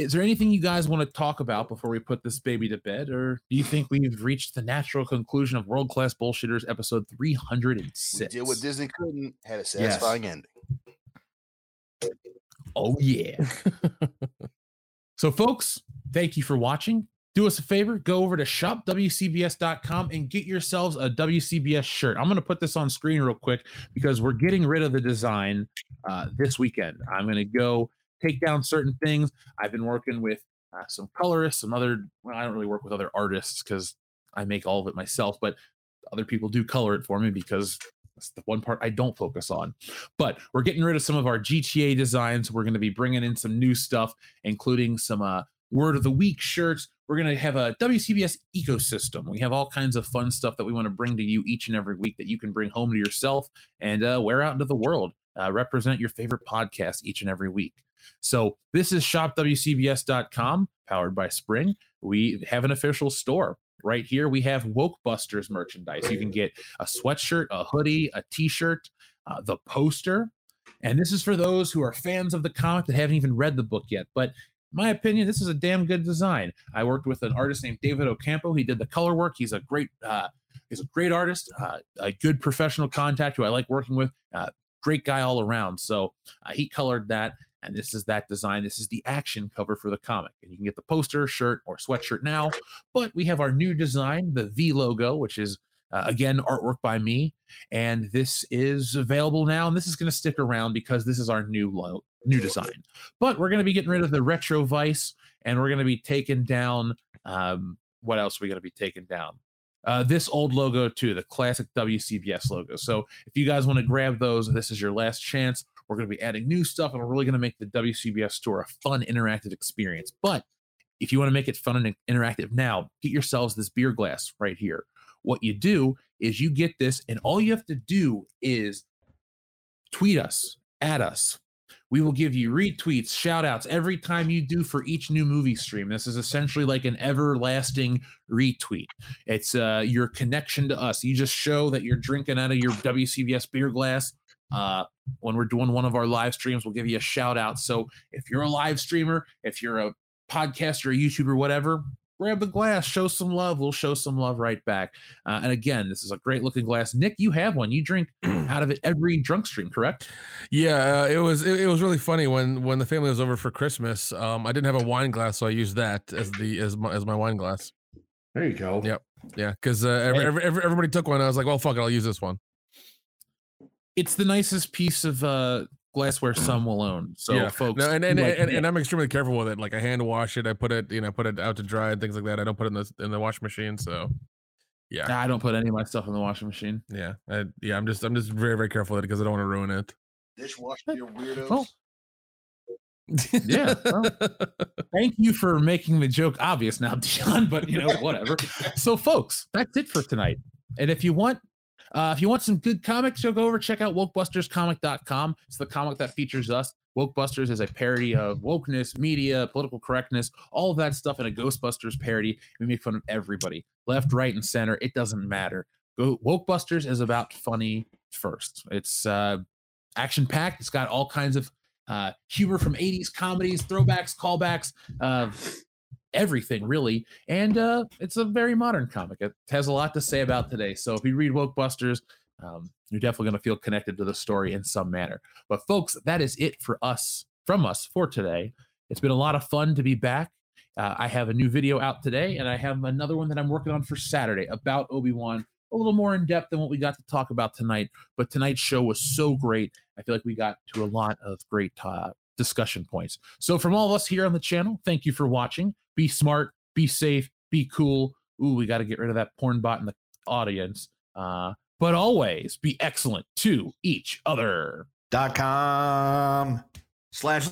A: is there anything you guys want to talk about before we put this baby to bed, or do you think we've reached the natural conclusion of World Class Bullshitters episode three hundred and
B: We
A: six?
B: did what Disney couldn't, had a satisfying ending.
A: Oh yeah. so folks, thank you for watching. Do us a favor, go over to shopwcbs.com and get yourselves a WCBS shirt. I'm going to put this on screen real quick because we're getting rid of the design uh, this weekend. I'm going to go take down certain things. I've been working with uh, some colorists, some other, well, I don't really work with other artists because I make all of it myself, but other people do color it for me because that's the one part I don't focus on. But we're getting rid of some of our GTA designs. We're going to be bringing in some new stuff, including some uh, word of the week shirts. We're going to have a WCBS ecosystem. We have all kinds of fun stuff that we want to bring to you each and every week that you can bring home to yourself and uh, wear out into the world. Uh, represent your favorite podcast each and every week. So this is shopwcbs.com, powered by Spring. We have an official store. Right here, we have Woke Busters merchandise. You can get a sweatshirt, a hoodie, a t-shirt, uh, the poster, and this is for those who are fans of the comic that haven't even read the book yet. But my opinion, this is a damn good design. I worked with an artist named David Ocampo. He did the color work. He's a great, uh, he's a great artist, uh, a good professional contact who I like working with. Uh, great guy all around. So uh, he colored that, and this is that design. This is the action cover for the comic, and you can get the poster, shirt, or sweatshirt now. But we have our new design, the V logo, which is uh, again artwork by me, and this is available now. And this is going to stick around because this is our new lo- new design. But we're going to be getting rid of the retro vice, and we're going to be taking down. Um, what else are we going to be taking down? Uh, this old logo too, the classic WCBS logo. So if you guys want to grab those, this is your last chance. We're going to be adding new stuff, and we're really going to make the WCBS store a fun, interactive experience. But if you want to make it fun and interactive now, get yourselves this beer glass right here. What you do is you get this, and all you have to do is tweet us, at us. We will give you retweets, shout outs every time you do for each new movie stream. This is essentially like an everlasting retweet. It's uh, your connection to us. You just show that you're drinking out of your WCBS beer glass. Uh, when we're doing one of our live streams, we'll give you a shout out. So if you're a live streamer, if you're a podcaster, a YouTuber, whatever, grab the glass, show some love. We'll show some love right back. Uh, and again, this is a great looking glass. Nick, you have one. You drink out of it every drunk stream, correct?
C: Yeah, uh, it was it, it was really funny when when the family was over for Christmas. Um, I didn't have a wine glass, so I used that as the as my as my wine glass.
E: There you go.
C: Yep. Yeah, because uh, every, every- everybody took one. I was like, well, fuck it, I'll use this one.
A: It's the nicest piece of uh, glassware some will own. So,
C: yeah.
A: folks,
C: No, and and,
A: like
C: and,
A: Nick-
C: and I'm extremely careful with it. Like I hand wash it. I put it, you know, put it out to dry and things like that. I don't put it in the in the washing machine. So, yeah,
A: I don't put any of my stuff in the washing machine.
C: yeah, I, yeah. I'm just I'm just very very careful with it because I don't want to ruin it.
B: Dishwasher, you weirdos.
A: Well, Yeah, well. Thank you for making the joke obvious now, Dion, but you know, whatever. So, folks, that's it for tonight. And if you want, uh, if you want some good comics, you'll go over check out wokebusterscomic.com. It's the comic that features us. Wokebusters is a parody of wokeness, media, political correctness, all of that stuff in a Ghostbusters parody. We make fun of everybody, left, right, and center. It doesn't matter. Go Wokebusters is about funny first. It's uh, action packed. It's got all kinds of uh, humor from 80s comedies, throwbacks, callbacks, uh, everything really. And uh, it's a very modern comic. It has a lot to say about today. So if you read Woke Busters, um, you're definitely going to feel connected to the story in some manner. But folks, that is it for us from us for today. It's been a lot of fun to be back. Uh, I have a new video out today, and I have another one that I'm working on for Saturday about Obi Wan, a little more in depth than what we got to talk about tonight. But tonight's show was so great. I feel like we got to a lot of great uh, discussion points. So, from all of us here on the channel, thank you for watching. Be smart, be safe, be cool. Ooh, we got to get rid of that porn bot in the audience. Uh, but always be excellent to each other.
E: Dot com slash